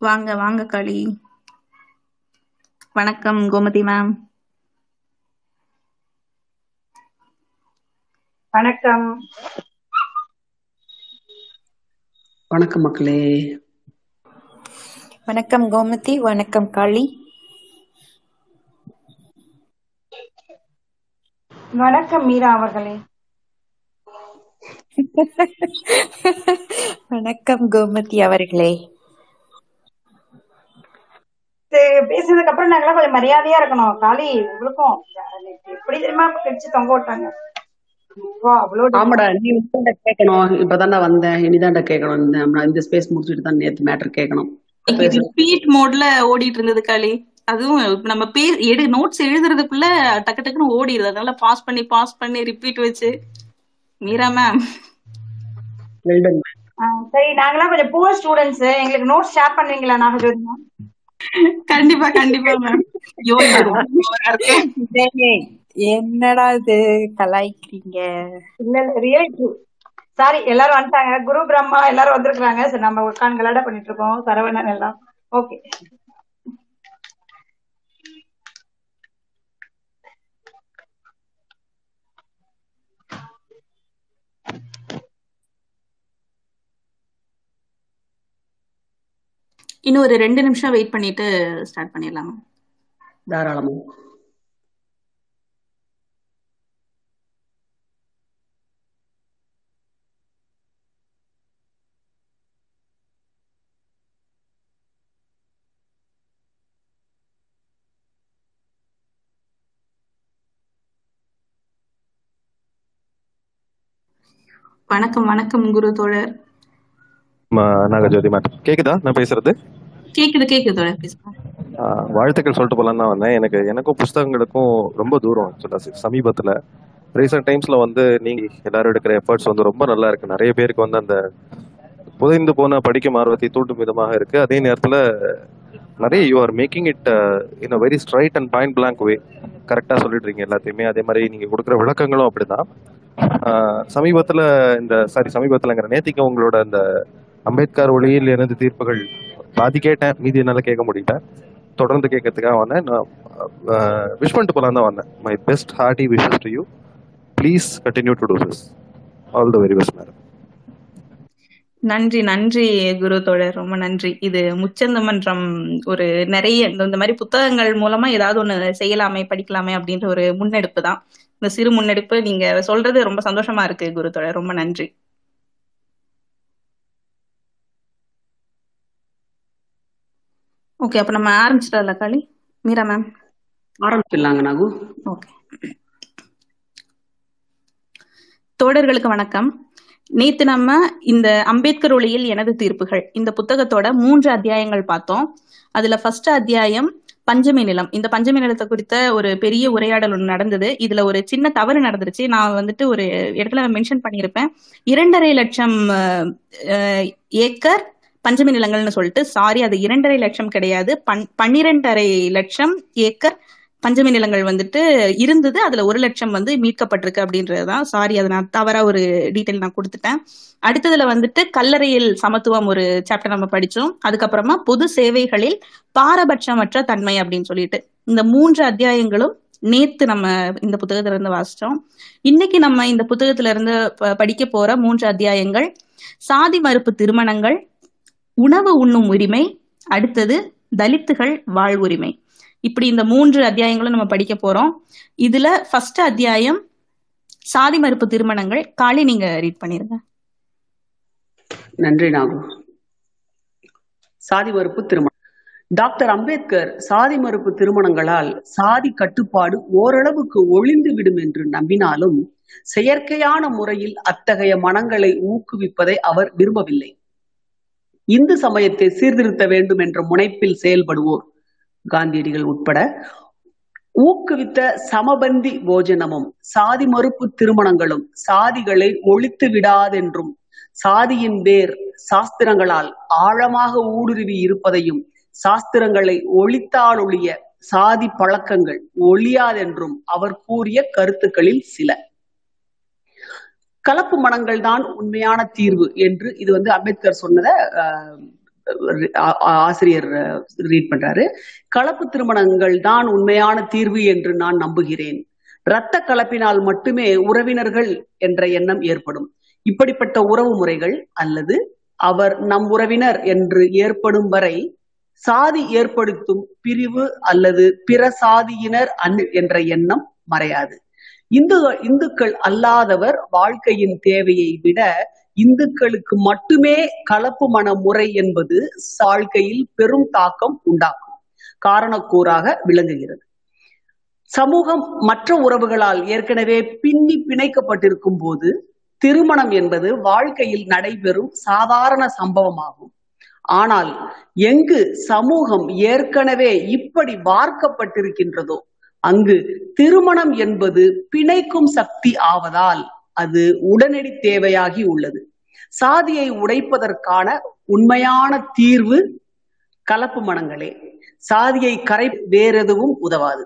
வாங்க வாங்க களி. வணக்கம் கோமதி மேம் வணக்கம். வணக்கம் மக்களே. வணக்கம் கோமதி. வணக்கம் காளி. வணக்கம் மீரா அவர்களே. வணக்கம் கோமதி அவர்களே. பேசுனதுக்கு அப்புறம் நாங்களாம் கொஞ்சம் மரியாதையா இருக்கணும். காளி உங்களுக்கும் எப்படி தெரியுமா கடிச்சு தொங்க விட்டாங்க? ஆமாடா நீ கேட்கணும். இப்பதான்டா வந்தேன். இனிதான்டா கேட்கணும் இந்த ஸ்பேஸ் முடிச்சுட்டு தான் நேத்து மேட்டர் கேட்கணும். ரிப்பீட் மோட்ல ஓடிட்டு இருந்தது களி. அதுவும் இப்ப நம்ம பே எடு நோட்ஸ் எழுதுறதுக்குள்ள டக்கு டக்குன்னு ஓடிடுது. அதனால பாஸ் பண்ணி பாஸ் பண்ணி ரிப்பீட் வச்சு. மீரா மேம் சரி நாங்களாம் கொஞ்சம் புவர் ஸ்டூடெண்ட்ஸ் எங்களுக்கு நோட்ஸ் ஷேர் பண்ணுவீங்களா நாகஜோதி மேம் கண்டிப்பா கண்டிப்பா மேம் என்னடா இது கலாய்க்கிறீங்க? இல்ல இல்ல. ரியல் சாரி எல்லாரும் வந்துட்டாங்க. குரு பிரம்மா எல்லாரும் வந்திருக்காங்க நம்ம உட்காந்து கலாட பண்ணிட்டு இருக்கோம். சரவணன் எல்லாம். ஓகே இன்னும் ஒரு ரெண்டு நிமிஷம் வெயிட் பண்ணிட்டு ஸ்டார்ட் பண்ணிடலாம். தாராளமா. வணக்கம் வணக்கம் குரு தோழர். நாகஜோதி மேடம் கேக்குதா? நான் பேசுறது? கேக்குது கேக்குது வாழ்த்துக்கள் சொல்லிட்டு போலாம் தான் வந்தேன். எனக்கு எனக்கும் புஸ்தகங்களுக்கும் ரொம்ப தூரம் ஆக்சுவலா சமீபத்துல. ரீசெண்ட் டைம்ஸ்ல வந்து நீங்க எல்லாரும் எடுக்கிற எஃபர்ட்ஸ் வந்து ரொம்ப நல்லா இருக்கு. நிறைய பேருக்கு வந்து அந்த புதைந்து போன படிக்கும் ஆர்வத்தை தூண்டும் விதமாக இருக்கு. அதே நேரத்துல நிறைய you are making it in a very straight and point blank way கரெக்டா சொல்லிடுறீங்க எல்லாத்தையுமே. அதே மாதிரி நீங்க கொடுக்குற விளக்கங்களும் அப்படிதான். சமீபத்துல இந்த சாரி சமீபத்துலங்கிற நேத்திக்கு உங்களோட அந்த அம்பேத்கர் ஒளியில் எனது தீர்ப்புகள் பாதி கேட்டேன் மீதி என்னால கேட்க முடியல. தொடர்ந்து கேட்கறதுக்காக வந்தேன். நான் விஷ் பண்ணிட்டு போலாம் தான் வந்தேன். My best hearty wishes to you please continue to do this all the very best madam நன்றி நன்றி குரு தோழர். ரொம்ப நன்றி. இது முச்சந்த மன்றம் ஒரு நிறைய இந்த இந்த மாதிரி புத்தகங்கள் மூலமா ஏதாவது ஒண்ணு செய்யலாமே படிக்கலாமே அப்படின்ற ஒரு முன்னெடுப்பு தான். இந்த சிறு முன்னெடுப்பு நீங்க சொல்றது ரொம்ப சந்தோஷமா இருக்கு குரு தோழர். ரொம்ப நன்றி. ஓகே அப்ப நம்ம ஆரம்பிச்சிடல காளி? மீரா மேம் ஆரம்பிச்சிடலாங்க நாகு. ஓகே தோழர்களுக்கு வணக்கம். நேத்து நம்ம இந்த அம்பேத்கர் ஒளியில் எனது தீர்ப்புகள் இந்த புத்தகத்தோட மூன்று அத்தியாயங்கள் பார்த்தோம். அதுல ஃபர்ஸ்ட் அத்தியாயம் பஞ்சமி நிலம். இந்த பஞ்சமி நிலத்தை குறித்த ஒரு பெரிய உரையாடல் ஒன்று நடந்தது. இதுல ஒரு சின்ன தவறு நடந்துருச்சு. நான் வந்துட்டு ஒரு இடத்துல மென்ஷன் பண்ணியிருப்பேன். இரண்டரை லட்சம் ஏக்கர் பஞ்சமி நிலங்கள்னு சொல்லிட்டு சாரி அது இரண்டரை லட்சம் கிடையாது. பன் பன்னிரெண்டரை லட்சம் ஏக்கர் பஞ்சமி நிலங்கள் வந்துட்டு இருந்தது. அதுல ஒரு லட்சம் வந்து மீட்கப்பட்டிருக்கு அப்படின்றதுதான். சாரி அதை நான் தவறா ஒரு டீட்டெயில் நான் கொடுத்துட்டேன். அடுத்ததுல வந்துட்டு கல்லறையில் சமத்துவம் ஒரு சாப்டர் நம்ம படிச்சோம். அதுக்கப்புறமா பொது சேவைகளில் பாரபட்சமற்ற தன்மை அப்படின்னு சொல்லிட்டு. இந்த மூன்று அத்தியாயங்களும் நேத்து நம்ம இந்த புத்தகத்துல இருந்து வாசிச்சோம். இன்னைக்கு நம்ம இந்த புத்தகத்துல இருந்து ப- படிக்க போற மூன்று அத்தியாயங்கள் சாதி மறுப்பு திருமணங்கள் உணவு உண்ணும் உரிமை அடுத்தது தலித்துகள் வாழ்வுரிமை இப்படி இந்த மூன்று அத்தியாயங்களும் நம்ம படிக்க போறோம். இதுல ஃபர்ஸ்ட் அத்தியாயம் சாதி மறுப்பு திருமணங்கள். காளி நீங்க ரீட் பண்ணிருங்க. நன்றி நாகும் சாதி மறுப்பு திருமணம். டாக்டர் அம்பேத்கர் சாதி மறுப்பு திருமணங்களால் சாதி கட்டுப்பாடு ஓரளவுக்கு ஒளிந்து விடும் என்று நம்பினாலும் செயற்கையான முறையில் அத்தகைய மனங்களை ஊக்குவிப்பதை அவர் விரும்பவில்லை. இந்து சமயத்தை சீர்திருத்த வேண்டும் என்ற முனைப்பில் செயல்படுவோர். காந்தியடிகள் உட்பட ஊக்குவித்த சமபந்தி போஜனமும் சாதி மறுப்பு திருமணங்களும் சாதிகளை ஒழித்து விடாதென்றும் சாதியின் வேர் சாஸ்திரங்களால் ஆழமாக ஊடுருவி இருப்பதையும் சாஸ்திரங்களை ஒழித்தாலொழிய சாதி பழக்கங்கள் ஒழியாதென்றும் அவர் கூறிய கருத்துக்களில் சில. கலப்பு மனங்கள் தான் உண்மையான தீர்வு என்று இது வந்து அம்பேத்கர் சொன்னதை ஆசிரியர் ரீட் பண்றாரு. கலப்பு திருமணங்கள் தான் உண்மையான தீர்வு என்று நான் நம்புகிறேன். இரத்த கலப்பினால் மட்டுமே உறவினர்கள் என்ற எண்ணம் ஏற்படும். இப்படிப்பட்ட உறவு முறைகள் அல்லது அவர் நம் உறவினர் என்று ஏற்படும் வரை சாதி ஏற்படுத்தும் பிரிவு அல்லது பிற சாதியினர் அன்- என்ற எண்ணம் மறையாது. இந்து இந்துக்கள் அல்லாதவர் வாழ்க்கையின் தேவையை விட இந்துக்களுக்கு மட்டுமே கலப்பு மன முறை என்பது வாழ்க்கையில் பெரும் தாக்கம் உண்டாக்கும். காரணக்கூறாக விளங்குகிறது. சமூகம் மற்ற உறவுகளால் ஏற்கனவே பின்னி பிணைக்கப்பட்டிருக்கும் போது திருமணம் என்பது வாழ்க்கையில் நடைபெறும் சாதாரண சம்பவமாகும். ஆனால் எங்கு சமூகம் ஏற்கனவே இப்படி வார்க்கப்பட்டிருக்கின்றதோ அங்கு திருமணம் என்பது பிணைக்கும் சக்தி ஆவதால் அது உடனடி தேவையாகி உள்ளது. சாதியை உடைப்பதற்கான உண்மையான தீர்வு கலப்பு மனங்களே. சாதியை கரை வேறெதுவும் உதவாது.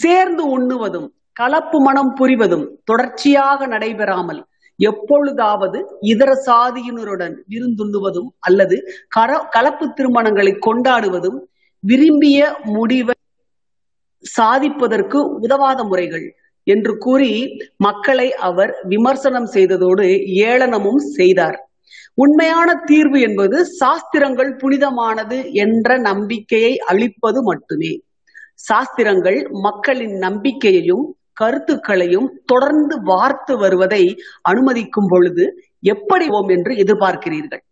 சேர்ந்து உண்ணுவதும் கலப்பு மனம் புரிவதும் தொடர்ச்சியாக நடைபெறாமல் எப்பொழுதாவது இதர சாதியினருடன் விருந்துண்ணுவதும் அல்லது கர கலப்பு திருமணங்களை கொண்டாடுவதும் விரும்பிய முடிவை சாதிப்பதற்கு உதவாத முறைகள் என்று கூறி மக்களை அவர் விமர்சனம் செய்ததோடு ஏளனமும் செய்தார். உண்மையான தீர்வு என்பது சாஸ்திரங்கள் புனிதமானது என்ற நம்பிக்கையை அளிப்பது மட்டுமே. சாஸ்திரங்கள் மக்களின் நம்பிக்கையையும் கருத்துக்களையும் தொடர்ந்து வார்த்து வருவதை அனுமதிக்கும் பொழுது எப்படி ஓம் என்று எதிர்பார்க்கிறீர்கள்?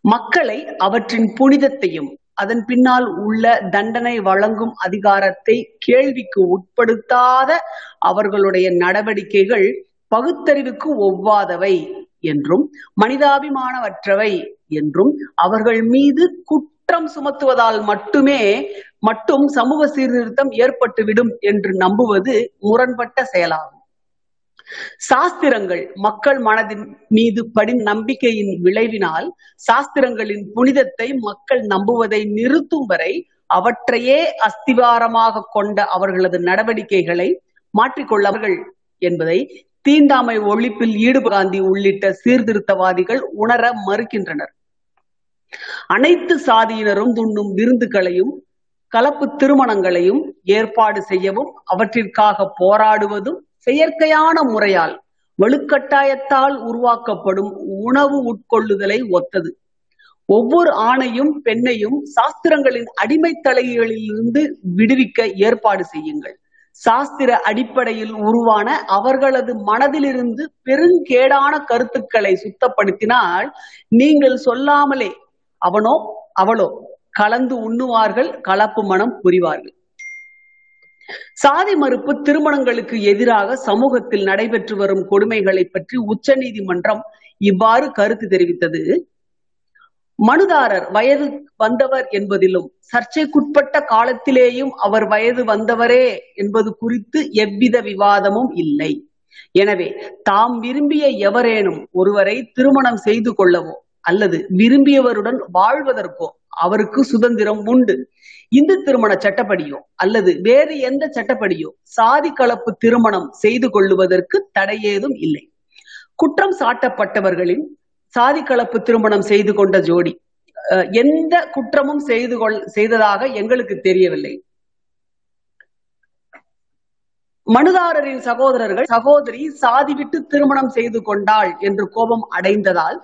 மக்களை அவற்றின் புனிதத்தையும் அதன் பின்னால் உள்ள தண்டனை வழங்கும் அதிகாரத்தை கேள்விக்கு உட்படுத்தாத அவர்களுடைய நடவடிக்கைகள் பகுத்தறிவுக்கு ஒவ்வாதவை என்றும் மனிதாபிமானமற்றவை என்றும் அவர்கள் மீது குற்றம் சுமத்துவதால் மட்டுமே மட்டும் சமூக சீர்திருத்தம் ஏற்பட்டுவிடும் என்று நம்புவது முரண்பட்ட செயலாகும். சாஸ்திரங்கள் மக்கள் மனதின் மீது படி நம்பிக்கையின் விளைவினால் சாஸ்திரங்களின் புனிதத்தை மக்கள் நம்புவதை நிறுத்தும் வரை அவற்றையே அஸ்திவாரமாக கொண்ட அவர்களது நடவடிக்கைகளை மாற்றிக்கொள்ளவர்கள் என்பதை தீண்டாமை ஒழிப்பில் ஈடுகாந்தி உள்ளிட்ட சீர்திருத்தவாதிகள் உணர மறுக்கின்றனர். அனைத்து சாதியினரும் துண்ணும் விருந்துகளையும் கலப்பு திருமணங்களையும் ஏற்பாடு செய்யவும் அவற்றிற்காக போராடுவதும் செயற்கையான முறையால் வலுக்கட்டாயத்தால் உருவாக்கப்படும் உணவு உட்கொள்ளுதலை ஒத்தது. ஒவ்வொரு ஆணையும் பெண்ணையும் சாஸ்திரங்களின் அடிமைத்தலைகளிலிருந்து விடுவிக்க ஏற்பாடு செய்யுங்கள். சாஸ்திர அடிப்படையில் உருவான அவர்களது மனதிலிருந்து பெருங்கேடான கருத்துக்களை சுத்தப்படுத்தினால் நீங்கள் சொல்லாமலே அவனோ அவளோ கலந்து உண்ணுவார்கள் கலப்பு மனம் புரிவார்கள். சாதி மறுப்பு திருமணங்களுக்கு எதிராக சமூகத்தில் நடைபெற்று வரும் கொடுமைகளை பற்றி உச்சநீதிமன்றம் இவ்வாறு கருத்து தெரிவித்தது. மனுதாரர் வயது வந்தவர் என்பதிலும் சர்ச்சைக்குட்பட்ட காலத்திலேயும் அவர் வயது வந்தவரே என்பது குறித்து எவ்வித விவாதமும் இல்லை. எனவே தாம் விரும்பிய எவரேனும் ஒருவரை திருமணம் செய்து கொள்ளவோ அல்லது விரும்பியவருடன் வாழ்வதற்கோ அவருக்கு சுதந்திரம் உண்டு. இந்து திருமண சட்டப்படியோ அல்லது வேறு எந்த சட்டப்படியோ சாதி கலப்பு திருமணம் செய்து கொள்ளுவதற்கு தடையேதும் இல்லை. குற்றம் சாட்டப்பட்டவர்களின் சாதி கலப்பு திருமணம் செய்து கொண்ட ஜோடி அஹ், எந்த குற்றமும் செய்து கொள் செய்ததாக எங்களுக்கு தெரியவில்லை. மனுதாரரின் சகோதரர்கள் சகோதரி சாதி விட்டு திருமணம் செய்து கொண்டாள் என்று கோபம் அடைந்ததால்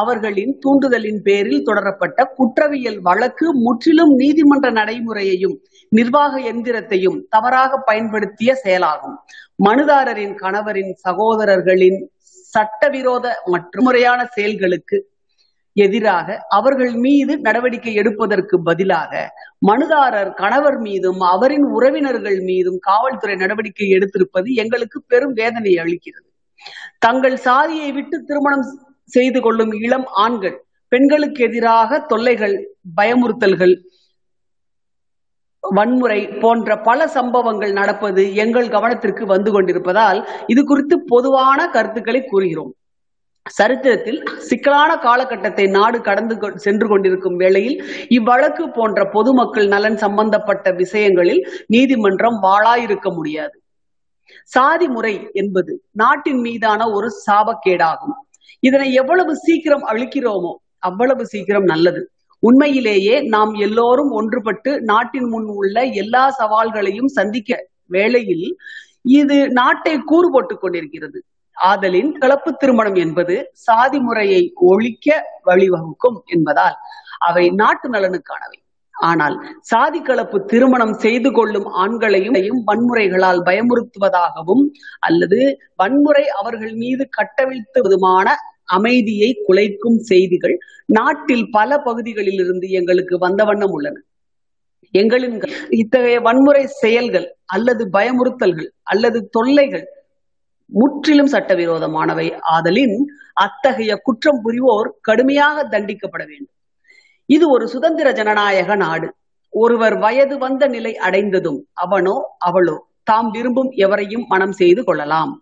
அவர்களின் தூண்டுதலின் பேரில் தொடரப்பட்ட குற்றவியல் வழக்கு முற்றிலும் நீதிமன்ற நடைமுறையையும் நிர்வாக எந்திரத்தையும் தவறாக பயன்படுத்திய செயலாகும். மனுதாரரின் கணவரின் சகோதரர்களின் சட்டவிரோத மற்றும் முறையான செயல்களுக்கு எதிராக அவர்கள் மீது நடவடிக்கை எடுப்பதற்கு பதிலாக மனுதாரர் கணவர் மீதும் அவரின் உறவினர்கள் மீதும் காவல்துறை நடவடிக்கை எடுத்திருப்பது எங்களுக்கு பெரும் வேதனை அளிக்கிறது. தங்கள் சாதியை விட்டு திருமணம் செய்து கொள்ளும் இளம் ஆண்கள் பெண்களுக்கு எதிராக தொல்லைகள் பயமுறுத்தல்கள் வன்முறை போன்ற பல சம்பவங்கள் நடப்பது எங்கள் கவனத்திற்கு வந்து கொண்டிருப்பதால் இது குறித்து பொதுவான கருத்துக்களை கூறுகிறோம். சரித்திரத்தில் சிக்கலான காலகட்டத்தை நாடு கடந்து சென்று கொண்டிருக்கும் வேளையில் இவ்வழக்கு போன்ற பொதுமக்கள் நலன் சம்பந்தப்பட்ட விஷயங்களில் நீதிமன்றம் வாழாயிருக்க முடியாது. சாதி முறை என்பது நாட்டின் மீதான ஒரு சாபக்கேடாகும். இதனை எவ்வளவு சீக்கிரம் அழிக்கிறோமோ அவ்வளவு சீக்கிரம் நல்லது. உண்மையிலேயே நாம் எல்லோரும் ஒன்றுபட்டு நாட்டின் முன் உள்ள எல்லா சவால்களையும் சந்திக்க வேளையில் இது நாட்டை கூறு போட்டுக் கொண்டிருக்கிறது. ஆதலின் கலப்பு திருமணம் என்பது சாதி முறையை ஒழிக்க வழிவகுக்கும் என்பதால் அவை நாட்டு நலனுக்கானவை. ஆனால் சாதி கலப்பு திருமணம் செய்து கொள்ளும் ஆண்களையும் வன்முறைகளால் பயமுறுத்துவதாகவும் அல்லது வன்முறை அவர்கள் மீது கட்டவிழ்த்துவதுமான அமைதியை குலைக்கும் செய்திகள் நாட்டில் பல பகுதிகளில் இருந்து எங்களுக்கு வந்த வண்ணம் உள்ளன. எங்களின் இத்தகைய வன்முறை செயல்கள் அல்லது பயமுறுத்தல்கள் அல்லது தொல்லைகள் முற்றிலும் சட்டவிரோதமானவை. ஆதலின் அத்தகைய குற்றம் புரிவோர் கடுமையாக தண்டிக்கப்பட வேண்டும். இது ஒரு சுதந்திர ஜனநாயக நாடு. ஒருவர் வயது வந்த நிலை அடைந்ததும் அவனோ அவளோ தாம் விரும்பும் எவரையும் மனம் செய்து கொள்ளலாம்.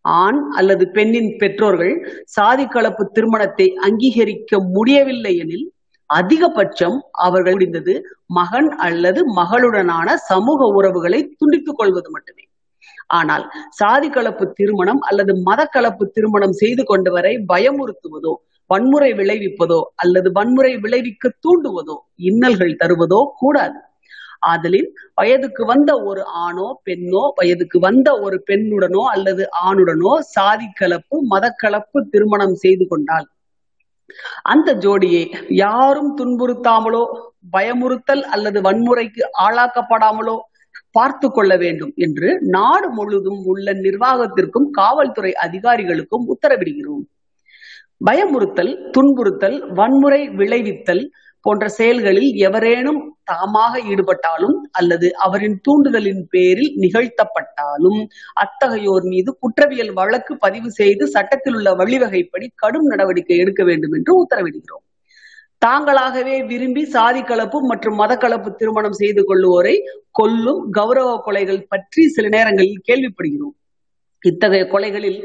ஆண் அல்லது பெண்ணின் பெற்றோர்கள் சாதி கலப்பு திருமணத்தை அங்கீகரிக்க முடியவில்லை எனில் அதிகபட்சம் அவர்கள் முடிந்தது மகன் அல்லது மகளுடனான சமூக உறவுகளை துண்டித்துக் கொள்வது மட்டுமே. ஆனால் சாதி கலப்பு திருமணம் அல்லது மத கலப்பு திருமணம் செய்து கொண்டவரை பயமுறுத்துவதோ வன்முறை விளைவிப்பதோ அல்லது வன்முறை விளைவிக்க தூண்டுவதோ இன்னல்கள் தருவதோ கூடாது. ஆதலின் வயதுக்கு வந்த ஒரு ஆணோ பெண்ணோ வயதுக்கு வந்த ஒரு பெண்ணுடனோ அல்லது ஆணுடனோ சாதி கலப்பு மதக்கலப்பு திருமணம் செய்து கொண்டால் அந்த ஜோடியை யாரும் துன்புறுத்தாமலோ பயமுறுத்தல் அல்லது வன்முறைக்கு ஆளாக்கப்படாமலோ பார்த்து கொள்ள வேண்டும் என்று நாடு முழுதும் உள்ள நிர்வாகத்திற்கும் காவல்துறை அதிகாரிகளுக்கும் உத்தரவிடுகிறோம். பயமுறுத்தல் துன்புறுத்தல் வன்முறை விளைவித்தல் போன்ற செயல்களில் எவரேனும் தாமாக ஈடுபட்டாலும் அல்லது அவரின் தூண்டுதலின் பேரில் நிகழ்த்தப்பட்டாலும் அத்தகையோர் மீது குற்றவியல் வழக்கு பதிவு செய்து சட்டத்தில் உள்ள வழிவகைப்படி கடும் நடவடிக்கை எடுக்க வேண்டும் என்று உத்தரவிடுகிறோம். தாங்களாகவே விரும்பி சாதி கலப்பு மற்றும் மத கலப்பு திருமணம் செய்து கொள்வோரை கொல்லும் கௌரவ கொலைகள் பற்றி சில நேரங்களில் கேள்விப்படுகிறோம். இத்தகைய கொலைகளில்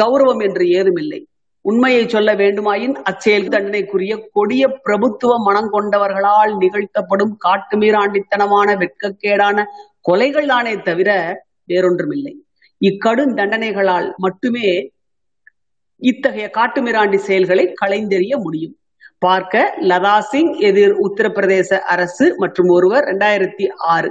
கௌரவம் என்று ஏதுமில்லை. உண்மையை சொல்ல வேண்டுமாயின் அச்செயல் தண்டனைக்குரிய கொடிய பிரபுத்துவ மனம் கொண்டவர்களால் நிகழ்த்தப்படும் காட்டுமீராண்டித்தனமான வெட்கக்கேடான கொலைகள் தானே தவிர வேறொன்றுமில்லை. இக்கடும் தண்டனைகளால் மட்டுமே இத்தகைய காட்டுமிராண்டி செயல்களை களைந்தெறிய முடியும். பார்க்க லதா சிங் எதிர் உத்தரப்பிரதேச அரசு மற்றும் ஒருவர் இரண்டாயிரத்தி ஆறு.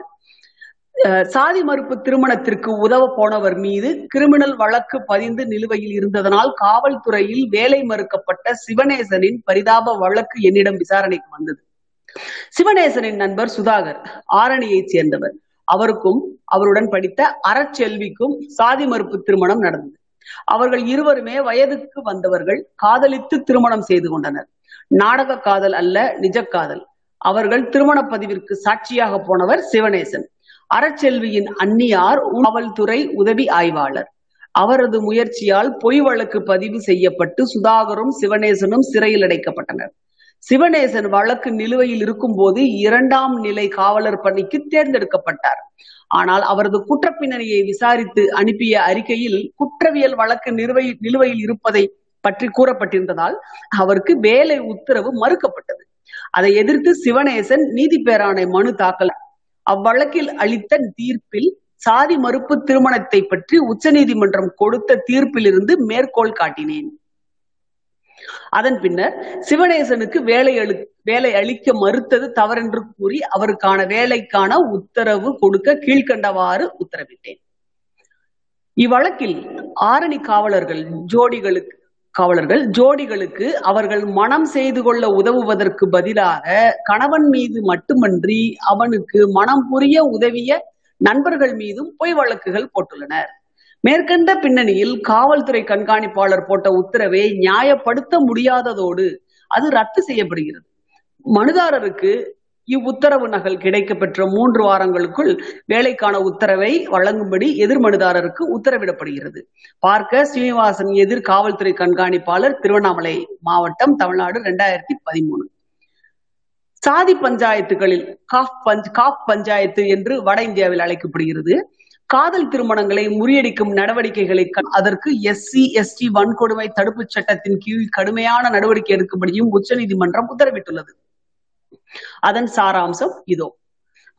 சாதி மறுப்பு திருமணத்திற்கு உதவ போனவர் மீது கிரிமினல் வழக்கு பதிந்து நிலுவையில் இருந்ததனால் காவல்துறையில் வேலை மறுக்கப்பட்ட சிவநேசனின் பரிதாப வழக்கு என்னிடம் விசாரணைக்கு வந்தது. சிவநேசனின் நண்பர் சுதாகர் ஆரணியைச் சேர்ந்தவர். அவருக்கும் அவருடன் படித்த அறச்செல்விக்கும் சாதி மறுப்பு திருமணம் நடந்தது. அவர்கள் இருவருமே வயதுக்கு வந்தவர்கள் காதலித்து திருமணம் செய்து கொண்டனர். நாடக காதல் அல்ல நிஜ காதல். அவர்கள் திருமண பதிவிற்கு சாட்சியாக போனவர் சிவநேசன் அறச்செல்வியின் அந்நியார் காவல்துறை உதவி ஆய்வாளர். அவரது முயற்சியால் பொய் வழக்கு பதிவு செய்யப்பட்டு சுதாகரும் சிவநேசனும் சிறையில் அடைக்கப்பட்டனர். சிவநேசன் வழக்கு நிலுவையில் இருக்கும் போது இரண்டாம் நிலை காவலர் பணிக்கு தேர்ந்தெடுக்கப்பட்டார். ஆனால் அவரது குற்றப்பின்னணியை விசாரித்து அனுப்பிய அறிக்கையில் குற்றவியல் வழக்கு நிலுவையில் இருப்பதை பற்றி கூறப்பட்டிருந்ததால் அவருக்கு வேலை உத்தரவு மறுக்கப்பட்டது. அதை எதிர்த்து சிவநேசன் நீதி பேராணை மனு தாக்கல் அவ்வழக்கில் அளித்த தீர்ப்பில் சாதி மறுப்பு திருமணத்தை பற்றி உச்சநீதிமன்றம் கொடுத்த தீர்ப்பிலிருந்து மேற்கோள் காட்டினேன். அதன் பின்னர் சிவநேசனுக்கு வேலை அளு வேலை அளிக்க மறுத்தது தவறென்று கூறி அவருக்கான வேலைக்கான உத்தரவு கொடுக்க கீழ்கண்டவாறு உத்தரவிட்டேன். இவ்வழக்கில் ஆரணி காவலர்கள் ஜோடிகளுக்கு காவலர்கள் ஜோடிகளுக்கு அவர்கள் மனம் செய்து கொள்ள உதவுவதற்கு பதிலாக கணவன் மீது மட்டுமன்றி அவனுக்கு மனம் புரிய உதவிய நண்பர்கள் மீதும் பொய் வழக்குகள் போட்டுள்ளனர். மேற்கண்ட பின்னணியில் காவல்துறை கண்காணிப்பாளர் போட்ட உத்தரவை நியாயப்படுத்த முடியாததோடு அது ரத்து செய்யப்படுகிறது. மனுதாரருக்கு இவ்வுத்தரவு நகல் கிடைக்க பெற்ற மூன்று வாரங்களுக்குள் வேலைக்கான உத்தரவை வழங்கும்படி எதிர் மனுதாரருக்கு உத்தரவிடப்படுகிறது. பார்க்க ஸ்ரீனிவாசன் எதிர் காவல்துறை கண்காணிப்பாளர் திருவண்ணாமலை மாவட்டம் தமிழ்நாடு இரண்டாயிரத்தி பதிமூணு. சாதி பஞ்சாயத்துகளில் காஃப் பஞ்ச் காஃப் பஞ்சாயத்து என்று வட இந்தியாவில் அழைக்கப்படுகிறது. காதல் திருமணங்களை முறியடிக்கும் நடவடிக்கைகளை அதற்கு எஸ்சி எஸ்டி வன்கொடுமை தடுப்புச் சட்டத்தின் கீழ் கடுமையான நடவடிக்கை எடுக்கும்படியும் உச்சநீதிமன்றம் உத்தரவிட்டுள்ளது. அதன் சாராம்சம் இதோ.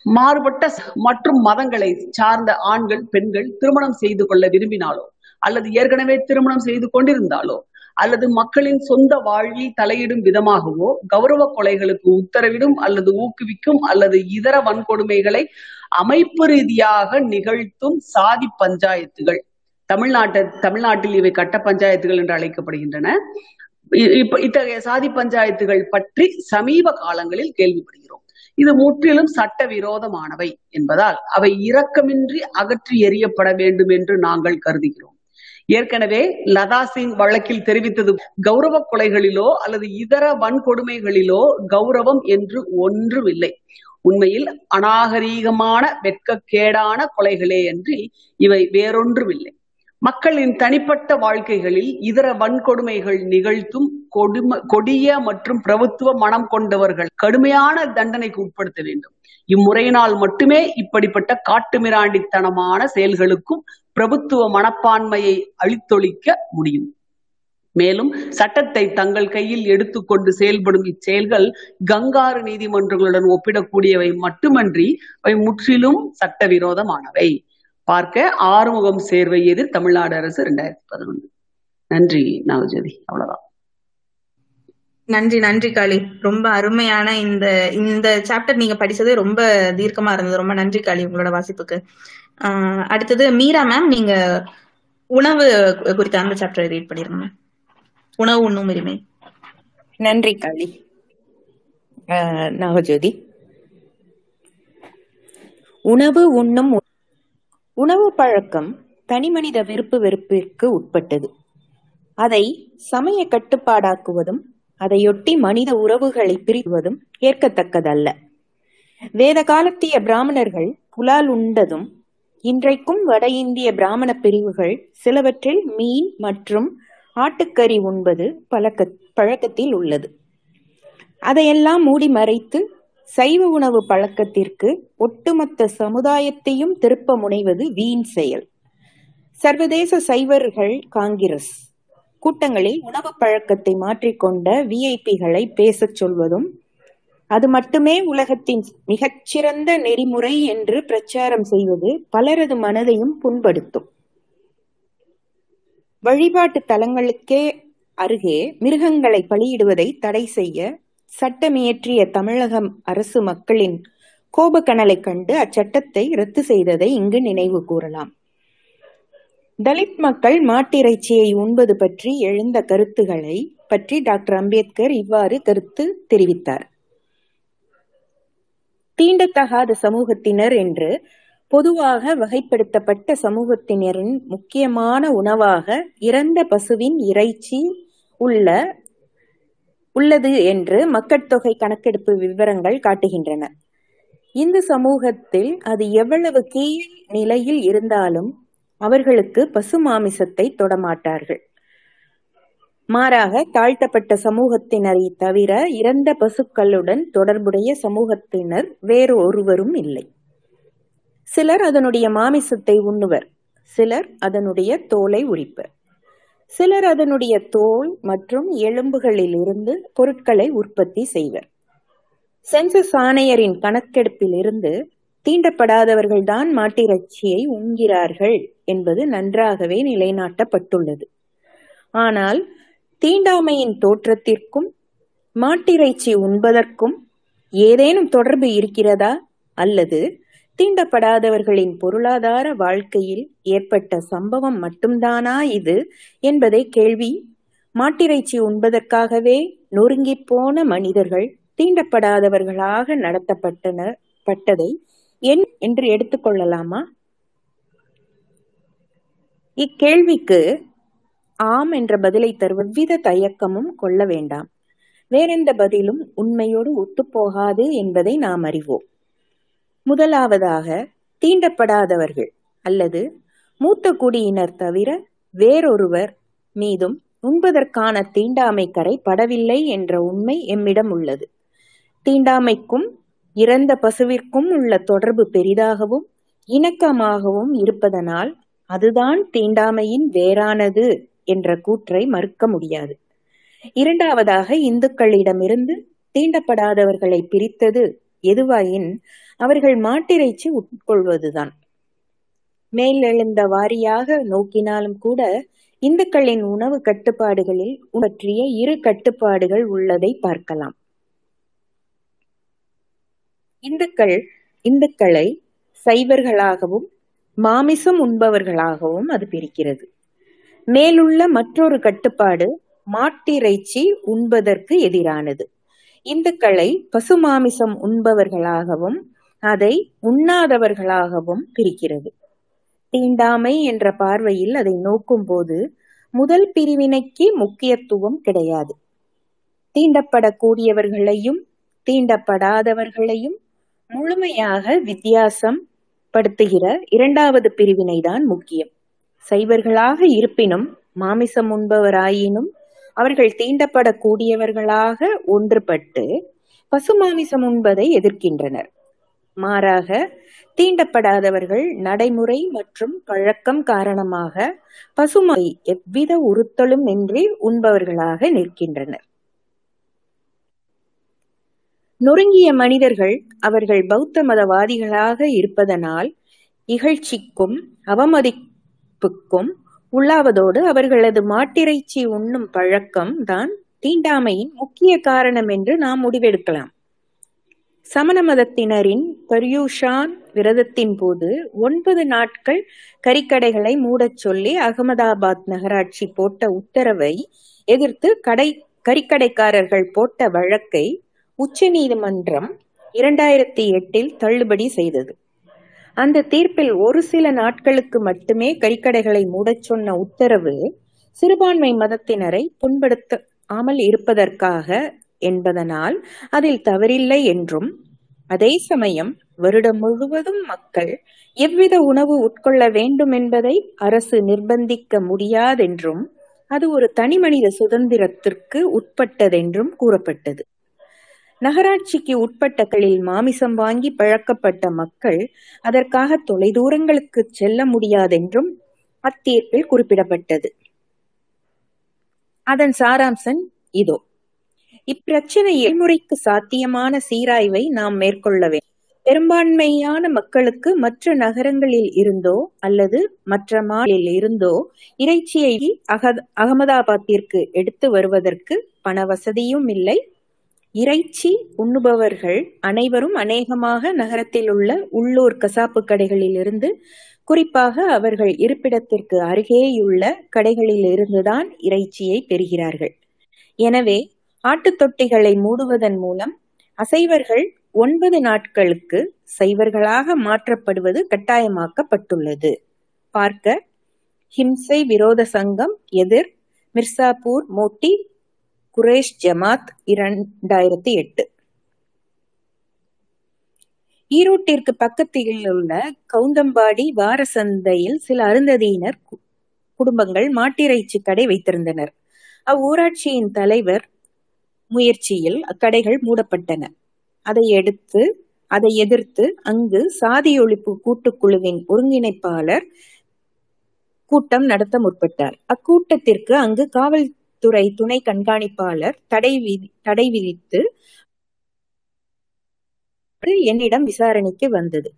மாறுபட்ட மற்றும் மதங்களை சார்ந்த ஆண்கள் பெண்கள் திருமணம் செய்து கொள்ள விரும்பினாலோ அல்லது ஏற்கனவே திருமணம் செய்து கொண்டிருந்தாலோ அல்லது மக்களின் சொந்த வாழ்வில் தலையிடும் விதமாகவோ கௌரவ கொலைகளுக்கு உத்தரவிடும் அல்லது ஊக்குவிக்கும் அல்லது இதர வன்கொடுமைகளை அமைப்பு ரீதியாக நிகழ்த்தும் சாதி பஞ்சாயத்துகள் தமிழ்நாட்டு தமிழ்நாட்டில் இவை கட்ட பஞ்சாயத்துகள் என்று அழைக்கப்படுகின்றன. இத்தகைய சாதி பஞ்சாயத்துகள் பற்றி சமீப காலங்களில் கேள்விப்படுகிறோம். இது முற்றிலும் சட்ட விரோதமானவை என்பதால் அவை இரக்கமின்றி அகற்றி எறியப்பட வேண்டும் என்று நாங்கள் கருதுகிறோம். ஏற்கனவே லதா சிங் வழக்கில் தெரிவித்தது கௌரவ கொலைகளிலோ அல்லது இதர வன்கொடுமைகளிலோ கௌரவம் என்று ஒன்றும் இல்லை உண்மையில் அநாகரீகமான வெட்கக்கேடான கொலைகளே அன்றி இவை வேறொன்றுமில்லை. மக்களின் தனிப்பட்ட வாழ்க்கைகளில் இதர வன்கொடுமைகள் நிகழ்த்தும் கொடும கொடிய மற்றும் பிரபுத்துவ மனம் கொண்டவர்கள் கடுமையான தண்டனைக்கு உட்படுத்த வேண்டும். இம்முறையினால் மட்டுமே இப்படிப்பட்ட காட்டுமிராண்டித்தனமான செயல்களுக்கும் பிரபுத்துவ மனப்பான்மையை அழித்தொழிக்க முடியும். மேலும் சட்டத்தை தங்கள் கையில் எடுத்துக்கொண்டு செயல்படும் இச்செயல்கள் கங்காரு நீதிமன்றங்களுடன் ஒப்பிடக்கூடியவை மட்டுமன்றி அவை முற்றிலும் சட்டவிரோதமானவை. பார்க்க ஆறுமுகம் சேர்வை எதிர் தமிழ்நாடு அரசு இரண்டாயிரத்தி பதினொன்று நன்றி நாகஜோதி அவ்வளவுதான். நன்றி நன்றி காளி. ரொம்ப அருமையான இந்த இந்த சாப்டர் நீங்க படிச்சது ரொம்ப தீர்க்கமா இருந்தது. ரொம்ப நன்றி காளி உங்களோட வாசிப்புக்கு. ஆஹ் அடுத்தது மீரா மேம் நீங்க உணவு குறித்த அந்த சாப்டர் ரீட் பண்ணிருங்க. உணவு உண்ணும் உரிமை. நன்றி காளி. அஹ், நாகஜோதி உணவு உண்ணும் உணவு பழக்கம் தனிமனித விருப்பு வெறுப்பிற்கு உட்பட்டது. அதை சமய கட்டுப்பாடாக்குவதும் அதையொட்டி மனித உறவுகளை பிரிவதும் ஏற்கத்தக்கதல்ல. வேத காலத்திய பிராமணர்கள் புலால் உண்டதும் இன்றைக்கும் வட இந்திய பிராமண பிரிவுகள் சிலவற்றில் மீன் மற்றும் ஆட்டுக்கறி உண்பது பழக்க பழக்கத்தில் உள்ளது. அதையெல்லாம் மூடி மறைத்து சைவ உணவு பழக்கத்திற்கு ஒட்டுமொத்த சமுதாயத்தையும் திருப்ப முனைவது வீண் செயல். சர்வதேச சைவர்கள் காங்கிரஸ் கூட்டங்களில் உணவு பழக்கத்தை மாற்றிக்கொண்ட விஐபிகளை பேசச் சொல்வதும் அது மட்டுமே உலகத்தின் மிகச்சிறந்த நெறிமுறை என்று பிரச்சாரம் செய்வது பலரது மனதையும் புண்படுத்தும். வழிபாட்டு தலங்களுக்கே அருகே மிருகங்களை பலியிடுவதை தடை செய்ய சட்டமியற்றிய தமிழக அரசு மக்களின் கோபக்கனலை கண்டு அச்சட்டத்தை ரத்து செய்ததை இங்கு நினைவு கூறலாம். தலித் மக்கள் மாட்டிறைச்சியை உண்பது பற்றி எழுந்த கருத்துகளை பற்றி டாக்டர் அம்பேத்கர் இவ்வாறு கருத்து தெரிவித்தார். தீண்டத்தகாத சமூகத்தினர் என்று பொதுவாக வகைப்படுத்தப்பட்ட சமூகத்தினரின் முக்கியமான உணவாக இறந்த பசுவின் இறைச்சி உள்ள உள்ளது என்று மக்கட்தொகை கணக்கெடுப்பு விவரங்கள் காட்டுகின்றன. இந்த சமூகத்தில் அது எவ்வளவு கீழ் நிலையில் இருந்தாலும் அவர்களுக்கு பசு மாமிசத்தை தொடமாட்டார்கள். மாறாக தாழ்த்தப்பட்ட சமூகத்தினரை தவிர இறந்த பசுக்களுடன் தொடர்புடைய சமூகத்தினர் வேறு ஒருவரும் இல்லை. சிலர் அதனுடைய மாமிசத்தை உண்ணுவர் சிலர் அதனுடைய தோலை உரிப்பர். சிலர் அதனுடைய தோல் மற்றும் எலும்புகளில் இருந்து பொருட்களை உற்பத்தி செய்வர். சென்சஸ் ஆணையரின் கணக்கெடுப்பிலிருந்து தீண்டப்படாதவர்கள்தான் மாட்டிறைச்சியை உண்கிறார்கள் என்பது நன்றாகவே நிலைநாட்டப்பட்டுள்ளது. ஆனால் தீண்டாமையின் தோற்றத்திற்கும் மாட்டிறைச்சி உண்பதற்கும் ஏதேனும் தொடர்பு இருக்கிறதா அல்லது தீண்டப்படாதவர்களின் பொருளாதார வாழ்க்கையில் ஏற்பட்ட சம்பவம் மட்டும்தானா இது என்பதை கேள்வி. மாட்டிறைச்சி உண்பதற்காகவே நொறுங்கிப் போன மனிதர்கள் தீண்டப்படாதவர்களாக நடத்தப்பட்டனர் பட்டதை என் என்று எடுத்துக்கொள்ளலாமா இக்கேள்விக்கு ஆம் என்ற பதிலை தருவது வித தயக்கமும் கொள்ள வேண்டாம். வேறெந்த பதிலும் உண்மையோடு ஒத்துப்போகாது என்பதை நாம் அறிவோம். முதலாவதாக தீண்டப்படாதவர்கள் அல்லது மூத்த குடியினர் தவிர வேறொருவர் மீதும் உண்பதற்கான தீண்டாமை கரை படவில்லை என்ற உண்மை எம்மிடம் உள்ளது. தீண்டாமைக்கும் இறந்த பசுவிற்கும் உள்ள தொடர்பு பெரிதாகவும் இணக்கமாகவும் இருப்பதனால் அதுதான் தீண்டாமையின் வேறானது என்ற கூற்றை மறுக்க முடியாது. இரண்டாவதாக இந்துக்களிடமிருந்து தீண்டப்படாதவர்களை பிரித்தது எதுவாயின் அவர்கள் மாட்டிறைச்சி உட்கொள்வதுதான். மேலெழுந்த வாரியாக நோக்கினாலும் கூட இந்துக்களின் உணவு கட்டுப்பாடுகளில் பற்றிய இரு கட்டுப்பாடுகள் உள்ளதை பார்க்கலாம். இந்துக்கள் இந்துக்களை சைவர்களாகவும் மாமிசம் உண்பவர்களாகவும் அது பிரிக்கிறது. மேலுள்ள மற்றொரு கட்டுப்பாடு மாட்டிறைச்சி உண்பதற்கு எதிரானது. இந்துக்களை பசுமாமிசம் உண்பவர்களாகவும் அதை உண்ணாதவர்களாகவும் பிரிக்கிறது. தீண்டாமை என்ற பார்வையில் அதை நோக்கும்போது முதல் பிரிவினைக்கு முக்கியத்துவம் கிடையாது. தீண்டப்படக்கூடியவர்களையும் தீண்டப்படாதவர்களையும் முழுமையாக வித்தியாசம் படுத்துகிற இரண்டாவது பிரிவினைதான் முக்கியம். சைவர்களாக இருப்பினும் மாமிசம் உண்பவராயினும் அவர்கள் தீண்டப்படக்கூடியவர்களாக ஒன்றுபட்டு பசுமாமிசம் உண்பதை எதிர்க்கின்றனர். மாறாக தீண்டப்படாதவர்கள் நடைமுறை மற்றும் பழக்கம் காரணமாக பசுமை எவ்வித உறுத்தலும் இன்றி உண்பவர்களாக நிற்கின்றனர். நொறுங்கிய மனிதர்கள் அவர்கள் பௌத்த மதவாதிகளாக இருப்பதனால் இகழ்ச்சிக்கும் அவமதிப்புக்கும் உள்ளாவதோடு அவர்களது மாட்டிறைச்சி உண்ணும் பழக்கம் தான் தீண்டாமையின் முக்கிய காரணம் என்று நாம் முடிவெடுக்கலாம். சமண மதத்தினரின் பர்யூஷான் விரதத்தின் போது ஒன்பது நாட்கள் கறிக்கடைகளை மூடச் சொல்லி அகமதாபாத் நகராட்சி போட்ட உத்தரவை எதிர்த்து கடை கறிக்கடைக்காரர்கள் போட்ட வழக்கை உச்ச நீதிமன்றம் இரண்டாயிரத்தி எட்டில் தள்ளுபடி செய்தது. அந்த தீர்ப்பில் ஒரு சில நாட்களுக்கு மட்டுமே கறிக்கடைகளை மூடச் சொன்ன உத்தரவு சிறுபான்மை மதத்தினரை புண்படுத்தாமல் இருப்பதற்காக என்பதனால் அதில் தவறில்லை என்றும் அதே சமயம் வருடம் முழுவதும் மக்கள் எவ்வித உணவு உட்கொள்ள வேண்டும் என்பதை அரசு நிர்பந்திக்க முடியாதென்றும் அது ஒரு தனிமனித சுதந்திரத்திற்கு உட்பட்டதென்றும் கூறப்பட்டது. நகராட்சிக்கு உட்பட்டகளில் மாமிசம் வாங்கி பழக்கப்பட்ட மக்கள் அதற்காக தொலைதூரங்களுக்கு செல்ல முடியாதென்றும் அத்தீர்ப்பில் குறிப்பிடப்பட்டது. அதன் சாராம்சம் இதோ. இப்பிரச்சனையில் முறைக்கு சாத்தியமான சீராய்வை நாம் மேற்கொள்ள வேண்டும். பெரும்பான்மையான மக்களுக்கு மற்ற நகரங்களில் இருந்தோ அல்லது மற்ற மாநிலில் இருந்தோ இறைச்சியை அகத அகமதாபாத்திற்கு எடுத்து வருவதற்கு பண வசதியும் இல்லை. இறைச்சி உண்ணுபவர்கள் அனைவரும் அநேகமாக நகரத்தில் உள்ள உள்ளூர் கசாப்பு கடைகளில் இருந்து குறிப்பாக அவர்கள் இருப்பிடத்திற்கு அருகேயுள்ள கடைகளில் இருந்துதான் இறைச்சியை பெறுகிறார்கள். எனவே ஆட்டுத் தொட்டிகளை மூடுவதன் மூலம் அசைவர்கள் ஒன்பது நாட்களுக்கு சைவர்களாக மாற்றப்படுவது கட்டாயமாக்கப்பட்டுள்ளது. பார்க்க ஹிம்சை விரோத சங்கம் எதிர் மிர்சாபூர் மோட்டி குரேஷ் ஜமாத் இரண்டாயிரத்தி எட்டு. ஈரோட்டிற்கு பக்கத்தில் உள்ள கவுந்தம்பாடி வார சந்தையில் சில அருந்ததியினர் குடும்பங்கள் மாட்டிறைச்சி கடை வைத்திருந்தனர். அவ்வூராட்சியின் தலைவர் முயற்சியில் அக்கடைகள் மூடப்பட்டன. அதை எடுத்து அதை எதிர்த்து அங்கு சாதி ஒழிப்பு கூட்டுக்குழுவின் ஒருங்கிணைப்பாளர் கூட்டம் நடத்த முற்பட்டார். அக்கூட்டத்திற்கு அங்கு காவல்துறை துணை கண்காணிப்பாளர் தடை விதி தடை விதித்து என்னிடம் விசாரணைக்கு வந்தது.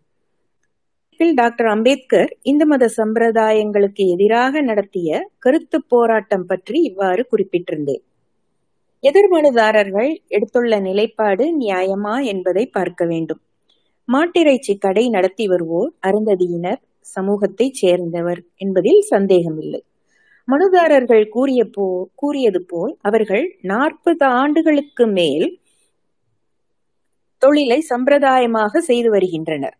டாக்டர் அம்பேத்கர் இந்து மத சம்பிரதாயங்களுக்கு எதிராக நடத்திய கருத்து போராட்டம் பற்றி இவ்வாறு குறிப்பிட்டிருந்தேன். எதிர்மனுதாரர்கள் எடுத்துள்ள நிலைப்பாடு நியாயமா என்பதை பார்க்க வேண்டும். மாட்டிறைச்சி கடை நடத்தி வருவோர் அருந்ததியினர் சமூகத்தைச் சேர்ந்தவர் என்பதில் சந்தேகமில்லை. மனுதாரர்கள் கூறிய போ கூறியது போல் அவர்கள் நாற்பது ஆண்டுகளுக்கு மேல் தொழிலை சம்பிரதாயமாக செய்து வருகின்றனர்.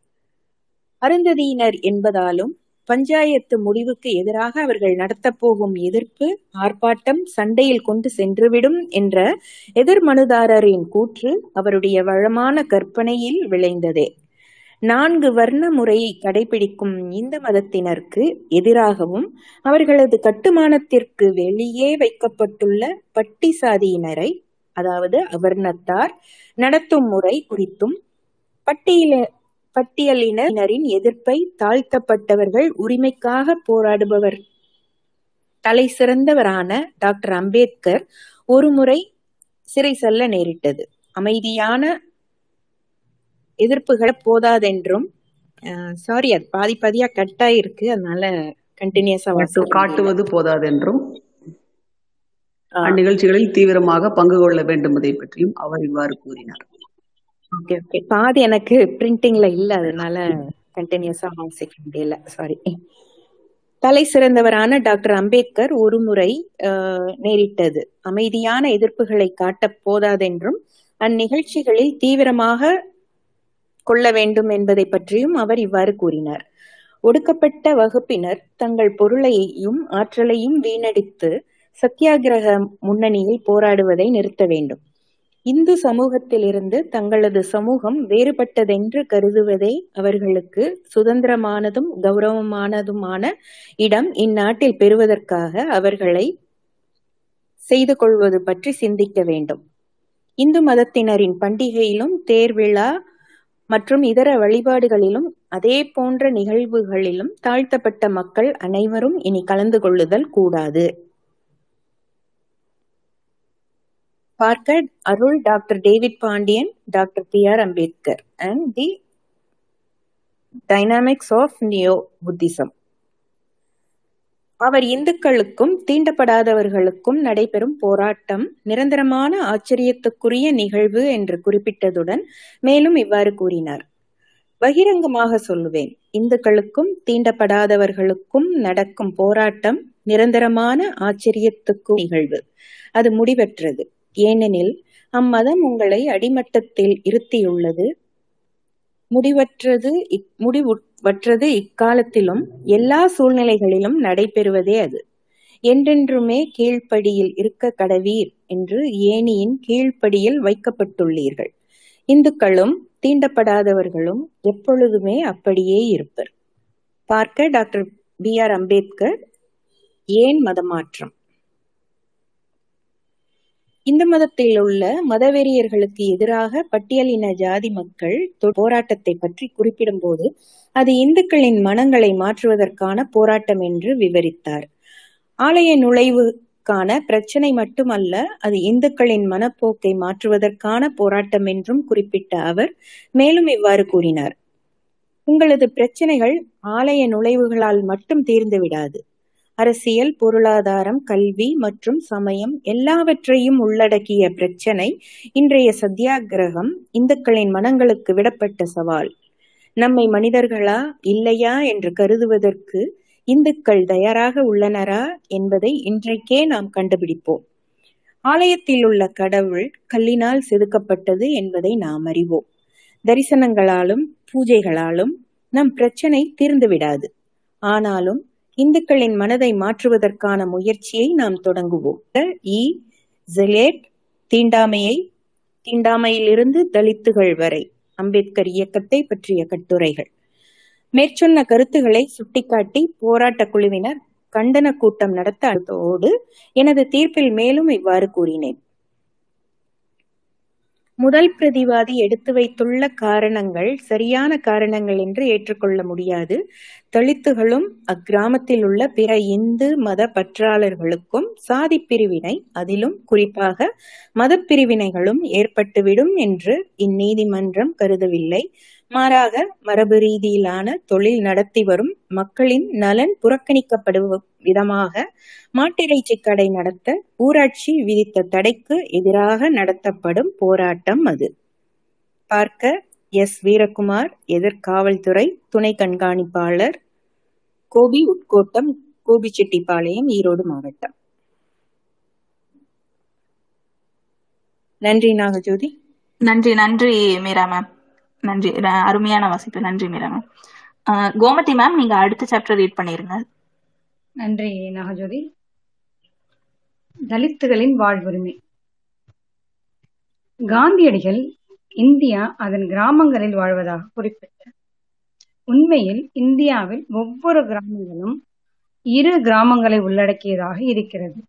அருந்ததியினர் என்பதாலும் பஞ்சாயத்து முடிவுக்கு எதிராக அவர்கள் நடத்தப் போகும் எதிர்ப்பு ஆர்ப்பாட்டம் சண்டையில் கொண்டு சென்றுவிடும் என்ற எதிர் மனுதாரரின் கூற்று அவருடைய வளமான கற்பனையில் விளைந்ததே. நான்கு வர்ண முறையை கடைபிடிக்கும் இந்து மதத்தினருக்கு எதிராகவும் அவர்களது கட்டுமானத்திற்கு வெளியே வைக்கப்பட்டுள்ள பட்டி சாதியினரை அதாவது அவர்ணத்தார் நடத்தும் முறை குறித்தும் பட்டியல பட்டியலினரின் எதிர்ப்பை தாழ்த்தப்பட்டவர்கள் உரிமைக்காக போராடுபவர். தலை சிறந்தவரான டாக்டர் அம்பேத்கர் ஒருமுறை சிறை செல்ல நேரிட்டது. அமைதியான எதிர்ப்புகள் போதாதென்றும் சாரி அது பாதி பாதியா கட் ஆயிருக்கு. அதனால கண்டினியூஸா காட்டுவது போதாதென்றும் ஆ, அந்நிகழ்ச்சிகளில் தீவிரமாக பங்கு கொள்ள வேண்டுமதை பற்றியும் அவர் இவ்வாறு கூறினார். ஓகே ஓகே பாதி எனக்கு பிரிண்டிங்ல இல்ல அதனால கண்டினியூஸா வாசிக்க முடியல. சாரி தலை சிறந்தவரான டாக்டர் அம்பேத்கர் ஒருமுறை நேரிட்டது. அமைதியான எதிர்ப்புகளை காட்ட போதாதென்றும் அந்நிகழ்ச்சிகளில் தீவிரமாக கொள்ள வேண்டும் என்பதை பற்றியும் அவர் இவ்வாறு கூறினார். ஒடுக்கப்பட்ட வகுப்பினர் தங்கள் பொருளையும் ஆற்றலையும் வீணடித்து சத்தியாகிரக முன்னணியில் போராடுவதை நிறுத்த வேண்டும். இந்து சமூகத்திலிருந்து தங்களது சமூகம் வேறுபட்டதென்று கருதுவதே அவர்களுக்கு சுதந்திரமானதும் கௌரவமானதுமான இடம் இந்நாட்டில் பெறுவதற்காக அவர்களை செய்து கொள்வது பற்றி சிந்திக்க வேண்டும். இந்து மதத்தினரின் பண்டிகையிலும் தேர்விழா மற்றும் இதர வழிபாடுகளிலும் அதே போன்ற நிகழ்வுகளிலும் தாழ்த்தப்பட்ட மக்கள் அனைவரும் இனி கலந்து கொள்ளுதல் கூடாது. பார்க்க அருள் doctor David Pandian doctor B R Ambedkar and the dynamics of neo Buddhism அவர் இந்துக்களுக்கும் தீண்டப்படாதவர்களுக்கும் நடைபெறும் போராட்டம் நிரந்தரமான ஆச்சரியத்துக்குரிய நிகழ்வு என்று குறிப்பிட்டதுடன் மேலும் இவ்வாறு கூறினார். பகிரங்கமாக சொல்லுவேன். இந்துக்களுக்கும் தீண்டப்படாதவர்களுக்கும் நடக்கும் போராட்டம் நிரந்தரமான ஆச்சரியத்துக்கு நிகழ்வு. அது முடிவற்றது. ஏனெனில் அம்மதம் உங்களை அடிமட்டத்தில் இருத்தியுள்ளது. முடிவற்றது இக்- முடிவற்றது இக்காலத்திலும் எல்லா சூழ்நிலைகளிலும் நடைபெறுவதே அது. என்றென்றுமே கீழ்ப்படியில் இருக்க கடவீர் என்று ஏணியின் கீழ்ப்படியில் வைக்கப்பட்டுள்ளீர்கள். இந்துக்களும் தீண்டப்படாதவர்களும் எப்பொழுதுமே அப்படியே இருப்பர். பார்க்க டாக்டர் பி ஆர் அம்பேத்கர் ஏன் மதமாற்றம்? இந்து மதத்தில் உள்ள மதவெறியர்களுக்கு எதிராக பட்டியலின ஜாதி மக்கள் போராட்டத்தை பற்றி குறிப்பிடும்போது அது இந்துக்களின் மனங்களை மாற்றுவதற்கான போராட்டம் என்று விவரித்தார். ஆலய நுழைவுக்கான பிரச்சனை மட்டுமல்ல அது இந்துக்களின் மனப்போக்கை மாற்றுவதற்கான போராட்டம் என்றும் குறிப்பிட்ட அவர் மேலும் இவ்வாறு கூறினார். உங்களது பிரச்சனைகள் ஆலய நுழைவுகளால் மட்டும் தீர்ந்து விடாது அரசியல் பொருளாதாரம் கல்வி மற்றும் சமயம் எல்லாவற்றையும் உள்ளடக்கிய பிரச்சனை இன்றைய சத்தியாகிரகம் இந்துக்களின் மனங்களுக்கு விடப்பட்ட சவால். நம்மை மனிதர்களா இல்லையா என்று கருதுவதற்கு இந்துக்கள் தயாராக உள்ளனரா என்பதை இன்றைக்கே நாம் கண்டுபிடிப்போம். ஆலயத்தில் உள்ள கடவுள் கல்லினால் செதுக்கப்பட்டது என்பதை நாம் அறிவோம். தரிசனங்களாலும் பூஜைகளாலும் நம் பிரச்சனை தீர்ந்து விடாது ஆனாலும் இந்துக்களின் மனதை மாற்றுவதற்கான முயற்சியை நாம் தொடங்குவோம். இ ஜெலேட் தீண்டாமையை தீண்டாமையிலிருந்து தலித்துகள் வரை அம்பேத்கர் இயக்கத்தை பற்றிய கட்டுரைகள். மேற்சொன்ன கருத்துக்களை சுட்டிக்காட்டி போராட்டக் குழுவினர் கண்டன கூட்டம் நடத்தோடு எனது தீர்ப்பில் மேலும் இவ்வாறு கூறினேன். முதல் பிரதிவாதி எடுத்து வைத்துள்ள காரணங்கள் சரியான காரணங்கள் என்று ஏற்றுக்கொள்ள முடியாது. தலித்துகளும் அக்கிராமத்தில் உள்ள பிற இந்து மத பற்றாளர்களுக்கும் சாதி பிரிவினை அதிலும் குறிப்பாக மதப் பிரிவினைகளும் ஏற்பட்டுவிடும் என்று இந்நீதிமன்றம் கருதவில்லை. மாறாக மரபு ரீதியிலான தொழில் நடத்தி வரும் மக்களின் நலன் புறக்கணிக்கப்படும் விதமாக மாட்டிறைச்சி கடை நடத்த ஊராட்சி விதித்த தடைக்கு எதிராக நடத்தப்படும் போராட்டம் அது. பார்க்க எஸ். வீரகுமார் எதிர்காவல்துறை துணை கண்காணிப்பாளர் கோபி உட்கோட்டம் கோபிச்செட்டிப்பாளையம் ஈரோடு மாவட்டம். நன்றி நாகஜோதி. நன்றி நன்றி மீரா மேம். நன்றி. அருமையான வாசிப்பு. நன்றி மீரா மேம் கோமதி மேம் நீங்க அடுத்த சாப்டர் ரீட் பண்ணிருங்க. நன்றி நாகஜோதி. தலித்துகளின் வாழ்வுரிமை. காந்தியடிகள் இந்தியா அதன் கிராமங்களில் வாழ்வதாக குறிப்பிட்டார் உண்மையில் இந்தியாவில் ஒவ்வொரு கிராமங்களும் இரு கிராமங்களை உள்ளடக்கியதாக இருக்கிறது.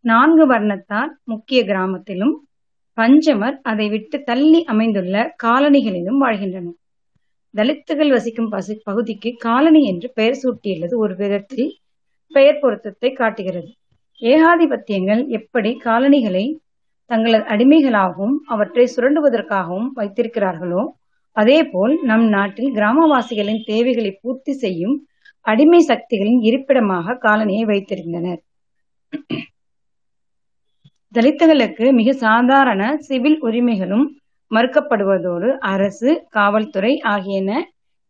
நான்கு வர்ணத்தார் முக்கிய கிராமத்திலும் பஞ்சமர் அதை விட்டு தள்ளி அமைந்துள்ள காலனிகளிலும் வாழ்கின்றனர். தலித்துகள் வசிக்கும் பசி பகுதிக்கு காலனி என்று பெயர் சூட்டியுள்ளது ஒரு விதத்தில் பெயர் பொருத்தத்தை காட்டுகிறது. ஏகாதிபத்தியங்கள் எப்படி காலனிகளை தங்களது அடிமைகளாகவும் அவற்றை சுரண்டுவதற்காகவும் வைத்திருக்கிறார்களோ அதேபோல் நம் நாட்டில் கிராமவாசிகளின் தேவைகளை பூர்த்தி செய்யும் அடிமை சக்திகளின் இருப்பிடமாக காலனியை வைத்திருந்தனர். தலித்துகளுக்கு மிக சாதாரண சிவில் உரிமைகளும் மறுக்கப்படுவதோடு அரசு காவல்துறை ஆகியன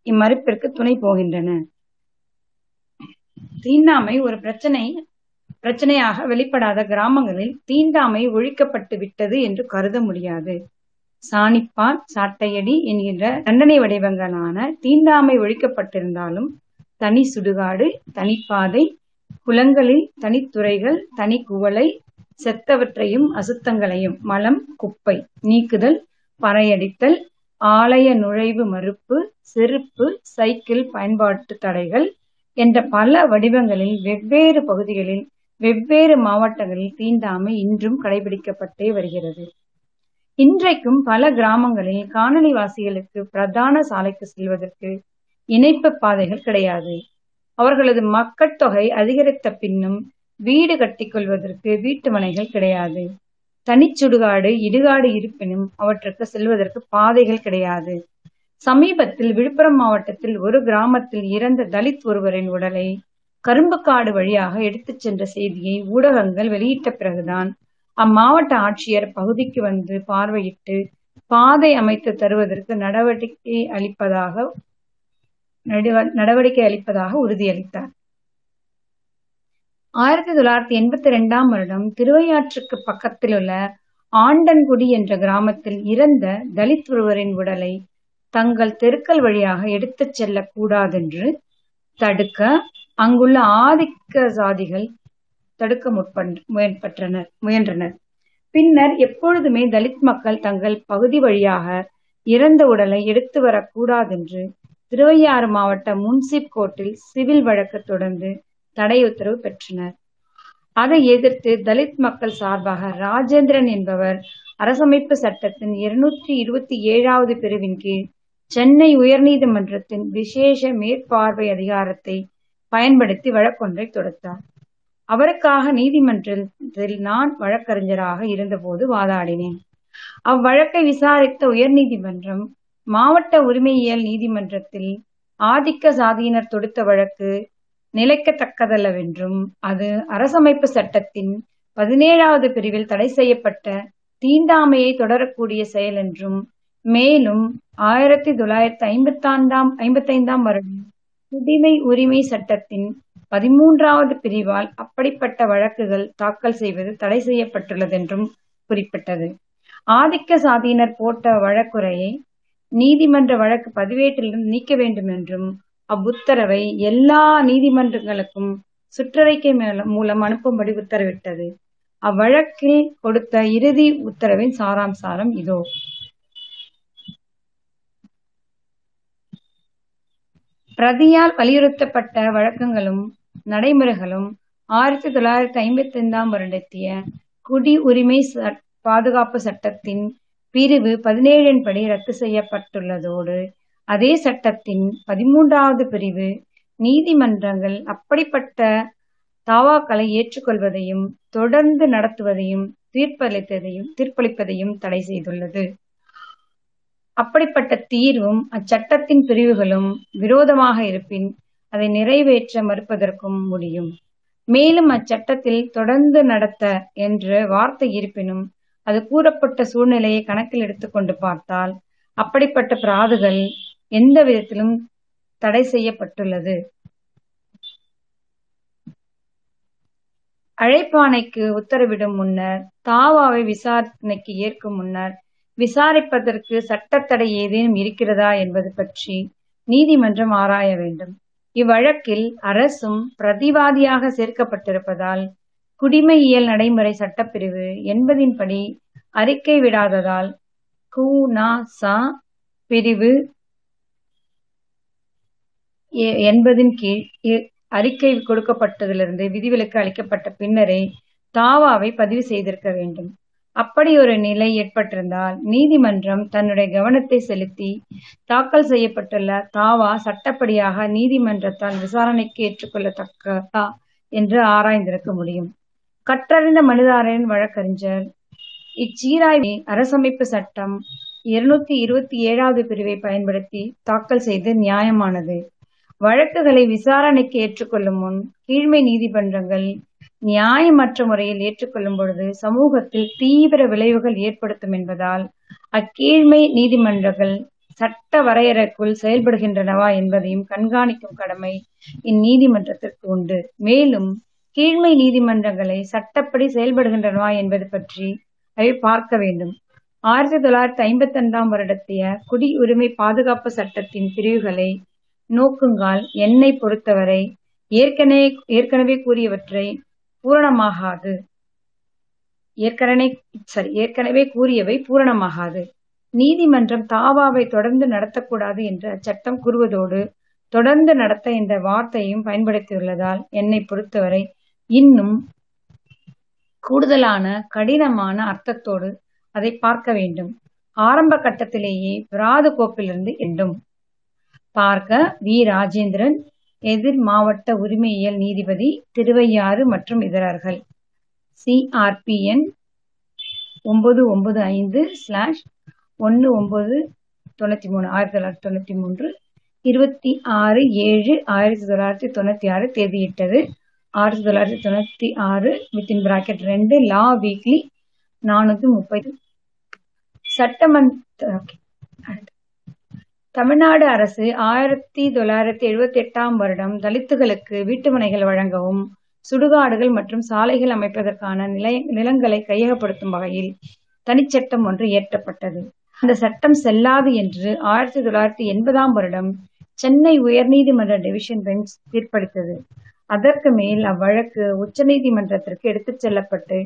இம்மறுப்பிற்கு துணை போகின்றன. தீண்டாமை ஒரு பிரச்சனை பிரச்சனையாக வெளிப்படாத கிராமங்களில் தீண்டாமை ஒழிக்கப்பட்டு விட்டது என்று கருத முடியாது. சாணிப்பால் சாட்டையடி என்கின்ற தண்டனை வடிவங்களான தீண்டாமை ஒழிக்கப்பட்டிருந்தாலும் தனி சுடுகாடு தனிப்பாதை குளங்களில் தனித்துறைகள் தனி குவளை செத்தவற்றையும் அசுத்தங்களையும். மலம் குப்பை நீக்குதல் பறையடித்தல் ஆலய நுழைவு மறுப்பு செருப்பு சைக்கிள் பயன்பாட்டு தடைகள் என்ற பல வடிவங்களில் வெவ்வேறு பகுதிகளில் வெவ்வேறு மாவட்டங்களில் தீண்டாமை இன்றும் கடைபிடிக்கப்பட்டே வருகிறது. இன்றைக்கும் பல கிராமங்களில் காணொலி வாசிகளுக்கு பிரதான சாலைக்கு செல்வதற்கு இணைப்பு பாதைகள் கிடையாது. அவர்களது மக்கட்தொகை அதிகரித்த பின்னும் வீடு கட்டிக்கொள்வதற்கு வீட்டு மனைகள் கிடையாது. தனிச்சுடுகாடு இடுகாடு இருப்பினும் அவற்றுக்கு செல்வதற்கு பாதைகள் கிடையாது. சமீபத்தில் விழுப்புரம் மாவட்டத்தில் ஒரு கிராமத்தில் இறந்த தலித் ஒருவரின் உடலை கரும்புக்காடு வழியாக எடுத்துச் சென்ற செய்தியை ஊடகங்கள் வெளியிட்ட பிறகுதான் அம்மாவட்ட ஆட்சியர் பகுதிக்கு வந்து பார்வையிட்டு பாதை அமைத்து தருவதற்கு நடவடிக்கை அளிப்பதாக நடவடிக்கை அளிப்பதாக உறுதியளித்தார். ஆயிரத்தி தொள்ளாயிரத்தி எண்பத்தி ரெண்டாம் வருடம் திருவையாற்றுக்கு பக்கத்தில் உள்ள ஆண்டன்குடி என்ற கிராமத்தில் இறந்த தலித் ஒருவரின் உடலை தங்கள் தெருக்கள் வழியாக எடுத்துச் செல்லக்கூடாதென்று தடுக்க அங்குள்ள ஆதிக்க சாதிகள் தடுக்க முற்பட்டனர் முயன்றனர். பின்னர் எப்பொழுதுமே தலித் மக்கள் தங்கள் பகுதி வழியாக இறந்த உடலை எடுத்து வரக்கூடாதென்று திருவையாறு மாவட்ட முன்சிப் கோர்ட்டில் சிவில் வழக்கு தொடர்ந்து தடை உத்தரவு பெற்றனர். அதை எதிர்த்து தலித் மக்கள் சார்பாக ராஜேந்திரன் என்பவர் அரசமைப்பு சட்டத்தின் இருநூற்றி இருபத்தி ஏழாவது பிரிவின் கீழ் சென்னை உயர்நீதிமன்றத்தின் விசேஷ மேற்பார்வை அதிகாரத்தை பயன்படுத்தி வழக்கொன்றை தொடுத்தார். அவருக்காக நீதிமன்றத்தில் நான் வழக்கறிஞராக இருந்தபோது வாதாடினேன். அவ்வழக்கை விசாரித்த உயர்நீதிமன்றம் மாவட்ட உரிமையியல் நீதிமன்றத்தில் ஆதிக்க சாதியினர் தொடுத்த வழக்கு நிலைக்கத்தக்கதல்லவென்றும் அது அரசமைப்பு சட்டத்தின் பதினேழாவது பிரிவில் தடை செய்யப்பட்ட தீண்டாமையை தொடரக்கூடிய செயல் என்றும் மேலும் ஆயிரத்தி தொள்ளாயிரத்தி ஐம்பத்தாண்டாம் ஐம்பத்தைந்தாம் வருடம் குடிமை உரிமை சட்டத்தின் பதிமூன்றாவது பிரிவால் அப்படிப்பட்ட வழக்குகள் தாக்கல் செய்வது தடை செய்யப்பட்டுள்ளதென்றும் குறிப்பிட்டது. ஆதிக்க சாதியினர் போட்ட வழக்குரையை நீதிமன்ற வழக்கு பதிவேட்டிலிருந்து நீக்க வேண்டும் என்றும் அவ்வுத்தரவை எல்லா நீதிமன்றங்களுக்கும் சுற்றறிக்கை மூலம் அனுப்பும்படி உத்தரவிட்டது. அவ்வழக்கில் கொடுத்த இறுதி உத்தரவின் சாராம்சாரம் இதோ. பிரதியால் வலியுறுத்தப்பட்ட வழக்கங்களும் நடைமுறைகளும் ஆயிரத்தி தொள்ளாயிரத்தி ஐம்பத்தி ஐந்தாம் வருடத்திய குடி உரிமை பாதுகாப்பு சட்டத்தின் பிரிவு பதினேழின் படி ரத்து செய்யப்பட்டுள்ளதோடு அதே சட்டத்தின் பதிமூன்றாவது பிரிவு நீதிமன்றங்கள் அப்படிப்பட்ட தாவாக்களை ஏற்றுக்கொள்வதையும் தொடர்ந்து நடத்துவதையும் தீர்ப்பளித்ததையும் தீர்ப்பளிப்பதையும் தடை செய்துள்ளது. அப்படிப்பட்ட தீர்வும் அச்சட்டத்தின் பிரிவுகளும் விரோதமாக இருப்பின் அதை நிறைவேற்ற மறுப்பதற்கும் முடியும். மேலும் அச்சட்டத்தில் தொடர்ந்து நடத்த என்ற வார்த்தை இருப்பினும் அது கூறப்பட்ட சூழ்நிலையை கணக்கில் எடுத்துக்கொண்டு பார்த்தால் அப்படிப்பட்ட பிராதுகள் எந்த விதத்திலும் தடை செய்யப்பட்டுள்ளது. அழைப்பானைக்கு உத்தரவிடும் முன்னர் தாவாவை விசாரணைக்கு ஏற்கும் முன்னர் விசாரிப்பதற்கு சட்டத்தடை ஏதேனும் இருக்கிறதா என்பது பற்றி நீதிமன்றம் ஆராய வேண்டும். இவ்வழக்கில் அரசும் பிரதிவாதியாக சேர்க்கப்பட்டிருப்பதால் குடிமையியல் நடைமுறை சட்டப்பிரிவு என்பதின்படி அறிக்கை விடாததால் கு நா சா பிரிவு என்பதின் கீழ் அறிக்கை கொடுக்கப்பட்டதிலிருந்து விதிவிலக்கு அளிக்கப்பட்ட பின்னரே தாவாவை பதிவு செய்திருக்க வேண்டும். அப்படி ஒரு நிலை ஏற்பட்டிருந்தால் நீதிமன்றம் தன்னுடைய கவனத்தை செலுத்தி தாக்கல் செய்யப்பட்டுள்ள தாவா சட்டப்படியாக நீதிமன்றத்தால் விசாரணைக்கு ஏற்றுக்கொள்ளத்தக்கதா என்று ஆராய்ந்திருக்க முடியும். கற்றறிந்த மனிதாரின் வழக்கறிஞர் இச்சீராய்வை அரசமைப்பு சட்டம் இருநூத்தி இருபத்தி ஏழாவது பிரிவை பயன்படுத்தி தாக்கல் செய்து நியாயமானது. வழக்குகளை விசாரணைக்கு ஏற்றுக்கொள்ளும் முன் கீழ்மை நீதிமன்றங்கள் நியாயமற்ற முறையில் ஏற்றுக்கொள்ளும் பொழுது சமூகத்தில் தீவிர விளைவுகள் ஏற்படுத்தும் என்பதால் அக்கீழ்மை நீதிமன்றங்கள் சட்ட வரையறைக்குள் செயல்படுகின்றனவா என்பதையும் கண்காணிக்கும் கடமை இந்நீதிமன்றத்திற்கு உண்டு. மேலும் கீழ்மை நீதிமன்றங்களை சட்டப்படி செயல்படுகின்றனவா என்பது பற்றி அவை பார்க்க வேண்டும். ஆயிரத்தி தொள்ளாயிரத்தி ஐம்பத்தி ரெண்டாம் வருடத்திய குடியுரிமை பாதுகாப்பு சட்டத்தின் பிரிவுகளை நோக்குங்கால் என்னை பொறுத்தவரை ஏற்கனவே ஏற்கனவே கூறியவற்றை பூரணமாகாது. ஏற்கனவே சரி ஏற்கனவே கூறியவை பூரணமாகாது. நீதிமன்றம் தாவாவை தொடர்ந்து நடத்தக்கூடாது என்ற சட்டம் கூறுவதோடு தொடர்ந்து நடத்த என்ற வார்த்தையும் பயன்படுத்தியுள்ளதால் என்னை பொறுத்தவரை இன்னும் கூடுதலான கடினமான அர்த்தத்தோடு அதை பார்க்க வேண்டும். ஆரம்ப கட்டத்திலேயே விராது கோப்பிலிருந்து எண்டும். பார்க்க வி. ராஜேந்திரன் எதிர் மாவட்ட உரிமையியல் நீதிபதி திருவையாறு மற்றும் இதரர்கள். சிஆர்பிஎன் ஒன்பது ஒன்பது ஐந்து ஸ்லாஷ் ஒன்று ஒன்பது தொண்ணூற்றி மூணு ஆயிரத்தி தொள்ளாயிரத்தி தொண்ணூற்றி மூன்று இருபத்தி ஆறு ஏழு ஆயிரத்தி தொள்ளாயிரத்தி தொண்ணூற்றி ஆறு தேதியிட்டது. ஆயிரத்தி தொள்ளாயிரத்தி தொண்ணூற்றி ஆறு வித்தின் பிராக்கெட் ரெண்டு லா வீக்லி நானூற்றி முப்பது. சட்டமன்ற தமிழ்நாடு அரசு ஆயிரத்தி தொள்ளாயிரத்தி எழுபத்தி எட்டாம் வருடம் தலித்துகளுக்கு வீட்டுமனைகள் வழங்கவும் சுடுகாடுகள் மற்றும் சாலைகள் அமைப்பதற்கான நிலை நிலங்களை கையகப்படுத்தும் வகையில் தனிச்சட்டம் ஒன்று இயற்றப்பட்டது. அந்த சட்டம் செல்லாது என்று ஆயிரத்தி தொள்ளாயிரத்தி எண்பதாம் வருடம் சென்னை உயர்நீதிமன்ற டிவிஷன் பெஞ்ச் தீர்ப்பளித்தது. அதற்கு மேல் அவ்வழக்கு உச்சநீதிமன்றத்திற்கு எடுத்துச் செல்லப்பட்டு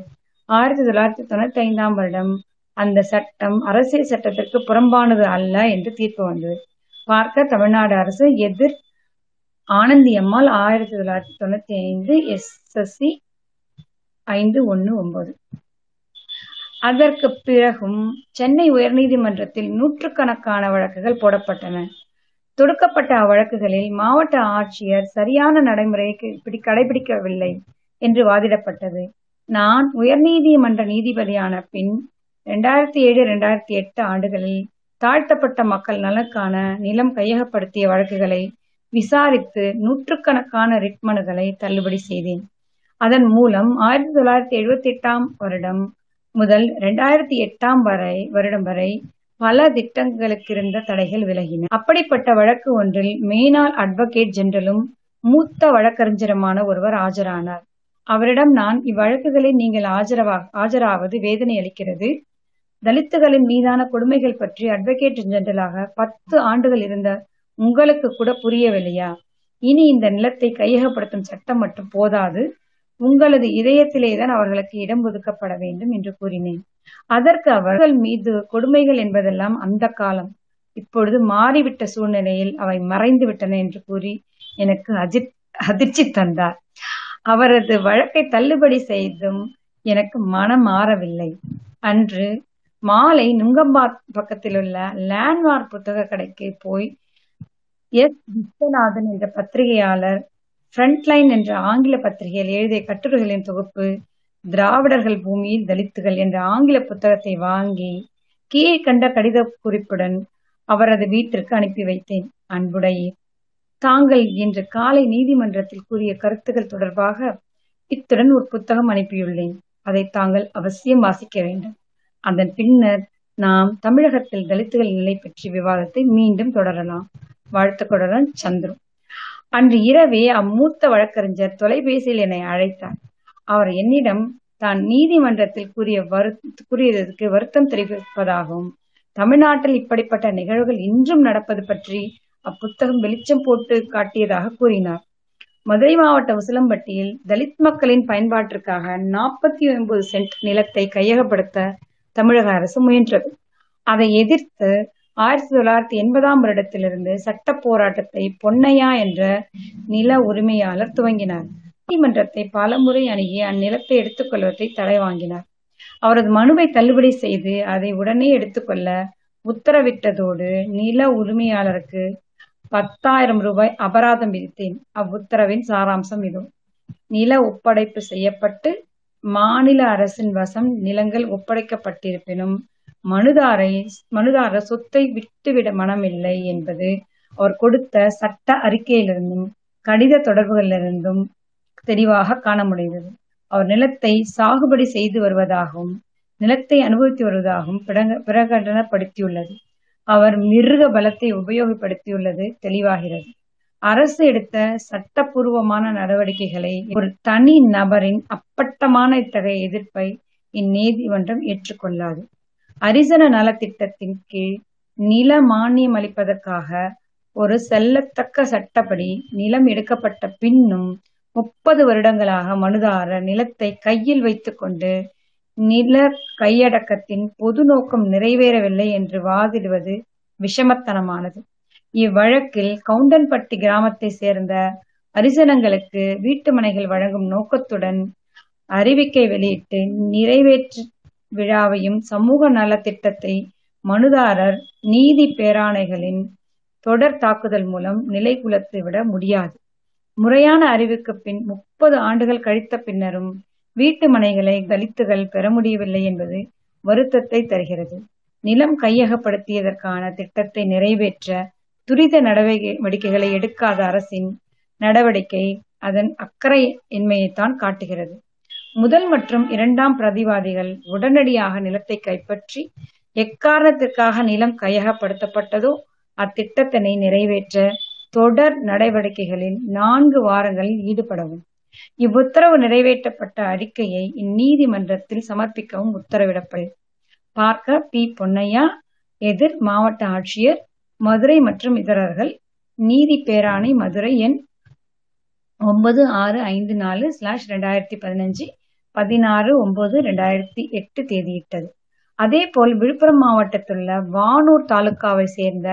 ஆயிரத்தி தொள்ளாயிரத்தி தொண்ணூத்தி ஐந்தாம் வருடம் அந்த சட்டம் அரசியல் சட்டத்திற்கு புறம்பானது அல்ல என்று தீர்ப்பு வந்தது. பார்க்க தமிழ்நாடு அரசு எதிர் ஆனந்தி அம்மாள் ஆயிரத்தி தொள்ளாயிரத்தி தொண்ணூத்தி ஐந்து எஸ்எஸ்சி ஐந்து ஒன்று ஒன்பது. அதற்கு பிறகும் சென்னை உயர்நீதிமன்றத்தில் நூற்றுக்கணக்கான வழக்குகள் போடப்பட்டன. தொடுக்கப்பட்ட அவ்வழக்குகளில் மாவட்ட ஆட்சியர் சரியான நடைமுறையை கடைபிடிக்கவில்லை என்று வாதிடப்பட்டது. நான் உயர்நீதிமன்ற நீதிபதியான பின் ரெண்டாயிரத்தி ஏழு ரெண்டாயிரத்தி எட்டு ஆண்டுகளில் தாழ்த்தப்பட்ட மக்கள் நலனுக்கான நிலம் கையகப்படுத்திய வழக்குகளை விசாரித்து நூற்றுக்கணக்கான ரிட்மனுகளை தள்ளுபடி செய்தேன். அதன் மூலம் ஆயிரத்தி தொள்ளாயிரத்தி எழுபத்தி எட்டாம் வருடம் முதல் ரெண்டாயிரத்தி எட்டாம் வரை வருடம் வரை பல திட்டங்களுக்கு இருந்த தடைகள் விலகின. அப்படிப்பட்ட வழக்கு ஒன்றில் மெயினால் அட்வொகேட் ஜெனரலும் மூத்த வழக்கறிஞருமான ஒருவர் ஆஜரானார். அவரிடம் நான் இவ்வழக்குகளை நீங்கள் ஆஜரவா ஆஜராவது வேதனை அளிக்கிறது தலித்துகளின் மீதான கொடுமைகள் பற்றி அட்வொகேட் ஜெனரலாக பத்து ஆண்டுகள் இருந்த உங்களுக்கு கூட புரியவில்லையா? இனி இந்த நிலத்தை கையகப்படுத்தும் சட்டம் மட்டும் போதாது. உங்களது இதயத்திலேதான் அவர்களுக்கு இடம் ஒதுக்கப்பட வேண்டும் என்று கூறினேன். அதற்கு அவர்கள் மீது கொடுமைகள் என்பதெல்லாம் அந்த காலம். இப்பொழுது மாறிவிட்ட சூழ்நிலையில் அவை மறைந்து விட்டன என்று கூறி எனக்கு அஜித் அதிர்ச்சி தந்தார். அவரது வழக்கை தள்ளுபடி செய்தும் எனக்கு மனம் மாறவில்லை. அன்று மாலை நுங்கம்பார் பக்கத்தில் உள்ள லேண்ட்மார்க் புத்தக கடைக்கு போய் எஸ். விஸ்வநாதன் என்ற பத்திரிகையாளர் ஃப்ரண்ட்லைன் என்ற ஆங்கில பத்திரிகையில் எழுதிய கட்டுரைகளின் தொகுப்பு திராவிடர்கள் பூமியில் தலித்துகள் என்ற ஆங்கில புத்தகத்தை வாங்கி கீழ்கண்ட கடித குறிப்புடன் அவரது வீட்டிற்கு அனுப்பி வைத்தேன். அன்புடைய தாங்கள் இன்று காலை நீதிமன்றத்தில் கூறிய கருத்துக்கள் தொடர்பாக இத்துடன் ஒரு புத்தகம் அனுப்பியுள்ளேன். அதை தாங்கள் அவசியம் வாசிக்க வேண்டும். அதன் பின்னர் நாம் தமிழகத்தில் தலித்துகள் நிலை பற்றி விவாதத்தை மீண்டும் தொடரலாம். வாழ்த்துக்களுடன் சந்துரு. அன்று இரவே அம்மூத்த வழக்கறிஞர் தொலைபேசியில் என்னை அழைத்தார். அவர் என்னிடம் தான் நீதிமன்றத்தில் கூறிய வரு கூறியதற்கு வருத்தம் தெரிவிப்பதாகவும் தமிழ்நாட்டில் இப்படிப்பட்ட நிகழ்வுகள் இன்றும் நடப்பது பற்றி அப்புத்தகம் வெளிச்சம் போட்டு காட்டியதாக கூறினார். மதுரை மாவட்ட உசிலம்பட்டியில் தலித் மக்களின் பயன்பாட்டிற்காக நாற்பத்தி ஒன்பது சென்ட் நிலத்தை கையகப்படுத்த தமிழக அரசு முயன்றது. அதை எதிர்த்து ஆயிரத்தி தொள்ளாயிரத்தி எண்பதாம் வருடத்திலிருந்து சட்ட போராட்டத்தை பொன்னையா என்ற நில உரிமையாளர் துவங்கினார். நீதிமன்றத்தை பலமுறை அணுகி அந்நிலத்தை எடுத்துக்கொள்வதை தடை வாங்கினார் அவரது மனுவை தள்ளுபடி செய்து அதை உடனே எடுத்துக்கொள்ள உத்தரவிட்டதோடு நில உரிமையாளருக்கு பத்தாயிரம் ரூபாய் அபராதம் விதித்தேன். அவ்வுத்தரவின் சாராம்சம் இது. நில ஒப்படைப்பு செய்யப்பட்டு மாநில அரசின் வசம் நிலங்கள் ஒப்படைக்கப்பட்டிருப்பினும் மனுதாரை மனுதாரர் சொத்தை விட்டுவிட மனமில்லை என்பது அவர் கொடுத்த சட்ட அறிக்கையிலிருந்தும் கடித தொடர்புகளிலிருந்தும் தெளிவாக காண முடிந்தது அவர் நிலத்தை சாகுபடி செய்து வருவதாகவும் நிலத்தை அனுபவித்து வருவதாகவும் பிரக- பிரகடனப்படுத்தியுள்ளது. அவர் மிருக பலத்தை உபயோகப்படுத்தியுள்ளது தெளிவாகிறது. அரசு எடுத்த சட்டப்பூர்வமான நடவடிக்கைகளை ஒரு தனி நபரின் அப்பட்டமான இத்தகைய எதிர்ப்பை இந்நீதிமன்றம் ஏற்றுக்கொள்ளாது. அரிசன நலத்திட்டத்தின் கீழ் நில மானியம் அளிப்பதற்காக ஒரு செல்லத்தக்க சட்டப்படி நிலம் எடுக்கப்பட்ட பின்னும் முப்பது வருடங்களாக மனுதாரர் நிலத்தை கையில் வைத்துக்கொண்டு நில கையடக்கத்தின் பொது நோக்கம் நிறைவேறவில்லை என்று வாதிடுவது விஷமத்தனமானது. இவ்வழக்கில் கவுண்டன்பட்டி கிராமத்தை சேர்ந்த அரிசனங்களுக்கு வீட்டு மனைகள் வழங்கும் நோக்கத்துடன் அறிவிக்கை வெளியிட்டு நிறைவேற்று விழாவையும் சமூக நலத்திட்டத்தை மனுதாரர் நீதி பேராணைகளின் தொடர் தாக்குதல் மூலம் நிலைகுலத்து விட முடியாது. முறையான அறிவுக்கு பின் முப்பது ஆண்டுகள் கழித்த பின்னரும் வீட்டு மனைகளை தலித்துகள் பெற முடியவில்லை என்பது வருத்தத்தை தருகிறது. நிலம் கையகப்படுத்தியதற்கான திட்டத்தை நிறைவேற்ற துரித நடவடிக்கைகளை எடுக்காத அரசின் நடவடிக்கை அதன் அக்கறை இன்மையைத்தான் காட்டுகிறது. முதல் மற்றும் இரண்டாம் பிரதிவாதிகள் உடனடியாக நிலத்தை கைப்பற்றி எக்காரணத்திற்காக நிலம் கையகப்படுத்தப்பட்டதோ அத்திட்டத்தினை நிறைவேற்ற தொடர் நடவடிக்கைகளில் நான்கு வாரங்களில் ஈடுபடவும். இவ்வுத்தரவு நிறைவேற்றப்பட்ட அறிக்கையை இந்நீதிமன்றத்தில் சமர்ப்பிக்கவும் உத்தரவிடப்படும் பார்க்க பி. பொன்னையா எதிர் மாவட்ட ஆட்சியர் மதுரை மற்றும் இதரர்கள். நீதி பேராணை மதுரை எண் ஒன்பது ஆறு ஐந்து நாலு ஸ்லாஷ் ரெண்டாயிரத்தி பதினஞ்சு பதினாறு ஒன்பது ரெண்டாயிரத்தி எட்டு தேதியிட்டது. அதேபோல் விழுப்புரம் மாவட்டத்திலுள்ள வானூர் தாலுகாவை சேர்ந்த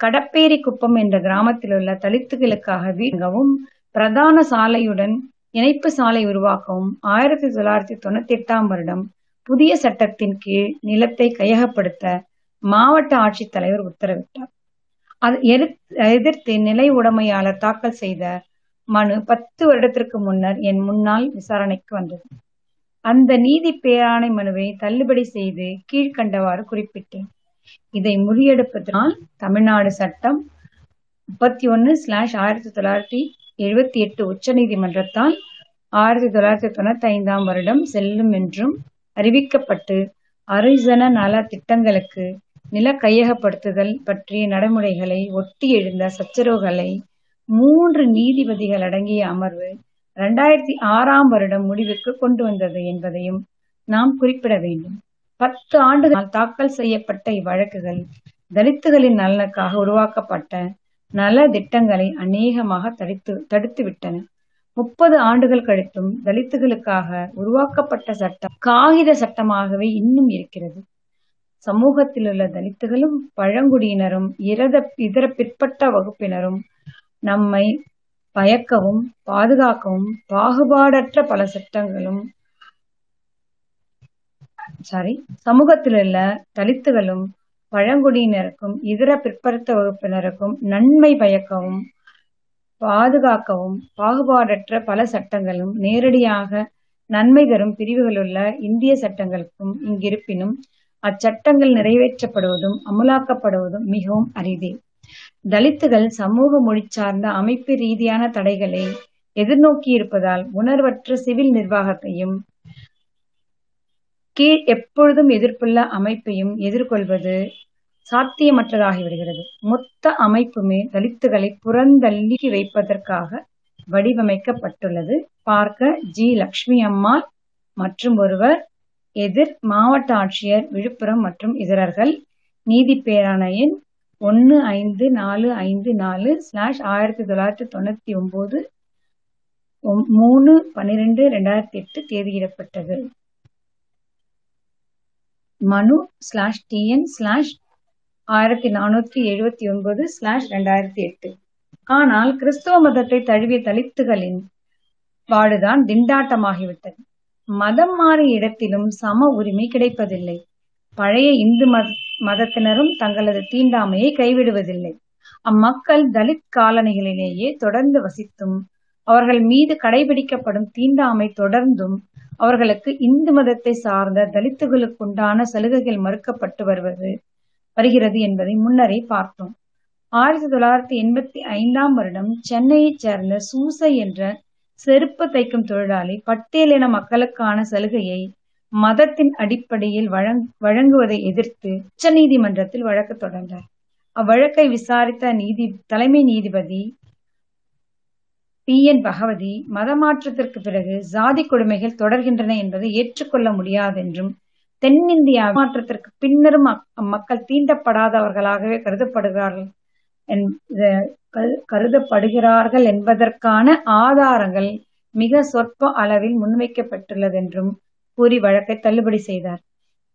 கடப்பேரி குப்பம் என்ற கிராமத்தில் உள்ள தலித்துகளுக்காக வீங்கவும் பிரதான சாலையுடன் இணைப்பு சாலை உருவாக்கவும் ஆயிரத்தி தொள்ளாயிரத்தி தொண்ணூத்தி எட்டாம் வருடம் புதிய சட்டத்தின் கீழ் நிலத்தை கையகப்படுத்த மாவட்ட ஆட்சித்தலைவர் உத்தரவிட்டார். அது எதிர்த்து நிலை உடைமையாளர் தாக்கல் செய்த மனு பத்து வருடத்திற்கு முன்னர் என் முன்னால் விசாரணைக்கு வந்தது. அந்த நீதி பேராணை மனுவை தள்ளுபடி செய்து கீழ்கண்டவாறு குறிப்பிட்டேன். இதை முறியெடுப்பதனால் தமிழ்நாடு சட்டம் முப்பத்தி ஒன்னு ஸ்லாஷ் ஆயிரத்தி தொள்ளாயிரத்தி எழுபத்தி எட்டு உச்ச நீதிமன்றத்தால் ஆயிரத்தி தொள்ளாயிரத்தி தொண்ணூத்தி ஐந்தாம் வருடம் செல்லும் என்றும் அறிவிக்கப்பட்டு அரிசன நல திட்டங்களுக்கு நில கையகப்படுத்துதல் பற்றிய நடைமுறைகளை ஒட்டி எழுந்த சச்சரவுகளை மூன்று நீதிபதிகள் அடங்கிய அமர்வு இரண்டாயிரத்தி ஆறாம் வருடம் முடிவுக்கு கொண்டு வந்தது என்பதையும் நாம் குறிப்பிட வேண்டும். பத்து ஆண்டுகள் தாக்கல் செய்யப்பட்ட இவ்வழக்குகள் தலித்துகளின் நலனுக்காக உருவாக்கப்பட்ட நல திட்டங்களை அநேகமாக தடுத்து தடுத்துவிட்டன. முப்பது ஆண்டுகள் கழித்தும் தலித்துகளுக்காக உருவாக்கப்பட்ட சட்டம் காகித சட்டமாகவே இன்னும் இருக்கிறது. சமூகத்தில் உள்ள தலித்துகளும் பழங்குடியினரும் இரத இதர பிற்பட்ட வகுப்பினரும் நம்மை பயக்கவும் பாதுகாக்கவும் பாகுபாடற்ற பல சட்டங்களும் சாரி சமூகத்தில் உள்ள தலித்துகளும் பழங்குடியினருக்கும் இதர பிற்படுத்த வகுப்பினருக்கும் நன்மை பயக்கவும் பாதுகாக்கவும் பாகுபாடற்ற பல சட்டங்களும் நேரடியாக நன்மை தரும் பிரிவுகளுள்ள இந்திய சட்டங்களுக்கும் இங்கிருப்பினும் அச்சட்டங்கள் நிறைவேற்றப்படுவதும் அமுலாக்கப்படுவதும் மிகவும் அரிதே. தலித்துகள் சமூக மொழி சார்ந்த அமைப்பு ரீதியான தடைகளை எதிர்நோக்கி இருப்பதால் உணர்வற்ற சிவில் நிர்வாகத்தையும் கீழ் எப்பொழுதும் எதிர்ப்புள்ள அமைப்பையும் எதிர்கொள்வது சாத்தியமற்றதாகிவிடுகிறது. மொத்த அமைப்புமே தலித்துகளை புறந்தள்ளி வைப்பதற்காக வடிவமைக்கப்பட்டுள்ளது. பார்க்க ஜி. லக்ஷ்மி அம்மாள் மற்றும் ஒருவர் எதிர் மாவட்ட ஆட்சியர் விழுப்புரம் மற்றும் இதரர்கள். நீதி பேராணையின் ஒன்னு ஐந்து நாலு ஐந்து நாலு ஸ்லாஷ் ஆயிரத்தி தொள்ளாயிரத்தி தொண்ணூத்தி ஒம்பது மூணு பன்னிரெண்டு ரெண்டாயிரத்தி எட்டு தேதியிடப்பட்டது. மனு ஸ்லாஷ் டிஎன் ஸ்லாஷ் ஆயிரத்தி நானூற்றி எழுபத்தி ஒன்பது ஸ்லாஷ் ரெண்டாயிரத்தி எட்டு. ஆனால் கிறிஸ்துவ மதத்தை தழுவிய தலித்துகளின் பாடுதான் திண்டாட்டமாகிவிட்டது. மதம் மாறிய இடத்திலும் சம உரிமை கிடைப்பதில்லை. பழைய இந்து மதத்தினரும் தங்களது தீண்டாமையை கைவிடுவதில்லை. அம்மக்கள் தலித் காலனிகளிலேயே தொடர்ந்து வசித்தும் அவர்கள் மீது கடைபிடிக்கப்படும் தீண்டாமை தொடர்ந்தும் அவர்களுக்கு இந்து மதத்தை சார்ந்த தலித்துகளுக்குண்டான சலுகைகள் மறுக்கப்பட்டு வருவது வருகிறது என்பதை முன்னரே பார்த்தோம். ஆயிரத்தி தொள்ளாயிரத்தி எண்பத்தி ஐந்தாம் வருடம் சென்னையைச் சேர்ந்த சூசை என்ற செருப்பு தைக்கும் தொழிலாளி பட்டியலின மக்களுக்கான சலுகையை மதத்தின் அடிப்படையில் வழங்குவதை எதிர்த்து உச்ச நீதிமன்றத்தில் வழக்கு தொடர்ந்தார். அவ்வழக்கை விசாரித்த நீதி தலைமை நீதிபதி பி. என். பகவதி மதமாற்றத்திற்கு பிறகு சாதி கொடுமைகள் தொடர்கின்றன என்பதை ஏற்றுக்கொள்ள முடியாதென்றும் தென்னிந்திய மாற்றத்திற்கு பின்னரும் மக்கள் தீண்டப்படாதவர்களாகவே கருதப்படுகிறார்கள் கருதப்படுகிறார்கள் என்பதற்கான ஆதாரங்கள் மிக சொற்ப அளவில் முன்வைக்கப்பட்டுள்ளதென்றும் கூறி வழக்கை தள்ளுபடி செய்தார்.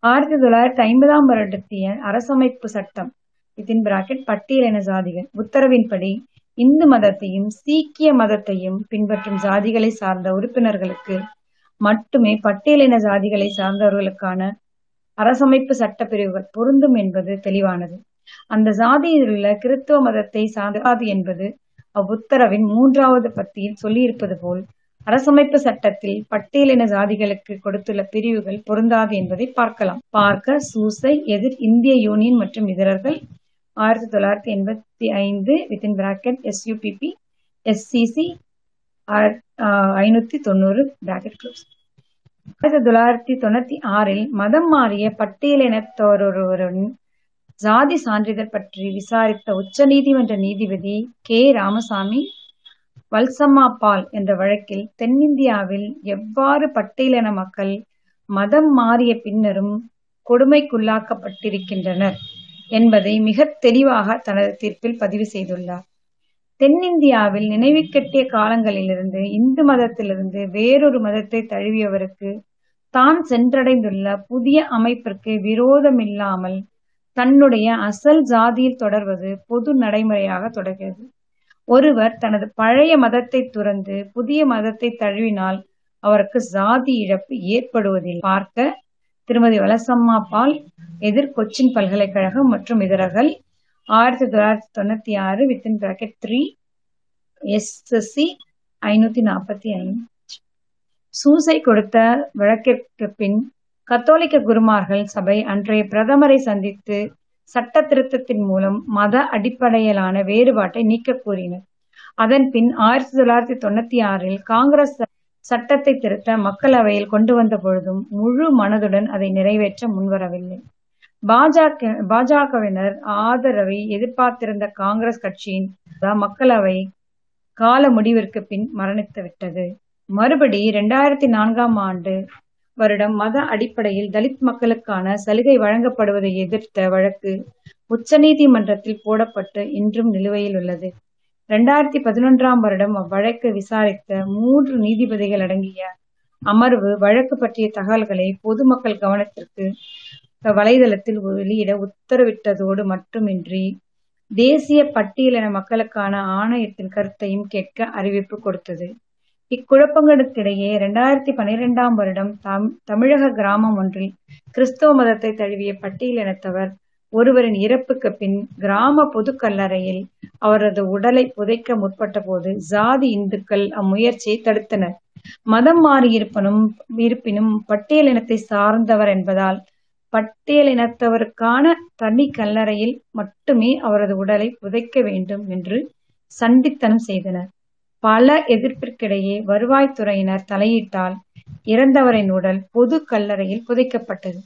ஆயிரத்தி தொள்ளாயிரத்தி ஐம்பதாம் வருடத்திய அரசமைப்பு சட்டம் இதின் பிராக்கெட் பட்டியலின சாதிகள் உத்தரவின்படி இந்து மதத்தையும் சீக்கிய மதத்தையும் பின்பற்றும் சாதிகளை சார்ந்த உறுப்பினர்களுக்கு மட்டுமே பட்டியலின சாதிகளை சார்ந்தவர்களுக்கான அரசமைப்பு சட்ட பிரிவுகள் பொருந்தும் என்பது தெளிவானது. அந்த சாதியில் உள்ள கிறிஸ்தவ மதத்தை சாதாது என்பது அவ்வுத்தரவின் மூன்றாவது பத்தியில் சொல்லியிருப்பது போல் அரசமைப்பு சட்டத்தில் பட்டியலின சாதிகளுக்கு கொடுத்துள்ள பிரிவுகள் பொருந்தாது என்பதை பார்க்கலாம். பார்க்க சூசை எதிர் இந்திய யூனியன் மற்றும் இதரர்கள் ஆயிரத்தி தொள்ளாயிரத்தி எண்பத்தி ஐந்து வித்தின் பிராக்கெட் எஸ்யூபிபி எஸ்சிசி ஐநூத்தி தொண்ணூறு பிராக்கெட் க்ளோஸ் ஆயிரத்தி தொள்ளாயிரத்தி தொண்ணூத்தி ஆறில் மதம் மாறிய பட்டியலினத்தொருவரின் ஜாதி சான்றிதழ் பற்றி விசாரித்த உச்ச நீதிமன்ற நீதிபதி கே. ராமசாமி வல்சம்மா பால் என்ற வழக்கில் தென்னிந்தியாவில் எவ்வாறு பட்டியலின மக்கள் மதம் மாறிய பின்னரும் கொடுமைக்குள்ளாக்கப்பட்டிருக்கின்றனர் என்பதை மிக தெளிவாக தனது தீர்ப்பில் பதிவு செய்துள்ளார். தென்னிந்தியாவில் நினைவு கட்டிய காலங்களிலிருந்து இந்து மதத்திலிருந்து வேறொரு மதத்தை தழுவியவருக்கு தான் சென்றடைந்துள்ள புதிய அமைப்பிற்கு விரோதமில்லாமல் தன்னுடைய அசல் ஜாதியில் தொடர்வது பொது நடைமுறையாக தொடர்கிறது. ஒருவர் தனது பழைய மதத்தை துறந்து புதிய மதத்தை தழுவினால் அவருக்கு ஜாதி இழப்பு ஏற்படுவதில் பார்க்க திருமதி வலசம்மா பால் எதிர் கொச்சின் பல்கலைக்கழகம் மற்றும் இதரர்கள் ஆயிரத்தி தொள்ளாயிரத்தி தொண்ணூத்தி ஆறு வித்தின் பிராக்கெட் த்ரீ எஸ்எஸ்சி ஐநூத்தி நாற்பத்தி ஐந்து சூசை கொடுத்த வழக்கிற்கு பின் கத்தோலிக்க குருமார்கள் சபை அன்றைய பிரதமரை சந்தித்து சட்ட திருத்தத்தின் மூலம் மத அடிப்படையிலான வேறுபாட்டை நீக்க கூறினர். அதன் பின் ஆயிரத்தி தொள்ளாயிரத்தி தொண்ணூத்தி ஆறில் காங்கிரஸ் சட்டத்தை திருத்த மக்களவையில் கொண்டு வந்த பொழுதும் முழு மனதுடன் அதை நிறைவேற்ற முன்வரவில்லை. பாஜக பாஜகவினர் ஆதரவை எதிர்பார்த்திருந்த காங்கிரஸ் கட்சியின் மக்களவை கால முடிவிற்கு பின் மரணித்து விட்டது. மறுபடி இரண்டாயிரத்தி நான்காம் ஆண்டு வருடம் மத அடிப்படையில் தலித் மக்களுக்கான சலுகை வழங்கப்படுவதை எதிர்த்த வழக்கு உச்சநீதிமன்றத்தில் போடப்பட்டு இன்றும் நிலுவையில் உள்ளது. இரண்டாயிரத்தி பதினொன்றாம் வருடம் அவ்வழக்கை விசாரித்த மூன்று நீதிபதிகள் அடங்கிய அமர்வு வழக்கு பற்றிய தகவல்களை பொதுமக்கள் கவனத்திற்கு வலைதளத்தில் வெளியிட உத்தரவிட்டதோடு மட்டுமின்றி தேசிய பட்டியலின மக்களுக்கான ஆணையத்தின் கருத்தையும் கேட்க அறிவிப்பு கொடுத்தது. இக்குழப்பங்களுக்கிடையே இரண்டாயிரத்தி பனிரெண்டாம் வருடம் தம் தமிழக கிராமம் ஒன்றில் கிறிஸ்தவ மதத்தை தழுவிய பட்டியலினத்தவர் ஒருவரின் இறப்புக்கு பின் கிராம பொது கல்லறையில் அவரது உடலை புதைக்க முற்பட்ட போது ஜாதி இந்துக்கள் அம்முயற்சியை தடுத்தனர். மதம் மாறியிருப்பனும் இருப்பினும் பட்டியலினத்தை சார்ந்தவர் என்பதால் பட்டியலினத்தவருக்கான தனி கல்லறையில் மட்டுமே அவரது உடலை புதைக்க வேண்டும் என்று சண்டித்தனம் செய்தனர். பல எதிர்ப்பிற்கிடையே வருவாய்த்துறையினர் தலையிட்டால் இறந்தவரின் உடல் பொது கல்லறையில் புதைக்கப்பட்டது.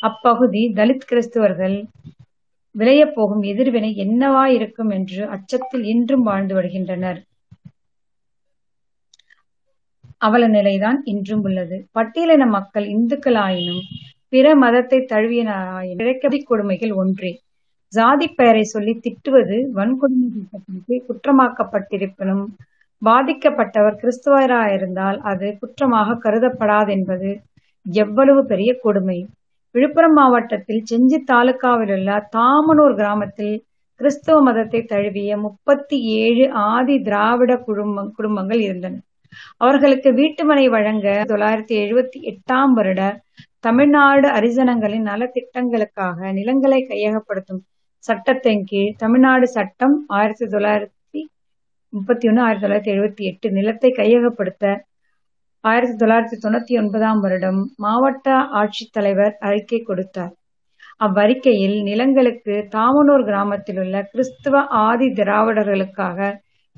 அப்பகுதி தலித் கிறிஸ்துவர்கள் விளையப் போகும் எதிர்வினை என்னவா இருக்கும் என்று அச்சத்தில் இன்றும் வாழ்ந்து வருகின்றனர். அவல நிலைதான் இன்றும் உள்ளது. பட்டியலின மக்கள் இந்துக்களாயினும் பிற மதத்தை தழுவியனாயினும் இழைக்கடி கொடுமைகள் ஒன்றே. ஜாதி பெயரை சொல்லி திட்டுவது வன்கொடுமை சட்டத்திற்கு குற்றமாக்கப்பட்டிருப்பினும் பாதிக்கப்பட்டவர் கிறிஸ்துவராயிருந்தால் அது குற்றமாக கருதப்படாதென்பது எவ்வளவு பெரிய கொடுமை. விழுப்புரம் மாவட்டத்தில் செஞ்சி தாலுகாவிலுள்ள தாமனூர் கிராமத்தில் கிறிஸ்தவ மதத்தை தழுவிய முப்பத்தி ஏழு ஆதி திராவிட குடும்ப குடும்பங்கள் இருந்தன. அவர்களுக்கு வீட்டுமனை வழங்க தொள்ளாயிரத்தி எழுபத்தி எட்டாம் வருட தமிழ்நாடு அரிசனங்களின் நலத்திட்டங்களுக்காக நிலங்களை கையகப்படுத்தும் சட்டத்தின் கீழ் தமிழ்நாடு சட்டம் ஆயிரத்தி தொள்ளாயிரத்தி முப்பத்தி ஒன்று ஆயிரத்தி தொள்ளாயிரத்தி எழுபத்தி எட்டு நிலத்தை கையகப்படுத்த ஆயிரத்தி தொள்ளாயிரத்தி தொண்ணூத்தி ஒன்பதாம் வருடம் மாவட்ட ஆட்சித்தலைவர் அறிக்கை கொடுத்தார். அவ்வறிக்கையில் நிலங்களுக்கு தாமனூர் கிராமத்தில் உள்ள கிறிஸ்துவ ஆதி திராவிடர்களுக்காக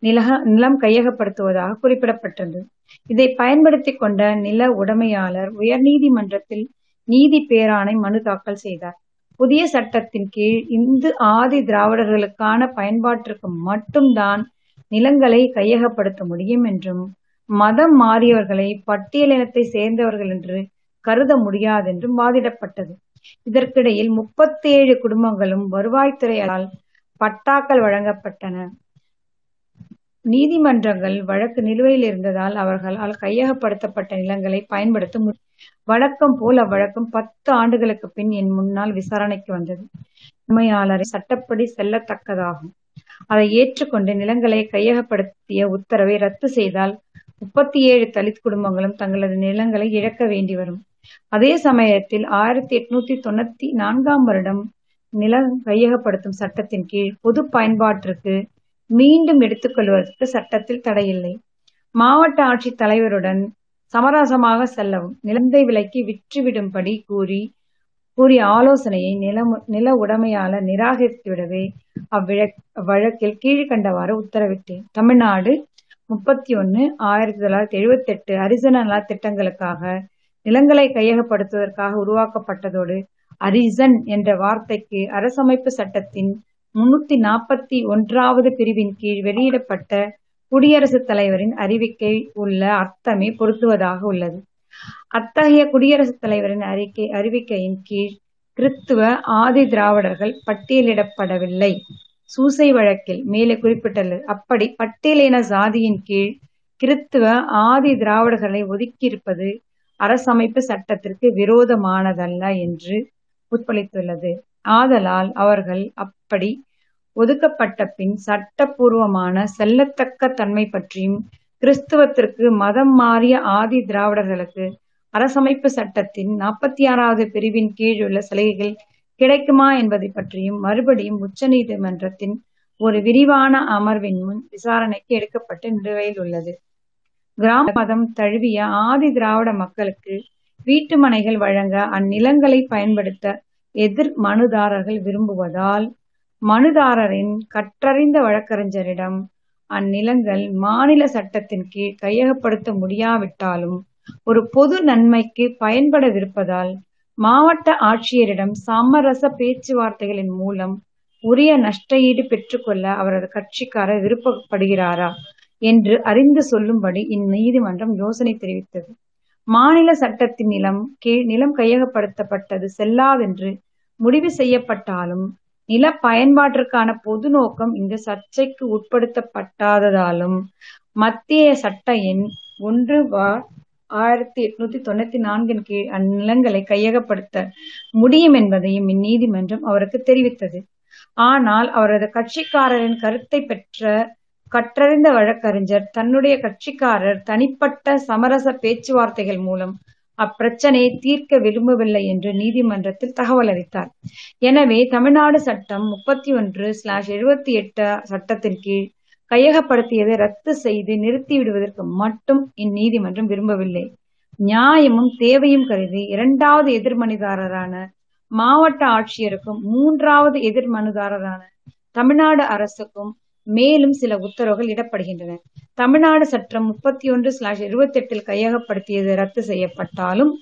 நிலக நிலம் கையகப்படுத்துவதாக குறிப்பிடப்பட்டது. இதை பயன்படுத்தி கொண்ட நில உடைமையாளர் உயர்நீதிமன்றத்தில் நீதி பேராணை மனு தாக்கல் செய்தார். புதிய சட்டத்தின் கீழ் இந்து ஆதி திராவிடர்களுக்கான பயன்பாட்டிற்கு மட்டும்தான் நிலங்களை கையகப்படுத்த முடியும் என்றும் மதம் மாறியவர்களை பட்டியலினத்தை சேர்ந்தவர்கள் என்று கருத முடியாதென்றும் வாதிடப்பட்டது. இதற்கிடையில் முப்பத்தி ஏழு குடும்பங்களும் வருவாய்த்துறையால் பட்டாக்கள் வழங்கப்பட்டன. நீதிமன்றங்கள் வழக்கு நிலுவையில் இருந்ததால் அவர்களால் கையகப்படுத்தப்பட்ட நிலங்களை பயன்படுத்த வழக்கம் போல் அவ்வழக்கம் பத்து ஆண்டுகளுக்கு பின் என் முன்னால் விசாரணைக்கு வந்தது. உண்மையாளரை சட்டப்படி செல்லத்தக்கதாகும். அதை ஏற்றுக்கொண்டு நிலங்களை கையகப்படுத்திய உத்தரவை ரத்து செய்தால் முப்பத்தி ஏழு தலித் குடும்பங்களும் தங்களது நிலங்களை இழக்க வேண்டி வரும். அதே சமயத்தில் ஆயிரத்தி எட்நூத்தி தொண்ணூத்தி நான்காம் வருடம் நிலம் கையகப்படுத்தும் சட்டத்தின் கீழ் பொது பயன்பாட்டிற்கு மீண்டும் எடுத்துக்கொள்வதற்கு சட்டத்தில் தடையில்லை. மாவட்ட ஆட்சித் தலைவருடன் சமரசமாக செல்லவும் நிலந்தை விலைக்கு விற்றுவிடும்படி கூறி கூறிய ஆலோசனையை நில நில உடைமையாளர் நிராகரித்துவிடவே அவ்வழக்கில் கீழ்கண்டவாறு உத்தரவிட்டேன். தமிழ்நாடு முப்பத்தி ஒன்னு ஆயிரத்தி தொள்ளாயிரத்தி எழுபத்தி எட்டு அரிசன நல திட்டங்களுக்காக நிலங்களை கையகப்படுத்துவதற்காக உருவாக்கப்பட்டதோடு அரிசன் என்ற வார்த்தைக்கு அரசமைப்பு சட்டத்தின் முன்னூத்தி நாற்பத்தி ஒன்றாவது பிரிவின் கீழ் வெளியிடப்பட்ட குடியரசுத் தலைவரின் அறிவிக்கை உள்ள அர்த்தமே பொருத்துவதாக உள்ளது. அத்தகைய குடியரசுத் தலைவரின் அறிக்கை அறிவிக்கையின் கீழ் கிறித்துவ ஆதி திராவிடர்கள் பட்டியலிடப்படவில்லை. சூசை வழக்கில் மேலே குறிப்பிட்டுள்ளது அப்படி பட்டியலின சாதியின் கீழ் கிறித்துவ ஆதி திராவிடர்களை ஒதுக்கியிருப்பது அரசமைப்பு சட்டத்திற்கு விரோதமானதல்ல என்று உட்பளித்துள்ளது ஆதலால் அவர்கள் அப்படி ஒதுக்கப்பட்ட பின் சட்டப்பூர்வமான செல்லத்தக்க தன்மை பற்றியும் கிறிஸ்துவத்திற்கு மதம் மாறிய ஆதி திராவிடர்களுக்கு அரசமைப்பு சட்டத்தின் நாற்பத்தி ஆறாவது பிரிவின் கீழ் உள்ள சலுகைகள் கிடைக்குமா என்பதை பற்றியும் மறுபடியும் உச்ச நீதிமன்றத்தின் ஒரு விரிவான அமர்வின் முன் விசாரணைக்கு எடுக்கப்பட்டு நிலுவையில் உள்ளது. கிராம மதம் தழுவிய ஆதி திராவிட மக்களுக்கு வீட்டு மனைகள் வழங்க அந்நிலங்களை பயன்படுத்த எதிர் மனுதாரர்கள் விரும்புவதால் மனுதாரரின் கற்றறிந்த வழக்கறிஞரிடம் அந்நிலங்கள் மாநில சட்டத்தின் கீழ் கையகப்படுத்த முடியாவிட்டாலும் ஒரு பொது நன்மைக்கு பயன்படவிருப்பதால் மாவட்ட ஆட்சியரிடம் சமரச பேச்சுவார்த்தைகளின் மூலம் உரிய நஷ்டஈடு பெற்றுக்கொள்ள அவரது கட்சிக்காரர் விருப்பப்படுகிறாரா என்று அறிந்து சொல்லும்படி இந்நீதிமன்றம் யோசனை தெரிவித்தது. மாநில சட்டத்தின் நிலம் கீழ் நிலம் கையகப்படுத்தப்பட்டது செல்லாதென்று முடிவு செய்யப்பட்டாலும் நில பயன்பாட்டிற்கான பொது நோக்கம் இங்கு சர்ச்சைக்கு உட்படுத்தப்பட்டாததாலும் மத்திய சட்ட எண் ஒன்று ஆயிரத்தி எட்நூத்தி தொண்ணூத்தி நான்கின் கீழ் அந்நிலங்களை கையகப்படுத்த முடியும் என்பதையும் இந்நீதிமன்றம் அவருக்கு தெரிவித்தது. ஆனால் அவரது கட்சிக்காரரின் கருத்தை பெற்ற கற்றறிந்த வழக்கறிஞர் தன்னுடைய கட்சிக்காரர் தனிப்பட்ட சமரச பேச்சுவார்த்தைகள் மூலம் அப்பிரச்சனையை தீர்க்க விரும்பவில்லை என்று நீதிமன்றத்தில் தகவல் அளித்தார். எனவே தமிழ்நாடு சட்டம் முப்பத்தி ஒன்று ஸ்லாஷ் எழுபத்தி எட்டு சட்டத்தின் கீழ் கையகப்படுத்தியதை ரத்து செய்து நிறுத்தி விடுவதற்கு மட்டும் இந்நீதிமன்றம் விரும்பவில்லை. நியாயமும் தேவையும் கருதி இரண்டாவது எதிர்மனுதாரரான மாவட்ட ஆட்சியருக்கும் மூன்றாவது எதிர்மனுதாரரான தமிழ்நாடு அரசுக்கும் மேலும் சில உத்தரவுகள் இடப்படுகின்றன. தமிழ்நாடு சட்டம் முப்பத்தி ஒன்று ஸ்லாஷ் இருபத்தி எட்டில் கையகப்படுத்தியது ரத்து செய்யப்பட்டாலும்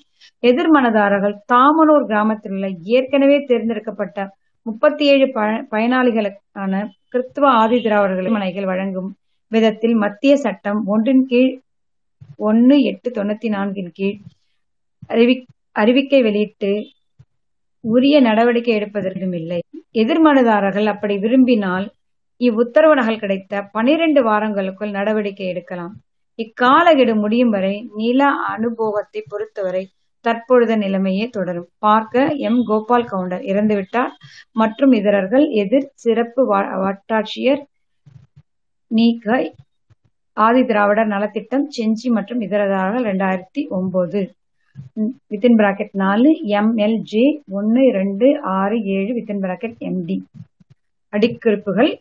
எதிர்மனதாரர்கள் தாமனூர் கிராமத்தில் உள்ள ஏற்கனவே தேர்ந்தெடுக்கப்பட்ட முப்பத்தி ஏழு பயனாளிகளுக்கான கிறிஸ்துவ ஆதி திராவிடர்களின் மனைகள் வழங்கும் விதத்தில் மத்திய சட்டம் ஒன்றின் கீழ் ஒன்னு எட்டு தொண்ணூத்தி நான்கின் கீழ் அறிவி அறிவிக்கை வெளியிட்டு உரிய நடவடிக்கை எடுப்பதற்கும் இல்லை. எதிர்மனுதாரர்கள் அப்படி விரும்பினால் இவ்வுத்தரவு நகல் கிடைத்த பனிரெண்டு வாரங்களுக்குள் நடவடிக்கை எடுக்கலாம். இக்காலகெடு முடியும் வரை நில அனுபவத்தை பொறுத்தவரை தற்பொழுத நிலைமையே தொடரும். பார்க்க எம். கோபால் கவுண்டர் இறந்துவிட்டார். மற்றும் இதரர்கள் எதிர் சிறப்பு வட்டாட்சியர் நீக்க ஆதி திராவிடர் நலத்திட்டம் செஞ்சி மற்றும் இதரதாரர்கள் இரண்டாயிரத்தி ஒன்பது வித்தின் பிராக்கெட் நாலு எம்எல்ஜே ஒன்னு ரெண்டு ஆறு ஏழு வித்தின் பிராக்கெட் எம்டி அடிக்குறிப்புகள்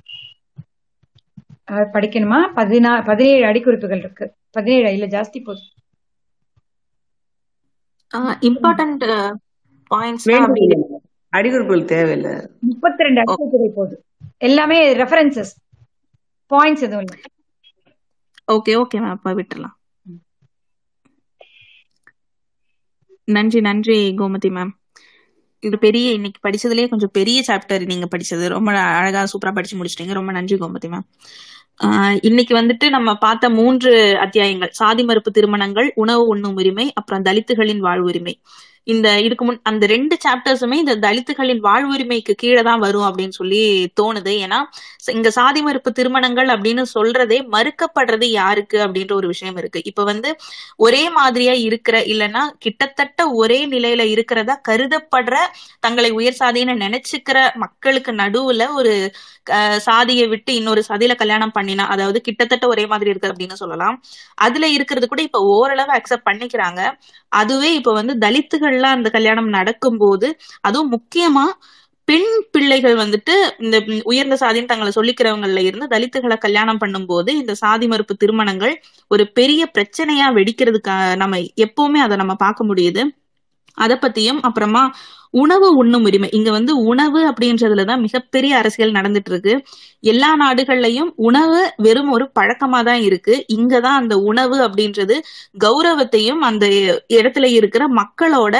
படிக்கணுமா? பதினா பதினேழு அடிக்குறிப்புகள் இருக்கு. பதினேழு இல்ல ஜாஸ்தி போகுது இம்பார்ட்டன்ட் பாயிண்ட்ஸ் அடிக்குறிப்புகள் தேவையில்லை. முப்பத்தி ரெண்டு அடிக்குறிப்புகள் போகுது எல்லாமே ரெஃபரன்சஸ் பாயிண்ட்ஸ் எதுவும் இல்லை. ஓகே ஓகே மேம் அப்ப விட்டுறலாம். நன்றி நன்றி கோமதி மேம் இது பெரிய இன்னைக்கு படிச்சதுலயே கொஞ்சம் பெரிய சாப்டர் நீங்க படிச்சது. ரொம்ப அழகா சூப்பரா படிச்சு முடிச்சிட்டீங்க. ரொம்ப நன்றி கோமதி மேம் ஆஹ் இன்னைக்கு வந்துட்டு நம்ம பார்த்த மூன்று அத்தியாயங்கள். சாதி மறுப்பு திருமணங்கள் உணவு உண்ணும் உரிமை அப்புறம் தலித்துகளின் வாழ்வுரிமை இந்த இதுக்கு முன் அந்த ரெண்டு சாப்டர்ஸுமே இந்த தலித்துகளின் வாழ்வுரிமைக்கு கீழே தான் வரும் அப்படின்னு சொல்லி தோணுது. ஏன்னா இங்க சாதி மறுப்பு திருமணங்கள் அப்படின்னு சொல்றதே மறுக்கப்படுறது யாருக்கு அப்படின்ற ஒரு விஷயம் இருக்கு. இப்ப வந்து ஒரே மாதிரியா இருக்கிற இல்லைன்னா கிட்டத்தட்ட ஒரே நிலையில இருக்கிறதா கருதப்படுற தங்களை உயர் சாதின்னு நினைச்சுக்கிற மக்களுக்கு நடுவுல ஒரு சாதியை விட்டு இன்னொரு சாதியில கல்யாணம் பண்ணினா அதாவது கிட்டத்தட்ட ஒரே மாதிரி இருக்கு அப்படின்னு சொல்லலாம். அதுல இருக்கிறது கூட இப்ப ஓரளவு அக்செப்ட் பண்ணிக்கிறாங்க. அதுவே இப்ப வந்து தலித்துகள்ல அந்த கல்யாணம் நடக்கும்போது அதுவும் முக்கியமா பெண் பிள்ளைகள் வந்துட்டு இந்த உயர்ந்த சாதின்னு தங்களை சொல்லிக்கிறவங்கல இருந்து தலித்துகளை கல்யாணம் பண்ணும்போது இந்த சாதி மறுப்பு திருமணங்கள் ஒரு பெரிய பிரச்சனையா வெடிக்கிறதுக்கு நம்ம எப்பவுமே அதை நம்ம பார்க்க முடியுது. அத பத்தியும் அப்புறமா உணவு உண்ணும் உரிமை. இங்க வந்து உணவு அப்படின்றதுலதான் மிகப்பெரிய அரசியல் நடந்துட்டு இருக்கு எல்லா நாடுகள்லயும் உணவு வெறும் ஒரு பழக்கமா தான் இருக்கு. இங்கதான் அந்த உணவு அப்படின்றது கௌரவத்தையும் அந்த இடத்துல இருக்கிற மக்களோட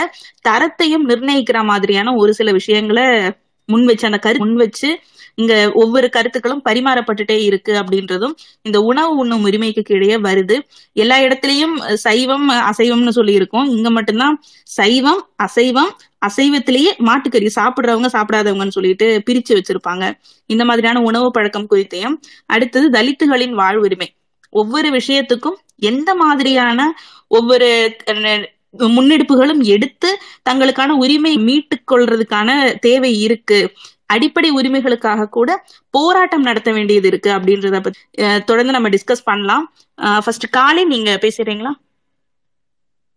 தரத்தையும் நிர்ணயிக்கிற மாதிரியான ஒரு சில விஷயங்களை முன் வச்சு அந்த கரு முன் வச்சு இங்க ஒவ்வொரு கருத்துக்களும் பரிமாறப்பட்டுட்டே இருக்கு அப்படின்றதும் இந்த உணவு உண்ணும் உரிமைக்கு கீழே வருது. எல்லா இடத்துலயும் சைவம் அசைவம்னு சொல்லி இருக்கோம் இங்க மட்டும்தான் சைவம் அசைவம் அசைவத்திலேயே மாட்டுக்கறி சாப்பிடுறவங்க சாப்பிடாதவங்கன்னு சொல்லிட்டு பிரிச்சு வச்சிருப்பாங்க. இந்த மாதிரியான உணவு பழக்கம் குறித்தையும். அடுத்தது தலித்துகளின் வாழ்வுரிமை. ஒவ்வொரு விஷயத்துக்கும் எந்த மாதிரியான ஒவ்வொரு முன்னெடுப்புகளும் எடுத்து தங்களுக்கான உரிமை மீட்டுக் கொள்றதுக்கான தேவை இருக்கு. அடிப்படை உரிமைகளுக்காக கூட போராட்டம் நடத்த வேண்டியது இருக்கு அப்படின்றத தொடர்ந்து நம்ம டிஸ்கஸ் பண்ணலாம். ஃபர்ஸ்ட் காலை நீங்க பேசுறீங்களா?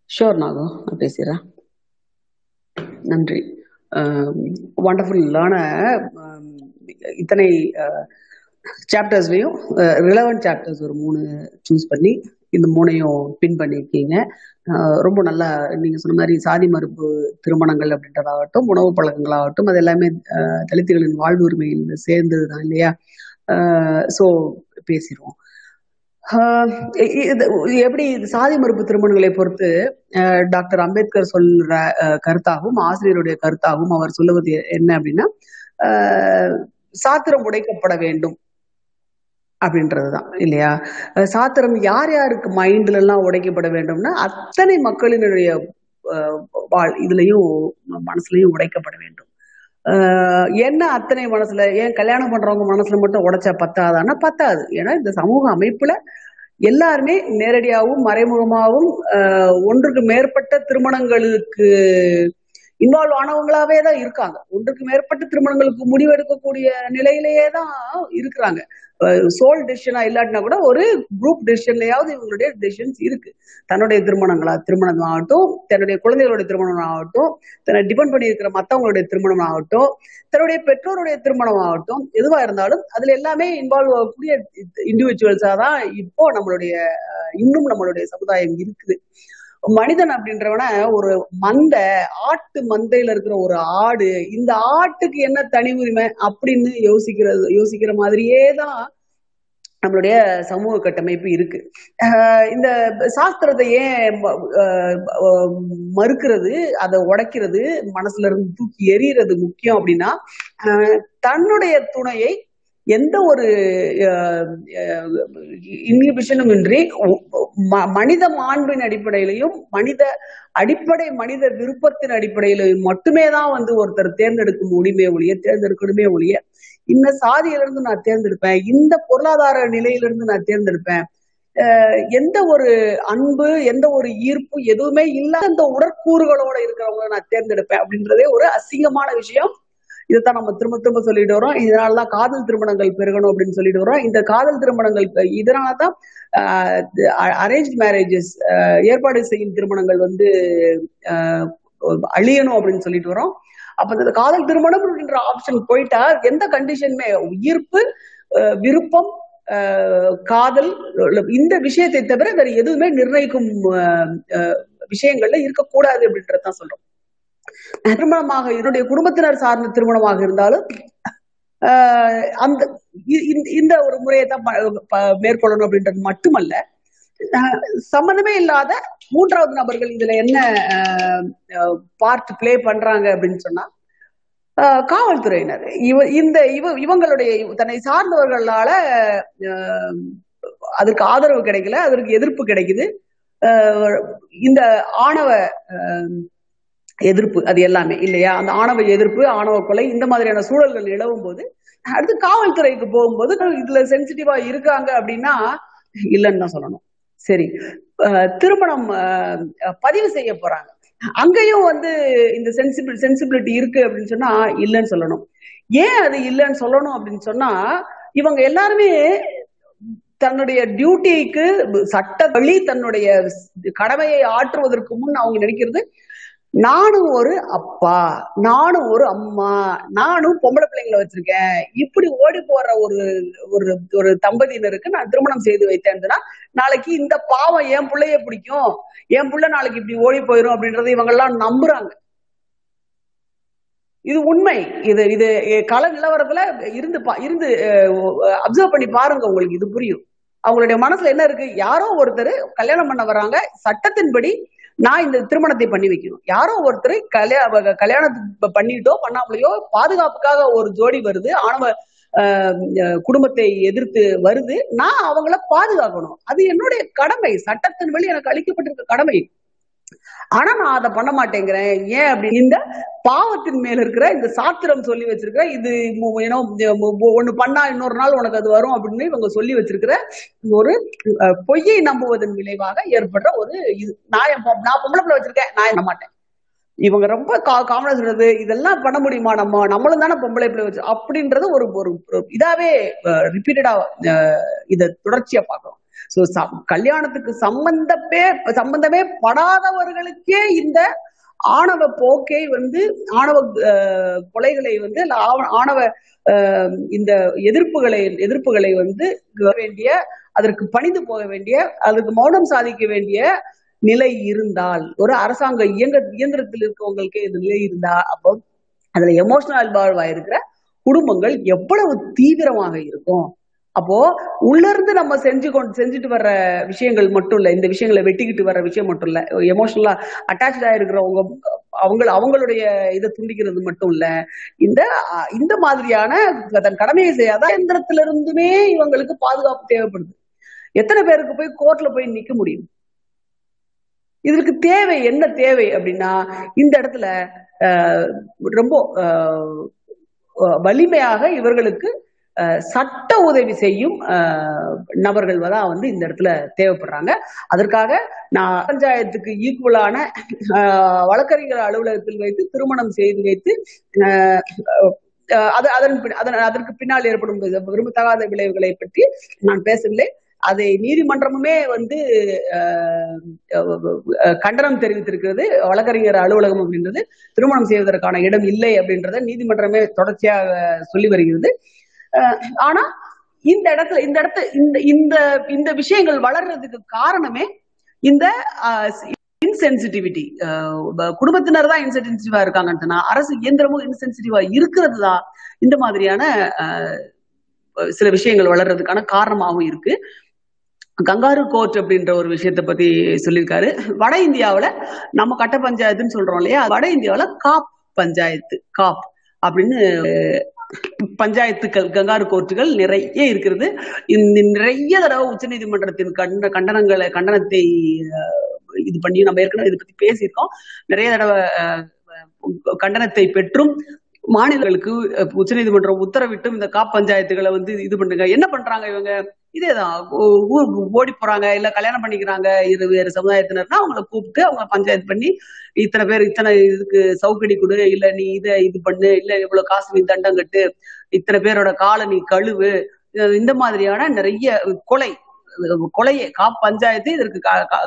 ஷோர் நாகோ. நான் நன்றி. வண்டர்ஃபுல்லான இத்தனை சாப்டர்ஸ்லையும் ரிலவெண்ட் சாப்டர்ஸ் ஒரு மூணு சூஸ் பண்ணி இந்த மூணையும் பின் பண்ணியிருக்கீங்க. ரொம்ப நல்லா நீங்க சொன்ன மாதிரி சாதி மறுப்பு திருமணங்கள் அப்படின்றதாகட்டும் உணவு பழக்கங்களாகட்டும் அது எல்லாமே தலித்துகளின் வாழ்வுரிமையில் சேர்ந்தது தான் இல்லையா? ஸோ பேசிடுவோம் ஆஹ் எப்படி இது சாதி மறுப்பு திருமணங்களை பொறுத்து டாக்டர் அம்பேத்கர் சொல்ற கருத்தாகவும் ஆசிரியருடைய கருத்தாகவும் அவர் சொல்லுவது என்ன அப்படின்னா ஆஹ், சாத்திரம் உடைக்கப்பட வேண்டும் அப்படின்றதுதான் இல்லையா? சாத்திரம் யார் யாருக்கு மைண்ட்ல எல்லாம் உடைக்கப்பட வேண்டும்னா அத்தனை மக்களினுடைய வாழ் இதுலயும் மனசுலயும் உடைக்கப்பட வேண்டும். ஆஹ் என்ன அத்தனை மனசுல ஏன் கல்யாணம் பண்றவங்க மனசுல மட்டும் உடைச்சா பத்தாதான்னா பத்தாது. ஏன்னா இந்த சமூக அமைப்புல எல்லாருமே நேரடியாகவும் மறைமுகமாகவும் ஆஹ் ஒன்றுக்கு மேற்பட்ட திருமணங்களுக்கு இன்வால்வ் ஆனவங்களாவே தான் இருக்காங்க. ஒன்றுக்கு மேற்பட்ட திருமணங்களுக்கு முடிவெடுக்கக்கூடிய நிலையிலேயே தான் இருக்கிறாங்க. சோல் டிசிஷனா இல்லாட்டினா கூட ஒரு குரூப் டெசிஷன்லயாவது இவங்களுடைய டிசிஷன்ஸ் இருக்கு. தன்னுடைய திருமணங்களா திருமணம் ஆகட்டும் தன்னுடைய குழந்தைகளுடைய திருமணம் ஆகட்டும் தன்னை டிபெண்ட் பண்ணி இருக்கிற மத்தவங்களுடைய திருமணம் ஆகட்டும் தன்னுடைய பெற்றோருடைய திருமணம் ஆகட்டும் எதுவா இருந்தாலும் அதுல எல்லாமே இன்வால்வ் ஆகக்கூடிய இண்டிவிஜுவல்ஸா தான் இப்போ நம்மளுடைய இன்னும் நம்மளுடைய சமுதாயம் இருக்குது. மனிதன் அப்படின்றவன ஒரு மந்தை ஆட்டு மந்தையில இருக்கிற ஒரு ஆடு இந்த ஆட்டுக்கு என்ன தனி உரிமை அப்படின்னு யோசிக்கிறது யோசிக்கிற மாதிரியே தான் நம்மளுடைய சமூக கட்டமைப்பு இருக்கு. ஆஹ் இந்த சாஸ்திரத்தை ஏன் ஆஹ் மறுக்கிறது அதை உடைக்கிறது மனசுல இருந்து தூக்கி எறிகிறது முக்கியம் அப்படின்னா ஆஹ் தன்னுடைய துணையை எந்த ஒரு இன்ஹிபிஷனும் இன்றி ம- மனித மாண்பின் அடிப்படையிலையும் மனித அடிப்படை மனித விருப்பத்தின் அடிப்படையிலையும் மட்டுமே தான் வந்து ஒருத்தர் தேர்ந்தெடுக்கும் உரிமை ஒழிய தேர்ந்தெடுக்கணுமே ஒழிய இந்த சாதியில இருந்து நான் தேர்ந்தெடுப்பேன் இந்த பொருளாதார நிலையிலிருந்து நான் தேர்ந்தெடுப்பேன். அஹ் எந்த ஒரு அன்பு எந்த ஒரு ஈர்ப்பு எதுவுமே இல்லாத உடற்கூறுகளோட இருக்கிறவங்கள நான் தேர்ந்தெடுப்பேன் அப்படின்றதே ஒரு அசிங்கமான விஷயம். இதைத்தான் நம்ம திரும்ப திரும்ப சொல்லிட்டு வரோம் இதனாலதான் காதல் திருமணங்கள் பெருகணும் அப்படின்னு சொல்லிட்டு வரோம் இந்த காதல் திருமணங்கள் இதனாலதான் அரேஞ்ச் மேரேஜஸ் ஏற்பாடு செய்யும் திருமணங்கள் வந்து ஆஹ் அழியணும் அப்படின்னு சொல்லிட்டு வரோம் அப்ப இந்த காதல் திருமணம் அப்படின்ற ஆப்ஷன் போயிட்டா எந்த கண்டிஷனுமே ஈர்ப்பு விருப்பம் ஆஹ் காதல் இந்த விஷயத்தை தவிர வேற எதுவுமே நிர்ணயிக்கும் ஆஹ் விஷயங்கள்ல இருக்கக்கூடாது அப்படின்றதான் சொல்றோம். திருமணமாக என்னுடைய குடும்பத்தினர் சார்ந்த திருமணமாக இருந்தாலும் ஆஹ் அந்த இந்த- இந்த ஒரு முறையை தான் மேற்கொள்ளணும் அப்படின்றது மட்டுமல்ல சம்பந்தமே இல்லாத மூன்றாவது நபர்கள் இதுல என்ன பார்ட் பிளே பண்றாங்க அப்படின்னு சொன்னா ஆஹ் காவல்துறையினர். இவ இந்த இவ இவங்களுடைய தன்னை சார்ந்தவர்களால அதற்கு ஆதரவு கிடைக்கல அதற்கு எதிர்ப்பு கிடைக்குது. ஆஹ் இந்த ஆணவ ஆஹ் எதிர்ப்பு அது எல்லாமே இல்லையா? அந்த ஆணவ எதிர்ப்பு ஆணவ கொலை இந்த மாதிரியான சூழல்கள் நிலவும் போது அடுத்து காவல்துறைக்கு போகும்போது இதுல சென்சிட்டிவா இருக்காங்க அப்படின்னா இல்லைன்னு தான் சொல்லணும். சரி. அஹ் திருமணம் பதிவு செய்ய போறாங்க. அங்கேயும் வந்து இந்த சென்சிபிள் சென்சிபிலிட்டி இருக்கு அப்படின்னு சொன்னா இல்லைன்னு சொல்லணும். ஏன் அது இல்லைன்னு சொல்லணும் அப்படின்னு சொன்னா இவங்க எல்லாருமே தன்னுடைய டியூட்டிக்கு சட்ட வழி தன்னுடைய கடமையை ஆற்றுவதற்கு முன் அவங்க நினைக்கிறது நானும் ஒரு அப்பா நானும் ஒரு அம்மா நானும் பொம்பளை பிள்ளைங்களை வச்சிருக்கேன். இப்படி ஓடி போற ஒரு ஒரு ஒரு தம்பதியினருக்கு நான் திருமணம் செய்து வைத்தேன்னா நாளைக்கு இந்த பாவம் என் பிள்ளைய பிடிக்கும். என் பிள்ளை நாளைக்கு இப்படி ஓடி போயிரும் அப்படின்றத இவங்க எல்லாம் நம்புறாங்க. இது உண்மை. இது இது கள நிலவரத்துல இருந்து பா- இருந்து அப்சர்வ் பண்ணி பாருங்க உங்களுக்கு இது புரியும். அவங்களுடைய மனசுல என்ன இருக்கு? யாரோ ஒருத்தர் கல்யாணம் பண்ண வர்றாங்க சட்டத்தின்படி நான் இந்த திருமணத்தை பண்ணி வைக்கணும். யாரோ ஒருத்தர் கல்யாண கல்யாணத்துக்கு பண்ணிட்டோ பண்ணாமலையோ பாதுகாப்புக்காக ஒரு ஜோடி வருது ஆணவ அஹ், குடும்பத்தை எதிர்த்து வருது. நான் அவங்கள பாதுகாக்கணும். அது என்னுடைய கடமை. சட்டத்தின் வழி எனக்கு அளிக்கப்பட்டிருக்க கடமை. ஆனா நான் அதை பண்ண மாட்டேங்கிறேன். ஏன் அப்படி இந்த பாவத்தின் மேல இருக்கிற இந்த சாத்திரம் சொல்லி வச்சிருக்கிற இது ஏன்னா ஒண்ணு பண்ணா இன்னொரு நாள் உனக்கு அது வரும் அப்படின்னு இவங்க சொல்லி வச்சிருக்கிற ஒரு அஹ், பொய்யை நம்புவதன் விளைவாக ஏற்படுற ஒரு இது. நான் நான் பொம்பளை பிள்ளை வச்சிருக்கேன். நான் என்ன மாட்டேன். இவங்க ரொம்ப காமனா சொல்றது இதெல்லாம் பண்ண முடியுமா? நம்ம நம்மளும் தானே பொம்பளை பிள்ளை வச்சு அப்படின்றது ஒரு ஒரு இதாவே ரிப்பீட்டடா இத தொடர்ச்சியா பாக்குறோம் சோ கல்யாணத்துக்கு சம்பந்தப்பே சம்பந்தமே படாதவர்களுக்கே இந்த ஆணவ போக்கை வந்து ஆணவ அஹ், கொலைகளை வந்து ஆவ- ஆணவ இந்த எதிர்ப்புகளை எதிர்ப்புகளை வந்து வேண்டிய அதற்கு பணிந்து போக வேண்டிய அதுக்கு மௌனம் சாதிக்க வேண்டிய நிலை இருந்தால் ஒரு அரசாங்க இயங்க இயந்திரத்தில் இருக்கவங்களுக்கு இந்த நிலை இருந்தா அப்போ அதுல எமோஷனல் இன்வால்வ் ஆயிருக்கிற குடும்பங்கள் எவ்வளவு தீவிரமாக இருக்கும். அப்போ உள்ள இருந்து நம்ம செஞ்சு கொண்டு செஞ்சுட்டு வர்ற விஷயங்கள் மட்டும் இல்ல இந்த விஷயங்களை வெட்டிக்கிட்டு வர்ற விஷயம் மட்டும் இல்ல எமோஷனலா அட்டாச்சா ஆயிருக்கிறவங்க அவங்க அவங்களுடைய இதை துண்டிக்கிறது மட்டும் இல்ல இந்த இந்த மாதிரியான தன் கடமையை செய்யாத எந்திரத்துல இருந்துமே இவங்களுக்கு பாதுகாப்பு தேவைப்படுது. எத்தனை பேருக்கு போய் கோர்ட்ல போய் நிக்க முடியும்? இதற்கு தேவை என்ன தேவை அப்படின்னா இந்த இடத்துல ரொம்ப வலிமையாக இவர்களுக்கு சட்ட உதவி செய்யும் நபர்கள் தான் வந்து இந்த இடத்துல தேவைப்படுறாங்க. அதற்காக நான் பஞ்சாயத்துக்கு ஈக்குவலான அஹ், வழக்கறிஞர் அலுவலகத்தில் வைத்து திருமணம் செய்து வைத்து அது அதன் அதன் அதற்கு பின்னால் ஏற்படும் விரும்பத்தகாத விளைவுகளை பற்றி நான் பேசவில்லை. அதை நீதிமன்றமுமே வந்து கண்டனம் தெரிவித்திருக்கிறது. வழக்கறிஞர் அலுவலகம் அப்படின்றது திருமணம் செய்வதற்கான இடம் இல்லை அப்படின்றத நீதிமன்றமே தொடர்ச்சியாக சொல்லி வருகிறது. ஆனா இந்த இடத்துல இந்த இடத்து இந்த இந்த இந்த விஷயங்கள் வளர்றதுக்கு காரணமே இந்த இன்சென்சிட்டிவிட்டி குடும்பத்தினர் தான் இன்சென்சிட்டிவா இருக்காங்கன்னு அரசு இயந்திரமும் இன்சென்சிட்டிவா இருக்கிறது தான் இந்த மாதிரியான சில விஷயங்கள் வளர்றதுக்கான காரணமாகவும் இருக்கு. கங்காரு கோர்ட் அப்படின்ற ஒரு விஷயத்தை பத்தி சொல்லியிருக்காரு. வட இந்தியாவுல நம்ம கட்ட பஞ்சாயத்துன்னு சொல்றோம் இல்லையா? வட இந்தியாவுல காப் பஞ்சாயத்து காப் அப்படின்னு பஞ்சாயத்து கங்காரு கோர்ட்டுகள் நிறைய இருக்கிறது. நிறைய தடவை உச்சநீதிமன்றத்தின் கண்ட கண்டனங்களை கண்டனத்தை அஹ், இது பண்ணி நம்ம ஏற்கனவே இதை பத்தி பேசியிருக்கோம். நிறைய தடவை அஹ், கண்டனத்தை பெற்றும் மாநிலங்களுக்கு உச்சநீதிமன்றம் உத்தரவிட்டும் இந்த காப் பஞ்சாயத்துகளை வந்து இது பண்ணுங்க. என்ன பண்றாங்க இவங்க? இதேதான். ஊ- ஓடி போறாங்க இல்ல கல்யாணம் பண்ணிக்கிறாங்க இது வேறு சமுதாயத்தினர்னா அவங்கள கூப்பிட்டு அவங்க பஞ்சாயத்து பண்ணி இத்தனை பேர் இத்தனை இதுக்கு சவுக்கடி கொடு இல்ல நீ இதை இது பண்ணு இல்ல இவ்வளவு காசு நீ தண்டம் கட்டு இத்தனை பேரோட காலை நீ கழுவு இந்த மாதிரியான நிறைய கொலை கொலையை காப் பஞ்சாயத்து இதற்கு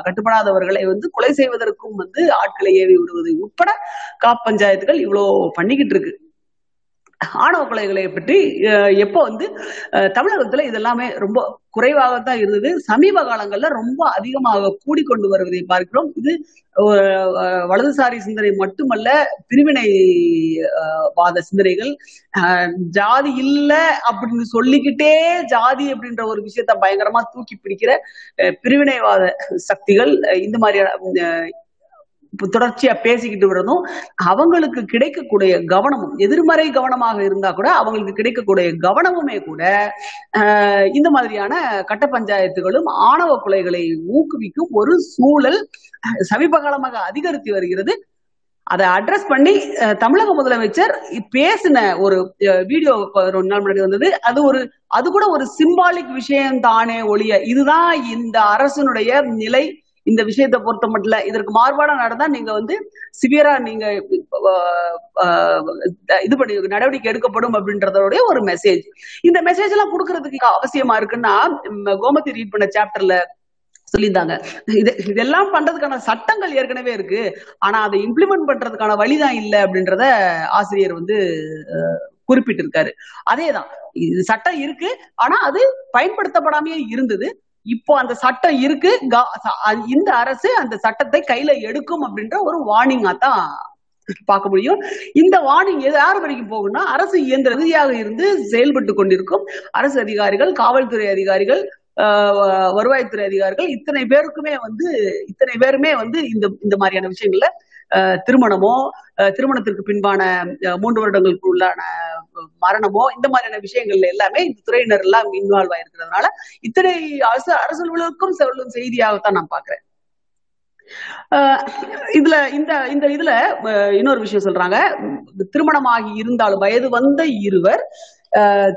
கட்டுப்படாதவர்களை வந்து கொலை செய்வதற்கும் வந்து ஆட்களை ஏவி விடுவது உட்பட காப் பஞ்சாயத்துகள் இவ்வளோ பண்ணிக்கிட்டு இருக்கு. ஆணவ கொலைகளை பற்றி அஹ், எப்போ வந்து அஹ், தமிழகத்துல இதெல்லாமே ரொம்ப குறைவாக தான் இருந்தது. சமீப காலங்கள்ல ரொம்ப அதிகமாக கூடிக்கொண்டு வருவதை பார்க்கிறோம். இது வலதுசாரி சிந்தனை மட்டுமல்ல பிரிவினை வாத சிந்தனைகள் அஹ், ஜாதி இல்ல அப்படின்னு சொல்லிக்கிட்டே ஜாதி அப்படின்ற ஒரு விஷயத்த பயங்கரமா தூக்கி பிடிக்கிற அஹ், பிரிவினைவாத சக்திகள் அஹ், இந்த மாதிரியான தொடர்ச்சியா பேசிக்கிட்டு வரதும் அவங்களுக்கு கிடைக்கக்கூடிய கவனமும் எதிர்மறை கவனமாக இருந்தா கூட அவங்களுக்கு கிடைக்கக்கூடிய கவனமுமே கூட ஆஹ் இந்த மாதிரியான கட்ட பஞ்சாயத்துகளும் ஆணவ கொலைகளை ஊக்குவிக்கும் ஒரு சூழல் சமீப காலமாக அதிகரித்து வருகிறது. அதை அட்ரஸ் பண்ணி அஹ், தமிழக முதலமைச்சர் பேசின ஒரு வீடியோ ஒரு நாள் முன்னாடி வந்தது. அது ஒரு அது கூட ஒரு சிம்பாலிக் விஷயம் தானே ஒழிய இதுதான் இந்த அரசனுடைய நிலை இந்த விஷயத்தை பொறுத்த மட்டும் இதற்கு மாறுபாடா நடந்தா நீங்க வந்து சிவியரா நீங்க அஹ், இது பண்ணி நடவடிக்கை எடுக்கப்படும் அப்படின்றதோடைய ஒரு மெசேஜ் இந்த மெசேஜ் எல்லாம் கொடுக்கறதுக்கு அவசியமா இருக்குன்னா கோமதி ரீட் பண்ண சாப்டர்ல சொல்லியிருந்தாங்க. இது இதெல்லாம் பண்றதுக்கான சட்டங்கள் ஏற்கனவே இருக்கு. ஆனா அதை இம்ப்ளிமெண்ட் பண்றதுக்கான வழிதான் இல்லை அப்படின்றத ஆசிரியர் வந்து குறிப்பிட்டிருக்காரு. அதேதான். இது சட்டம் இருக்கு. ஆனா அது பயன்படுத்தப்படாமையே இருந்தது. இப்போ அந்த சட்டம் இருக்கு. கா- இந்த அரசு அந்த சட்டத்தை கையில எடுக்கும் அப்படின்ற ஒரு வார்னிங்கா தான் பார்க்க முடியும். இந்த வார்னிங் எது யார் வரைக்கும் போகும்னா அரசு இயந்திர ரீதியாக இருந்து செயல்பட்டு கொண்டிருக்கும் அரசு அதிகாரிகள் காவல்துறை அதிகாரிகள் ஆஹ் வருவாய்த்துறை அதிகாரிகள் இத்தனை பேருக்குமே வந்து இத்தனை பேருமே வந்து இந்த இந்த மாதிரியான விஷயங்கள்ல திருமணமோ திருமணத்திற்கு பின்பான மூன்று வருடங்களுக்கு உள்ளான மரணமோ இந்த மாதிரியான விஷயங்கள்ல எல்லாமே இந்த துறையினர் எல்லாம் இன்வால்வ் ஆயிருக்கிறதுனால இத்தனை அரசு அரசுகளுக்கும் செல்லும் செய்தியாகத்தான் நான் பாக்குறேன் ஆஹ் இதுல இந்த இந்த இதுல இன்னொரு விஷயம் சொல்றாங்க. திருமணமாகி இருந்தாலும் வயது வந்த இருவர்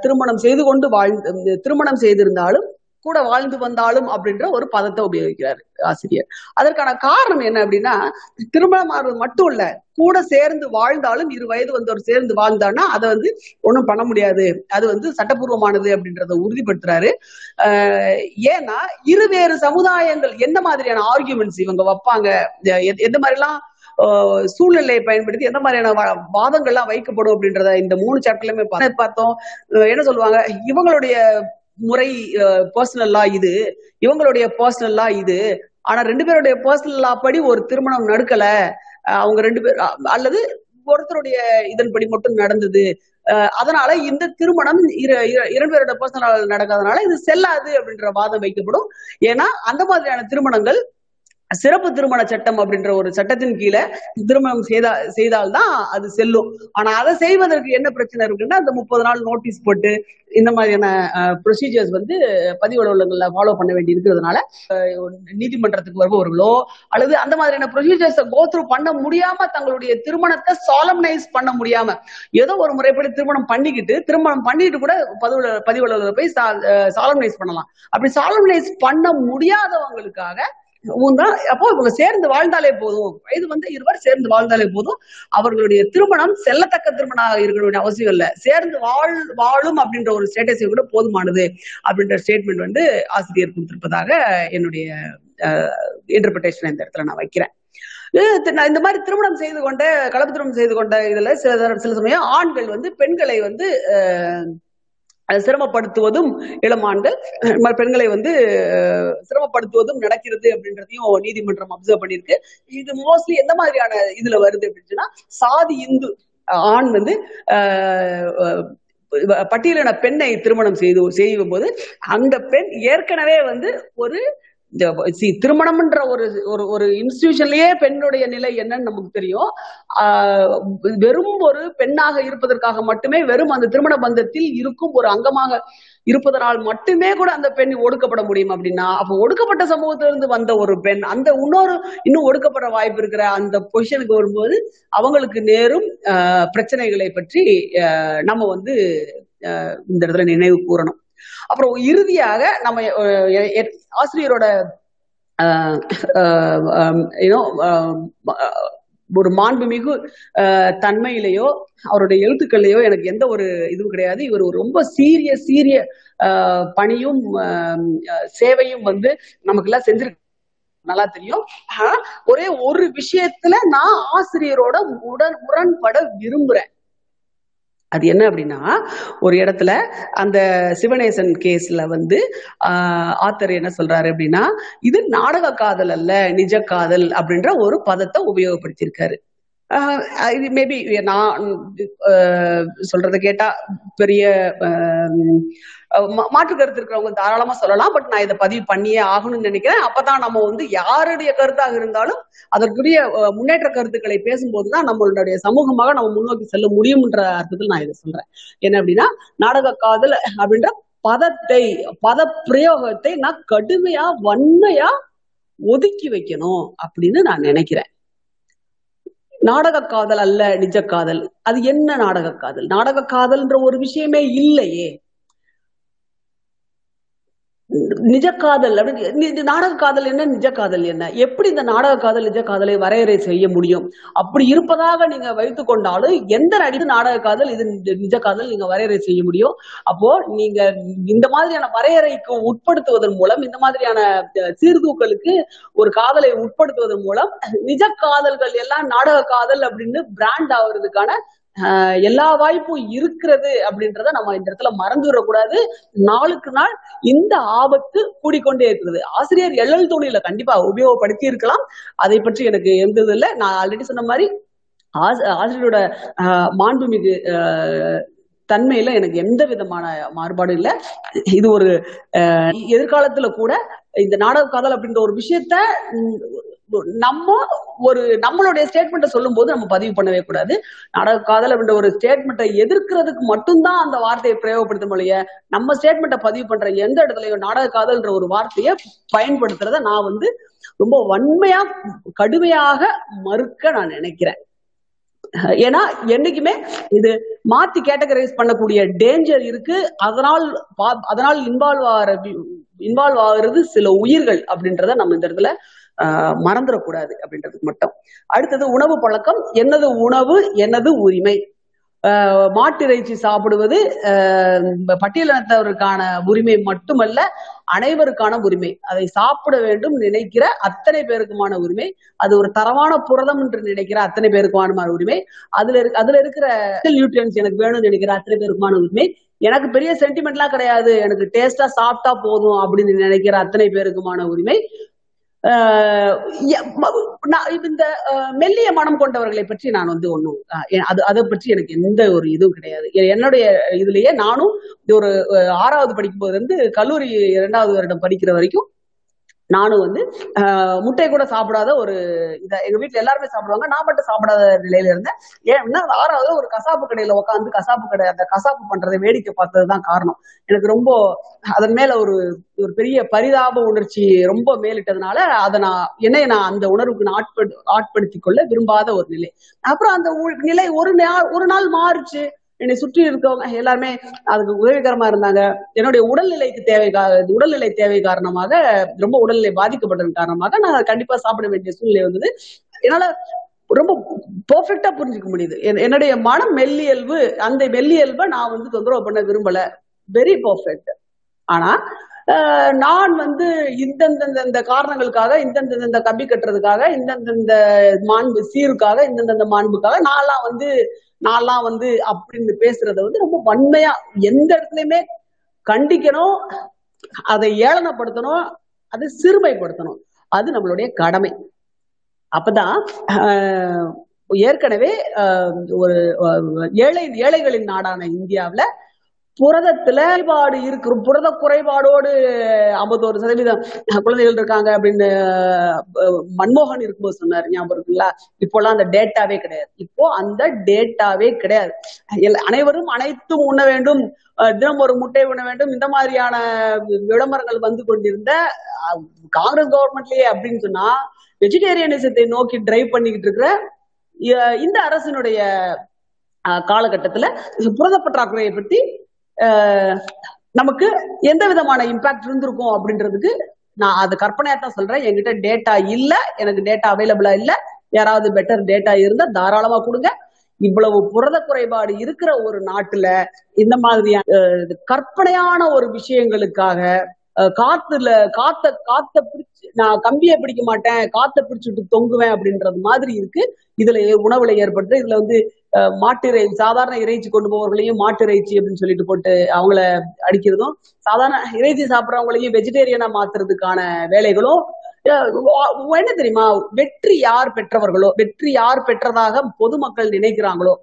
திருமணம் செய்து கொண்டு வாழ்ந்து திருமணம் செய்திருந்தாலும் கூட வாழ்ந்து வந்தாலும் அப்படின்ற ஒரு பதத்தை உபயோகிக்கிறார் ஆசிரியர். அதற்கான காரணம் என்ன அப்படின்னா திருமணம் மட்டும் இல்ல கூட சேர்ந்து வாழ்ந்தாலும் இரு வயது வந்தவர் சேர்ந்து வாழ்ந்தான்னா அதை வந்து ஒண்ணும் பண்ண முடியாது. அது வந்து சட்டப்பூர்வமானது அப்படின்றத உறுதிப்படுத்துறாரு. ஆஹ் ஏன்னா இருவேறு சமுதாயங்கள் எந்த மாதிரியான ஆர்கியூமெண்ட்ஸ் இவங்க வைப்பாங்க? எந்த மாதிரிலாம் ஆஹ் சூழ்நிலையை பயன்படுத்தி எந்த மாதிரியான வா- வாதங்கள்லாம் வைக்கப்படும் அப்படின்றத இந்த மூணு சாப்டர்லயுமே பார்த்தோம். என்ன சொல்லுவாங்க? இவங்களுடைய முறை பர்சனல் லா இது. இவங்களுடைய பர்சனல் லா இது. ஆனா ரெண்டு பேருடைய பர்சனல் லா படி ஒரு திருமணம் நடக்கல. அஹ் அவங்க ரெண்டு பேர் அல்லது ஒருத்தருடைய இதன்படி மட்டும் நடந்தது. அதனால இந்த திருமணம் இரண்டு பேரோட பர்சனல் நடக்காதனால இது செல்லாது அப்படின்ற வாதம் வைக்கப்படும். ஏன்னா அந்த மாதிரியான திருமணங்கள் சிறப்பு திருமண சட்டம் அப்படின்ற ஒரு சட்டத்தின் கீழே திருமணம் செய்தா செய்தால்தான் அது செல்லும். ஆனா அதை செய்வதற்கு என்ன பிரச்சனை இருக்குன்னா அந்த முப்பது நாள் நோட்டீஸ் போட்டு இந்த மாதிரியான ப்ரொசீஜர்ஸ் வந்து பதிவு அலுவலகங்கள்ல ஃபாலோ பண்ண வேண்டி இருக்கிறதுனால நீதிமன்றத்துக்கு வருபவர்களோ அல்லது அந்த மாதிரியான ப்ரொசீஜர்ஸை கோத்ரூ பண்ண முடியாம தங்களுடைய திருமணத்தை சாலம்னைஸ் பண்ண முடியாம ஏதோ ஒரு முறைப்படி திருமணம் பண்ணிக்கிட்டு திருமணம் பண்ணிட்டு கூட பதிவு பதிவு அலுவலகத்துல போய் சாலம்னைஸ் பண்ணலாம். அப்படி சாலம்னைஸ் பண்ண முடியாதவங்களுக்காக ஊன்தான் அப்போ இவங்க சேர்ந்து வாழ்ந்தாலே போதும். வயது வந்து இருவர் சேர்ந்து வாழ்ந்தாலே போதும். அவர்களுடைய திருமணம் செல்லத்தக்க திருமணம் இருக்க வேண்டிய அவசியம் இல்ல. சேர்ந்து வாழ் வாழும் அப்படின்ற ஒரு ஸ்டேட்டஸை கூட போதுமானது அப்படின்ற ஸ்டேட்மெண்ட் வந்து ஆசிரியர் கொடுத்திருப்பதாக என்னுடைய இன்டர்பிரிட்டேஷன் இந்த இடத்துல நான் வைக்கிறேன். நான் இந்த மாதிரி திருமணம் செய்து கொண்ட கலப்பு திருமணம் செய்து கொண்ட இதுல சில சில சமயம் ஆண்கள் வந்து பெண்களை வந்து அஹ், சிரமப்படுத்துவதும் இளம் பெண்களை வந்து சிரமப்படுத்துவதும் நடக்கிறது அப்படின்றதையும் நீதிமன்றம் அப்சர்வ் பண்ணிருக்கு இது மோஸ்ட்லி எந்த மாதிரியான இதுல வருது அப்படின்னா சாதி இந்து ஆண் வந்து பட்டியலின பெண்ணை திருமணம் செய்து செய்யும் போது அந்த பெண் ஏற்கனவே வந்து ஒரு திருமணம்ன்ற ஒரு ஒரு ஒரு இன்ஸ்டிடியூஷன்லயே பெண்ணுடைய நிலை என்னன்னு நமக்கு தெரியும். வெறும் ஒரு பெண்ணாக இருப்பதற்காக மட்டுமே வெறும் அந்த திருமண பந்தத்தில் இருக்கும் ஒரு அங்கமாக இருப்பதனால் மட்டுமே கூட அந்த பெண் ஒடுக்கப்பட முடியும் அப்படின்னா அப்ப ஒடுக்கப்பட்ட சமூகத்திலிருந்து வந்த ஒரு பெண் அந்த இன்னொரு இன்னும் ஒடுக்கப்பட வாய்ப்பு இருக்கிற அந்த பொசிஷனுக்கு வரும்போது அவங்களுக்கு நேரும் பிரச்சனைகளை பற்றி நம்ம வந்து இந்த இடத்துல நினைவு கூறணும். அப்புறம் இறுதியாக நம்ம ஆசிரியரோட ஒரு மாண்புமிகு தன்மையிலேயோ அவருடைய எழுத்துக்கள்லையோ எனக்கு எந்த ஒரு இதுவும் கிடையாது. இவர் ரொம்ப சீரிய சீரிய பணியும் சேவையும் வந்து நமக்கு எல்லாம் செஞ்சிருக்கு நல்லா தெரியும். ஒரே ஒரு விஷயத்துல நான் ஆசிரியரோட உடன் முரண்பட விரும்புறேன். அது என்ன அப்படின்னா ஒரு இடத்துல அந்த சிவநேசன் கேஸ்ல வந்து ஆத்தர் என்ன சொல்றாரு அப்படின்னா இது நாடக காதல் அல்ல நிஜ காதல் அப்படின்ற ஒரு பதத்தை உபயோகப்படுத்தியிருக்காரு. இது மேபி நான் ஆஹ் கேட்டா பெரிய மா- மாற்று கருத்து இருக்கிறவங்க தாராளமா சொல்லலாம். பட் நான் இதை பதிவு பண்ணியே ஆகணும்னு நினைக்கிறேன். அப்பதான் நம்ம வந்து யாருடைய கருத்தாக இருந்தாலும் அதற்குரிய முன்னேற்ற கருத்துக்களை பேசும்போதுதான் நம்மளுடைய சமூகமாக நம்ம முன்னோக்கி செல்ல முடியும்ன்ற அர்த்தத்தில் நான் இதை சொல்றேன். என்ன அப்படின்னா நாடக காதல் அப்படின்ற பதத்தை பத பிரயோகத்தை நான் கடுமையா வன்மையா ஒதுக்கி வைக்கணும் அப்படின்னு நான் நினைக்கிறேன். நாடக காதல் அல்ல நிஜ காதல் அது என்ன நாடக காதல் நாடக காதல்ன்ற ஒரு விஷயமே இல்லையே. நிஜ காதல் அப்படின்னு நாடக காதல் என்ன நிஜ காதல் என்ன? எப்படி இந்த நாடக காதல் நிஜ காதலை வரையறை செய்ய முடியும்? அப்படி இருப்பதாக நீங்க வைத்து கொண்டாலும் எந்த நடிகை நாடக காதல் இது நிஜ காதல் நீங்க வரையறை செய்ய முடியும்? அப்போ நீங்க இந்த மாதிரியான வரையறைக்கு உட்படுத்துவதன் மூலம் இந்த மாதிரியான சீர்தூக்களுக்கு ஒரு காதலை உட்படுத்துவதன் மூலம் நிஜ காதல்கள் எல்லாம் நாடக காதல் அப்படின்னு பிராண்ட் ஆகுறதுக்கான எல்லா வாய்ப்பும் இருக்கிறது அப்படின்றத நம்ம இந்த இடத்துல மறந்துவிடக்கூடாது. நாளுக்கு நாள் இந்த ஆபத்து கூடிக்கொண்டே இருக்கிறது. ஆசிரியர் எழல் தோழியில கண்டிப்பா உபயோகப்படுத்தி இருக்கலாம் அதை பற்றி எனக்கு எந்த இது இல்லை நான் ஆல்ரெடி சொன்ன மாதிரி ஆசிரியரோட ஆஹ், மாண்புமிகு ஆஹ், தன்மையில எனக்கு எந்த விதமான மாறுபாடும் இல்லை. இது ஒரு எதிர்காலத்துல கூட இந்த நாடக காதல் அப்படின்ற ஒரு விஷயத்த நம்ம ஒரு நம்மளுடைய ஸ்டேட்மெண்ட்டை சொல்லும் போது நம்ம பதிவு பண்ணவே கூடாது. நாடக காதல் அப்படின்ற ஒரு ஸ்டேட்மெண்ட்டை எதிர்க்கிறதுக்கு மட்டும்தான் அந்த வார்த்தையை பிரயோகப்படுத்த முடிய நம்ம ஸ்டேட்மெண்ட்டை பதிவு பண்ற எந்த இடத்துலயும் நாடக காதல்ன்ற ஒரு வார்த்தையை பயன்படுத்துறத நான் வந்து ரொம்ப வன்மையா கடுமையாக மறுக்க நான் நினைக்கிறேன். ஏன்னா என்னைக்குமே இது மாத்தி கேட்டகரைஸ் பண்ணக்கூடிய டேஞ்சர் இருக்கு. அதனால் அதனால் இன்வால்வ் ஆகிற இன்வால்வ் ஆகுறது சில உயிர்கள் அப்படின்றத நம்ம இந்த இடத்துல மறந்துடக்கூடாது அப்படின்றதுக்கு மட்டும். அடுத்தது உணவு பழக்கம். என்னது உணவு என்னது உரிமை? ஆஹ், மாட்டிறைச்சி சாப்பிடுவது ஆஹ், பட்டியலினத்தவருக்கான உரிமை மட்டுமல்ல அனைவருக்கான உரிமை. அதை சாப்பிட வேண்டும் நினைக்கிற அத்தனை பேருக்குமான உரிமை. அது ஒரு தரமான புரதம் என்று நினைக்கிற அத்தனை பேருக்குமான உரிமை. அதுல இருக்கு அதுல இருக்கிற நியூட்ரியன்ஸ் எனக்கு வேணும்னு நினைக்கிற அத்தனை பேருக்குமான உரிமை. எனக்கு பெரிய சென்டிமெண்ட்லாம் கிடையாது. எனக்கு டேஸ்டா சாப்பிட்டா போதும் அப்படின்னு நினைக்கிற அத்தனை பேருக்குமான உரிமை. இந்த மெல்லிய மனம் கொண்டவர்களை பற்றி நான் வந்து ஒன்றும் அது அதை பற்றி எனக்கு எந்த ஒரு இதுவும் கிடையாது. என்னுடைய இதுலயே நானும் இது ஒரு ஆறாவது படிக்கும் போது இருந்து கல்லூரி இரண்டாவது வருடம் படிக்கிற வரைக்கும் நானும் வந்து முட்டையை முட்டை கூட சாப்பிடாத ஒரு இதை எங்க வீட்டுல எல்லாருமே சாப்பிடுவாங்க. நான் மட்டும் சாப்பிடாத நிலையில இருந்தேன். ஏன்னா ஆறாவது ஒரு கசாப்பு கடையில உட்காந்து கசாப்பு கடை அந்த கசாப்பு பண்றதை வேடிக்கை பார்த்ததுதான் காரணம். எனக்கு ரொம்ப அதன் மேல ஒரு ஒரு பெரிய பரிதாப உணர்ச்சி ரொம்ப மேலிட்டதுனால அதை நான் என்னை நான் அந்த உணர்வுக்கு நான் ஆட்படு ஆட்படுத்திக் கொள்ள விரும்பாத ஒரு நிலை. அப்புறம் அந்த நிலை ஒரு நாள் ஒரு நாள் மாறுச்சு. என்னை சுற்றி இருக்கவங்க எல்லாருமே அதுக்கு உதவிகரமா இருந்தாங்க. என்னுடைய உடல்நிலைக்கு தேவை உடல்நிலை தேவை காரணமாக ரொம்ப உடல்நிலை பாதிக்கப்பட்டது காரணமாக நான் கண்டிப்பா சாப்பிட வேண்டிய சூழ்நிலை வந்தது. என்னால ரொம்ப பர்ஃபெக்டா புரிஞ்சுக்க முடியுது. என்னுடைய மனம் மெல்லியல்பு அந்த மெல்லியல்பை நான் வந்து தொந்தரவு பண்ண விரும்பல. வெரி பர்ஃபெக்ட் ஆனா நான் வந்து இந்தந்த இந்த காரணங்களுக்காக இந்தந்த கம்பி கட்டுறதுக்காக இந்தந்தந்த மாண்பு சீருக்காக இந்தந்த மாண்புக்காக நான்லாம் வந்து நான்லாம் வந்து அப்படின்னு பேசுறத வந்து ரொம்ப வன்மையா எந்த இடத்துலயுமே கண்டிக்கணும் அதை ஏளனப்படுத்தணும் அதை சிறுமைப்படுத்தணும். அது நம்மளுடைய கடமை. அப்பதான் ஆஹ், ஏற்கனவே ஆஹ், ஒரு ஏழை ஏழைகளின் நாடான இந்தியாவுல புரதத்துல குறைபாடு இருக்கு. புரத குறைபாடோடு ஐம்பத்தோரு சதவீதம் குழந்தைகள் இருக்காங்க அப்படின்னு மன்மோகன் இருக்கும்போது சொன்னார். ஞாபகம் இருக்குங்களா? எல்லாம் அந்த டேட்டாவே கிடையாது. இப்போ அந்த டேட்டாவே கிடையாது. அனைவரும் அனைத்தும் உண்ண வேண்டும். தினம் ஒரு முட்டை உண்ண வேண்டும். இந்த மாதிரியான விளம்பரங்கள் வந்து கொண்டிருந்த காங்கிரஸ் கவர்மெண்ட்லயே அப்படின்னு சொன்னா வெஜிடேரியனிசத்தை நோக்கி டிரைவ் பண்ணிக்கிட்டு இருக்கிற இந்த அரசினுடைய காலகட்டத்துல புரத பற்றாக்குறையை பற்றி நமக்கு எந்த விதமான இம்பாக்ட் இருந்திருக்கும் அப்படின்றதுக்கு நான் அது கற்பனையா தான் சொல்றேன். என்கிட்ட டேட்டா இல்ல எனக்கு டேட்டா அவைலபிளா இல்ல. யாராவது பெட்டர் டேட்டா இருந்தா தாராளமா கொடுங்க. இவ்வளவு புரத குறைபாடு இருக்கிற ஒரு நாட்டுல இந்த மாதிரியான கற்பனையான ஒரு விஷயங்களுக்காக காத்துல காத்த காத்த பிடிச்சு நான் கம்பியை பிடிக்க மாட்டேன் காத்த பிடிச்சிட்டு தொங்குவேன் அப்படின்றது மாதிரி இருக்கு. இதுல உணவுல ஏற்பட்டு இதுல வந்து மாட்டு இறை சாதாரண இறைச்சி கொண்டு போவர்களையும் மாட்டு இறைச்சி அப்படின்னு சொல்லிட்டு போட்டு அவங்கள அடிக்கிறதும் சாதாரண இறைச்சி சாப்பிட்றவங்களையும் வெஜிடேரியனா மாத்துறதுக்கான வேலைகளும் என்ன தெரியுமா? வெற்றி யார் பெற்றவர்களோ வெற்றி யார் பெற்றதாக பொதுமக்கள் நினைக்கிறாங்களோ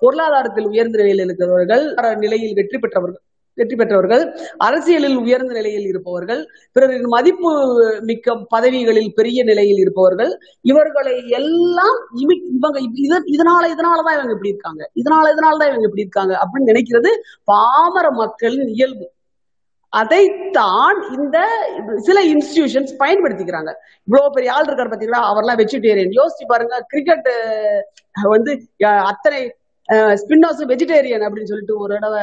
பொருளாதாரத்தில் உயர்ந்த நிலையில் இருக்கிறவர்கள் நிலையில் வெற்றி பெற்றவர்கள். வெற்றி பெற்றவர்கள் அரசியலில் உயர்ந்த நிலையில் இருப்பவர்கள் பிறரின் மதிப்பு மிக்க பதவிகளில் பெரிய நிலையில் இருப்பவர்கள் இவர்களை எல்லாம் இவங்க இதனால இதனாலதான் இவங்க இப்படி இருக்காங்க. இதனால இதனாலதான் இவங்க இப்படி இருக்காங்க அப்படின்னு நினைக்கிறது பாமர மக்களின் இயல்பு. அதைத்தான் இந்த சில இன்ஸ்டிடியூஷன்ஸ் பயன்படுத்திக்கிறாங்க. இவ்வளவு பெரிய ஆள் இருக்காரு பாத்தீங்களா? அவர்லாம் வெஜிடேரியன் யோசிச்சு பாருங்க கிரிக்கெட் வந்து அஹ், அத்தனை ஸ்பின்னாஸும் வெஜிடேரியன் அப்படின்னு சொல்லிட்டு ஒரு தடவை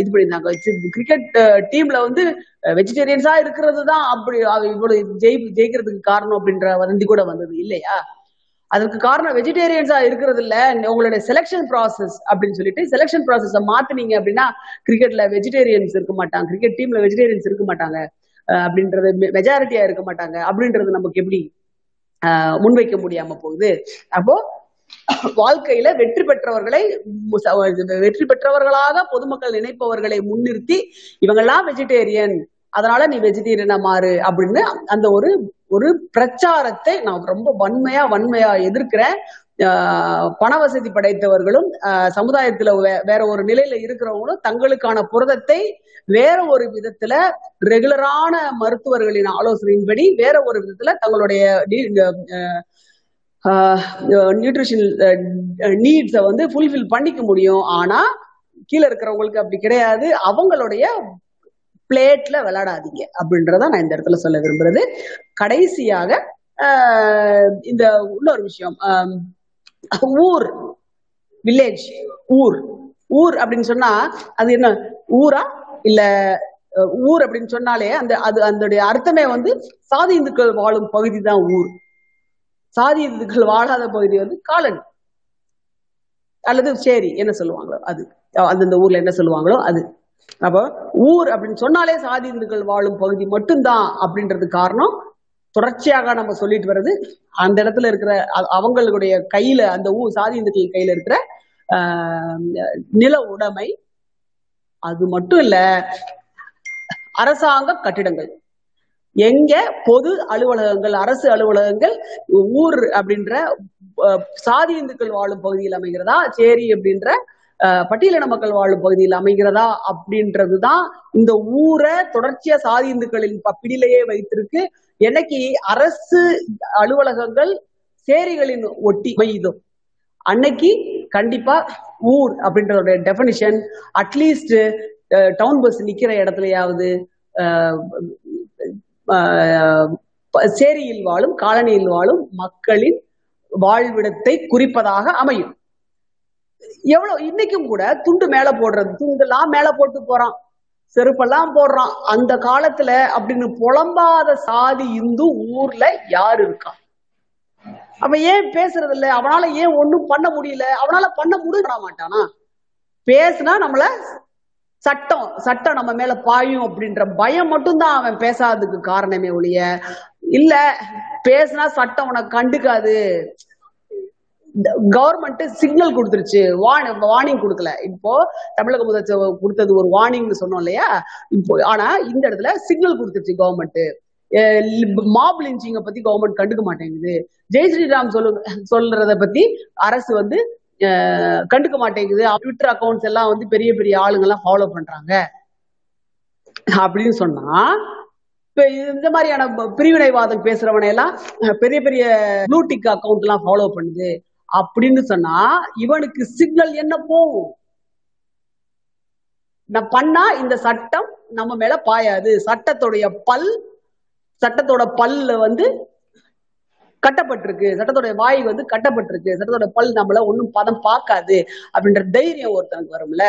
இது பண்ணியிருந்தாங்க. கிரிக்கெட் டீம்ல வந்து வெஜிடேரியன்ஸா இருக்கிறது தான் அப்படி இவ்வளவு ஜெயி ஜெயிக்கிறதுக்கு காரணம் அப்படின்ற வதந்தி கூட வந்தது இல்லையா? அதுக்கு காரணம் வெஜிடேரியன்ஸா இருக்கிறது இல்ல உங்களுடைய செலெக்ஷன் ப்ராசஸ் அப்படின்னு சொல்லிட்டு செலெக்ஷன் ப்ராசஸ மாத்துனீங்க அப்படின்னா கிரிக்கெட்ல வெஜிடேரியன்ஸ் இருக்க மாட்டாங்க கிரிக்கெட் டீம்ல வெஜிடேரியன்ஸ் இருக்க மாட்டாங்க அப்படின்றது மெஜாரிட்டியா இருக்க மாட்டாங்க அப்படின்றது நமக்கு எப்படி முன்வைக்க முடியாம போகுது? அப்போ வாழ்க்கையில வெற்றி பெற்றவர்களை வெற்றி பெற்றவர்களாக பொதுமக்கள் நினைப்பவர்களை முன்னிறுத்தி இவங்கெல்லாம் வெஜிடேரியன் அதனால நீ வெஜிடேரியனா மாறு அப்படின்னு அந்த ஒரு ஒரு பிரச்சாரத்தை நான் ரொம்ப வன்மையா வன்மையா எதிர்க்கிறேன். ஆஹ் பண வசதி படைத்தவர்களும் சமுதாயத்துல வேற ஒரு நிலையில இருக்கிறவங்களும் தங்களுக்கான புரதத்தை வேற ஒரு விதத்துல ரெகுலரான மருத்துவர்களின் ஆலோசனையின்படி வேற ஒரு விதத்துல தங்களுடைய நியூட்ரிஷன் நீட்ஸை வந்து ஃபுல்ஃபில் பண்ணிக்க முடியும். ஆனால் கீழே இருக்கிறவங்களுக்கு அப்படி கிடையாது. அவங்களுடைய பிளேட்ல விளையாடாதீங்க அப்படின்றத நான் இந்த இடத்துல சொல்ல விரும்புறது. கடைசியாக இந்த இன்னொரு விஷயம். ஊர். வில்லேஜ் ஊர். ஊர் அப்படின்னு சொன்னா அது என்ன? ஊரா? இல்ல ஊர் அப்படின்னு சொன்னாலே அந்த அது அதனுடைய அர்த்தமே வந்து சாதி இந்துக்கள் வாழும் பகுதி தான் ஊர். சாதி இதுகள் வாழாத பகுதி வந்து காலன். அல்லது சேரி என்ன சொல்லுவாங்களோ அது. அஹ் அந்தந்த ஊர்ல என்ன சொல்லுவாங்களோ அது. அப்போ ஊர் அப்படின்னு சொன்னாலே சாதி இந்துக்கள் வாழும் பகுதி மட்டும்தான் அப்படின்றது காரணம். தொடர்ச்சியாக நம்ம சொல்லிட்டு வர்றது அந்த இடத்துல இருக்கிற அவங்களுடைய கையில அந்த ஊர் சாதி இந்துக்கள் கையில இருக்கிற ஆஹ், நில உடைமை. அது மட்டும் இல்ல அரசாங்க கட்டிடங்கள். எங்க பொது அலுவலகங்கள் அரசு அலுவலகங்கள் ஊர் அப்படின்ற சாதி இந்துக்கள் வாழும் பகுதியில் அமைகிறதா? சேரி அப்படின்ற அஹ், பட்டியலின மக்கள் வாழும் பகுதியில் அமைகிறதா? அப்படின்றதுதான் இந்த ஊரை தொடர்ச்சியா சாதி இந்துக்களின் பிடியிலேயே வைத்திருக்கு. என்னைக்கு அரசு அலுவலகங்கள் சேரிகளின் ஒட்டி அமையுதோ அன்னைக்கு கண்டிப்பா ஊர் அப்படின்ற டெபனிஷன் அட்லீஸ்ட் டவுன் பஸ் நிக்கிற இடத்துலயாவது அஹ், சேரியில் வாழும் காலனியில் வாழும் மக்களின் வாழ்விடத்தை குறிப்பதாக அமையும். எவ்வளவு இன்னைக்கும் கூட துண்டு மேல போடுறது துண்டெல்லாம் மேல போட்டு போறான். செருப்பெல்லாம் போடுறான். அந்த காலத்துல அப்படின்னு புலம்பாத சாதி இந்து ஊர்ல யாரு இருக்கா? அவன் ஏன் பேசுறது இல்ல அவனால ஏன் ஒண்ணும் பண்ண முடியல? அவனால பண்ண முடிய மாட்டானா? பேசுனா நம்மள சட்டம் சட்டம் நம்ம மேல பாயும் அப்படின்ற பயம் மட்டும்தான் அவன் பேசாததுக்கு காரணமே ஒழிய இல்ல பேசினா சட்டம் உனக்கு கண்டுக்காது. கவர்மெண்ட் சிக்னல் கொடுத்துருச்சு. வார்னிங் கொடுக்கல. இப்போ தமிழக முதலமைச்சர் கொடுத்தது ஒரு வார்னிங்னு சொன்னோம் இல்லையா? இப்போ ஆனா இந்த இடத்துல சிக்னல் கொடுத்துருச்சு கவர்மெண்ட் மாப் லிஞ்சிங்க பத்தி கவர்மெண்ட் கண்டுக்க மாட்டேங்குது. ஜெய் ஸ்ரீராம் சொல்லு சொல்றத பத்தி அரசு வந்து கண்டுக்க மாட்டேங்குது. ட்விட்டர் அக்கௌண்ட்ஸ் எல்லாம் வந்து பெரிய பெரிய ஆளுங்க எல்லாம் ஃபாலோ பண்றாங்க. அப்படின்னு சொன்னா இப்ப இந்த மாதிரியான பிரிவினைவாதம் பேசுறவனை எல்லாம் பெரிய பெரிய ப்ளூடிக் அக்கௌண்ட் அக்கவுண்ட் எல்லாம் ஃபாலோ பண்ணுது. அப்படின்னு சொன்னா இவனுக்கு சிக்னல் என்ன போகும்? நான் பண்ணா இந்த சட்டம் நம்ம மேல பாயாது. சட்டத்துடைய பல் சட்டத்தோட பல்ல வந்து கட்டப்பட்டிருக்கு. சட்டத்தோட வாய் வந்து கட்டப்பட்டிருக்கு. சட்டத்தோட பல் நம்மள ஒன்றும் பதம் பார்க்காது. அப்படின்ற தைரியம் ஒருத்தனுக்கு வரும்ல?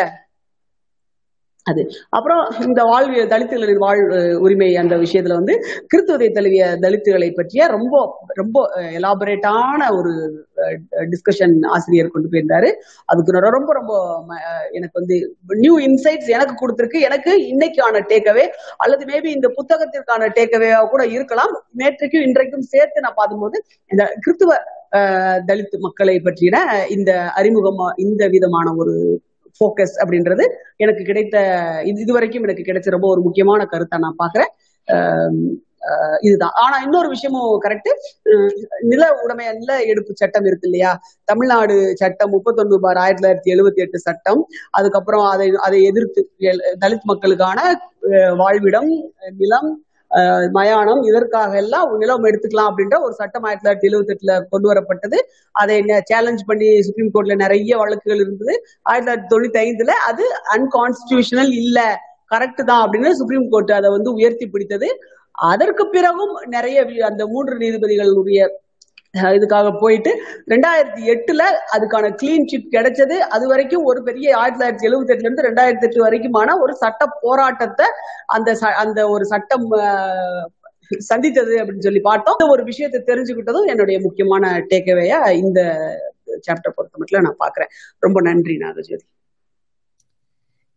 அது. அப்புறம் இந்த வாழ்வு தலித்துகளின் வாழ் உரிமை அந்த விஷயத்துல வந்து கிறித்துவத்தை தழுவிய தலித்துகளை பற்றிய ரொம்ப ரொம்ப எலாபரேட்டான ஒரு டிஸ்கஷன் ஆசிரியர் கொண்டு போயிருந்தாரு. அதுக்கு ரொம்ப ரொம்ப ம- எனக்கு வந்து நியூ இன்சைட்ஸ் எனக்கு கொடுத்துருக்கு. எனக்கு இன்னைக்கான டேக்அவே அல்லது மேபி இந்த புத்தகத்திற்கான டேக்அவேவா கூட இருக்கலாம். நேற்றைக்கும் இன்றைக்கும் சேர்த்து நான் பார்க்கும்போது இந்த கிறித்துவ தலித்து தலித் மக்களை பற்றின இந்த அறிமுகமா இந்த விதமான ஒரு ஃபோக்கஸ் அப்படின்றது எனக்கு கிடைத்த இது இதுவரைக்கும் எனக்கு கிடைச்ச ரொம்ப ஒரு முக்கியமான கருத்தை நான் பாக்குறேன் ஆஹ் இதுதான். ஆனா இன்னொரு விஷயமும் கரெக்ட் நில உடைமை நில எடுப்பு சட்டம் இருக்கு இல்லையா? தமிழ்நாடு சட்டம் முப்பத்தொன்னு பார் ஆயிரத்தி தொள்ளாயிரத்தி எழுபத்தி எட்டு சட்டம். அதுக்கப்புறம் அதை அதை எதிர்த்து தலித் மக்களுக்கான வாழ்விடம் நிலம் மயானம் இதற்காக எல்லாம் நிலம் எடுத்துக்கலாம் அப்படின்ற ஒரு சட்டம் ஆயிரத்தி தொள்ளாயிரத்தி எழுபத்தி எட்டுல கொண்டு வரப்பட்டது. அதை சேலஞ்ச் பண்ணி சுப்ரீம் கோர்ட்ல நிறைய வழக்குகள் இருந்தது. ஆயிரத்தி தொள்ளாயிரத்தி தொண்ணூத்தி ஐந்துல அது அன்கான்ஸ்டியூஷனல் இல்ல கரெக்ட் தான் அப்படின்னு சுப்ரீம் கோர்ட் அதை வந்து உயர்த்தி பிடித்தது. அதற்கு பிறகும் நிறைய அந்த மூன்று நீதிபதிகளுடைய இதுக்காக போயிட்டு ரெண்டாயிரத்தி எட்டுல அதுக்கான கிளீன் சிட் கிடைச்சது. அது வரைக்கும் ஒரு பெரிய ஆயிரத்தி தொள்ளாயிரத்தி எழுபத்தி எட்டுல இருந்து ரெண்டாயிரத்தி எட்டு வரைக்குமான ஒரு சட்ட போராட்டத்தை அந்த ச- அந்த ஒரு சட்டம் சந்தித்தது அப்படின்னு சொல்லி பார்த்தோம். ஒரு விஷயத்தை தெரிஞ்சுக்கிட்டதும் என்னுடைய முக்கியமான டேக்அவேயா இந்த சாப்டர் பொறுத்த மட்டும் நான் பாக்குறேன் ரொம்ப நன்றி நாகஜோதி.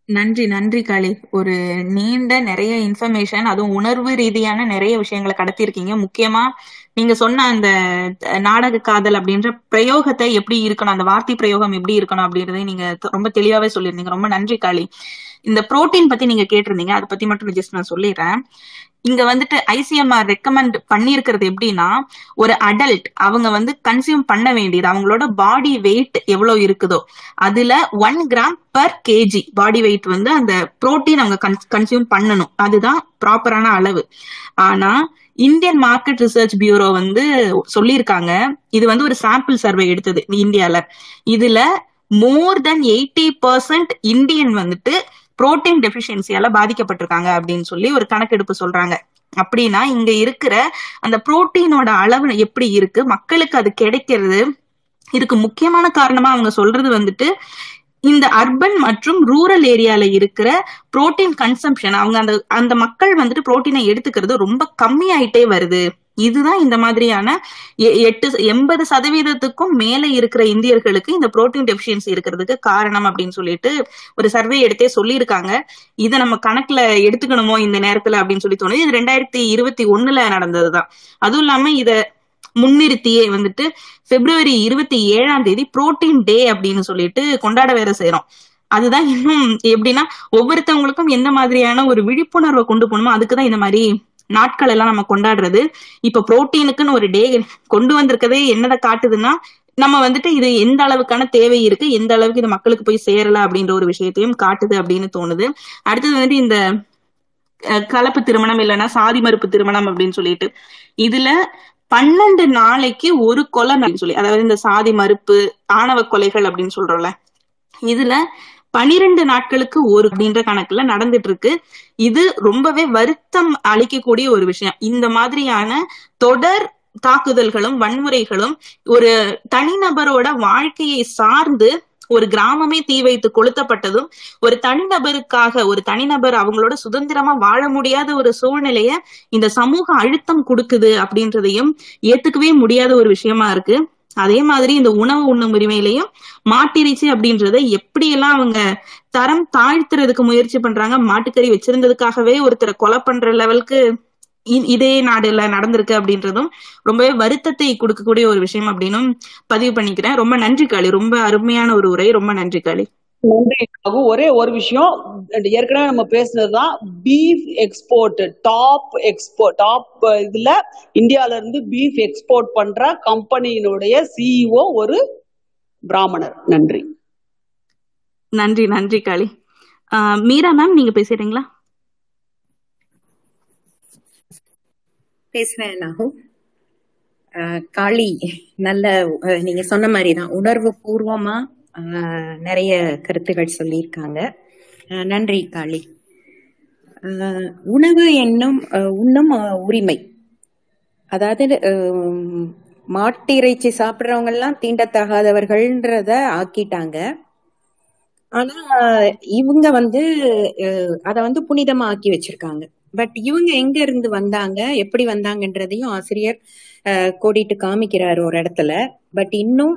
நன்றி நன்றி காளி. ஒரு நீண்ட நிறைய இன்ஃபர்மேஷன் அதுவும் உணர்வு ரீதியான நிறைய விஷயங்களை கடத்திருக்கீங்க முக்கியமா நீங்க சொன்ன அந்த நாடக காதல் அப்படின்ற பிரயோகத்தை எப்படி இருக்கணும் அந்த வார்த்தை பிரயோகம் எப்படி இருக்கணும் அப்படின்றதை நீங்க ரொம்ப தெளிவாவே சொல்லியிருந்தீங்க. ரொம்ப நன்றி காளி. இந்த புரோட்டீன் பத்தி நீங்க கேட்டிருந்தீங்க. அதை பத்தி மட்டும் ஜஸ்ட் நான் சொல்லிடுறேன் இங்க வந்துட்டு ஐசிஎம்ஆர் ரெக்கமெண்ட் பண்ணியிருக்கிறது எப்படின்னா ஒரு அடல்ட் அவங்க வந்து கன்சியூம் பண்ண வேண்டியது அவங்களோட பாடி வெயிட் எவ்வளவு இருக்குதோ. அதுல one gram per kg body weight வந்து அந்த புரோட்டீன் அவங்க கன்சியூம் பண்ணணும். அதுதான் ப்ராப்பரான அளவு. ஆனா இந்தியன் மார்க்கெட் ரிசர்ச் பியூரோ வந்து சொல்லியிருக்காங்க இது வந்து ஒரு சாம்பிள் சர்வே எடுத்தது இந்தியால இதுல more than eighty percent Indian வந்துட்டு புரோட்டீன் டெபிஷியன்சியால பாதிக்கப்பட்டிருக்காங்க அப்படின்னு சொல்லி ஒரு கணக்கெடுப்பு சொல்றாங்க. அப்படின்னா இங்க இருக்கிற அந்த புரோட்டீனோட அளவு எப்படி இருக்கு? மக்களுக்கு அது கிடைக்கிறது இதுக்கு முக்கியமான காரணமா அவங்க சொல்றது வந்துட்டு இந்த அர்பன் மற்றும் ரூரல் ஏரியால இருக்கிற புரோட்டீன் கன்சம்ஷன் அவங்க அந்த அந்த மக்கள் வந்துட்டு புரோட்டீனை எடுத்துக்கிறது ரொம்ப கம்மியாயிட்டே வருது. இதுதான் இந்த மாதிரியான எ- எட்டு எண்பது சதவீதத்துக்கும் மேல இருக்கிற இந்தியர்களுக்கு இந்த புரோட்டீன் டெபிஷியன்சி இருக்கிறதுக்கு காரணம் அப்படின்னு சொல்லிட்டு ஒரு சர்வே எடுத்தே சொல்லியிருக்காங்க. இதை நம்ம கணக்குல எடுத்துக்கணுமோ இந்த நேரத்துல அப்படின்னு சொல்லி தோணுது. இது ரெண்டாயிரத்தி இருபத்தி ஒண்ணுல நடந்ததுதான். அதுவும் இல்லாம இத முன்னிறுத்தியே வந்துட்டு பிப்ரவரி இருபத்தி ஏழாம் தேதி புரோட்டீன் டே அப்படின்னு சொல்லிட்டு கொண்டாட வேற செய்யறோம் அதுதான் இன்னும் எப்படின்னா ஒவ்வொருத்தவங்களுக்கும் எந்த மாதிரியான ஒரு விழிப்புணர்வை கொண்டு போகணுமோ அதுக்குதான் இந்த மாதிரி நாட்கள் எல்லாம் நம்ம கொண்டாடுறது. இப்ப புரோட்டீனுக்குன்னு ஒரு டே கொண்டு வந்திருக்கதே என்னதை காட்டுதுன்னா நம்ம வந்துட்டு இது எந்த அளவுக்கான தேவை இருக்கு எந்த அளவுக்கு இது மக்களுக்கு போய் சேரல அப்படின்ற ஒரு விஷயத்தையும் காட்டுது அப்படின்னு தோணுது. அடுத்தது வந்துட்டு இந்த கலப்பு திருமணம் இல்லைன்னா சாதி மறுப்பு திருமணம் அப்படின்னு சொல்லிட்டு. இதுல பன்னெண்டு நாளைக்கு ஒரு கொலை சொல்லி அதாவது இந்த சாதி மறுப்பு ஆணவ கொலைகள் அப்படின்னு சொல்றோம்ல இதுல பனிரெண்டு நாட்களுக்கு ஒரு அப்படின்ற கணக்குல நடந்துட்டு இருக்கு இது ரொம்பவே வருத்தம் அளிக்கக்கூடிய ஒரு விஷயம். இந்த மாதிரியான தொடர் தாக்குதல்களும் வன்முறைகளும் ஒரு தனிநபரோட வாழ்க்கையை சார்ந்து ஒரு கிராமமே தீ வைத்து கொளுத்தப்பட்டதும் ஒரு தனிநபருக்காக ஒரு தனிநபர் அவங்களோட சுதந்திரமா வாழ முடியாத ஒரு சூழ்நிலைய இந்த சமூக அழுத்தம் கொடுக்குது அப்படின்றதையும் ஏத்துக்கவே முடியாத ஒரு விஷயமா இருக்கு. அதே மாதிரி இந்த உணவு உண்ணும் உரிமையிலையும் மாட்டிறைச்சி அப்படின்றத எப்படியெல்லாம் அவங்க தரம் தாழ்த்துறதுக்கு முயற்சி பண்றாங்க மாட்டுக்கறி வச்சிருந்ததுக்காகவே ஒருத்தரை கொலை பண்ற லெவலுக்கு இ- இதே நாடுல நடந்திருக்கு அப்படின்றதும் ரொம்பவே வருத்தத்தை கொடுக்கக்கூடிய ஒரு விஷயம் அப்படின்னும் பதிவு பண்ணிக்கிறேன். ரொம்ப நன்றி காளி. ரொம்ப அருமையான ஒரு உரை. ரொம்ப நன்றி காளி. நன்றி ரகு. ஒரே ஒரு விஷயம் ஏற்கனவே நம்ம பேசுனதுதான் beef export top export top இதுல இந்தியால இருந்து பீஃப் எக்ஸ்போர்ட் பண்ற கம்பெனியினுடைய சிஇஓ ஒரு பிராமணர். நன்றி. நன்றி நன்றி காளி. மீரா மேம் நீங்க பேசுறீங்களா? பேசுறேன் நாகு. அஹ் காளி நல்ல நீங்க சொன்ன மாதிரி தான் உணர்வு பூர்வமா நிறைய கருத்துகள் சொல்லியிருக்காங்க. அஹ் நன்றி காளி. உணவு என்னும் அஹ் உண்ணும் அஹ் உரிமை. அதாவது மாட்டிறைச்சி சாப்பிட்றவங்க எல்லாம் தீண்டத்தகாதவர்கள்ன்றத ஆக்கிட்டாங்க. ஆனா இவங்க வந்து அஹ், அத வந்து புனிதமாக்கி வச்சிருக்காங்க. பட் இவங்க எங்க இருந்து வந்தாங்க எப்படி வந்தாங்கன்றதையும் ஆசிரியர் அஹ், கோடிட்டு காமிக்கிறாரு ஒரு இடத்துல. பட் இன்னும்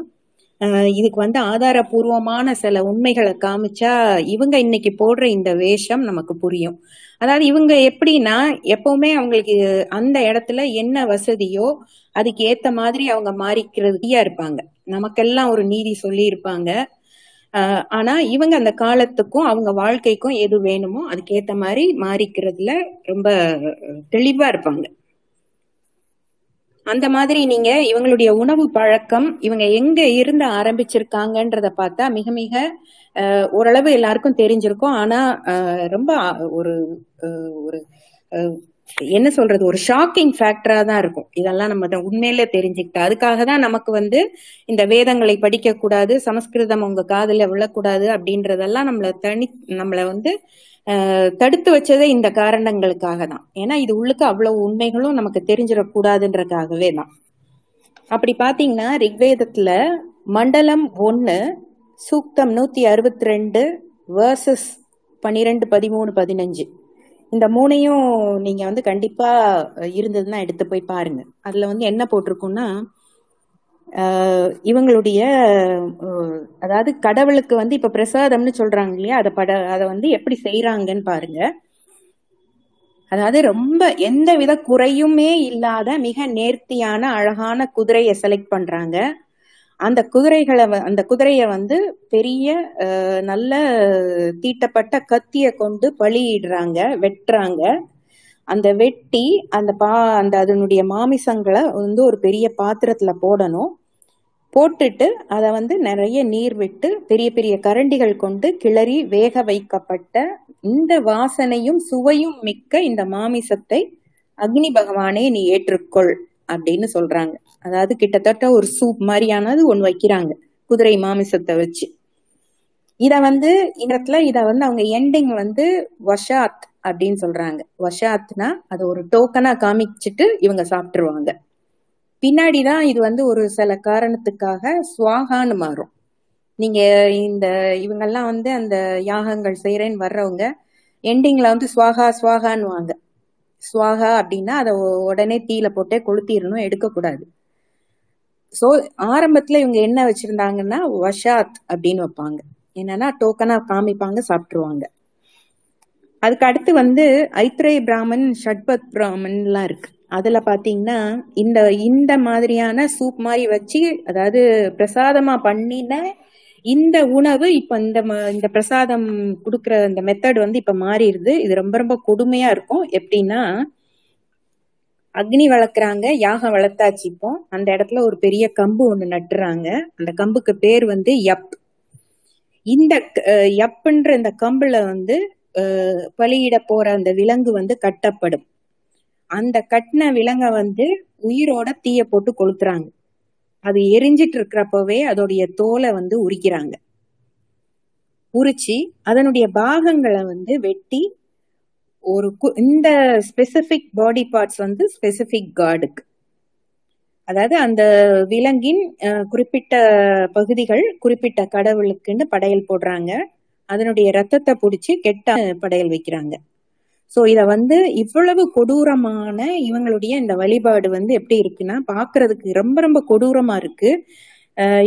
இதுக்கு வந்து ஆதாரபூர்வமான சில உண்மைகளை காமிச்சா இவங்க இன்னைக்கு போடுற இந்த வேஷம் நமக்கு புரியும். அதாவது இவங்க எப்படின்னா எப்பவுமே அவங்களுக்கு அந்த இடத்துல என்ன வசதியோ அதுக்கு ஏத்த மாதிரி அவங்க மாறிக்கிறதுக்கியா இருப்பாங்க. நமக்கெல்லாம் ஒரு நீதி சொல்லி இருப்பாங்க ஆனா இவங்க அந்த காலத்துக்கும் அவங்க வாழ்க்கைக்கும் எது வேணுமோ அதுக்கேத்த மாதிரி மாறிக்கிறதுல ரொம்ப தெளிவா இருப்பாங்க. அந்த மாதிரி நீங்க இவங்களுடைய உணவு பழக்கம் இவங்க எங்க இருந்து ஆரம்பிச்சிருக்காங்கன்றத பார்த்தா மிக மிக அஹ், ஓரளவு எல்லாருக்கும் தெரிஞ்சிருக்கும். ஆனா அஹ், ரொம்ப ஒரு ஒரு அஹ், என்ன சொல்றது ஒரு ஷாக்கிங் ஃபேக்டரா தான் இருக்கும். இதெல்லாம் நம்ம உண்மையில தெரிஞ்சுக்கிட்டா அதுக்காக தான் நமக்கு வந்து இந்த வேதங்களை படிக்க கூடாது சமஸ்கிருதம் உங்க காதுல விழக்கூடாது அப்படின்றதெல்லாம் நம்மள தனி நம்மள வந்து தடுத்து வச்சதே இந்த காரணங்களுக்காக தான். ஏன்னா இது உள்ளுக்கு அவ்வளவு உண்மைகளும் நமக்கு தெரிஞ்சிடக்கூடாதுன்றதுக்காகவே தான். அப்படி பாத்தீங்கன்னா ரிக்வேதத்துல மண்டலம் ஒன்னு சூக்தம் நூத்தி அறுபத்தி ரெண்டு வேர்சஸ் பன்னிரெண்டு பதிமூணு பதினஞ்சு. இந்த மூணையும் நீங்க வந்து கண்டிப்பா இருந்ததுன்னா எடுத்து போய் பாருங்க. அதுல வந்து என்ன போட்டிருக்கும்னா இவங்களுடைய அதாவது கடவுளுக்கு வந்து இப்ப பிரசாதம்னு சொல்றாங்க இல்லையா? அதை பட அதை வந்து எப்படி செய்யறாங்கன்னு பாருங்க. அதாவது ரொம்ப எந்த வித குறையுமே இல்லாத மிக நேர்த்தியான அழகான குதிரையை செலக்ட் பண்றாங்க. அந்த குதிரைகளை வ- அந்த குதிரையை வந்து பெரிய நல்ல தீட்டப்பட்ட கத்தியை கொண்டு பலியிடுறாங்க வெட்டுறாங்க. அந்த வெட்டி அந்த பா அந்த அதனுடைய மாமிசங்களை வந்து ஒரு பெரிய பாத்திரத்துல போடணும். போட்டுட்டு அதை வந்து நிறைய நீர் விட்டு பெரிய பெரிய கரண்டிகள் கொண்டு கிளறி வேக வைக்கப்பட்ட இந்த வாசனையும் சுவையும் மிக்க இந்த மாமிசத்தை அக்னி பகவானே நீ ஏற்றுக்கொள். அப்படின்னு சொல்றாங்க. அதாவது கிட்டத்தட்ட ஒரு சூப் மாதிரியானது ஒன்று வைக்கிறாங்க குதிரை மாமிசத்தை வச்சு. இத வந்து இந்த இடத்துல இத வந்து அவங்க எண்டிங் வந்து வஷாத் அப்படின்னு சொல்றாங்க. வஷாத்னா அது ஒரு டோக்கனா காமிச்சிட்டு இவங்க சாப்பிட்டுருவாங்க. பின்னாடிதான் இது வந்து ஒரு சில காரணத்துக்காக சுவாகான்னு மாறும். நீங்க இந்த இவங்கெல்லாம் வந்து அந்த யாகங்கள் செய்யறேன்னு வர்றவங்க எண்டிங்ல வந்து சுவாகா சுவாகான்னு வாங்க சுவாகா அப்படின்னா அதை உடனே தீயில போட்டே கொளுத்திடணும் எடுக்கக்கூடாது. சோ ஆரம்பத்துல இவங்க என்ன வச்சிருந்தாங்கன்னா வஷாத் அப்படின்னு வைப்பாங்க. என்னன்னா டோக்கனா காமிப்பாங்க சாப்பிட்டுருவாங்க. அதுக்கு அடுத்து வந்து ஐத்ரே பிராமன் ஷட்பத் பிராமன்லாம் இருக்கு. அதுல பாத்தீங்கன்னா இந்த இந்த மாதிரியான சூப் மாதிரி வச்சு அதாவது பிரசாதமா பண்ணின இந்த உணவு இப்ப இந்த ம- இந்த பிரசாதம் கொடுக்குற இந்த மெத்தட் வந்து இப்ப மாறிடுது. இது ரொம்ப ரொம்ப கொடுமையா இருக்கும். எப்படின்னா அக்னி வளர்க்குறாங்க யாகம் வளர்த்தாச்சு இப்போ. அந்த இடத்துல ஒரு பெரிய கம்பு ஒண்ணு நட்டுறாங்க. அந்த கம்புக்கு பேர் வந்து யப். இந்த யப்புன்ற இந்த கம்புல வந்து பலியிட போற அந்த விலங்கு வந்து கட்டப்படும். அந்த கட்டின விலங்கை வந்து உயிரோட தீய போட்டு கொளுத்துறாங்க. அது எரிஞ்சிட்டு இருக்கிறப்பவே அதோடைய தோலை வந்து உரிக்கிறாங்க. உரிச்சு அதனுடைய பாகங்களை வந்து வெட்டி ஒரு கு- இந்த ஸ்பெசிபிக் பாடி பார்ட்ஸ் வந்து ஸ்பெசிபிக் காடுக்கு அதாவது அந்த விலங்கின் குறிப்பிட்ட பகுதிகள் குறிப்பிட்ட கடவுளுக்குன்னு படையல் போடுறாங்க. அதனுடைய ரத்தத்தை பிடிச்சி கெட்ட படையல் வைக்கிறாங்க. சோ இத வந்து இவ்வளவு கொடூரமான இவங்களுடைய இந்த வழிபாடு வந்து எப்படி இருக்குன்னா பாக்குறதுக்கு ரொம்ப ரொம்ப கொடூரமா இருக்கு.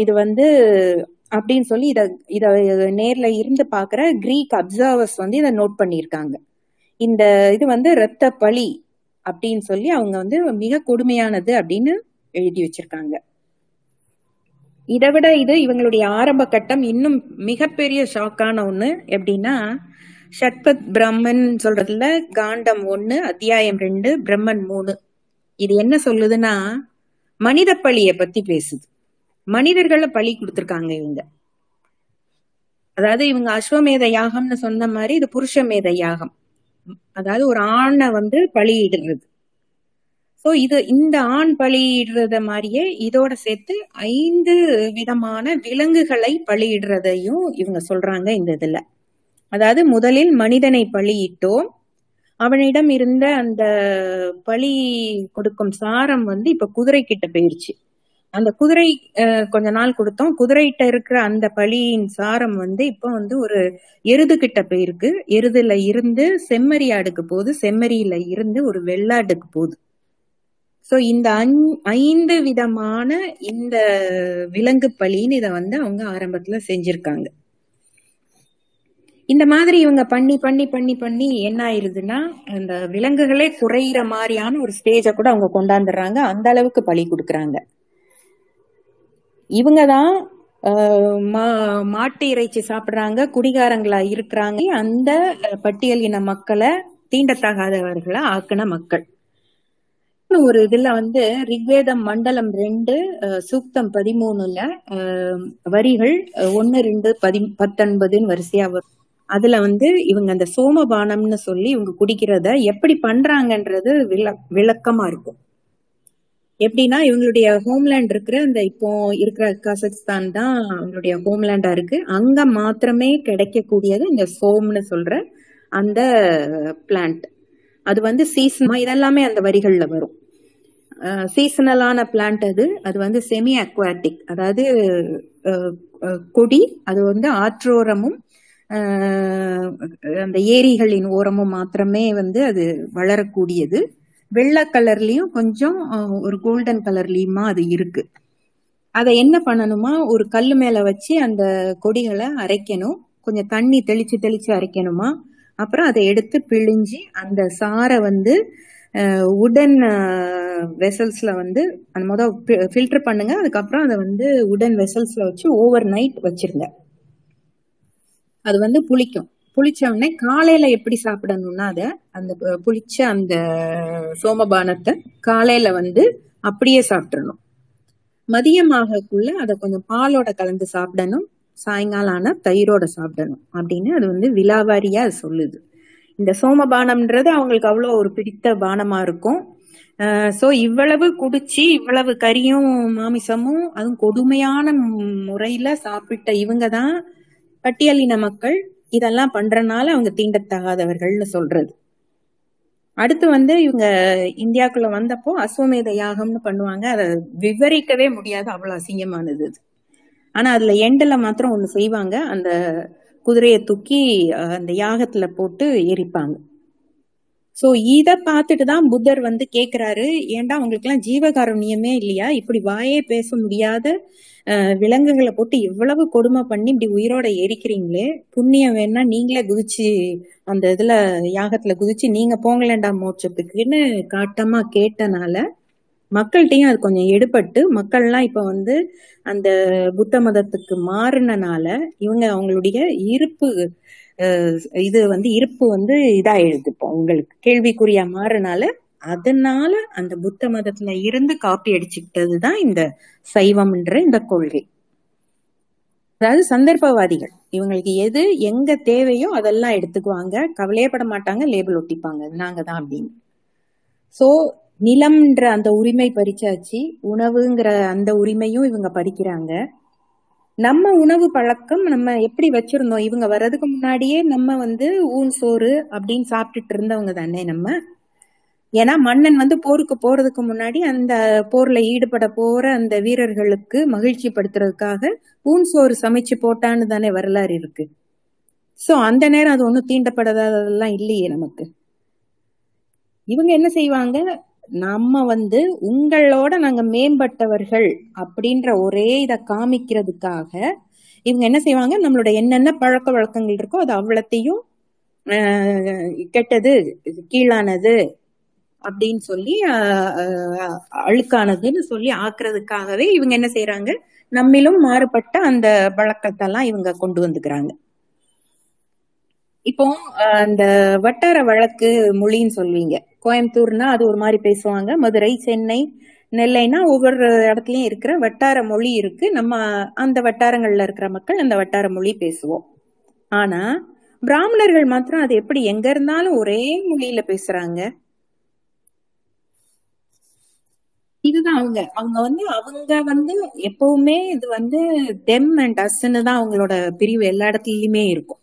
இது வந்து அப்படின்னு சொல்லி இத இத நேர்ல இருந்து பாக்குற கிரீக் அப்சர்வர்ஸ் வந்து இதை நோட் பண்ணியிருக்காங்க. இந்த இது வந்து இரத்த பலி அப்படின்னு சொல்லி அவங்க வந்து மிக கொடுமையானது அப்படின்னு எழுதி வச்சிருக்காங்க. இதை விட இது இவங்களுடைய ஆரம்ப கட்டம் இன்னும் மிகப்பெரிய ஷாக்கான ஒண்ணு எப்படின்னா ஷட்பத் பிரம்மன் சொல்றதுல காண்டம் ஒண்ணு அத்தியாயம் ரெண்டு பிரம்மன் மூணு. இது என்ன சொல்லுதுன்னா மனித பழிய பத்தி பேசுது. மனிதர்களை பழி கொடுத்துருக்காங்க இவங்க. அதாவது இவங்க அஸ்வமேத யாகம்னு சொன்ன மாதிரி இது புருஷமேத யாகம். அதாவது ஒரு ஆணை வந்து பழியிடுறது. ஸோ இது இந்த ஆண் பலியிடுறத மாதிரியே இதோட சேர்த்து ஐந்து விதமான விலங்குகளை பலியிடுறதையும் இவங்க சொல்றாங்க இந்த இதுல. அதாவது முதலில் மனிதனை பலியிட்டோம். அவனிடம் இருந்த அந்த பலி கொடுக்கும் சாரம் வந்து இப்ப குதிரை கிட்ட போயிருச்சு. அந்த குதிரை கொஞ்ச நாள் கொடுத்தோம். குதிரைகிட்ட இருக்கிற அந்த பலியின் சாரம் வந்து இப்போ வந்து ஒரு எருது கிட்ட போயிருக்கு. எருதுல இருந்து செம்மறியாடுக்கு போகுது. செம்மறியில இருந்து ஒரு வெள்ளாட்டுக்கு போகுது. சோ இந்த ஐந்து விதமான இந்த விலங்கு பலின்னு இத வந்து அவங்க ஆரம்பத்துல செஞ்சிருக்காங்க. இந்த மாதிரி இவங்க பண்ணி பண்ணி பண்ணி பண்ணி என்ன ஆயிருதுன்னா அந்த விலங்குகளே குறையிற மாதிரியான ஒரு ஸ்டேஜ கூட அவங்க கொண்டாந்துடுறாங்க. அந்த அளவுக்கு பலி கொடுக்கறாங்க. இவங்க தான் மாட்டு இறைச்சி சாப்பிடுறாங்க குடிகாரங்களா இருக்கிறாங்க. அந்த பட்டியல் பட்டியலின மக்களை தீண்டத்தகாதவர்களா ஆக்கின மக்கள். ஒரு இதுல வந்து ரிக்வேதம் மண்டலம் ரெண்டு அஹ், சூக்தம் பதிமூணுல வரிகள் ஒன்னு ரெண்டு பதி பத்தொன்பதுன்னு வரிசையா வரும். அதுல வந்து இவங்க அந்த சோமபானம்னு சொல்லி இவங்க குடிக்கிறத எப்படி பண்றாங்கன்றது விள- விளக்கமா இருக்கும். எப்படின்னா இவங்களுடைய ஹோம்லேண்ட் இருக்கிற அந்த இப்போ இருக்கிற கசக்ஸ்தான் தான் அவங்களுடைய ஹோம்லேண்டா இருக்கு. அங்க மாத்திரமே கிடைக்கக்கூடியது இந்த சோம்னு சொல்ற அந்த பிளான்ட் அது வந்து சீசனா இதெல்லாமே அந்த வரிகள்ல வரும். சீசனலான பிளான்ட் அது. அது வந்து செமி அக்வாட்டிக் அதாவது கொடி அது வந்து ஆற்றோரமும் அந்த ஏரிகளின் ஓரமும் மாத்திரமே வந்து அது வளரக்கூடியது. வெள்ளை கலர்லயும் கொஞ்சம் ஒரு கோல்டன் கலர்லயுமா அது இருக்கு. அதை என்ன பண்ணணுமா? ஒரு கல் மேல வச்சு அந்த கொடிகளை அரைக்கணும். கொஞ்சம் தண்ணி தெளிச்சு தெளிச்சு அரைக்கணுமா? அப்புறம் அதை எடுத்து பிழிஞ்சு அந்த சாரை வந்து உடன் வெசல்ஸ்ல வந்து அந்த மொதல் ஃபில்டர் பண்ணுங்க. அதுக்கப்புறம் அதை வந்து உடன் வெசல்ஸ்ல வச்சு ஓவர் நைட் வச்சிருங்க. அது வந்து புளிக்கும். புளிச்ச உடனே காலையில எப்படி சாப்பிடணும்னா அதை அந்த புளிச்ச அந்த சோமபானத்தை காலையில வந்து அப்படியே சாப்பிட்றணும் மதியமாகக்குள்ள அதை கொஞ்சம் பாலோட கலந்து சாப்பிடணும். சாயங்காலம் ஆனால் தயிரோட சாப்பிடணும் அப்படின்னு அது வந்து விலாவாரியா அது சொல்லுது. இந்த சோமபானம்ன்றது அவங்களுக்கு அவ்வளோ ஒரு பிடித்த பானமா இருக்கும். ஸோ இவ்வளவு குடிச்சு இவ்வளவு கறியும் மாமிசமும் அதுவும் கொடுமையான முறையில சாப்பிட்ட இவங்க தான் பட்டியலின மக்கள் இதெல்லாம் பண்றனால அவங்க தீண்டத்தகாதவர்கள்னு சொல்றது. அடுத்து வந்து இவங்க இந்தியாக்குள்ள வந்தப்போ அஸ்வமேத யாகம்னு பண்ணுவாங்க. அதை விவரிக்கவே முடியாது. அவ்வளவு அசிங்கமானது அது. ஆனா அதுல எண்டில் மாத்திரம் ஒண்ணு செய்வாங்க. அந்த குதிரையை தூக்கி அந்த யாகத்துல போட்டு எரிப்பாங்க. சோ இத பார்த்துட்டு தான் புத்தர் வந்து கேக்குறாரு. ஏன்டா அவங்களுக்கு எல்லாம் ஜீவகாருண்யமே இல்லையா? இப்படி வாயே பேச முடியாத விலங்குகளை போட்டு இவ்வளவு கொடுமை பண்ணி இப்படி உயிரோட எரிக்கிறீங்களே. புண்ணியம் வேணா நீங்களே குதிச்சு அந்த இதுல யாகத்துல குதிச்சு நீங்க போங்களேண்டா மோட்சத்துக்குன்னு காட்டமா கேட்டனால மக்கள்கிட்டையும் அது கொஞ்சம் எடுபட்டு மக்கள்லாம் இப்ப வந்து அந்த புத்த மதத்துக்கு மாறினனால இவங்க அவங்களுடைய இருப்பு இது வந்து இருப்பு வந்து இதாயிடுது இப்போ உங்களுக்கு. கேள்விக்குறியா மாறினால அதனால அந்த புத்த மதத்துல இருந்து காப்பி அடிச்சுக்கிட்டது தான் இந்த சைவம்ன்ற இந்த கொள்கை. அதாவது சந்தர்ப்பவாதிகள் இவங்களுக்கு எது எங்க தேவையோ அதெல்லாம் எடுத்துக்குவாங்க. கவலையப்பட மாட்டாங்க லேபிள் ஒட்டிப்பாங்க. நாங்க தான் அப்படின்னு. சோ நிலம்ன்ற அந்த உரிமை பறிச்சாச்சு உணவுங்கிற அந்த உரிமையும் இவங்க படிக்கிறாங்க நம்ம உணவு பழக்கம் நம்ம எப்படி வச்சிருந்தோம்? இவங்க வர்றதுக்கு முன்னாடியே நம்ம வந்து ஊன் சோறு அப்படின்னு சாப்பிட்டுட்டு இருந்தவங்க தானே நம்ம. ஏன்னா மன்னன் வந்து போருக்கு போறதுக்கு முன்னாடி அந்த போர்ல ஈடுபட போற அந்த வீரர்களுக்கு மகிழ்ச்சி படுத்துறதுக்காக ஊன் சோறு சமைச்சு போட்டான்னு தானே வரலாறு இருக்கு. சோ அந்த நேரம் அது ஒண்ணும் தீண்டப்படாததெல்லாம் இல்லையே நமக்கு. இவங்க என்ன செய்வாங்க? நம்ம வந்து உங்களோட நாங்க மேம்பட்டவர்கள் அப்படின்ற ஒரே இத காமிக்கிறதுக்காக இவங்க என்ன செய்வாங்க? நம்மளோட என்னென்ன பழக்க வழக்கங்கள் இருக்கோ அது அவ்வளத்தையும் ஆஹ், கெட்டது கீழானது அப்படின்னு சொல்லி அழுக்கானதுன்னு சொல்லி ஆக்குறதுக்காகவே இவங்க என்ன செய்யறாங்க நம்மிலும் மாறுபட்ட அந்த பழக்கத்தெல்லாம் இவங்க கொண்டு வந்துக்கிறாங்க. இப்போ அந்த வட்டார வழக்கு மொழின்னு சொல்வீங்க கோயம்புத்தூர்னா அது ஒரு மாதிரி பேசுவாங்க. மதுரை சென்னை நெல்லைனா ஒவ்வொரு இடத்துலயும் இருக்கிற வட்டார மொழி இருக்கு. நம்ம அந்த வட்டாரங்கள்ல இருக்கிற மக்கள் அந்த வட்டார மொழி பேசுவோம். ஆனா பிராமணர்கள் மாத்திரம் அது எப்படி எங்க இருந்தாலும் ஒரே மொழியில பேசுறாங்க? இதுதான் அவங்க. அவங்க வந்து அவங்க வந்து எப்பவுமே இது வந்து தெம் அண்ட் அஸ்ன்னு தான் அவங்களோட பிரிவு. எல்லா இடத்துலயுமே இருக்கும்.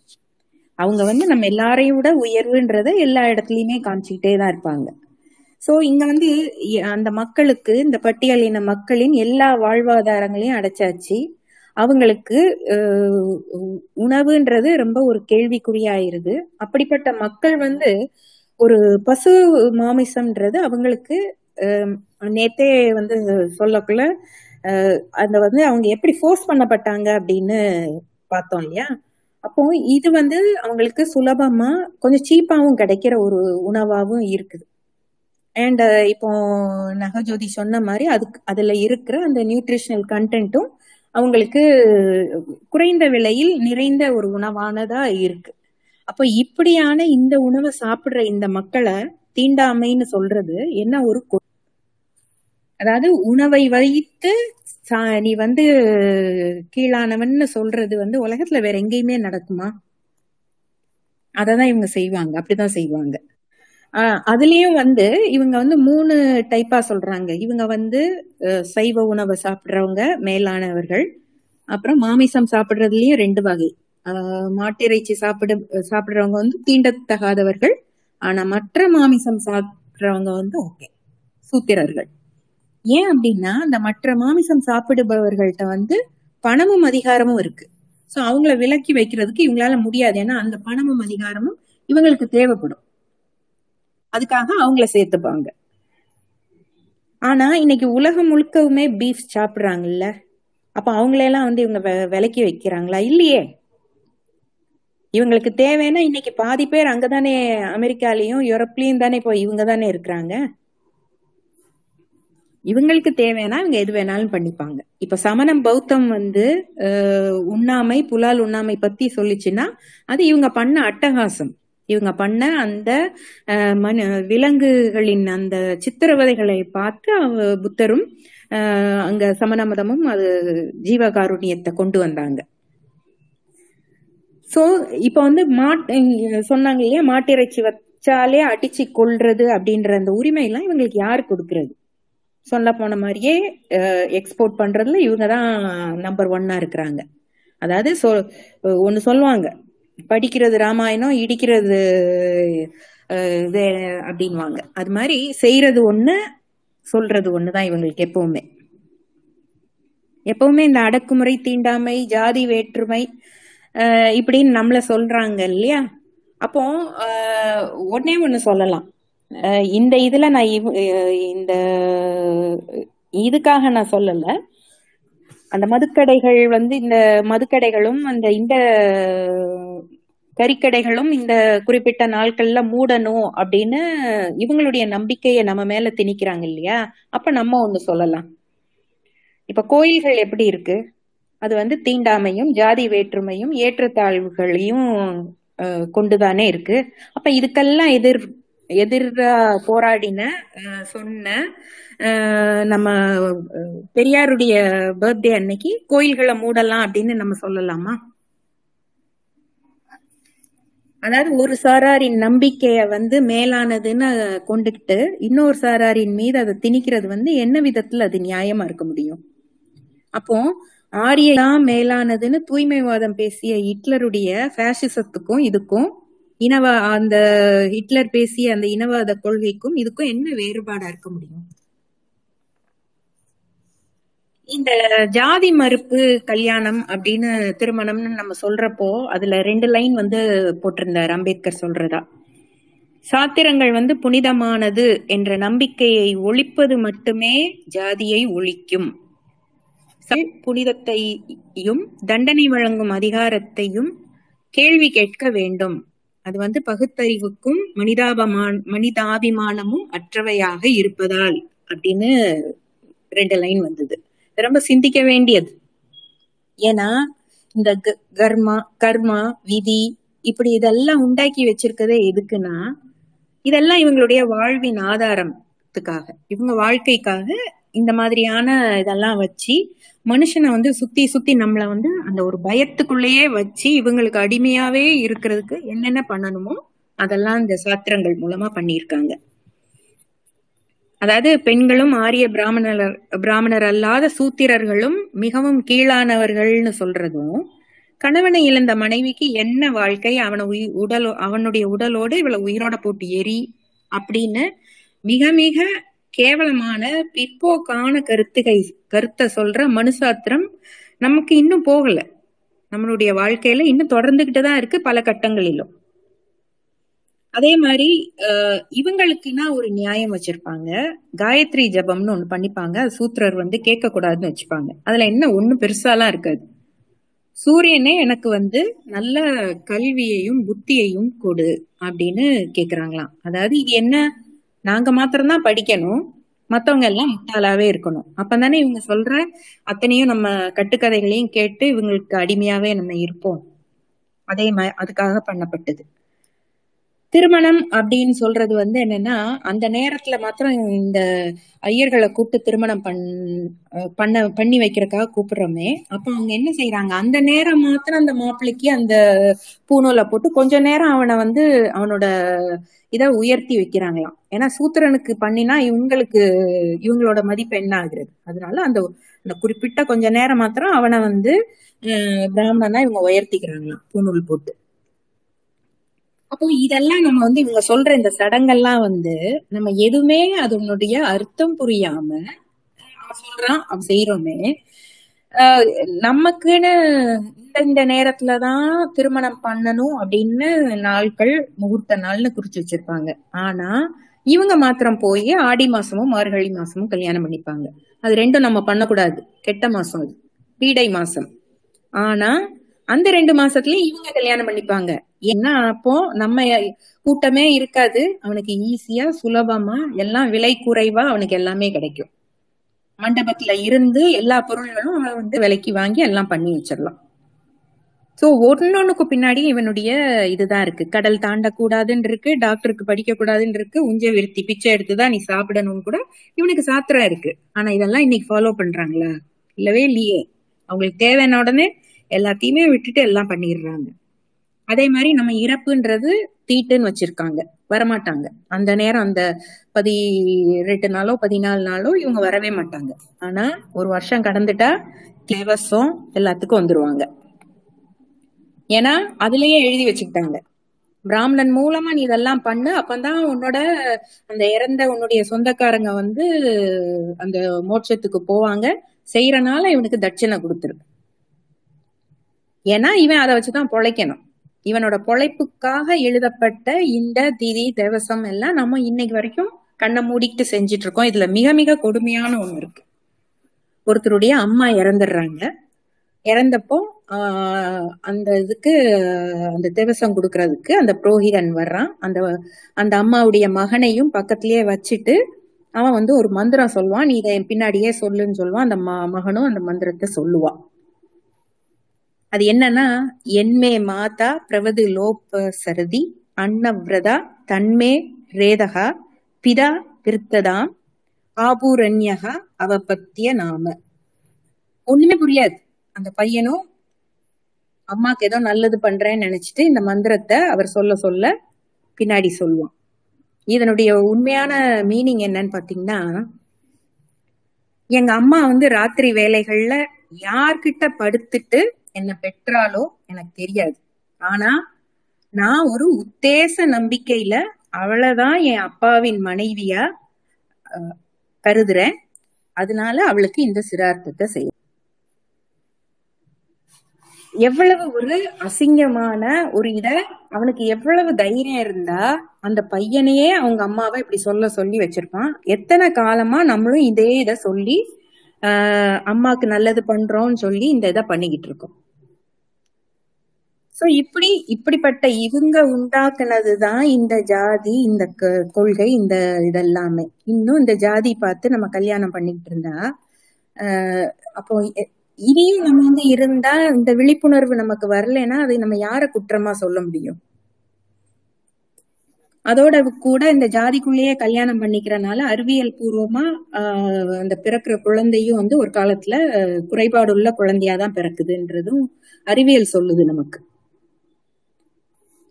அவங்க வந்து நம்ம எல்லாரையும் விட உயர்வுன்றத எல்லா இடத்துலயுமே காமிச்சுக்கிட்டே தான் இருப்பாங்க. சோ இங்க வந்து அந்த மக்களுக்கு இந்த பட்டியலின மக்களின் எல்லா வாழ்வாதாரங்களையும் அடைச்சாச்சு. அவங்களுக்கு உணவுன்றது ரொம்ப ஒரு கேள்விக்குறியாயிருது. அப்படிப்பட்ட மக்கள் வந்து ஒரு பசு மாமிசம்ன்றது அவங்களுக்கு நேத்தே வந்து சொல்லக்குள்ள அந்த வந்து அவங்க எப்படி ஃபோர்ஸ் பண்ணப்பட்டாங்க அப்படின்னு பார்த்தோம் இல்லையா? அப்போ இது வந்து அவங்களுக்கு சுலபமா கொஞ்சம் சீப்பாவும் கிடைக்கிற ஒரு உணவாகவும் இருக்குது. அண்ட் இப்போ நகஜோதி சொன்ன மாதிரி அதுக்கு அதுல இருக்கிற அந்த நியூட்ரிஷனல் கண்டென்ட்டும் அவங்களுக்கு குறைந்த விலையில் நிறைந்த ஒரு உணவானதா இருக்கு. அப்போ இப்படியான இந்த உணவை சாப்பிடுற இந்த மக்களை தீண்டாமைன்னு சொல்றது என்ன ஒரு கொ- அதாவது உணவை வைத்து நீ வந்து கீழானவன்னு சொல்றது வந்து உலகத்துல வேற எங்கேயுமே நடக்குமா? அததான் இவங்க செய்வாங்க. அப்படிதான் செய்வாங்க. ஆஹ் அதுலயும் வந்து இவங்க வந்து மூணு டைப்பா சொல்றாங்க. இவங்க வந்து சைவ உணவை சாப்பிடுறவங்க மேலானவர்கள் அப்புறம் மாமிசம் சாப்பிடுறதுலயும் ரெண்டு வகை. மாட்டிறைச்சி சாப்பிட சாப்பிடுறவங்க வந்து தீண்டத்தகாதவர்கள் ஆனா மற்ற மாமிசம் சாப்பிடுறவங்க வந்து ஓகே சூத்திரர்கள். ஏன் அப்படின்னா அந்த மற்ற மாமிசம் சாப்பிடுபவர்கள்ட்ட வந்து பணமும் அதிகாரமும் இருக்கு. ஸோ அவங்கள விலக்கி வைக்கிறதுக்கு இவங்களால முடியாது. ஏன்னா அந்த பணமும் அதிகாரமும் இவங்களுக்கு தேவைப்படும். அதுக்காக அவங்கள சேர்த்துப்பாங்க. ஆனா இன்னைக்கு உலகம் முழுக்கவுமே பீஃப் சாப்பிடுறாங்கல்ல? அப்ப அவங்களையெல்லாம் வந்து இவங்க விலக்கி வைக்கிறாங்களா? இல்லையே. இவங்களுக்கு தேவைன்னா இன்னைக்கு பாதி பேர் அங்கதானே அமெரிக்காலையும் யூரோப்லயும் தானே இப்போ இவங்க தானே இருக்கிறாங்க? இவங்களுக்கு தேவைன்னா இவங்க எது வேணாலும் பண்ணிப்பாங்க. இப்ப சமணம் பௌத்தம் வந்து உண்ணாமை புலால் உண்ணாமை பத்தி சொல்லிச்சுன்னா அது இவங்க பண்ண அட்டகாசம். இவங்க பண்ண அந்த மனு விலங்குகளின் அந்த சித்திரவதைகளை பார்த்து புத்தரும் அங்க சமண மதமும் அது ஜீவகாருண்யத்தை கொண்டு வந்தாங்க. சோ இப்ப வந்து மாட் இங்க சொன்னாங்க இல்லையா? மாட்டிறைச்சி வச்சாலே அடிச்சு கொள்றது அப்படின்ற அந்த உரிமை எல்லாம் இவங்களுக்கு யாரு கொடுக்கறது? சொல்ல போன மாதிரியே எக்ஸ்போர்ட் பண்றதுல இவங்க தான் நம்பர் ஒன்னா இருக்கிறாங்க. அதாவது சொ ஒன்னு சொல்லுவாங்க படிக்கிறது ராமாயணம் இடிக்கிறது இது அப்படின்வாங்க அது மாதிரி செய்யறது ஒண்ணு சொல்றது ஒண்ணுதான் இவங்களுக்கு எப்பவுமே. எப்பவுமே இந்த அடக்குமுறை தீண்டாமை ஜாதி வேற்றுமை இப்படின்னு நம்மள சொல்றாங்க இல்லையா? அப்போ உடனே ஒன்று ஒண்ணு சொல்லலாம். இந்த இதுல நான் இவ்- இந்த இதுக்காக நான் சொல்லல. அந்த மதுக்கடைகள் வந்து இந்த மதுக்கடைகளும் அந்த இந்த கறிக்கடைகளும் இந்த குறிப்பிட்ட நாட்கள்ல மூடணும் அப்படின்னு இவங்களுடைய நம்பிக்கையை நம்ம மேல திணிக்கிறாங்க இல்லையா? அப்ப நம்ம ஒண்ணு சொல்லலாம். இப்ப கோயில்கள் எப்படி இருக்கு? அது வந்து தீண்டாமையும் ஜாதி வேற்றுமையும் ஏற்றத்தாழ்வுகளையும் கொண்டுதானே இருக்கு. அப்ப இதுக்கெல்லாம் எதிர் எதிர போராடின சொன்ன நம்ம பெரியாருடைய பர்த்டே அன்னைக்கு கோயில்களை மூடலாம் அப்படின்னு நம்ம சொல்லலாமா? அதாவது ஒரு சாராரின் நம்பிக்கைய வந்து மேலானதுன்னு கொண்டுகிட்டு இன்னொரு சாராரின் மீது அதை திணிக்கிறது வந்து என்ன விதத்துல அது நியாயமா இருக்க முடியும்? அப்போ ஆரியலாம் மேலானதுன்னு தூய்மைவாதம் பேசிய ஹிட்லருடைய ஃபேசிசத்துக்கும் இதுக்கும் இனவ அந்த ஹிட்லர் பேசிய அந்த இனவாத கொள்கைக்கும் இதுக்கும் என்ன வேறுபாடா இருக்க முடியும்? இந்த ஜாதி மறுப்பு கல்யாணம் அப்படின்னு திருமணம்னு நம்ம சொல்றப்போ அதுல ரெண்டு லைன் வந்து போட்டிருந்தார் அம்பேத்கர் சொல்றதா. சாத்திரங்கள் வந்து புனிதமானது என்ற நம்பிக்கையை ஒழிப்பது மட்டுமே ஜாதியை ஒழிக்கும். புனிதத்தையும் தண்டனை வழங்கும் அதிகாரத்தையும் கேள்வி கேட்க வேண்டும். அது வந்து பகுத்தறிவுக்கும் மனிதாபமான மனிதாபிமானமும் அற்றவையாக இருப்பதால் அப்படின்னு ரெண்டு லைன் வந்தது. ரொம்ப சிந்திக்க வேண்டியது. ஏன்னா இந்த க- கர்மா கர்மா விதி இப்படி இதெல்லாம் உண்டாக்கி வச்சிருக்கதே எதுக்குன்னா இதெல்லாம் இவங்களுடைய வாழ்வின் ஆதாரத்துக்காக. இவங்க வாழ்க்கைக்காக இந்த மாதிரியான இதெல்லாம் வச்சு மனுஷனை வந்து சுத்தி சுத்தி நம்மள வந்து அந்த ஒரு பயத்துக்குள்ளேயே வச்சு இவங்களுக்கு அடிமையாவே இருக்கிறதுக்கு என்னென்ன பண்ணணுமோ அதெல்லாம் இந்த சாத்திரங்கள் மூலமா பண்ணியிருக்காங்க. அதாவது பெண்களும் ஆரிய பிராமணர் பிராமணர் அல்லாத சூத்திரர்களும் மிகவும் கீழானவர்கள்னு சொல்றதும் கணவனை இழந்த மனைவிக்கு என்ன வாழ்க்கை அவனை உயி உடலோ அவனுடைய உடலோடு இவளை உயிரோட போட்டு எரி அப்படின்னு மிக மிக கேவலமான பிற்போக்கான கருத்துகை கருத்தை சொல்ற மனுசாத்திரம் நமக்கு இன்னும் போகல. நம்மளுடைய வாழ்க்கையில இன்னும் தொடர்ந்துகிட்டு தான் இருக்கு பல கட்டங்களிலும். அதே மாதிரி இவங்களுக்குன்னா ஒரு நியாயம் வச்சிருப்பாங்க. காயத்ரி ஜபம்னு ஒண்ணு பண்ணிப்பாங்க. அது சூத்திரர் வந்து கேட்க கூடாதுன்னு வச்சுப்பாங்க. அதுல என்ன ஒண்ணும் பெருசாலாம் இருக்காது. சூரியனே எனக்கு வந்து நல்ல கல்வியையும் புத்தியையும் கொடு அப்படின்னு கேக்குறாங்களாம். அதாவது இது என்ன நாங்க மாத்திரம்தான் படிக்கணும். மத்தவங்க எல்லாம் முட்டாளாவே இருக்கணும். அப்பதானே இவங்க சொல்ற அத்தனையும் நம்ம கட்டுக்கதைகளையும் கேட்டு இவங்களுக்கு அடிமையாவே நம்ம இருப்போம். அதே மாதிரி அதுக்காக பண்ணப்பட்டது. திருமணம் அப்படின்னு சொல்றது வந்து என்னன்னா அந்த நேரத்துல மாத்திரம் இந்த ஐயர்களை கூப்பிட்டு திருமணம் பண் பண்ண பண்ணி வைக்கிறதுக்காக கூப்பிடுறோமே அப்ப அவங்க என்ன செய்யறாங்க அந்த நேரம் மாத்திரம் அந்த மாப்பிள்ளைக்கு அந்த பூநூலை போட்டு கொஞ்ச நேரம் அவனை வந்து அவனோட இத உயர்த்தி வைக்கிறாங்களாம். ஏன்னா சூத்திரனுக்கு பண்ணினா இவங்களுக்கு இவங்களோட மதிப்பு என்ன ஆகுறது? அதனால அந்த அந்த குறிப்பிட்ட கொஞ்ச நேரம் மாத்திரம் அவனை வந்து பிராமணனா இவங்க உயர்த்திக்கிறாங்களாம் பூநூல் போட்டு. அப்போ இதெல்லாம் நம்ம வந்து இவங்க சொல்ற இந்த சடங்கெல்லாம் வந்து நம்ம எதுவுமே அதனுடைய அர்த்தம் புரியாம சொல்றான் அவன் செய்யறோமே. நமக்குன்னு இந்த இந்த நேரத்துலதான் திருமணம் பண்ணணும் அப்படின்னு நாட்கள் முகூர்த்த நாள்னு குறிச்சு வச்சிருப்பாங்க. ஆனா இவங்க மாத்திரம் போய் ஆடி மாசமும் மார்கழி மாசமும் கல்யாணம் பண்ணிப்பாங்க. அது ரெண்டும் நம்ம பண்ணக்கூடாது. கெட்ட மாசம் அது. பீடை மாசம். ஆனா அந்த ரெண்டு மாசத்துலயும் இவங்க கல்யாணம் பண்ணிப்பாங்க. ஏன்னா அப்போ நம்ம கூட்டமே இருக்காது. அவனுக்கு ஈஸியா சுலபமா எல்லாம் விலை குறைவா அவனுக்கு எல்லாமே கிடைக்கும். மண்டபத்துல இருந்து எல்லா பொருள்களும் அவன் வந்து விலைக்கு வாங்கி எல்லாம் பண்ணி வச்சிடலாம். சோ ஒன்னொன்னுக்கு பின்னாடி இவனுடைய இதுதான் இருக்கு. கடல் தாண்டக்கூடாதுன்னு இருக்கு டாக்டருக்கு படிக்க கூடாதுன்னு இருக்கு உஞ்ச விருத்தி பிச்சை எடுத்துதான் நீ சாப்பிடணும்னு கூட இவனுக்கு சாத்திரம் இருக்கு. ஆனா இதெல்லாம் இன்னைக்கு ஃபாலோ பண்றாங்களா? இல்லவே இல்லையே. அவங்களுக்கு தேவையான உடனே எல்லாத்தையுமே விட்டுட்டு எல்லாம் பண்ணிடுறாங்க. அதே மாதிரி நம்ம இறப்புன்றது தீட்டுன்னு வச்சிருக்காங்க. வரமாட்டாங்க. அந்த நேரம் அந்த பதி ரெண்டு நாளோ பதினாலு நாளோ இவங்க வரவே மாட்டாங்க. ஆனா ஒரு வருஷம் கடந்துட்டா தேவசம் எல்லாத்துக்கும் வந்துருவாங்க. ஏன்னா அதுலயே எழுதி வச்சுக்கிட்டாங்க. பிராமணன் மூலமா நீ இதெல்லாம் பண்ணு அப்பதான் உன்னோட அந்த இறந்த உன்னுடைய சொந்தக்காரங்க வந்து அந்த மோட்சத்துக்கு போவாங்க. செய்யறனால இவனுக்கு தட்சணை கொடுத்துரு ஏன்னா இவன் அதை வச்சுதான் பொழைக்கணும். இவனோட பொழைப்புக்காக எழுதப்பட்ட இந்த திதி தேவசம் எல்லாம் நம்ம இன்னைக்கு வரைக்கும் கண்ணை மூடிக்கிட்டு செஞ்சிட்டு இருக்கோம். இதுல மிக மிக கொடுமையான ஒண்ணு இருக்கு. ஒருத்தருடைய அம்மா இறந்துடுறாங்க. இறந்தப்போ அந்த இதுக்கு அந்த தேவசம் கொடுக்கறதுக்கு அந்த புரோகிதன் வர்றான். அந்த அந்த அம்மாவுடைய மகனையும் பக்கத்திலேயே வச்சுட்டு அவன் வந்து ஒரு மந்திரம் சொல்லுவான். நீ இதை என் பின்னாடியே சொல்லுன்னு சொல்லுவான். அந்த ம மகனும் அந்த மந்திரத்தை சொல்லுவான் அது என்னன்னா என்மே மாதா பிரவது லோப சரதி அன்னவ்ரதா தன்மே ரேதகா பிதா விருத்ததாம் ஆபூரண்யகா அவபத்திய நாம. ஒண்ணுமே புரியாது. அந்த பையனும் அம்மாக்கு ஏதோ நல்லது பண்றேன்னு நினைச்சிட்டு இந்த மந்திரத்தை அவர் சொல்ல சொல்ல பின்னாடி சொல்லுவான். இதனுடைய உண்மையான மீனிங் என்னன்னு பாத்தீங்கன்னா எங்க அம்மா வந்து ராத்திரி வேலைகள்ல யார்கிட்ட படுத்துட்டு என்ன பெற்றாலோ எனக்கு தெரியாது. ஆனா நான் ஒரு உத்தேச நம்பிக்கையில அவளைதான் என் அப்பாவின் மனைவியா அஹ், கருதுறேன். அதனால அவளுக்கு இந்த சிரார்த்தத்தை செய்யும் எவ்வளவு ஒரு அசிங்கமான ஒரு இத அவனுக்கு எவ்வளவு தைரியம் இருந்தா அந்த பையனையே அவங்க அம்மாவை இப்படி சொல்ல சொல்லி வச்சிருப்பான். எத்தனை காலமா நம்மளும் இதே இத சொல்லி அம்மாக்கு நல்லது பண்றோம்னு சொல்லி இந்த இதை பண்ணிக்கிட்டு இருக்கோம். சோ இப்படி இப்படிப்பட்ட இவங்க உண்டாக்குனதுதான் இந்த ஜாதி இந்த கொள்கை இந்த இதெல்லாமே. இன்னும் இந்த ஜாதி பார்த்து நம்ம கல்யாணம் பண்ணிக்கிட்டு இருந்தா ஆஹ் அப்போ இனியும் நம்ம வந்து இருந்தா இந்த விழிப்புணர்வு நமக்கு வரலைன்னா அதை நம்ம யார குற்றமா சொல்ல முடியும்? அதோட கூட இந்த ஜாதிக்குள்ளேயே கல்யாணம் பண்ணிக்கிறனால அறிவியல் பூர்வமா ஆஹ் அந்த பிறக்கிற குழந்தையும் வந்து ஒரு காலத்துல குறைபாடு உள்ள குழந்தையாதான் பிறக்குதுன்றதும் அறிவியல் சொல்லுது நமக்கு.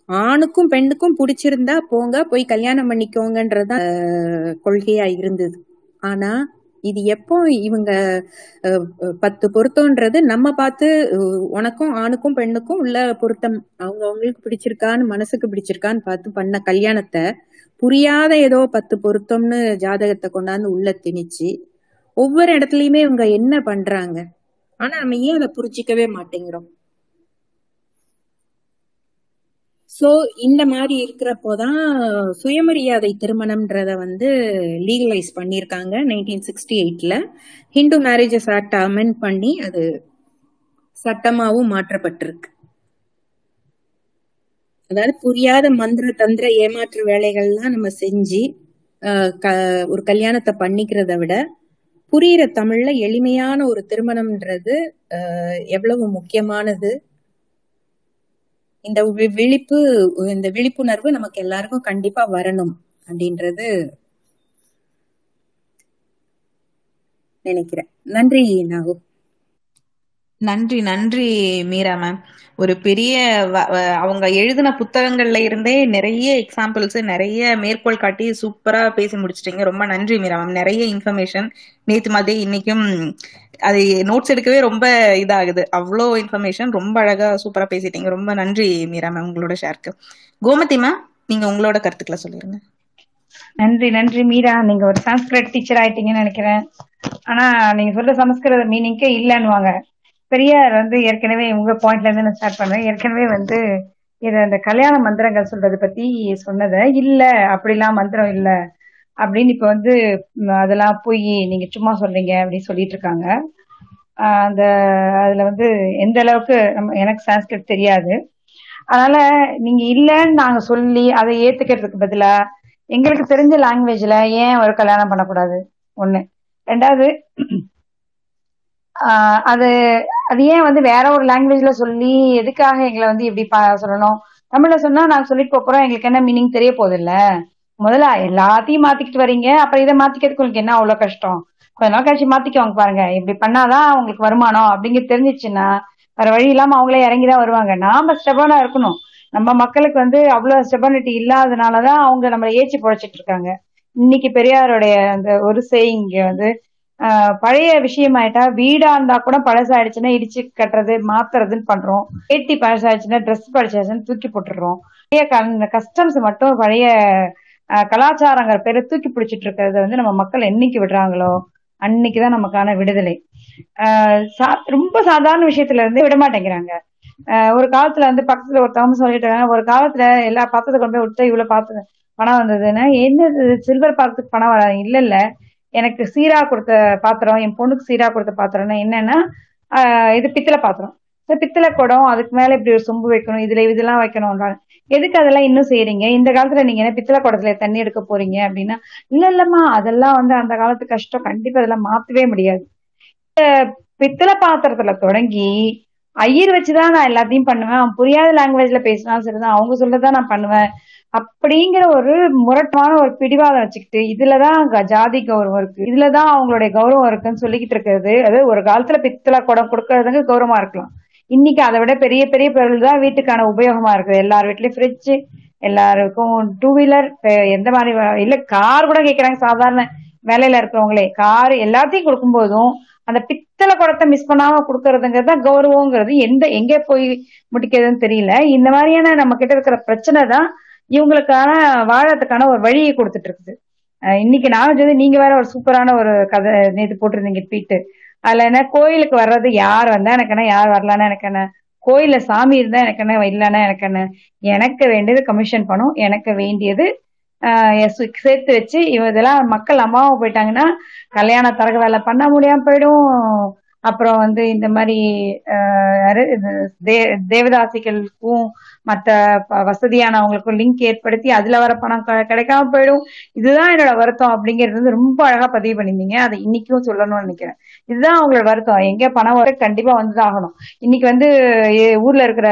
ஆணுக்கும் பெண்ணுக்கும் பிடிச்சிருந்தா போங்க போய் கல்யாணம் பண்ணிக்கோங்கன்றதான் கொள்கையா இருந்தது. ஆனா இது எப்போ இவங்க அஹ், பத்து பொருத்தம்ன்றது நம்ம பார்த்து உனக்கும் ஆணுக்கும் பெண்ணுக்கும் உள்ள பொருத்தம். அவங்க அவங்களுக்கு பிடிச்சிருக்கான்னு மனசுக்கு பிடிச்சிருக்கான்னு பார்த்து பண்ண கல்யாணத்தை புரியாத ஏதோ பத்து பொருத்தம்னு ஜாதகத்தை கொண்டாந்து உள்ள திணிச்சு ஒவ்வொரு இடத்துலயுமே இவங்க என்ன பண்றாங்க? ஆனா நம்ம ஏன் அதை புரிஞ்சிக்கவே மாட்டேங்கிறோம்? சோ இந்த மாதிரி இருக்கிறப்போதான் சுயமரியாதை திருமணம்ன்றத வந்து லீகலைஸ் பண்ணியிருக்காங்க நைன்டீன் சிக்ஸ்டி எயிட்ல ஹிந்து மேரேஜஸ் ஆக்ட் அமெண்ட் பண்ணி அது சட்டமாவும் மாற்றப்பட்டிருக்கு. அதாவது புரியாத மந்திர தந்திர ஏமாற்று வேலைகள்லாம் நம்ம செஞ்சு க- ஒரு கல்யாணத்தை பண்ணிக்கிறத விட புரியிற தமிழ்ல எளிமையான ஒரு திருமணம்ன்றது எவ்வளவு முக்கியமானது இந்த விழிப்பு இந்த விழிப்புணர்வு நமக்கு எல்லாருக்கும் கண்டிப்பா வரணும் அப்படின்றது நினைக்கிறேன். நன்றி நாகு. நன்றி நன்றி மீரா மேம் ஒரு பெரிய அவங்க எழுதின புத்தகங்கள்ல இருந்தே நிறைய எக்ஸாம்பிள்ஸ் நிறைய மேற்கோள் காட்டி சூப்பரா பேசி முடிச்சிட்டீங்க. ரொம்ப நன்றி மீரா மேம் நிறைய இன்ஃபர்மேஷன் நேத்து மாதிரி இன்னைக்கும் அது நோட்ஸ் எடுக்கவே ரொம்ப இதாகுது. அவ்வளோ இன்ஃபர்மேஷன் ரொம்ப அழகா சூப்பரா பேசிட்டீங்க. ரொம்ப நன்றி மீரா மேம் உங்களோட ஷேருக்கு கோமதி மேம் நீங்க உங்களோட கருத்துக்களை சொல்லிருங்க நன்றி நன்றி மீரா. நீங்க ஒரு சமஸ்கிருத் டீச்சர் ஆயிட்டீங்கன்னு நினைக்கிறேன். ஆனா நீங்க சொல்ற சமஸ்கிருத மீனிங்கே இல்லைன்னுவாங்க. பெரியார் வந்து ஏற்கனவே உங்க பாயிண்ட்ல இருந்து நான் ஸ்டார்ட் பண்ணேன். ஏற்கனவே வந்து இத இந்த கல்யாண மந்திரங்கள் சொல்றது பத்தி சொன்னதை இல்ல அப்படிலாம் மந்திரம் இல்ல. அப்படின்னு இப்ப வந்து அதெல்லாம் போய் நீங்க சும்மா சொல்றீங்க அப்படின்னு சொல்லிட்டு இருக்காங்க. அந்த அதுல வந்து எந்த அளவுக்கு நம்ம எனக்கு சான்ஸ்கிரிட் தெரியாது. அதனால நீங்க இல்லைன்னு நாங்க சொல்லி அதை ஏத்துக்கிறதுக்கு பதிலா எங்களுக்கு தெரிஞ்ச லாங்குவேஜ்ல ஏன் ஒரு கல்யாணம் பண்ணக்கூடாது? ஒண்ணு. ரெண்டாவது அது அது ஏன் வந்து வேற ஒரு லாங்குவேஜ்ல சொல்லி எதுக்காக எங்களை வந்து இப்படி பா- சொல்லணும்? தமிழ்ல சொன்னா நாங்க சொல்லிட்டு போறோம் எங்களுக்கு என்ன மீனிங் தெரிய போகுது இல்ல முதல்ல எல்லாத்தையும் மாத்திக்கிட்டு வரீங்க அப்புறம் இதை மாத்திக்கிறதுக்கு உங்களுக்கு என்ன அவ்வளவு கஷ்டம்? கொஞ்ச நாள் கழிச்சு மாத்திக்கோங்க பாருங்க. இப்படி பண்ணாதான் உங்களுக்கு வருமானம் அப்படிங்கிறது தெரிஞ்சிச்சுன்னா வேற வழி இல்லாம அவங்களே இறங்கிதான் வருவாங்க. நாம ஸ்டெபனா இருக்கணும். நம்ம மக்களுக்கு வந்து அவ்வளவு ஸ்டெபனிட்டி இல்லாதனாலதான் அவங்க நம்மளை ஏச்சி புழைச்சிட்டு இருக்காங்க. இன்னைக்கு பெரியாருடைய அந்த ஒரு செய்ங் வந்து பழைய விஷயமாயிட்டா வீடா இருந்தா கூட பழசாயிடுச்சுன்னா இடிச்சு கட்டுறது மாத்துறதுன்னு பண்றோம். வேட்டி பழசாயிடுச்சுன்னா ட்ரெஸ் பழசாயிடுச்சுன்னு தூக்கி போட்டுடுறோம். பழைய கஸ்டம்ஸ் மட்டும் பழைய கலாச்சாரங்கிற பேரை தூக்கி பிடிச்சிட்டு இருக்கிறத வந்து நம்ம மக்கள் என்னைக்கு விடுறாங்களோ அன்னைக்குதான் நமக்கான விடுதலை. ரொம்ப சாதாரண விஷயத்துல இருந்து விட மாட்டேங்கிறாங்க. ஒரு காலத்துல வந்து பக்கத்துல ஒருத்தவங்க சொல்லிட்டாங்க ஒரு காலத்துல எல்லா பாத்திரத்தை கொண்டு போய் விட்டு இவ்வளவு பாத்து பணம் வந்ததுன்னா என்னது சில்வர் பாத்திரத்துக்கு பணம் வர இல்ல இல்ல. எனக்கு சீரா கொடுத்த பாத்திரம் என் பொண்ணுக்கு சீரா கொடுத்த பாத்திரம்னா என்னன்னா ஆஹ் இது பித்தளை பாத்திரம். பித்தளை குடம் அதுக்கு மேல இப்படி ஒரு சொம்பு வைக்கணும் இதுல இதெல்லாம் வைக்கணும்ன்றாங்க. எதுக்கு அதெல்லாம் இன்னும் செய்யறீங்க? இந்த காலத்துல நீங்க என்ன பித்தளை குடத்துல தண்ணி எடுக்க போறீங்க அப்படின்னா இல்ல இல்லம்மா அதெல்லாம் வந்து அந்த காலத்து கஷ்டம். கண்டிப்பா அதெல்லாம் மாத்தவே முடியாது. பித்தளை பாத்திரத்துல தொடங்கி ஐயர் வச்சுதான் நான் எல்லாத்தையும் பண்ணுவேன். அவன் புரியாத லாங்குவேஜ்ல பேசினாலும் சரிதான். அவங்க சொல்லதான் நான் பண்ணுவேன். அப்படிங்கிற ஒரு முரட்டமான ஒரு பிடிவாதம் வச்சுக்கிட்டு இதுலதான் ஜாதி கௌரவம் இருக்கு. இதுலதான் அவங்களுடைய கௌரவம் இருக்குன்னு சொல்லிக்கிட்டு இருக்கிறது. அது ஒரு காலத்துல பித்தளை குடம் கொடுக்கறதுக்கு கௌரவமா இருக்கலாம். இன்னைக்கு அதை விட பெரிய பெரிய பொருள் தான் வீட்டுக்கான உபயோகமா இருக்குது எல்லார் வீட்லயும் ஃப்ரிட்ஜ் எல்லாருக்கும் டூ வீலர் எந்த மாதிரி இல்ல கார் கூட கேக்குறாங்க. சாதாரண வேலையில இருக்கிறவங்களே. கார் எல்லாத்தையும் கொடுக்கும் போதும் அந்த பித்தளை குடத்தை மிஸ் பண்ணாம கொடுக்கறதுங்கிறது தான் கௌரவங்கிறது. எந்த எங்க போய் முடிக்கிறதுன்னு தெரியல. இந்த மாதிரியான நம்ம கிட்ட இருக்கிற பிரச்சனை தான் இவங்களுக்கான வாழறதுக்கான ஒரு வழியை கொடுத்துட்டு இருக்குது இன்னைக்கு நான் வந்து நீங்க வேற ஒரு சூப்பரான ஒரு கதை நேற்று போட்டிருந்தீங்க ட்வீட்டு அதுல என்ன கோயிலுக்கு வர்றது யார் வந்தா எனக்கு என்ன யார் வரலான்னா எனக்கு என்ன கோயில சாமி இருந்தா எனக்கு என்ன இல்லைன்னா எனக்கு என்ன? எனக்கு வேண்டியது கமிஷன் பணம் எனக்கு வேண்டியது சு- சேர்த்து வச்சு இவ இதெல்லாம் மக்கள் அம்மாவும் போயிட்டாங்கன்னா கல்யாண தரக வேலை பண்ண முடியாம போயிடும். அப்புறம் வந்து இந்த மாதிரி தே- தேவதாசிகளுக்கும் மற்ற ப- வசதியானவங்களுக்கும் லிங்க் ஏற்படுத்தி அதுல வர பணம் க- கிடைக்காம போயிடும். இதுதான் என்னோட வருத்தம் அப்படிங்கிறது வந்து ரொம்ப அழகா பதிவு பண்ணியிருந்தீங்க. அதை இன்னைக்கும் சொல்லணும்னு நினைக்கிறேன். இதுதான் அவங்களோட வருத்தம். எங்க பணம் வர கண்டிப்பா வந்துதான் ஆகணும். இன்னைக்கு வந்து ஊர்ல இருக்கிற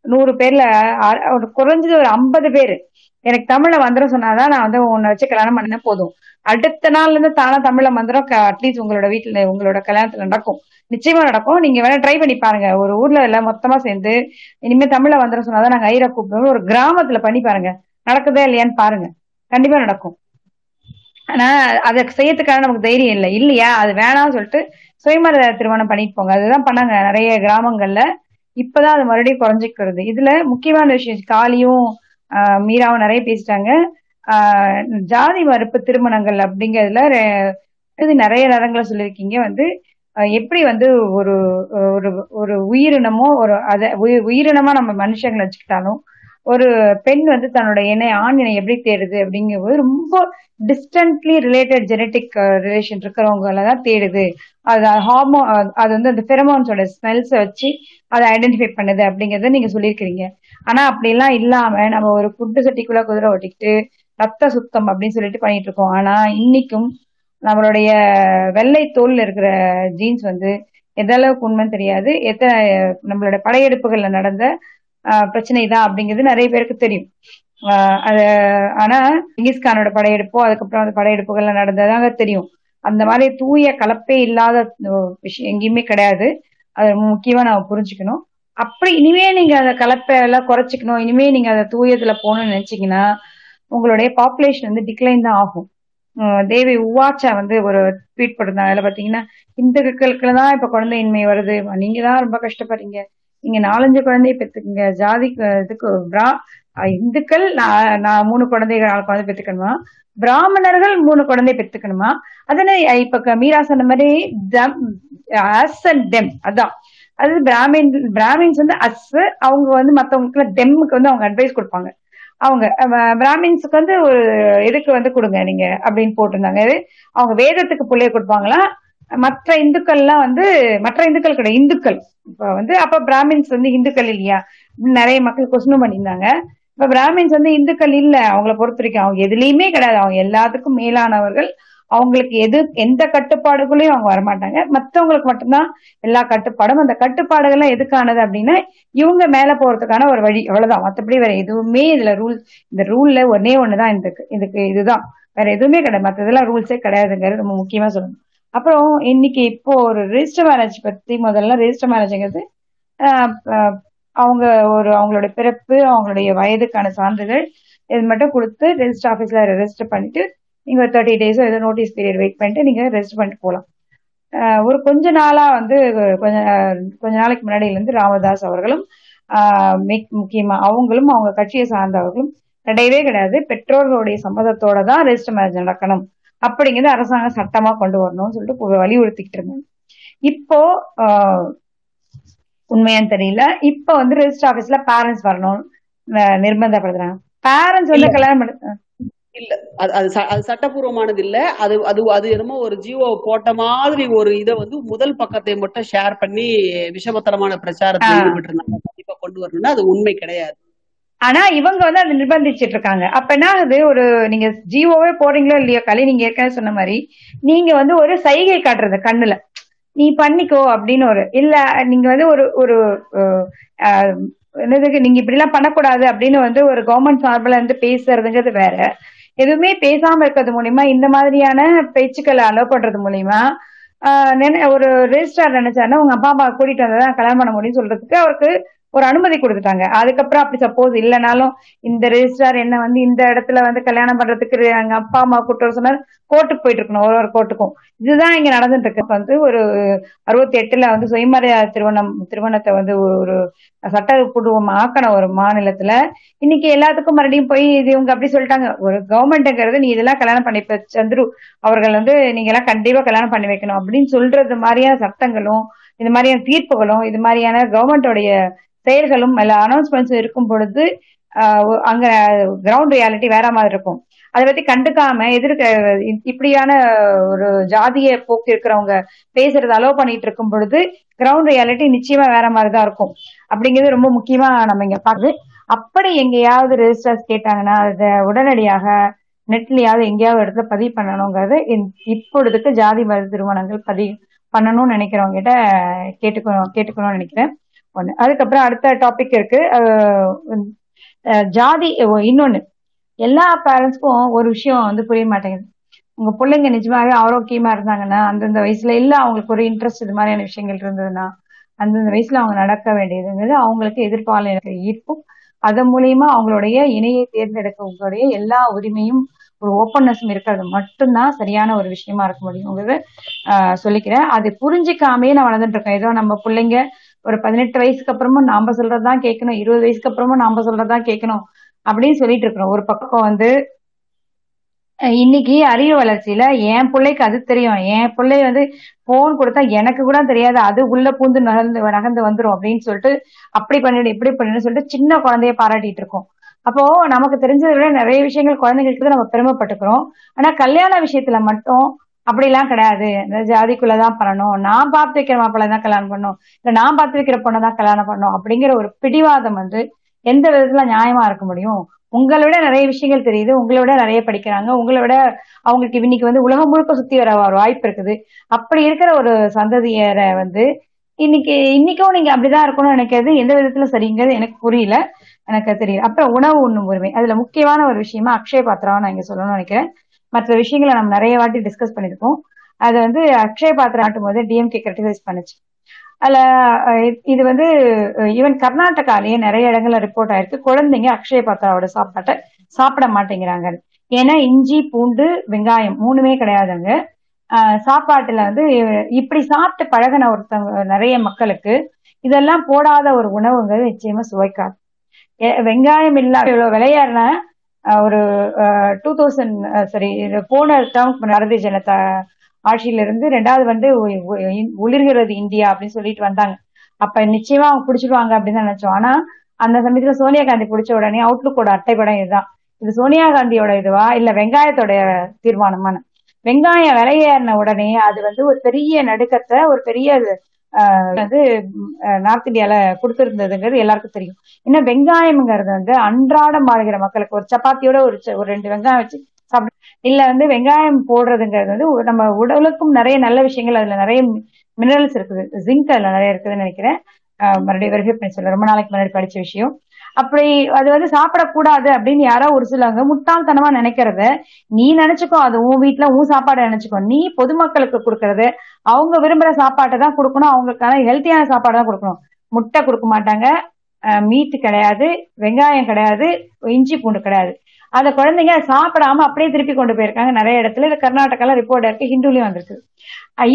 நூறு பேர்ல அ- ஒரு குறைஞ்சது ஒரு ஐம்பது பேர். எனக்கு தமிழ்ல மந்திரம் சொன்னாதான் நான் வந்து உன்னை வச்சு கல்யாணம் பண்ணினா போதும். அடுத்த நாள்ல இருந்து தானா தமிழ்ல மந்திரம் அட்லீஸ்ட் உங்களோட வீட்டுல உங்களோட கல்யாணத்துல நடக்கும். நிச்சயமா நடக்கும். நீங்க வேணா ட்ரை பண்ணி பாருங்க. ஒரு ஊர்ல எல்லாம் மொத்தமா சேர்ந்து இனிமே தமிழ்ல வந்துட சொன்னாதான் நாங்க ஐரா கூப்பிடுவோம் ஒரு கிராமத்துல பண்ணி பாருங்க. நடக்குதா இல்லையான்னு பாருங்க. கண்டிப்பா நடக்கும். ஆனா அதை செய்யறதுக்கான நமக்கு தைரியம் இல்லை. இல்லையா? அது வேணாம்னு சொல்லிட்டு சுயமர திருமணம் பண்ணிட்டு போங்க. அதுதான் பண்ணாங்க நிறைய கிராமங்கள்ல. இப்பதான் அது மறுபடியும் குறைஞ்சிக்கிறது. இதுல முக்கியமான விஷயம் காளியும் ஆஹ் மீராவும் நிறைய பேசிட்டாங்க. ஆஹ் ஜாதி மறுப்பு திருமணங்கள் அப்படிங்கறதுல இது நிறைய நேரங்களை சொல்லியிருக்கீங்க. வந்து எப்படி வந்து ஒரு ஒரு ஒரு உயிரினமோ ஒரு அத உயிரினமா நம்ம மனுஷங்களை வச்சுக்கிட்டாலும் ஒரு பெண் வந்து தன்னோட இணை ஆண் இணை எப்படி தேடுது அப்படிங்கும்போது ரொம்ப டிஸ்டன்ட்லி ரிலேட்டட் ஜெனட்டிக் ரிலேஷன் இருக்கிறவங்கள தான் தேடுது. அது ஹார்மோ அது வந்து அந்த பெரமோன்ஸோட ஸ்மெல்ஸை வச்சு அதை ஐடென்டிஃபை பண்ணுது அப்படிங்கறத நீங்க சொல்லியிருக்கிறீங்க. ஆனா அப்படிலாம் இல்லாம நம்ம ஒரு குண்டு சட்டிக்குள்ள குதிரை ஓட்டிக்கிட்டு ரத்த சுத்தம் அப்படின்னு சொல்லிட்டு பண்ணிட்டு இருக்கோம். ஆனா இன்னைக்கும் நம்மளுடைய வெள்ளை தோல்ல இருக்கிற ஜீன்ஸ் வந்து எந்த அளவுக்கு உண்மைன்னு தெரியாது. எத்தனை நம்மளோட படையெடுப்புகள்ல நடந்த பிரச்சனை தான் அப்படிங்கிறது நிறைய பேருக்கு தெரியும். அது ஆனா இங்கிஸ்கானோட படையெடுப்போ அதுக்கப்புறம் அந்த படையெடுப்புகள்ல நடந்ததாக தெரியும். அந்த மாதிரி தூய கலப்பே இல்லாத விஷயம் எங்கேயுமே கிடையாது. அது முக்கியமா நம்ம புரிஞ்சுக்கணும். அப்படி இனிமே நீங்க அந்த கலப்பை எல்லாம் குறைச்சிக்கணும். இனிமே நீங்க அதை தூயத்துல போகணும்னு நினைச்சீங்கன்னா உங்களுடைய பாப்புலேஷன் வந்து டிக்ளைன் தான் ஆகும். தேவி உவாச்சா வந்து ஒரு ட்வீட் போட்டிருந்தாங்க. அதுல பாத்தீங்கன்னா இந்துக்களுக்கு தான் இப்ப குழந்தையின்மை வருது. நீங்க தான் ரொம்ப கஷ்டப்படுறீங்க. நீங்க நாலஞ்சு குழந்தைய பெத்துக்குங்க. ஜாதி இதுக்கு பிரா இந்துக்கள் நான் நான் மூணு குழந்தைகள் நாலு குழந்தை பெற்றுக்கணுமா பிராமணர்கள் மூணு குழந்தை பெற்றுக்கணுமா அதனை இப்ப க- மீரா சொன்ன மாதிரி அஸ் அண்ட் டெம் அதான். அது பிராமின் பிராமின்ஸ் வந்து அஸ் அவங்க வந்து மத்தவங்களுக்கு டெம்முக்கு வந்து அவங்க அட்வைஸ் கொடுப்பாங்க. அவங்க பிராமின்ஸுக்கு வந்து ஒரு இதுக்கு வந்து கொடுங்க நீங்க அப்படின்னு போட்டிருந்தாங்க. இது அவங்க வேதத்துக்கு பிள்ளைய கொடுப்பாங்களா? மற்ற இந்துக்கள்லாம் வந்து மற்ற இந்துக்கள் கிடையாது இந்துக்கள். இப்ப வந்து அப்ப பிராமின்ஸ் வந்து இந்துக்கள் இல்லையா? நிறைய மக்கள் கொஸ்டின் பண்ணியிருந்தாங்க. இப்ப பிராமின்ஸ் வந்து இந்துக்கள் இல்ல அவங்கள பொறுத்த வரைக்கும். அவங்க எதுலயுமே கிடையாது. அவங்க எல்லாத்துக்கும் மேலானவர்கள். அவங்களுக்கு எது எந்த கட்டுப்பாடுகளையும் அவங்க வரமாட்டாங்க. மற்றவங்களுக்கு மட்டும்தான் எல்லா கட்டுப்பாடும். அந்த கட்டுப்பாடுகள்லாம் எதுக்கானது அப்படின்னா இவங்க மேல போறதுக்கான ஒரு வழி அவ்வளவுதான் மற்றபடி வேற எதுவுமே இதுல ரூல் இந்த ரூல்ல ஒன்னே ஒண்ணுதான் இதுக்கு இதுக்கு இதுதான். வேற எதுவுமே கிடையாது. மற்றதெல்லாம் ரூல்ஸே கிடையாதுங்கிறது ரொம்ப முக்கியமா சொல்லணும். அப்புறம் இன்னைக்கு இப்போ ஒரு ரெஜிஸ்டர் மேரேஜ் பத்தி முதல்ல ரெஜிஸ்டர் மேரேஜ்ங்கிறது அவங்க ஒரு அவங்களோட பிறப்பு அவங்களுடைய வயதுக்கான சான்றிதழ் இது மட்டும் கொடுத்து ரெஜிஸ்டர் ஆஃபீஸ்ல ரெஜிஸ்டர் பண்ணிட்டு நீங்க ஒரு தேர்ட்டி டேஸோ ஏதோ நோட்டீஸ் பீரியட் வெயிட் பண்ணிட்டு நீங்க ரெஜிஸ்டர் பண்ணிட்டு போகலாம் ஒரு கொஞ்ச நாளா வந்து கொஞ்ச கொஞ்ச நாளைக்கு முன்னாடியில இருந்து ராமதாஸ் அவர்களும் ஆஹ் மிக்- முக்கியமா அவங்களும் அவங்க கட்சியை சார்ந்தவர்களும் கிடையவே கிடையாது. பெற்றோர்களுடைய சம்மதத்தோட தான் ரெஜிஸ்டர் மேரேஜ் நடக்கணும். அப்படிங்கிறது அரசாங்கம் சட்டமா கொண்டு வரணும்னு சொல்லிட்டு வலியுறுத்திக்கிட்டு இருந்தாங்க. இப்போ உண்மையான்னு தெரியல. இப்ப வந்து ரெஜிஸ்டர் ஆபீஸ்ல பேரண்ட்ஸ் வரணும் நிர்பந்தப்படுத்துறாங்க. பேரண்ட்ஸ் வந்து. கல்யாணம் இல்ல. அது அது ச- அது சட்டபூர்வமானது இல்ல. அது அது அது என்னமோ ஒரு ஜியோ போட்ட மாதிரி ஒரு இத வந்து முதல் பக்கத்தை மட்டும் ஷேர் பண்ணி விஷமத்தனமான பிரச்சாரத்தில் ஆ. ஈடுபட்டு இருந்தாங்க கண்டிப்பா கொண்டு வரணும்னா அது உண்மை கிடையாது. ஆனா இவங்க வந்து அதை நிர்பந்திச்சிட்டு இருக்காங்க. அப்ப என்ன ஆகுது? ஒரு நீங்க ஜியோவே போடுறீங்களோ இல்லையோ கலை நீங்க ஏற்கனவே சொன்ன மாதிரி நீங்க வந்து ஒரு சைகை காட்டுறது கண்ணுல. நீ பண்ணிக்கோ அப்படின்னு ஒரு இல்ல நீங்க வந்து ஒரு ஒரு என்னதுக்கு நீங்க இப்படி எல்லாம் பண்ணக்கூடாது அப்படின்னு வந்து ஒரு கவர்மெண்ட் சார்பில் இருந்து பேசுறதுங்கிறது வேற. எதுவுமே பேசாம இருக்கிறது மூலியமா இந்த மாதிரியான பேச்சுக்களை அலோவ் பண்றது மூலியமா ஆஹ் நினை- ஒரு ரெஜிஸ்டார் நினைச்சாருன்னா உங்க அப்பா அம்மா கூட்டிட்டு வந்ததான் கல்யாணம் பண்ண முடியும்னு சொல்றதுக்கு அவருக்கு ஒரு அனுமதி கொடுத்துட்டாங்க. அதுக்கப்புறம் அப்படி சப்போஸ் இல்லைனாலும் இந்த ரெஜிஸ்ட்ரார் என்ன வந்து இந்த இடத்துல வந்து கல்யாணம் பண்றதுக்கு எங்க அப்பா அம்மா கூட்டு சொன்னார். கோர்ட்டுக்கு போயிட்டு இருக்கணும் ஒரு ஒரு கோர்ட்டுக்கும். இதுதான் இங்க நடந்துட்டு இருக்கு. வந்து ஒரு அறுபத்தி எட்டுல வந்து சுயமரியா திருமணம் திருமணத்தை வந்து ஒரு சட்டப்பூர்வம் ஆக்கணும் ஒரு மாநிலத்துல. இன்னைக்கு எல்லாத்துக்கும் மறுபடியும் போய் இது இவங்க அப்படி சொல்லிட்டாங்க. ஒரு கவர்மெண்ட்ங்கிறது நீ இதெல்லாம் கல்யாணம் பண்ணி இப்ப சந்துரு அவர்கள் வந்து நீங்க எல்லாம் கண்டிப்பா கல்யாணம் பண்ணி வைக்கணும் அப்படின்னு சொல்றது மாதிரியான சட்டங்களும் இது மாதிரியான தீர்ப்புகளும் இது மாதிரியான கவர்மெண்டோடைய செயல்களும் இல்ல அனௌன்ஸ்மெண்ட்ஸும் இருக்கும் பொழுது அங்க கிரவுண்ட் ரியாலிட்டி வேற மாதிரி இருக்கும். அதை பத்தி கண்டுக்காம எதிர்க்க இப்படியான ஒரு ஜாதிய போக்கு இருக்கிறவங்க பேசுறது அலோவ் பண்ணிட்டு இருக்கும் பொழுது கிரவுண்ட் ரியாலிட்டி நிச்சயமா வேற மாதிரி தான் இருக்கும். அப்படிங்கிறது ரொம்ப முக்கியமா நம்ம இங்க பாக்குது அப்படி எங்கேயாவது ரெஜிஸ்டர்ஸ் கேட்டாங்கன்னா அதை உடனடியாக நெட்லயாவது எங்கேயாவது இடத்துல பதிவு பண்ணணுங்கிறது இப்பொழுதுக்கு ஜாதி மத திருமணங்கள் பதிவு பண்ணணும்னு நினைக்கிறவங்க கிட்ட கேட்டுக்கணும் கேட்டுக்கணும்னு நினைக்கிறேன். ஒண்ணு. அதுக்கப்புறம் அடுத்த டாபிக் இருக்கு. ஜாதி இன்னொன்னு. எல்லா பேரண்ட்ஸ்க்கும் ஒரு விஷயம் வந்து புரிய மாட்டேங்குது. உங்க பிள்ளைங்க நிஜமாவே ஆரோக்கியமா இருந்தாங்கன்னா அந்தந்த வயசுல இல்ல அவங்களுக்கு ஒரு இன்ட்ரெஸ்ட் இது மாதிரியான விஷயங்கள் இருந்ததுன்னா அந்தந்த வயசுல அவங்க நடக்க வேண்டியதுங்கிறது அவங்களுக்கு எதிர்பாலின ஈர்ப்பும் அதன் மூலியமா அவங்களுடைய இணையை தேர்ந்தெடுக்கவங்களுடைய எல்லா உரிமையும் ஒரு ஓப்பன்னஸும் இருக்கிறது மட்டும்தான் சரியான ஒரு விஷயமா இருக்க முடியுங்கிறது ஆஹ் சொல்லிக்கிறேன். அது புரிஞ்சிக்காமே நான் வளர்ந்துட்டு இருக்கேன். ஏதோ நம்ம பிள்ளைங்க ஒரு பதினெட்டு வயசுக்கு அப்புறமும் நாம சொல்றதுதான் கேட்கணும் இருபது வயசுக்கு அப்புறமும் நாம சொல்றதுதான் கேட்கணும் அப்படின்னு சொல்லிட்டு இருக்கிறோம். ஒரு பக்கம் வந்து இன்னைக்கு அறிவு வளர்ச்சியில என் பிள்ளைக்கு அது தெரியும். என் பிள்ளை வந்து போன் கொடுத்தா எனக்கு கூட தெரியாது. அது உள்ள பூந்து நகர்ந்து நகர்ந்து வந்துரும் அப்படின்னு சொல்லிட்டு அப்படி பண்ணிடு இப்படி பண்ணிடு சொல்லிட்டு சின்ன குழந்தைய பாராட்டிட்டு இருக்கோம். அப்போ நமக்கு தெரிஞ்சதை விட நிறைய விஷயங்கள் குழந்தைங்களுக்கு நம்ம பெருமைப்பட்டுக்கிறோம். ஆனா கல்யாண விஷயத்துல மட்டும் அப்படிலாம் கிடையாது. இந்த ஜாதிக்குள்ளதான் பண்ணணும் நான் பார்த்து வைக்கிற மாப்பிள்ளை தான் கல்யாணம் பண்ணும். இல்ல நான் பார்த்து வைக்கிற பொண்ணை தான் கல்யாணம் பண்ணும். அப்படிங்கிற ஒரு பிடிவாதம் வந்து எந்த விதத்துல நியாயமா இருக்க முடியும்? உங்களை விட நிறைய விஷயங்கள் தெரியுது. உங்களை விட நிறைய படிக்கிறாங்க. உங்களை விட அவங்களுக்கு இன்னைக்கு வந்து உலகம் முழுக்க சுத்தி வர ஒரு வாய்ப்பு இருக்குது. அப்படி இருக்கிற ஒரு சந்ததியரை வந்து இன்னைக்கு இன்னைக்கும் நீங்க அப்படிதான் இருக்கணும்னு நினைக்கிறது எந்த விதத்துல சரிங்கிறது எனக்கு புரியல. எனக்கு தெரியல. அப்புறம் உணவு உண்ணும் உரிமை. அதுல முக்கியமான ஒரு விஷயமா அக்ஷய பாத்திரம் நான் இங்க சொல்லணும்னு நினைக்கிறேன். மற்ற விஷயங்களை நம்ம நிறைய வாட்டி டிஸ்கஸ் பண்ணிருக்கோம் அதை வந்து அக்ஷய பாத்திரம் ஆட்டும் போது டிஎம்கே கிரிட்டிசைஸ் பண்ணுச்சு. அதுல இது வந்து ஈவன் கர்நாடகாலேயே நிறைய இடங்கள்ல ரிப்போர்ட் ஆயிருக்கு. குழந்தைங்க அக்ஷய பாத்திராவோட சாப்பாட்டை சாப்பிட மாட்டேங்கிறாங்க. ஏன்னா இஞ்சி பூண்டு வெங்காயம் மூணுமே கிடையாதுங்க. ஆஹ் சாப்பாட்டுல வந்து இப்படி சாப்பிட்டு பழகின ஒருத்தவங்க நிறைய மக்களுக்கு இதெல்லாம் போடாத ஒரு உணவுங்கிறது நிச்சயமா சுவைக்காது. வெங்காயம் இல்லாம இவ்வளவு விளையாடுன ஒரு டூ தௌசண்ட் சாரி போன டேர்ம் பாரதிய ஜனதா ஆட்சியில இருந்து ரெண்டாவது வந்து ஒளிர்கிறது உளிர்கிறது இந்தியா அப்படின்னு சொல்லிட்டு வந்தாங்க. அப்ப நிச்சயமா அவங்க பிடிச்சிருவாங்க அப்படின்னு தான் நினைச்சோம். ஆனா அந்த சமயத்துல சோனியா காந்தி பிடிச்ச உடனே அவுட்லுக்கோட அட்டைப்படம் இதுதான். இது சோனியா காந்தியோட இதுவா? இல்ல வெங்காயத்தோட தீர்மானமான வெங்காயம் விலையேறின உடனே அது வந்து ஒரு பெரிய நடுக்கத்தை ஒரு பெரிய வந்து நார்த் இந்தியால கொடுத்திருந்ததுங்கிறது எல்லாருக்கும் தெரியும். ஏன்னா வெங்காயம்ங்கிறது வந்து அன்றாடம் வாழ்கிற மக்களுக்கு ஒரு சப்பாத்தியோட ஒரு ஒரு ரெண்டு வெங்காயம் வச்சு சாப்பிட இல்ல வந்து வெங்காயம் போடுறதுங்கிறது வந்து நம்ம உடலுக்கும் நிறைய நல்ல விஷயங்கள் அதுல நிறைய மினரல்ஸ் இருக்குது. ஜிங்க் அதுல நிறைய இருக்குதுன்னு நினைக்கிறேன். மறுபடியும் வெரிஃபை பண்ணி சொல்ல ரொம்ப நாளைக்கு முன்னாடி படிச்ச விஷயம். அப்படி அது வந்து சாப்பிடக்கூடாது அப்படின்னு யாரோ ஒரு சிலவங்க முட்டாள்தனமா நினைக்கிறத நீ நினைச்சுக்கோ அது உன் வீட்டுல உன் சாப்பாடை நினைச்சுக்கோ. நீ பொதுமக்களுக்கு கொடுக்கறது அவங்க விரும்புற சாப்பாட்டை தான் கொடுக்கணும் அவங்களுக்கான ஹெல்த்தியான சாப்பாடு தான் கொடுக்கணும். முட்டை கொடுக்க மாட்டாங்க. மீட் கிடையாது வெங்காயம் கிடையாது இஞ்சி பூண்டு கிடையாது. அந்த குழந்தைங்க சாப்பிடாம அப்படியே திருப்பி கொண்டு போயிருக்காங்க. நிறைய இடத்துல இது கர்நாடகால ரிப்போர்ட் இருக்கு ஹிந்துலயும் வந்திருக்கு.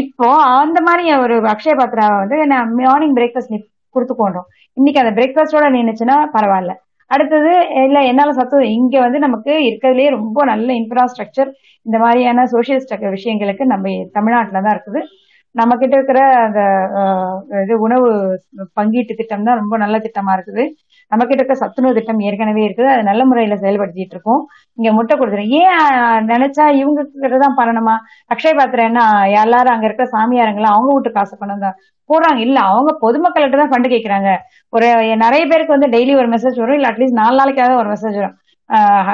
இப்போ அந்த மாதிரி ஒரு அக்ஷய பாத்ரா வந்து நான் மார்னிங் பிரேக்ஃபாஸ்ட் நீ கொடுத்துக்கோன்றோம் இன்னைக்கு அந்த பிரேக்ஃபாஸ்டோட நின்றுச்சுன்னா பரவாயில்ல. அடுத்தது இல்ல என்னால சத்து இங்க வந்து நமக்கு இருக்கிறதுலயே ரொம்ப நல்ல இன்ஃப்ராஸ்ட்ரக்சர் இந்த மாதிரியான சோசியல் ஸ்ட்ரக்சர் விஷயங்களுக்கு நம்ம தமிழ்நாட்டில தான் இருக்குது. நம்ம கிட்ட இருக்கிற அந்த இது உணவு பங்கீட்டு திட்டம் தான் ரொம்ப நல்ல திட்டமா இருக்குது. நம்ம கிட்ட இருக்க சத்துணவு திட்டம் ஏற்கனவே இருக்குது. அது நல்ல முறையில செயல்படுத்திட்டு இருக்கோம். இங்க முட்டை கொடுத்துரும் ஏன் நினைச்சா இவங்க கிட்ட தான் பண்ணணுமா? அக்ஷய பாத்திரம் என்ன எல்லாரும் அங்க இருக்க சாமியாருங்களாம் அவங்க வீட்டு காசு பண்ண போடுறாங்க. இல்ல அவங்க பொதுமக்கள்கிட்ட தான் ஃபண்டு கேட்கறாங்க ஒரு நிறைய பேருக்கு வந்து டெய்லி ஒரு மெசேஜ் வரும். இல்ல அட்லீஸ்ட் நாலு நாளைக்காவது ஒரு மெசேஜ் வரும்.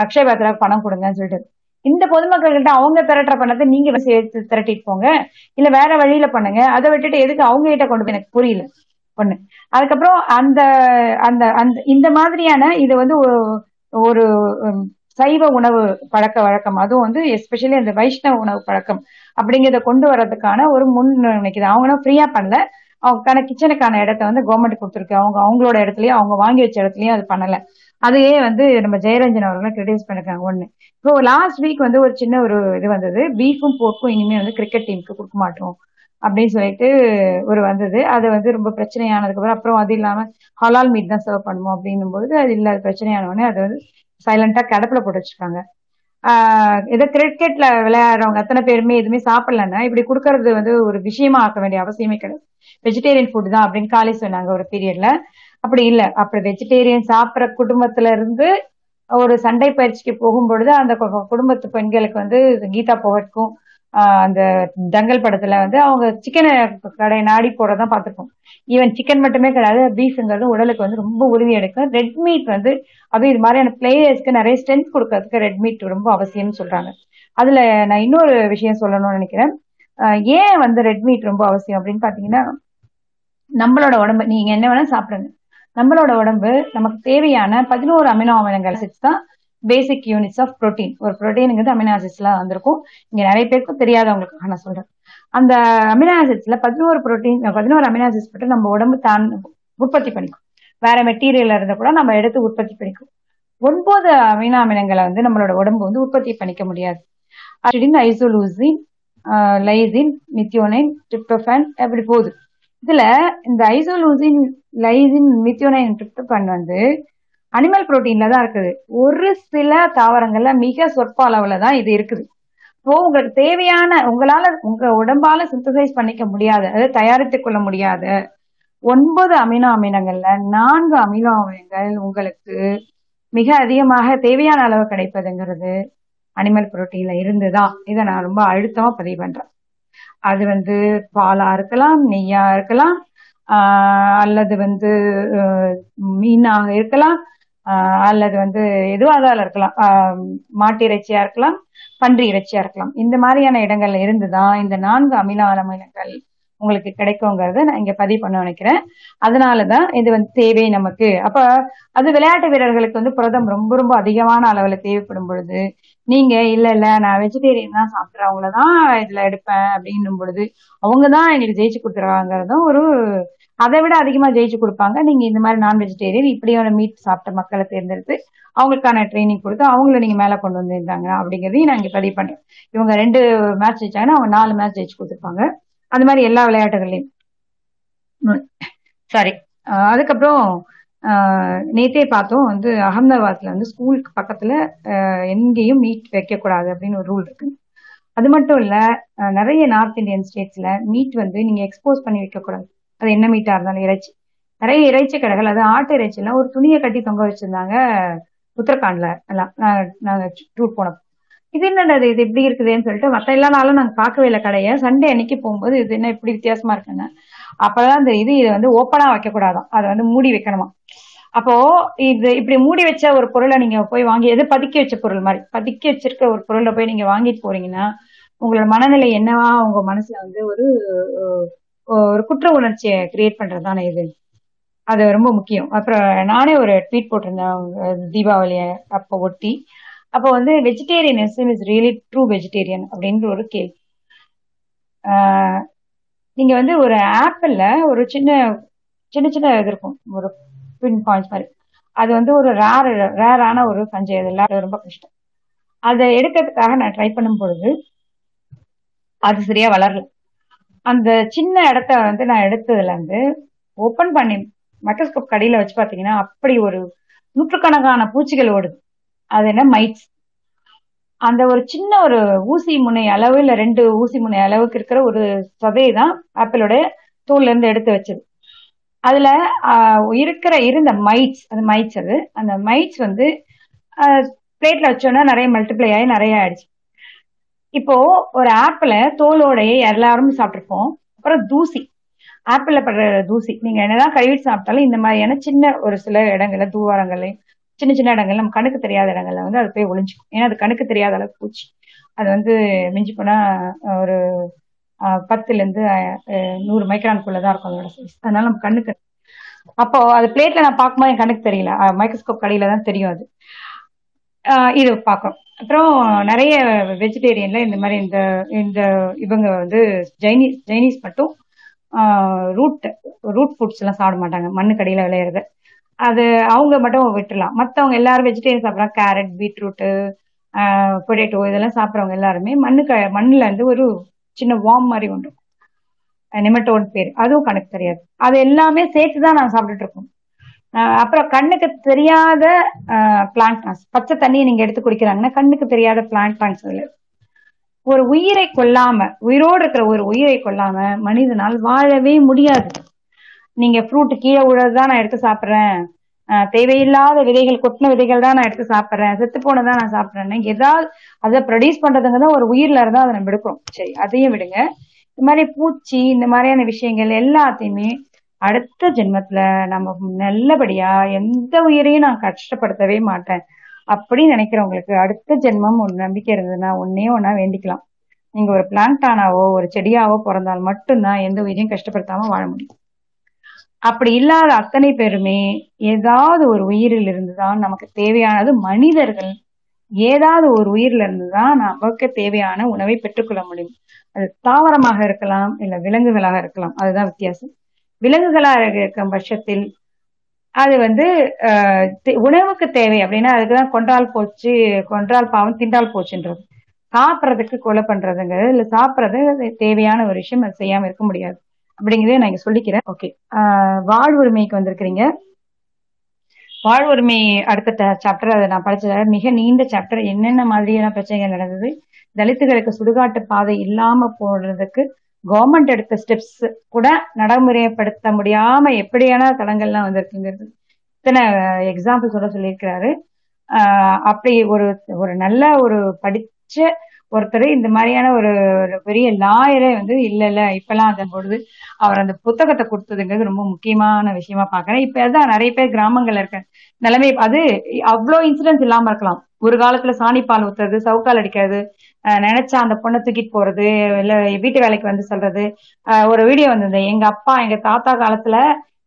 அக்ஷய பாத்திராவுக்கு பணம் கொடுங்கன்னு சொல்லிட்டு. இந்த பொதுமக்கள்கிட்ட அவங்க திரட்டுற பணத்தை நீங்க சேர்த்து திரட்டிட்டு போங்க. இல்ல வேற வழியில பண்ணுங்க. அதை விட்டுட்டு எதுக்கு அவங்க கிட்ட கொண்டு போய் எனக்கு புரியல. ஒண்ணு. அதுக்கப்புறம் அந்த அந்த அந்த இந்த மாதிரியான இது வந்து ஒரு- ஒரு சைவ உணவு பழக்க வழக்கம். அதுவும் வந்து எஸ்பெஷலி அந்த வைஷ்ணவ உணவு பழக்கம் அப்படிங்கிறத கொண்டு வர்றதுக்கான ஒரு முன் நினைக்குது. அவங்களும் ஃப்ரீயா பண்ணல. அவங்களுக்கான கிச்சனுக்கான இடத்த வந்து கவர்மெண்ட் கொடுத்துருக்கு. அவங்க அவங்களோட இடத்துலயும் அவங்க வாங்கி வச்ச இடத்துலயும் அது பண்ணல. அதையே வந்து நம்ம ஜெயரஞ்சன் அவர்களும் கிரிட்டிஸ் பண்ணிருக்காங்க. ஒண்ணு. இப்போ லாஸ்ட் வீக் வந்து ஒரு சின்ன ஒரு இது வந்தது. பீஃபும் போர்க்கும் இனிமே வந்து கிரிக்கெட் டீமுக்கு கொடுக்க மாட்டோம். அப்படின்னு சொல்லிட்டு ஒரு வந்தது. அது வந்து ரொம்ப பிரச்சனையானதுக்கு அப்புறம் அது இல்லாம ஹலால் மீட் தான் சர்வ் பண்ணுவோம் அப்படின்னும் போது அது இல்லாத பிரச்சனையான அது வந்து சைலண்டா கிடப்பில் போட்டு வச்சிருக்காங்க. ஆஹ் ஏதோ கிரிக்கெட்ல விளையாடுறவங்க அத்தனை பேருமே எதுவுமே சாப்பிடலன்னா இப்படி கொடுக்கறது வந்து ஒரு விஷயமா ஆக்க வேண்டிய அவசியமே கிடையாது. வெஜிடேரியன் ஃபுட் தான் அப்படின்னு காலி சொன்னாங்க ஒரு பீரியட்ல அப்படி இல்ல. அப்படி வெஜிடேரியன் சாப்பிட்ற குடும்பத்துல இருந்து ஒரு சண்டை பயிற்சிக்கு போகும்பொழுது அந்த கு- குடும்பத்து பெண்களுக்கு வந்து கீதா போகட்கும். அந்த தங்கல் படத்துல வந்து அவங்க சிக்கனை கடை நாடி போறதான் பார்த்திருப்போம். ஈவன் சிக்கன் மட்டுமே கிடையாது பீஃப்ங்கிறது உடலுக்கு வந்து ரொம்ப உறுதி எடுக்கும். ரெட் மீட் வந்து அதுவும் இது மாதிரியான பிளேயர்ஸ்க்கு நிறைய ஸ்ட்ரென்த் கொடுக்கறதுக்கு ரெட் மீட் ரொம்ப அவசியம்னு சொல்றாங்க. அதுல நான் இன்னொரு விஷயம் சொல்லணும்னு நினைக்கிறேன். ஏன் வந்து ரெட் மீட் ரொம்ப அவசியம் அப்படின்னு பாத்தீங்கன்னா நம்மளோட உடம்பு நீங்க என்ன வேணா சாப்பிடுங்க. நம்மளோட உடம்பு நமக்கு தேவையான பதினோரு அமினோ அமிலங்கள் acids தான் பேசிக் யூனிட்ஸ் ஆஃப் புரோட்டீன் ஒரு ப்ரோட்டீனுங்கிறது அமினோ ஆசிட்ஸ்லாம் வந்திருக்கும். இங்க நிறைய பேருக்கு தெரியாதவங்களுக்கு நான் சொல்றேன். அந்த அமினோ ஆசிட்ஸ்ல பதினோரு புரோட்டீன் பதினோரு அமினோ ஆசிட்ஸ் மட்டும் நம்ம உடம்பு தான் உற்பத்தி பண்ணிக்கும். வேற மெட்டீரியல் இருந்தா கூட நம்ம எடுத்து உற்பத்தி பண்ணிக்கும். ஒன்பது அமினோ அமிலங்களை வந்து நம்மளோட உடம்பு வந்து உற்பத்தி பண்ணிக்க முடியாது. ஐசோலூசின் லைசின் மித்தியோனைன் டிரிப்டோஃபான் அப்படி போகுது. இதுல இந்த ஐசோலூசின் லைசின் மித்தியோனைன் டிரிப்டோஃபான் வந்து அனிமல் புரோட்டீன்ல தான் இருக்குது. ஒரு சில தாவரங்கள்ல மிக சொற்ப அளவுல தான் இது இருக்குது. இப்போ உங்களுக்கு தேவையான உங்களால உங்க உடம்பால சிந்தசைஸ் பண்ணிக்க முடியாத. அதாவது தயாரித்துக் கொள்ள முடியாத. ஒன்பது அமினோ அமிலங்கள்ல நான்கு அமினோ அமிலங்கள் உங்களுக்கு மிக அதிகமாக தேவையான அளவு கிடைப்பதுங்கிறது அனிமல் புரோட்டீன்ல இருந்துதான். இதை நான் ரொம்ப அழுத்தமா பதிவு பண்றேன். அது வந்து பாலா இருக்கலாம் நெய்யா இருக்கலாம் அல்லது வந்து மீனாக இருக்கலாம் அல்லது வந்து எதுவாக இருக்கலாம். மாட்டு இறைச்சியா இருக்கலாம் பன்றி இறைச்சியா இருக்கலாம். இந்த மாதிரியான இடங்கள்ல இருந்துதான் இந்த நான்கு அமில அமிலங்கள் உங்களுக்கு கிடைக்குங்கிறத நான் இங்க பதிவு பண்ண நினைக்கிறேன். அதனாலதான் இது வந்து தேவை நமக்கு. அப்ப அது விளையாட்டு வீரர்களுக்கு வந்து புரதம் ரொம்ப ரொம்ப அதிகமான அளவுல தேவைப்படும் பொழுது நீங்க இல்ல இல்ல நான் வெஜிடேரியன் தான் சாப்பிட்றேன். அவங்களதான் இதுல எடுப்பேன். அப்படின்னும் பொழுது அவங்கதான் எங்களுக்கு ஜெயிச்சு கொடுத்துருவாங்கிறதும் ஒரு அதை விட அதிகமா ஜெயிச்சு கொடுப்பாங்க. நீங்க இந்த மாதிரி நான் வெஜிடேரியன் இப்படியான மீட் சாப்பிட்ட மக்களை தேர்ந்தெடுத்து அவங்களுக்கான ட்ரைனிங் கொடுத்து அவங்கள நீங்க மேல கொண்டு வந்திருந்தாங்க அப்படிங்கறதையும் நான் இங்க பதிவு பண்றேன். இவங்க ரெண்டு மேட்ச் ஜெயிச்சாங்கன்னா அவங்க நாலு மேட்ச் ஜெயிச்சு கொடுத்துருப்பாங்க. அந்த மாதிரி எல்லா விளையாட்டுகள்லயும் சாரி அதுக்கப்புறம் நேற்றே நேத்தே பார்த்தோம் வந்து அகமதாபாத்ல வந்து ஸ்கூலுக்கு பக்கத்துல எங்கேயும் மீட் வைக்க கூடாது அப்படின்னு ஒரு ரூல் இருக்கு. அது மட்டும் இல்ல நிறைய நார்த் இந்தியன் ஸ்டேட்ஸ்ல மீட் வந்து நீங்க எக்ஸ்போஸ் பண்ணி வைக்க கூடாது அது என்ன மீட்டா இருந்தாலும் இறைச்சி. நிறைய இறைச்சி கடைகள் அது ஆட்டு இறைச்சிலாம் ஒரு துணியை கட்டி தொங்க வச்சிருந்தாங்க உத்தரகாண்ட்ல எல்லாம் நாங்க டூர் போனோம் இது என்னடா இது? இப்படி இருக்குதுன்னு சொல்லிட்டு மற்ற எல்லா நாளும் நாங்க பார்க்கவே இல்லை கடையை. சண்டே அன்னைக்கு போகும்போது இது என்ன இப்படி வித்தியாசமா இருக்குன்னு அப்பதான் தெரியுது இது வந்து ஓப்பனா வைக்க கூடாதான் அதை வந்து மூடி வைக்கணுமா? அப்போ இது இப்படி மூடி வச்ச ஒரு பொருளை நீங்க போய் வாங்கி எது பதுக்கி வச்ச பொருள் மாதிரி பதுக்கி வச்சிருக்க ஒரு பொருளை போய் நீங்க வாங்கிட்டு போறீங்கன்னா உங்களோட மனநிலை என்னவா உங்க மனசுல வந்து ஒரு ஒரு குற்ற உணர்ச்சியை கிரியேட் பண்றதுதானே இது? அது ரொம்ப முக்கியம். அப்புறம் நானே ஒரு ட்வீட் போட்டிருந்தேன் தீபாவளியை அப்போ ஒட்டி. அப்போ வந்து vegetarianism is really true vegetarian அப்படின்ற ஒரு கேள்வி. நீங்க வந்து ஒரு ஆப்பிள்ல ஒரு சின்ன சின்ன சின்ன இது இருக்கும். ஒரு பின் பாயிண்ட்ஸ் மாதிரி. அது வந்து ஒரு ரேர் ரேரான ஒரு பஞ்சை அது ரொம்ப கஷ்டம். அதை எடுக்கிறதுக்காக நான் ட்ரை பண்ணும் பொழுது அது சரியா வளரல. அந்த சின்ன இடத்த வந்து நான் எடுத்ததுல இருந்து ஓபன் பண்ணி மைக்ரோஸ்கோப் கடையில வச்சு பாத்தீங்கன்னா அப்படி ஒரு நூற்றுக்கணக்கான பூச்சிகள் ஓடுது. அது என்ன? மைட்ஸ் அந்த ஒரு சின்ன ஒரு ஊசி முனை அளவு இல்ல ரெண்டு ஊசி முனை அளவுக்கு இருக்கிற ஒரு சதையை தான் ஆப்பிளோட தோல்ல இருந்து எடுத்து வச்சது. அதுல இருக்கிற இருந்த மைட்ஸ் அந்த மைட்ஸ் அது அந்த மைட்ஸ் வந்து பிளேட்ல வச்சோன்னா நிறைய மல்டிப்ளை ஆகி நிறைய ஆயிடுச்சு. இப்போ ஒரு ஆப்பிள தோலோடையே எல்லாரும் சாப்பிட்டுருப்போம். அப்புறம் தூசி. ஆப்பிள்ல படுற தூசி. நீங்க என்னதான் கழுவிட்டு சாப்பிட்டாலும் இந்த மாதிரியான சின்ன ஒரு சில இடங்கள்ல தூவாரங்கள்லயும் சின்ன சின்ன இடங்கள்ல நம்ம கணக்கு தெரியாத இடங்கள்ல வந்து அது போய் ஒளிஞ்சுக்கும். ஏன்னா அது கணக்கு தெரியாத அளவுக்கு பூச்சி. அது வந்து மிஞ்சி போனா ஒரு பத்துலேருந்து பத்துல இருந்து அஹ், நூறு இருக்கும் அதோட சைஸ் அதனால நம்ம கண்ணுக்கு அப்போ அது பிளேட்ல நான் பார்க்கும்போது என் கண்ணுக்கு தெரியல. மைக்ரோஸ்கோப் கடையில தான் தெரியும் அது. இது பார்க்கும் அப்புறம் நிறைய வெஜிடேரியன்ல இந்த மாதிரி இந்த இந்த இவங்க வந்து ஜைனீஸ் ஜைனீஸ் மட்டும் ரூட் ரூட் ஃபுட்ஸ் எல்லாம் சாப்பிட மாட்டாங்க. மண்ணு கடையில விளையிறது. அது அவங்க மட்டும் விட்டுலாம் மற்றவங்க எல்லாரும் வெஜிடேரியன் சாப்பிட்றாங்க. கேரட் பீட்ரூட்டு பொட்டேட்டோ இதெல்லாம் சாப்பிட்றவங்க எல்லாருமே மண்ணு க மண்ணில் வந்து ஒரு சின்ன வார்ம் மாதிரி உண்டு நிமட்டோன் பேர். அதுவும் கணக்கு தெரியாது. அது எல்லாமே சேர்த்து தான் நான் சாப்பிட்டுட்டு இருக்கோம். அப்புறம் கண்ணுக்கு தெரியாத பிளான்ட் பச்சை தண்ணியை நீங்க எடுத்து குடிக்கிறாங்கன்னா கண்ணுக்கு தெரியாத பிளான்ட் பிளான்ட்ஸ் ஒரு உயிரை கொல்லாம உயிரோடு இருக்கிற ஒரு உயிரை கொல்லாம மனிதனால் வாழவே முடியாது. நீங்க ஃப்ரூட் கீழே விழுறதுதான் நான் எடுத்து சாப்பிடுறேன். தேவையில்லாத விதைகள் கொட்டின விதைகள் தான் நான் எடுத்து சாப்பிட்றேன். செத்து போனதான் நான் சாப்பிட்றேன்னு. ஏதாவது அதை ப்ரொடியூஸ் பண்றதுங்க தான் ஒரு உயிர்ல இருந்தா அதை நம்ம எடுக்கிறோம். சரி அதையும் விடுங்க. இந்த மாதிரி பூச்சி இந்த மாதிரியான விஷயங்கள் எல்லாத்தையுமே அடுத்த ஜென்மத்துல நம்ம நல்லபடியா எந்த உயிரையும் நான் கஷ்டப்படுத்தவே மாட்டேன் அப்படின்னு நினைக்கிறவங்களுக்கு அடுத்த ஜென்மம் ஒரு நம்பிக்கை இருந்ததுன்னா ஒன்னே ஒன்னா வேண்டிக்கலாம். நீங்க ஒரு பிளான்டானாவோ ஒரு செடியாவோ பிறந்தால் மட்டும்தான் எந்த உயிரையும் கஷ்டப்படுத்தாம வாழ முடியும். அப்படி இல்லாத அத்தனை பேருமே ஏதாவது ஒரு உயிரில் இருந்துதான் நமக்கு தேவையானது மனிதர்கள். ஏதாவது ஒரு உயிரில இருந்துதான் நமக்கு தேவையான உணவை பெற்றுக்கொள்ள முடியும். அது தாவரமாக இருக்கலாம் இல்ல விலங்குகளாக இருக்கலாம். அதுதான் வித்தியாசம். விலங்குகளாக இருக்கும் பட்சத்தில் அது வந்து உணவுக்கு தேவை அப்படின்னா அதுக்குதான் கொன்றால் போச்சு கொன்றால் பாவம் திண்டால் போச்சுன்றது. சாப்பிட்றதுக்கு கொலை பண்றதுங்கிறது இல்ல சாப்பிட்றது தேவையான ஒரு விஷயம் அது செய்யாம இருக்க முடியாது. அப்படிங்கறத நான் இங்க சொல்லிக்கிறேன். ஓகே வாழ்வுரிமைக்கு வந்திருக்கிறீங்க. வாழ்வுரிமை அடுத்த சாப்டர் அதை நான் படிச்சத மிக நீண்ட சாப்டர் என்னென்ன மாதிரியான பிரச்சனைகள் நடந்தது? தலித்துகளுக்கு சுடுகாட்டு பாதை இல்லாம போடுறதுக்கு கவர்மெண்ட் எடுத்த ஸ்டெப்ஸ் கூட நடைமுறைப்படுத்த முடியாம எப்படியான தடங்கள்லாம் வந்திருக்குங்கிறது இத்தனை எக்ஸாம்பிள் சொல்ல சொல்லியிருக்கிறாரு. ஆஹ் அப்படி ஒரு ஒரு நல்ல ஒரு படிச்ச ஒருத்தர் இந்த மாதிரியான ஒரு ஒரு பெரிய லாயரே வந்து இல்ல இல்ல இப்பெல்லாம் அதன் பொழுது அவர் அந்த புத்தகத்தை கொடுத்ததுங்கிறது ரொம்ப முக்கியமான விஷயமா பாக்குறேன் இப்ப அதான் நிறைய பேர் கிராமங்கள்ல இருக்க நிலைமை அது அவ்வளோ இன்சிடென்ட்ஸ் இல்லாம இருக்கலாம். ஒரு காலத்துல சாணிப்பால் ஊத்துறது சவுக்கால் அடிக்கிறது நினைச்சா அந்த பொண்ணை தூக்கிட்டு போறது இல்ல வீட்டு வேலைக்கு வந்து சொல்றது. ஒரு வீடியோ வந்தது எங்க அப்பா எங்க தாத்தா காலத்துல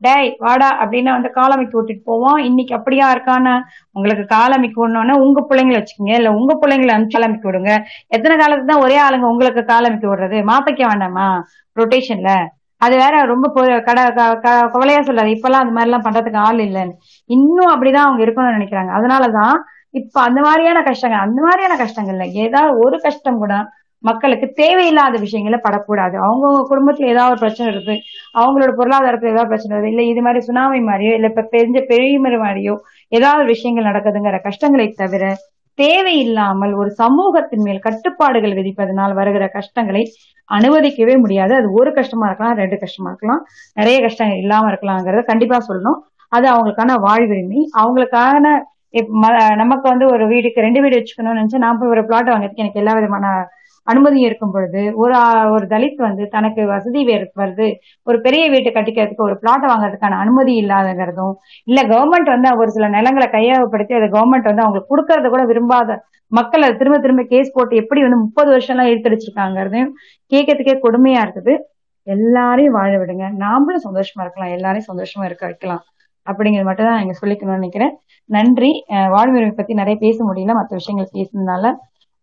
டேய் வாடா அப்படின்னு வந்து காலமைக்கு விட்டுட்டு போவோம். இன்னைக்கு அப்படியா இருக்கான்னு உங்களுக்கு காலமைக்கு விடணும்னா உங்க பிள்ளைங்களை வச்சுக்கோங்க. இல்ல உங்க பிள்ளைங்களை அனுப்பிச்சு காலமிக்கு விடுங்க. எத்தனை காலத்துக்கு தான் ஒரே ஆளுங்க உங்களுக்கு காலமைக்கு விடுறது? மாப்பைக்க வேண்டாமா? ரொட்டேஷன்ல அது வேற ரொம்ப கடை க- க- கவலையா சொல்லாது. இப்பெல்லாம் அந்த மாதிரி எல்லாம் பண்றதுக்கு ஆள் இல்லைன்னு. இன்னும் அப்படிதான் அவங்க இருக்கணும்னு நினைக்கிறாங்க. அதனாலதான் இப்ப அந்த மாதிரியான கஷ்டங்கள் அந்த மாதிரியான கஷ்டங்கள்ல ஏதாவது ஒரு கஷ்டம் கூட மக்களுக்கு தேவையில்லாத விஷயங்கள படக்கூடாது. அவங்கவுங்க குடும்பத்துல ஏதாவது ஒரு பிரச்சனை இருக்கு அவங்களோட பொருளாதாரத்துல ஏதாவது பிரச்சனை இருக்கு இல்ல இது மாதிரி சுனாமி மாதிரியோ இல்ல இப்ப பெரிய பெரியமர் மாதிரியோ ஏதாவது விஷயங்கள் நடக்குதுங்கிற கஷ்டங்களை தவிர தேவையில்லாமல் ஒரு சமூகத்தின் மேல் கட்டுப்பாடுகள் விதிப்பதனால் வருகிற கஷ்டங்களை அனுமதிக்கவே முடியாது. அது ஒரு கஷ்டமா இருக்கலாம் ரெண்டு கஷ்டமா இருக்கலாம் நிறைய கஷ்டங்கள் இல்லாம இருக்கலாங்கிறத கண்டிப்பா சொல்லணும். அது அவங்களுக்கான வாழ்வுரிமை. அவங்களுக்கான நமக்கு வந்து ஒரு வீடுக்கு ரெண்டு வீடு வச்சுக்கணும்னு நினைச்சு நான் போய் ஒரு பிளாட் வாங்கிறதுக்கு எனக்கு எல்லா விதமான அனுமதி இருக்கும் பொழுது ஒரு ஒரு தலித் வந்து தனக்கு வசதி வேறு வருது ஒரு பெரிய வீட்டை கட்டிக்கிறதுக்கு ஒரு பிளாட் வாங்குறதுக்கான அனுமதி இல்லாதங்கிறதும் இல்ல கவர்மெண்ட் வந்து ஒரு சில நிலங்களை கையகப்படுத்தி அதை கவர்மெண்ட் வந்து அவங்களுக்கு கொடுக்கறத கூட விரும்பாத மக்கள் அதை திரும்ப திரும்ப கேஸ் போட்டு எப்படி வந்து முப்பது வருஷம் எல்லாம் இழுத்தடிச்சிருக்காங்கிறதையும் கேட்கறதுக்கே கொடுமையா இருக்குது. எல்லாரையும் வாழ விடுங்க. நாமளும் சந்தோஷமா இருக்கலாம். எல்லாரையும் சந்தோஷமா இருக்க வைக்கலாம். அப்படிங்கிறது மட்டும் தான் இங்க சொல்லிக்கணும்னு நினைக்கிறேன். நன்றி. வாழ்வுரிமை பத்தி நிறைய பேச முடியல. மற்ற விஷயங்கள் பேசுனதுனால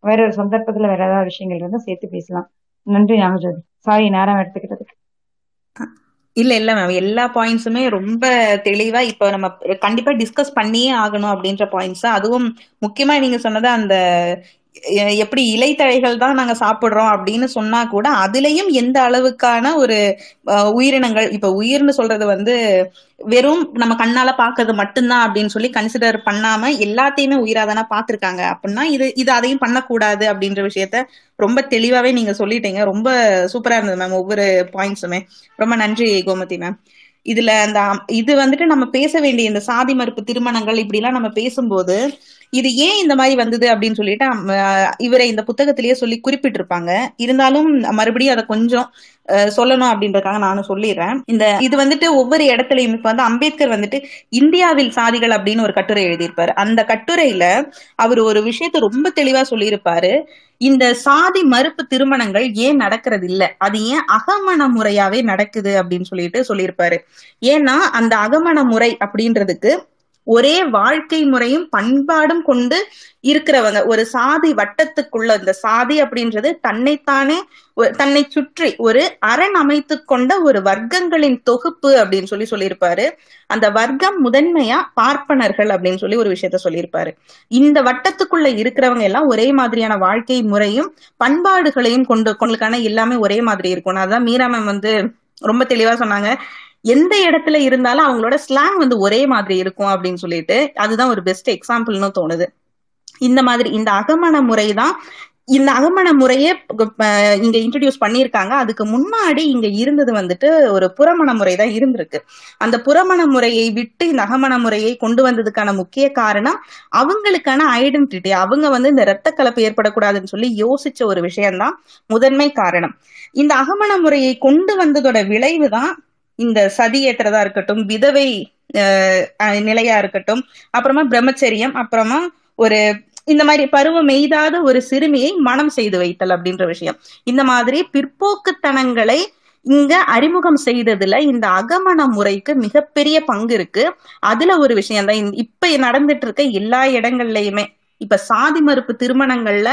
வேற ஒரு சந்தர்ப்பத்துல வேற ஏதாவது விஷயங்கள் இருந்தா சேர்த்து பேசலாம். நன்றி நாகஜோதி சாரி நேரம் எடுத்துக்கிட்டதுக்கு இல்ல இல்ல மேம் எல்லா பாயிண்ட்ஸுமே ரொம்ப தெளிவா இப்ப நம்ம கண்டிப்பா டிஸ்கஸ் பண்ணியே ஆகணும் அப்படின்ற பாயிண்ட்ஸ் அதுவும் முக்கியமா நீங்க சொன்னது அந்த எப்படி இலைத்தழைகள் தான் நாங்க சாப்பிடுறோம் அப்படின்னு சொன்னா கூட அதுலயும் எந்த அளவுக்கான ஒரு அஹ், உயிரினங்கள் இப்ப உயிர்னு சொல்றது வந்து வெறும் நம்ம கண்ணால பாக்குறது மட்டும்தான் அப்படின்னு சொல்லி கன்சிடர் பண்ணாம எல்லாத்தையுமே உயிரா தானே பாத்திருக்காங்க அப்படின்னா இது இது அதையும் பண்ணக்கூடாது அப்படின்ற விஷயத்த ரொம்ப தெளிவாவே நீங்க சொல்லிட்டீங்க. ரொம்ப சூப்பரா இருந்தது மேம் ஒவ்வொரு பாயிண்ட்ஸுமே ரொம்ப நன்றி கோமதி மேம் இதுல அந்த இது வந்துட்டு நம்ம பேச வேண்டிய இந்த சாதி மறுப்பு திருமணங்கள் இப்படி எல்லாம் நம்ம பேசும்போது இது ஏன் இந்த மாதிரி வந்தது அப்படின்னு சொல்லிட்டு அஹ், இவரை இந்த புத்தகத்திலேயே சொல்லி குறிப்பிட்டிருப்பாங்க. இருந்தாலும் மறுபடியும் அதை கொஞ்சம் சொல்லணும் அப்படின்றதுக்காக நானும் சொல்லிடுறேன். இந்த இது வந்துட்டு ஒவ்வொரு இடத்துலயும் இப்ப வந்து அம்பேத்கர் வந்துட்டு இந்தியாவில் சாதிகள் அப்படின்னு ஒரு கட்டுரை எழுதியிருப்பாரு. அந்த கட்டுரையில அவர் ஒரு விஷயத்த ரொம்ப தெளிவா சொல்லியிருப்பாரு. இந்த சாதி மறுப்பு திருமணங்கள் ஏன் நடக்கிறது இல்ல அது ஏன் அகமண முறையாவே நடக்குது அப்படின்னு சொல்லிட்டு சொல்லியிருப்பாரு. ஏன்னா அந்த அகமண முறை அப்படின்றதுக்கு ஒரே வாழ்க்கை முறையும் பண்பாடும் கொண்டு இருக்கிறவங்க. ஒரு சாதி வட்டத்துக்குள்ள இந்த சாதி அப்படின்றது தன்னைத்தானே தன்னை சுற்றி ஒரு அரண் அமைத்து கொண்ட ஒரு வர்க்கங்களின் தொகுப்பு அப்படின்னு சொல்லி சொல்லியிருப்பாரு. அந்த வர்க்கம் முதன்மையா பார்ப்பனர்கள் அப்படின்னு சொல்லி ஒரு விஷயத்த சொல்லியிருப்பாரு. இந்த வட்டத்துக்குள்ள இருக்கிறவங்க எல்லாம் ஒரே மாதிரியான வாழ்க்கை முறையும் பண்பாடுகளையும் கொண்டு கொண்டுக்கான எல்லாமே ஒரே மாதிரி இருக்கும். அதான் மீரா மேம் வந்து ரொம்ப தெளிவா சொன்னாங்க. எந்த இடத்துல இருந்தாலும் அவங்களோட ஸ்லாங் வந்து ஒரே மாதிரி இருக்கும் அப்படின்னு சொல்லிட்டு அதுதான் ஒரு பெஸ்ட் எக்ஸாம்பிள்னு தோணுது. இந்த மாதிரி இந்த அகமண முறை தான் இந்த அகமண முறையே இங்க இன்ட்ரடியூஸ் பண்ணியிருக்காங்க. அதுக்கு முன்னாடி இங்க இருந்தது வந்துட்டு ஒரு புறமண முறை தான் இருந்திருக்கு. அந்த புறமண முறையை விட்டு இந்த அகமண முறையை கொண்டு வந்ததுக்கான முக்கிய காரணம் அவங்களுக்கான ஐடென்டிட்டி அவங்க வந்து இந்த இரத்த கலப்பு ஏற்படக்கூடாதுன்னு சொல்லி யோசிச்ச ஒரு விஷயம்தான் முதன்மை காரணம். இந்த அகமண முறையை கொண்டு வந்ததோட விளைவு தான் இந்த சதி ஏற்றதா இருக்கட்டும் விதவை அஹ், நிலையா இருக்கட்டும் அப்புறமா பிரம்மச்சரியம் அப்புறமா ஒரு இந்த மாதிரி பருவம் எய்தாத ஒரு சிறுமியை மனம் செய்து வைத்தல் அப்படின்ற விஷயம். இந்த மாதிரி பிற்போக்குத்தனங்களை இங்க அறிமுகம் செய்ததுல இந்த அகமண முறைக்கு மிகப்பெரிய பங்கு இருக்கு. அதுல ஒரு விஷயம் தான் இப்ப நடந்துட்டு இருக்க எல்லா இடங்கள்லயுமே. இப்ப சாதி மறுப்பு திருமணங்கள்ல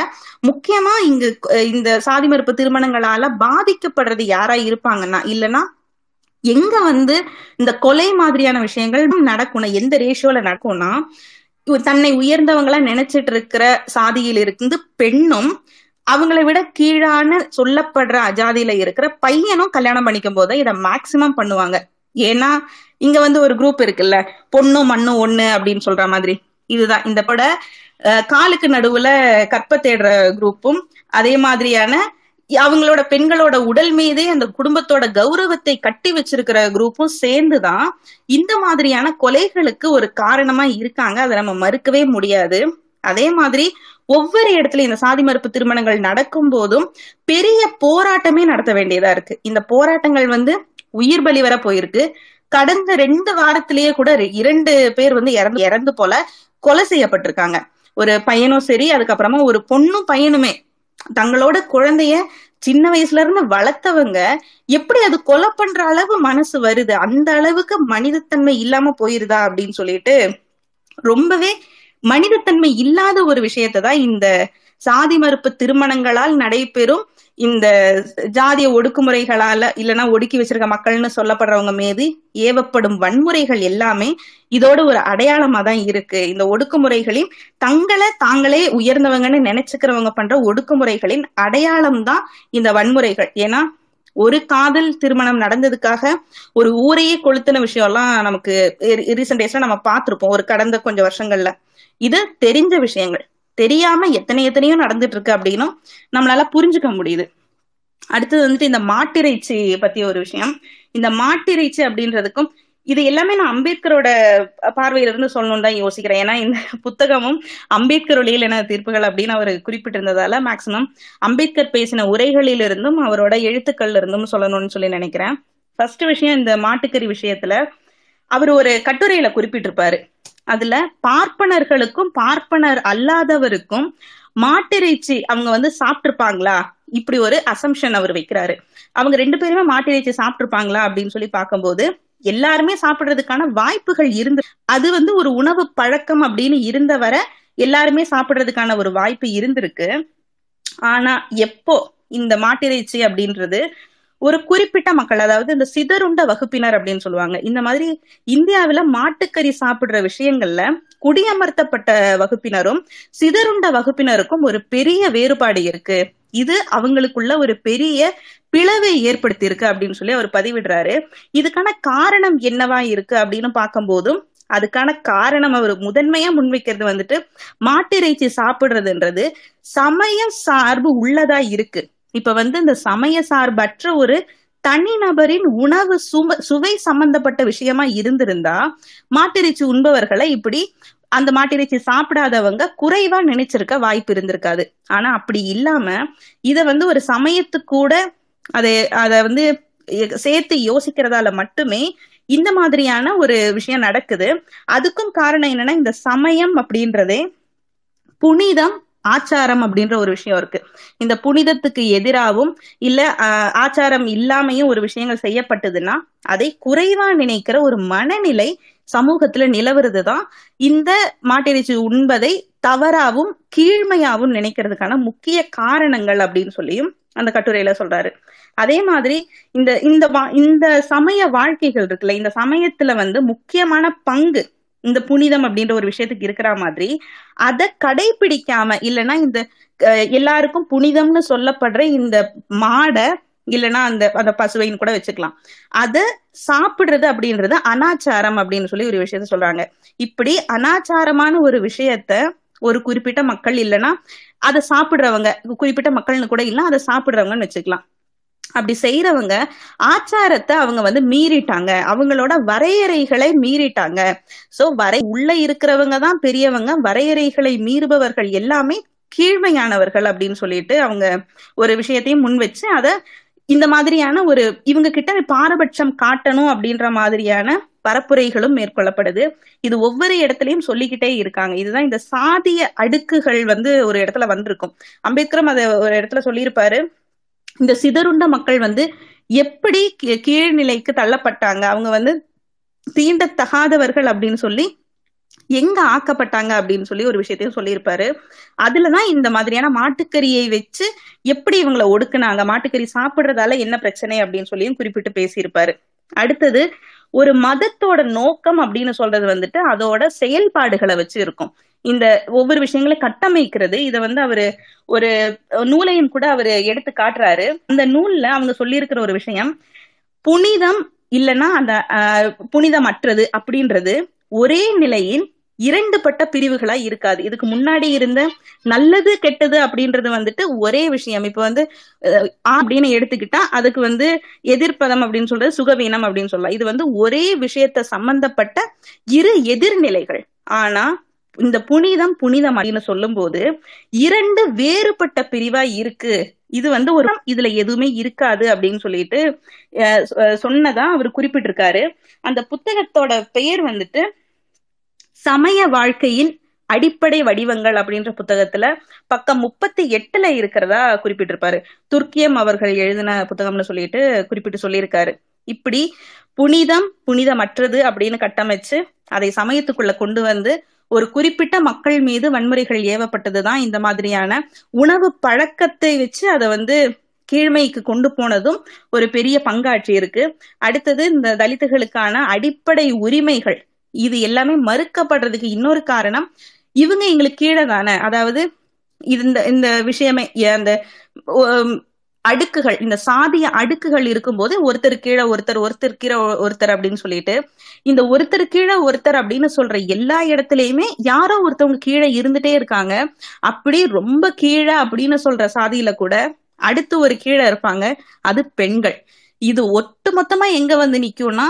முக்கியமா இங்கு இந்த சாதி மறுப்பு திருமணங்களால பாதிக்கப்படுறது யாரா இருப்பாங்கன்னா இல்லைன்னா எங்க வந்து இந்த கொலை மாதிரியான விஷயங்கள் நடக்கும்னா எந்த ரேஷியோல நடக்கும்னா தன்னை உயர்ந்தவங்களா நினைச்சிட்டு இருக்கிற சாதியில் இருந்து பெண்ணும் அவங்கள விட கீழான சொல்லப்படுற அஜாதியில இருக்கிற பையனும் கல்யாணம் பண்ணிக்கும் போது இதை மேக்சிமம் பண்ணுவாங்க. ஏன்னா இங்க வந்து ஒரு குரூப் இருக்குல்ல பொண்ணும் மண்ணும் ஒண்ணு அப்படின்னு சொல்ற மாதிரி. இதுதான். இந்த பட காலுக்கு நடுவுல கற்ப தேடுற குரூப்பும் அதே மாதிரியான அவங்களோட பெண்களோட உடல் மீதே அந்த குடும்பத்தோட கௌரவத்தை கட்டி வச்சிருக்கிற குரூப்பும் சேர்ந்துதான் இந்த மாதிரியான கொலைகளுக்கு ஒரு காரணமா இருக்காங்க. அதை நம்ம மறுக்கவே முடியாது. அதே மாதிரி ஒவ்வொரு இடத்துலயும் இந்த சாதி மறுப்பு திருமணங்கள் நடக்கும் போதும் பெரிய போராட்டமே நடத்த வேண்டியதா இருக்கு. இந்த போராட்டங்கள் வந்து உயிர் பலி வர போயிருக்கு. கடந்த ரெண்டு வாரத்திலேயே கூட ரெ- இரண்டு பேர் வந்து இறந்து இறந்து போல கொலை செய்யப்பட்டிருக்காங்க. ஒரு பையனும் சரி அதுக்கப்புறமா ஒரு பொண்ணும் பையனுமே தங்களோட குழந்தைய சின்ன வயசுல இருந்து வளர்த்தவங்க எப்படி அது கொலை பண்ற அளவு மனசு வருது? அந்த அளவுக்கு மனிதத்தன்மை இல்லாம போயிருதா? அப்படின்னு சொல்லிட்டு ரொம்பவே மனிதத்தன்மை இல்லாத ஒரு விஷயத்தை தான் இந்த சாதி மறுப்பு திருமணங்களால் நடைபெறும் இந்த ஜாதிய ஒடுக்குமுறைகளால இல்லைன்னா ஒடுக்கி வச்சிருக்க மக்கள்னு சொல்லப்படுறவங்க மீது ஏவப்படும் வன்முறைகள் எல்லாமே இதோட ஒரு அடையாளமா தான் இருக்கு. இந்த ஒடுக்குமுறைகளின் தங்களை தாங்களே உயர்ந்தவங்கன்னு நினைச்சுக்கிறவங்க பண்ற ஒடுக்குமுறைகளின் அடையாளம் தான் இந்த வன்முறைகள். ஏன்னா ஒரு காதல் திருமணம் நடந்ததுக்காக ஒரு ஊரையே கொளுத்தின எல்லாம் நமக்கு ரீசெண்ட் டேஸ்ல நம்ம பார்த்திருப்போம். ஒரு கடந்த கொஞ்சம் வருஷங்கள்ல. இது தெரிஞ்ச விஷயங்கள். தெரியாம எத்தனை எத்தனையோ நடந்துட்டு இருக்கு அப்படின்னும் நம்மளால புரிஞ்சுக்க முடியுது. அடுத்தது வந்துட்டு இந்த மாட்டிறைச்சி பத்தி ஒரு விஷயம். இந்த மாட்டிறைச்சி அப்படின்றதுக்கும் இது எல்லாமே நான் அம்பேத்கரோட பார்வையில இருந்து சொல்லணும் தான் யோசிக்கிறேன். ஏன்னா இந்த புத்தகமும் அம்பேத்கர் ஒளியில் என தீர்ப்புகள் அப்படின்னு அவர் குறிப்பிட்டிருந்ததால மேக்சிமம் அம்பேத்கர் பேசின உரைகளில் இருந்தும் அவரோட எழுத்துக்கள்ல இருந்தும் சொல்லணும்னு சொல்லி நினைக்கிறேன். ஃபர்ஸ்ட் விஷயம் இந்த மாட்டுக்கறி விஷயத்துல அவர் ஒரு கட்டுரையில குறிப்பிட்டிருப்பாரு. அதுல பார்ப்பனர்களுக்கும் பார்ப்பனர் அல்லாதவருக்கும் மாட்டிறைச்சி அவங்க வந்து சாப்பிட்டிருப்பாங்களா? இப்படி ஒரு அசம்ஷன் அவர் வைக்கிறாரு. அவங்க ரெண்டு பேருமே மாட்டிறைச்சி சாப்பிட்டிருப்பாங்களா அப்படின்னு சொல்லி பார்க்கும்போது எல்லாருமே சாப்பிடுறதுக்கான வாய்ப்புகள் இருந்து அது வந்து ஒரு உணவு பழக்கம் அப்படின்னு இருந்தவரை எல்லாருமே சாப்பிடுறதுக்கான ஒரு வாய்ப்பு இருந்திருக்கு. ஆனா எப்போ இந்த மாட்டிறைச்சி அப்படின்றது ஒரு குறிப்பிட்ட மக்கள் அதாவது இந்த சிதறுண்ட வகுப்பினர் அப்படின்னு சொல்லுவாங்க. இந்த மாதிரி இந்தியாவில மாட்டுக்கறி சாப்பிடுற விஷயங்கள்ல குடியமர்த்தப்பட்ட வகுப்பினரும் சிதறுண்ட வகுப்பினருக்கும் ஒரு பெரிய வேறுபாடு இருக்கு. இது அவங்களுக்குள்ள ஒரு பெரிய பிளவை ஏற்படுத்தி இருக்கு அப்படின்னு சொல்லி அவர் பதிவிடுறாரு. இதுக்கான காரணம் என்னவா இருக்கு அப்படின்னு பார்க்கும்போதும் அதுக்கான காரணம் அவர் முதன்மையா முன்வைக்கிறது வந்துட்டு மாட்டிறைச்சி சாப்பிடுறதுன்றது சமய சார்பு உள்ளதா இருக்கு. இப்ப வந்து இந்த சமய சார்பற்ற ஒரு தனிநபரின் உணவு சும சுவை சம்பந்தப்பட்ட விஷயமா இருந்திருந்தா மாட்டிறைச்சி உண்பவர்களை இப்படி அந்த மாட்டிறைச்சி சாப்பிடாதவங்க குறைவா நினைச்சிருக்க வாய்ப்பு இருந்திருக்காது. ஆனா அப்படி இல்லாம இத வந்து ஒரு சமயத்துக்கூட கூட அதை அத வந்து சேர்த்து யோசிக்கிறதால மட்டுமே இந்த மாதிரியான ஒரு விஷயம் நடக்குது. அதுக்கும் காரணம் என்னன்னா இந்த சமயம் அப்படின்றதே புனிதம் ஆச்சாரம் அப்படின்ற ஒரு விஷயம் இருக்கு. இந்த புனிதத்துக்கு எதிராகவும் இல்ல ஆச்சாரம் இல்லாமையும் ஒரு விஷயங்கள் செய்யப்பட்டதுன்னா அதை குறைவா நினைக்கிற ஒரு மனநிலை சமூகத்துல நிலவுறதுதான் இந்த மாட்டிறைச்சி உண்பதை தவறாவும் கீழ்மையாவும் நினைக்கிறதுக்கான முக்கிய காரணங்கள் அப்படின்னு சொல்லியும் அந்த கட்டுரையில சொல்றாரு. அதே மாதிரி இந்த இந்த இந்த சமய வாழ்க்கைகள் இருக்குல்ல இந்த சமயத்துல வந்து முக்கியமான பங்கு இந்த புனிதம் அப்படின்ற ஒரு விஷயத்துக்கு இருக்கிற மாதிரி அதை கடைபிடிக்காம இல்லைன்னா இந்த எல்லாருக்கும் புனிதம்னு சொல்லப்படுற இந்த மாடை இல்லைன்னா அந்த அந்த பசுவைன்னு கூட வச்சுக்கலாம். அத சாப்பிடுறது அப்படின்றது அனாச்சாரம் அப்படின்னு சொல்லி ஒரு விஷயத்த சொல்றாங்க. இப்படி அனாச்சாரமான ஒரு விஷயத்த ஒரு குறிப்பிட்ட மக்கள் இல்லைன்னா அதை சாப்பிடுறவங்க குறிப்பிட்ட மக்கள்னு கூட இல்ல அதை சாப்பிடுறவங்கன்னு வச்சுக்கலாம். அப்படி செய்யறவங்க ஆச்சாரத்தை அவங்க வந்து மீறிட்டாங்க. அவங்களோட வரையறைகளை மீறிட்டாங்க. சோ வரை உள்ள இருக்கிறவங்க தான் பெரியவங்க. வரையறைகளை மீறுபவர்கள் எல்லாமே கீழ்மையானவர்கள் அப்படின்னு சொல்லிட்டு அவங்க ஒரு விஷயத்தையும் முன் வச்சு அத இந்த மாதிரியான ஒரு இவங்க கிட்ட பாரபட்சம் காட்டணும் அப்படின்ற மாதிரியான பரப்புரைகளும் மேற்கொள்ளப்படுது. இது ஒவ்வொரு இடத்துலயும் சொல்லிக்கிட்டே இருக்காங்க. இதுதான் இந்த சாதிய அடுக்குகள் வந்து ஒரு இடத்துல வந்திருக்கும். அம்பேத்கரும் அதை ஒரு இடத்துல சொல்லியிருப்பாரு. இந்த சிதறுண்ட மக்கள் வந்து எப்படி கீழ்நிலைக்கு தள்ளப்பட்டாங்க? அவங்க வந்து தீண்டத்தகாதவர்கள் அப்படின்னு சொல்லி எங்க ஆக்கப்பட்டாங்க அப்படின்னு சொல்லி ஒரு விஷயத்தையும் சொல்லியிருப்பாரு. அதுலதான் இந்த மாதிரியான மாட்டுக்கறியை வச்சு எப்படி இவங்களை ஒடுக்குனாங்க? மாட்டுக்கறி சாப்பிடுறதால என்ன பிரச்சனை அப்படின்னு சொல்லியும் குறிப்பிட்டு பேசியிருப்பாரு. அடுத்தது ஒரு மதத்தோட நோக்கம் அப்படின்னு சொல்றது வந்துட்டு அதோட செயல்பாடுகளை வச்சு இருக்கும். இந்த ஒவ்வொரு விஷயங்களை கட்டமைக்கிறது. இதை வந்து அவரு ஒரு நூலையும் கூட அவரு எடுத்து காட்டுறாரு. அந்த நூல்ல அவங்க சொல்லியிருக்கிற ஒரு விஷயம் புனிதம் இல்லைன்னா அந்த புனிதமற்றது அப்படின்றது ஒரே நிலையின் இரண்டு பட்ட பிரிவுகளா இருக்காது. இதுக்கு முன்னாடி இருந்த நல்லது கெட்டது அப்படின்றது வந்துட்டு ஒரே விஷயம். இப்ப வந்து ஆ அப்படின்னு எடுத்துக்கிட்டா அதுக்கு வந்து எதிர்ப்பதம் அப்படின்னு சொல்றது சுகவீனம் அப்படின்னு சொல்லலாம். இது வந்து ஒரே விஷயத்த சம்பந்தப்பட்ட இரு எதிர்நிலைகள். ஆனா இந்த புனிதம் புனிதம் அப்படின்னு சொல்லும்போது இரண்டு வேறுபட்ட பிரிவா இருக்கு. இது வந்து ஒரு இதுல எதுவுமே இருக்காது அப்படின்னு சொல்லிட்டு சொன்னதா அவர் குறிப்பிட்டிருக்காரு. அந்த புத்தகத்தோட பெயர் வந்துட்டு சமய வாழ்க்கையின் அடிப்படை வடிவங்கள் அப்படின்ற புத்தகத்துல பக்கம் முப்பத்தி எட்டுல இருக்கிறதா குறிப்பிட்டிருப்பாரு. துர்க்கியம் அவர்கள் எழுதின புத்தகம்னு சொல்லிட்டு குறிப்பிட்டு சொல்லியிருக்காரு. இப்படி புனிதம் புனிதமற்றது அப்படின்னு கட்டமைச்சு அதை சமயத்துக்குள்ள கொண்டு வந்து ஒரு குறிப்பிட்ட மக்கள் மீது வன்முறைகள் ஏவப்பட்டதுதான் இந்த மாதிரியான உணவு பழக்கத்தை வச்சு அதை வந்து கீழ்மைக்கு கொண்டு போனதும் ஒரு பெரிய பங்காற்றி இருக்கு. அடுத்தது இந்த தலித்துகளுக்கான அடிப்படை உரிமைகள். இது எல்லாமே மறுக்கப்படுறதுக்கு இன்னொரு காரணம் இவங்க எங்களுக்கு கீழே தானே. அதாவது இந்த இந்த விஷயமே அந்த அடுக்குகள் இந்த சாதிய அடுக்குகள் இருக்கும்போது ஒருத்தர் கீழே ஒருத்தர் ஒருத்தர் கீழே ஒருத்தர் அப்படின்னு சொல்லிட்டு இந்த ஒருத்தர் கீழே ஒருத்தர் அப்படின்னு சொல்ற எல்லா இடத்துலயுமே யாரோ ஒருத்தவங்க கீழே இருந்துட்டே இருக்காங்க. அப்படி ரொம்ப கீழே அப்படின்னு சொல்ற சாதியில கூட அடுத்து ஒரு கீழே இருப்பாங்க. அது பெண்கள். இது ஒட்டு மொத்தமா எங்க வந்து நிக்கும்னா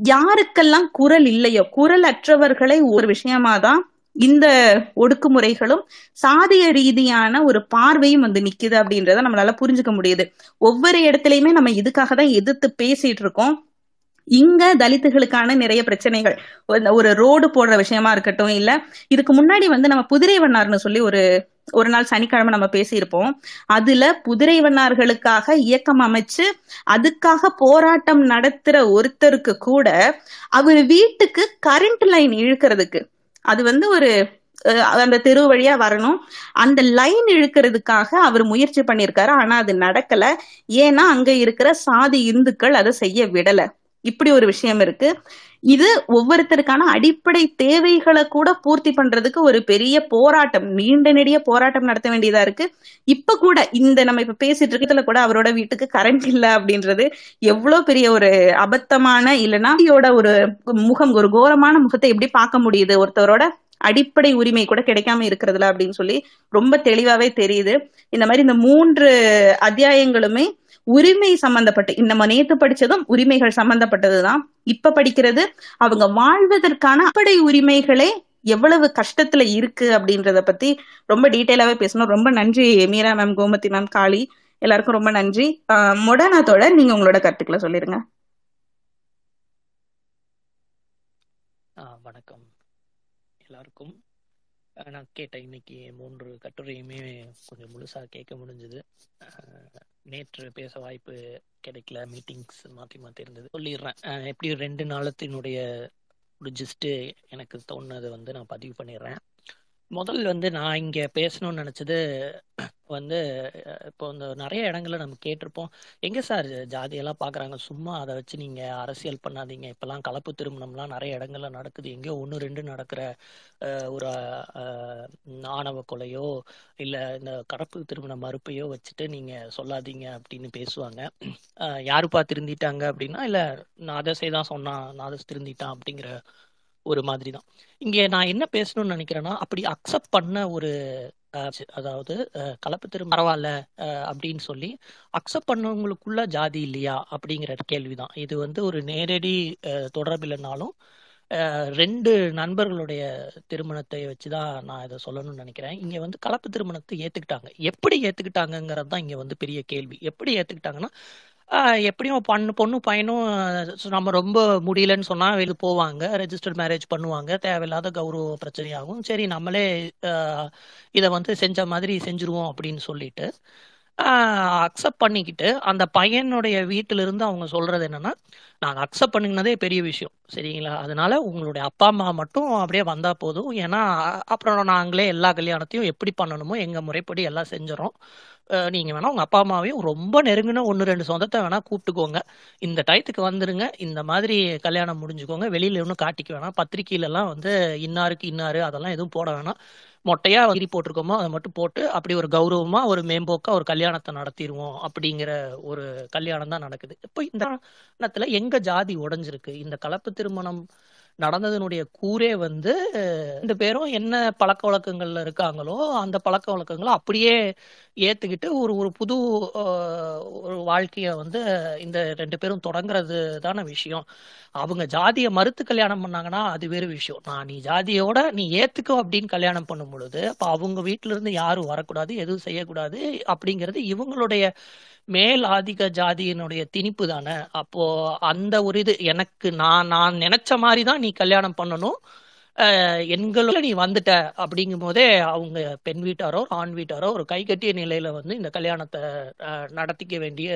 யாருக்கெல்லாம் குரல் இல்லையோ குரல் அற்றவர்களை ஒரு விஷயமா தான் இந்த ஒடுக்குமுறைகளும் சாதிய ரீதியான ஒரு பார்வையும் வந்து நிக்குது அப்படின்றத நம்மளால புரிஞ்சுக்க முடியுது. ஒவ்வொரு இடத்துலயுமே நம்ம இதுக்காக தான் எதிர்த்து பேசிட்டு இருக்கோம் இங்க தலித்துகளுக்கான நிறைய பிரச்சனைகள். ஒரு- ஒரு ரோடு போடுற விஷயமா இருக்கட்டும் இல்ல இதுக்கு முன்னாடி வந்து நம்ம புதிரை வண்ணார்னு சொல்லி ஒரு ஒரு நாள் சனிக்கிழமை நம்ம பேசியிருப்போம். அதுல புதிரை வண்ணார்களுக்காக இயக்கம் அமைச்சு அதுக்காக போராட்டம் நடத்துற ஒருத்தருக்கு கூட அவர் வீட்டுக்கு கரண்ட் லைன் இழுக்கிறதுக்கு அது வந்து ஒரு அஹ், அந்த தெரு வழியா வரணும். அந்த லைன் இழுக்கிறதுக்காக அவர் முயற்சி பண்ணியிருக்காரு. ஆனா அது நடக்கல. ஏன்னா அங்க இருக்கிற சாதி இந்துக்கள் அதை செய்ய விடல. இப்படி ஒரு விஷயம் இருக்கு. இது ஒவ்வொருத்தருக்கான அடிப்படை தேவைகளை கூட பூர்த்தி பண்றதுக்கு ஒரு பெரிய போராட்டம் நீண்ட நெடிய போராட்டம் நடத்த வேண்டியதா இருக்கு. இப்ப கூட இந்த நம்ம இப்ப பேசிட்டு இருக்கிறதுல கூட அவரோட வீட்டுக்கு கரண்ட் இல்ல அப்படின்றது எவ்வளவு பெரிய ஒரு அபத்தமான இல்லைன்னா ஒரு முகம் ஒரு கோரமான முகத்தை எப்படி பார்க்க முடியுது? ஒருத்தரோட அடிப்படை உரிமை கூட கிடைக்காம இருக்கிறதுல அப்படின்னு சொல்லி ரொம்ப தெளிவாவே தெரியுது. இந்த மாதிரி இந்த மூன்று அத்தியாயங்களுமே உரிமை சம்பந்தப்பட்ட இந்த நம்ம நேத்து படிச்சதும் உரிமைகள் சம்பந்தப்பட்டதுதான். இப்ப படிக்கிறது அவங்க வாழ்வதற்கான அப்படை உரிமைகளே எவ்வளவு கஷ்டத்துல இருக்கு அப்படின்றத பத்தி ரொம்ப டீட்டெயிலாவே பேசணும். ரொம்ப நன்றி மீரா மேம் கோமதி மேம் காளி. எல்லாருக்கும் ரொம்ப நன்றி. ஆஹ் மொடனாத்தோட நீங்க உங்களோட கருத்துக்களை சொல்லிருங்க. வணக்கம். எல்லாருக்கும். நான் கேட்டேன் இன்னைக்கு மூன்று கட்டுரையுமே கொஞ்சம் முழுசா கேட்க முடிஞ்சது. நேற்று பேச வாய்ப்பு கிடைக்கல. மீட்டிங்ஸ் மாற்றி மாற்றி இருந்தது. சொல்லிடுறேன். எப்படி ரெண்டு நாளத்தினுடைய ஒரு ஜிஸ்ட்டு எனக்கு தோணுனதை வந்து நான் பதிவு பண்ணிடுறேன். முதல் வந்து நான் இங்க பேசணும்னு நினைச்சது வந்து இப்போ இந்த நிறைய இடங்கள்ல நம்ம கேட்டிருப்போம். எங்க சார் ஜாதியெல்லாம் பாக்குறாங்க? சும்மா அதை வச்சு நீங்க அரசியல் பண்ணாதீங்க. இப்பெல்லாம் கலப்பு திருமணம்லாம் நிறைய இடங்கள்ல நடக்குது. எங்கேயோ ஒன்று ரெண்டு நடக்கிற அஹ், ஒரு ஆணவ கொலையோ இல்ல இந்த கலப்பு திருமண மறுப்பையோ வச்சுட்டு நீங்க சொல்லாதீங்க அப்படின்னு பேசுவாங்க. அஹ், யாருப்பா திருந்திட்டாங்க அப்படின்னா இல்ல நான் அதை சொன்னான் நாதஸ் திருந்திட்டான் அப்படிங்கிற ஒரு மாதிரி தான் இங்கே நான் என்ன பேசணும்னு நினைக்கிறேன்னா அப்படி அக்செப்ட் பண்ண ஒரு அதாவது கலப்பு திரு பரவாயில்ல அப்படின்னு சொல்லி அக்செப்ட் பண்ணவங்களுக்குள்ள ஜாதி இல்லையா அப்படிங்கிற கேள்விதான். இது வந்து ஒரு நேரடி தொடர்பு இல்லைனாலும் ரெண்டு நண்பர்களுடைய திருமணத்தை வச்சுதான் நான் இதை சொல்லணும்னு நினைக்கிறேன். இங்க வந்து கலப்பு திருமணத்தை ஏத்துக்கிட்டாங்க. எப்படி ஏற்றுக்கிட்டாங்கங்கிறது தான் இங்க வந்து பெரிய கேள்வி. எப்படி ஏத்துக்கிட்டாங்கன்னா எப்படியும் பண்ணு பொண்ணு பையனும் நம்ம ரொம்ப முடியலன்னு சொன்னா வெளியே போவாங்க. ரெஜிஸ்டர்ட் மேரேஜ் பண்ணுவாங்க. தேவையில்லாத கௌரவ பிரச்சனையாகும். சரி நம்மளே இதை வந்து செஞ்ச மாதிரி செஞ்சுருவோம் அப்படின்னு சொல்லிட்டு அக்செப்ட் பண்ணிக்கிட்டு அந்த பையனுடைய வீட்டில இருந்து அவங்க சொல்றது என்னன்னா நாங்க அக்செப்ட் பண்ணினதே பெரிய விஷயம். சரிங்களா? அதனால உங்களுடைய அப்பா அம்மா மட்டும் அப்படியே வந்தா போதும். ஏன்னா அப்புறம் நாங்களே எல்லா கல்யாணத்தையும் எப்படி பண்ணணுமோ எங்க முறைப்படி எல்லாம் செஞ்சிடறோம் நீங்க வேணா உங்க அப்பா அம்மாவையும் ரொம்ப நெருங்கின ஒன்று ரெண்டு சொந்தத்தை வேணா கூப்பிட்டுக்கோங்க. இந்த டயத்துக்கு வந்துருங்க. இந்த மாதிரி கல்யாணம் முடிஞ்சுக்கோங்க. வெளியில ஒன்றும் காட்டிக்க வேணாம். பத்திரிக்கையில எல்லாம் வந்து இன்னாருக்கு இன்னாரு அதெல்லாம் எதுவும் போட வேணாம். மொட்டையா வகிரி போட்டிருக்கோமோ அதை மட்டும் போட்டு அப்படி ஒரு கௌரவமா ஒரு மேம்போக்கா ஒரு கல்யாணத்தை நடத்திடுவோம் அப்படிங்கிற ஒரு கல்யாணம் தான் நடக்குது. இப்போ இந்த எங்க ஜாதி உடைஞ்சிருக்கு? இந்த கலப்பு திருமணம் நடந்ததனுடைய கூரே வந்து ரெண்டு பேரும் என்ன பழக்க வழக்கங்கள்ல இருக்காங்களோ அந்த பழக்க வழக்கங்களை அப்படியே ஏத்துக்கிட்டு ஒரு ஒரு புது ஒரு வாழ்க்கைய வந்து இந்த ரெண்டு பேரும் தொடங்குறது தான விஷயம். அவங்க ஜாதியை மறுத்து கல்யாணம் பண்ணாங்கன்னா அது வேறு விஷயம். நான் நீ ஜாதியோட நீ ஏத்துக்கோ அப்படின்னு கல்யாணம் பண்ணும் பொழுது அப்ப அவங்க வீட்டுல இருந்து யாரும் வரக்கூடாது எதுவும் செய்யக்கூடாது அப்படிங்கிறது இவங்களுடைய மேல் ஆதிக்க ஜாதியினுடைய திணிப்பு தானே? அப்போ அந்த ஒரு இது எனக்கு நான் நான் நினைச்ச மாதிரி தான் நீ கல்யாணம் பண்ணணும். எங்களோட நீ வந்துட்ட அப்படிங்கும் போதே அவங்க பெண் வீட்டாரோ ஆண் வீட்டாரோ ஒரு கைகட்டிய நிலையில வந்து இந்த கல்யாணத்தை நடத்திக்க வேண்டிய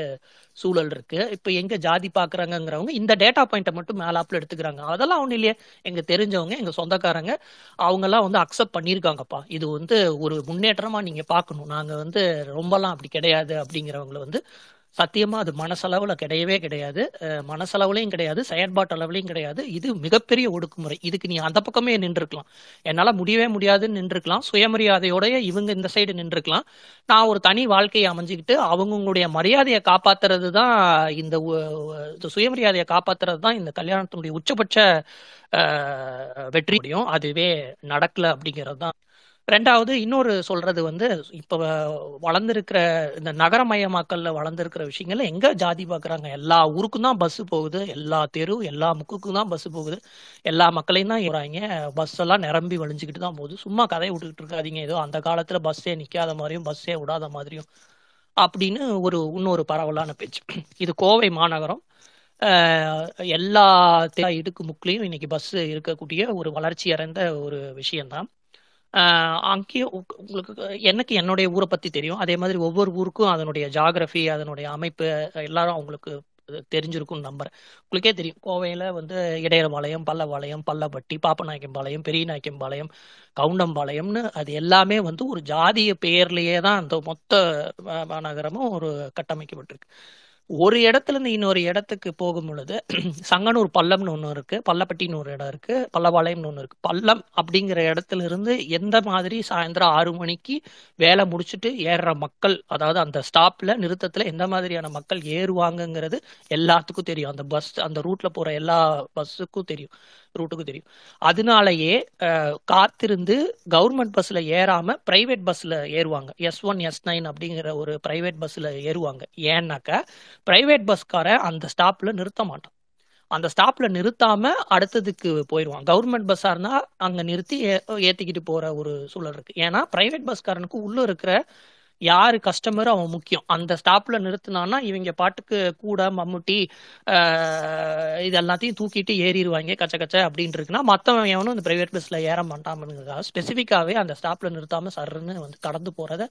சூழல் இருக்கு. இப்ப எங்க ஜாதி பாக்குறாங்கிறவங்க இந்த டேட்டா பாயிண்ட்டை மட்டும் மேலாப்ல எடுத்துக்கிறாங்க. அதெல்லாம் ஒண்ணு இல்லையே. எங்க தெரிஞ்சவங்க எங்க சொந்தக்காரங்க அவங்க எல்லாம் வந்து அக்செப்ட் பண்ணியிருக்காங்கப்பா இது வந்து ஒரு முன்னேற்றமா நீங்க பார்க்கணும் நாங்க வந்து ரொம்பலாம் அப்படி கிடையாது அப்படிங்கிறவங்களை வந்து சத்தியமா அது மனசளவுல கிடையவே கிடையாது. மனசளவுலையும் கிடையாது. செயற்பாட்டு அளவுலையும் கிடையாது. இது மிகப்பெரிய ஒடுக்குமுறை. இதுக்கு நீ அந்த பக்கமே நின்றுக்கலாம் என்னால முடியவே முடியாதுன்னு நின்றுக்கலாம் சுயமரியாதையோடய இவங்க இந்த சைடு நின்றுக்கலாம் நான் ஒரு தனி வாழ்க்கையை அமைஞ்சுக்கிட்டு அவங்கவுங்களுடைய மரியாதையை காப்பாத்துறது தான் இந்த சுயமரியாதையை காப்பாத்துறது தான் இந்த கல்யாணத்தினுடைய உச்சபட்ச வெற்றி முடியும். அதுவே நடக்கல அப்படிங்கிறது தான். ரெண்டாவது இன்னொரு சொல்றது வந்து இப்போ வளர்ந்துருக்கிற இந்த நகரமயமாக்கல்ல வளர்ந்துருக்கிற விஷயங்கள்ல எங்க ஜாதி பாக்குறாங்க? எல்லா ஊருக்கும் தான் பஸ் போகுது. எல்லா தெரு எல்லா முக்குக்கும் தான் பஸ் போகுது. எல்லா மக்களையும் தான் ஏறாங்க பஸ் எல்லாம் நிரம்பி வழிஞ்சுக்கிட்டு தான் போகுது. சும்மா கதையை விட்டுக்கிட்டு இருக்காதீங்க. ஏதோ அந்த காலத்துல பஸ்ஸே நிக்காத மாதிரியும் பஸ்ஸே விடாத மாதிரியும் அப்படின்னு ஒரு இன்னொரு பரவலான பேச்சு. இது கோவை மாநகரம். எல்லா இடுக்கு முக்கிலையும் இன்னைக்கு பஸ் இருக்கக்கூடிய ஒரு வளர்ச்சி அடைந்த ஒரு விஷயம்தான். அங்கேயும் உங்களுக்கு எனக்கு என்னுடைய ஊரை பத்தி தெரியும். அதே மாதிரி ஒவ்வொரு ஊருக்கும் அதனுடைய ஜாகிரபி அதனுடைய அமைப்பு எல்லாரும் அவங்களுக்கு தெரிஞ்சிருக்கும் நம்புறேன். உங்களுக்கே தெரியும். கோவையில வந்து இடையர்பாளையம் பல்லவாளையம் பல்லப்பட்டி பாப்பநாயக்கம்பாளையம் பெரியநாயக்கம்பாளையம் கவுண்டம்பாளையம்னு அது எல்லாமே வந்து ஒரு ஜாதிய பெயர்லயே தான் அந்த மொத்த மாநகரமும் ஒரு கட்டமைக்கப்பட்டிருக்கு. ஒரு இடத்துல இருந்து இன்னொரு இடத்துக்கு போகும் பொழுது சங்கனூர் பள்ளம்னு ஒன்று இருக்கு பள்ளப்பட்டின்னு ஒரு இடம் இருக்கு பல்லபாளையம்னு ஒன்று இருக்கு. பள்ளம் அப்படிங்கிற இடத்துல இருந்து எந்த மாதிரி சாயந்தரம் ஆறு மணிக்கு வேலை முடிச்சுட்டு ஏறுற மக்கள் அதாவது அந்த ஸ்டாப்ல நிறுத்தத்துல எந்த மாதிரியான மக்கள் ஏறுவாங்கங்கிறது எல்லாத்துக்கும் தெரியும். அந்த பஸ் அந்த ரூட்ல போற எல்லா பஸ்ஸுக்கும் தெரியும். ரூட்டுக்கும் தெரியும். அதனாலயே காத்திருந்து கவர்மெண்ட் பஸ்ல ஏறாம பிரைவேட் பஸ்ல ஏறுவாங்க. எஸ் ஒன் எஸ் நைன் அப்படிங்கிற ஒரு பிரைவேட் பஸ்ல ஏறுவாங்க. ஏன்னாக்கா பிரைவேட் பஸ்கார அந்த ஸ்டாப்ல நிறுத்த மாட்டான். அந்த ஸ்டாப்ல நிறுத்தாம அடுத்ததுக்கு போயிடுவான் கவர்மெண்ட் பஸ்ஸா இருந்தா அங்க நிறுத்தி ஏத்திக்கிட்டு போற ஒரு சூழல் இருக்கு. ஏன்னா பிரைவேட் பஸ்காரனுக்கு உள்ள இருக்கிற யாரு கஸ்டமரும் அவன் முக்கியம். அந்த ஸ்டாப்ல நிறுத்தினான்னா இவங்க பாட்டுக்கு கூட மம்முட்டி இதெல்லாத்தையும் இது எல்லாத்தையும் தூக்கிட்டு ஏறிடுவாங்க கச்ச கச்ச அப்படின்னு இருக்குன்னா மற்றவன் எவனும் இந்த பிரைவேட் பஸ்ல ஏற மாட்டாமனுங்கிறதுக்காக ஸ்பெசிஃபிக்காவே அந்த ஸ்டாப்ல நிறுத்தாம சர்ன்னு வந்து கடந்து போறத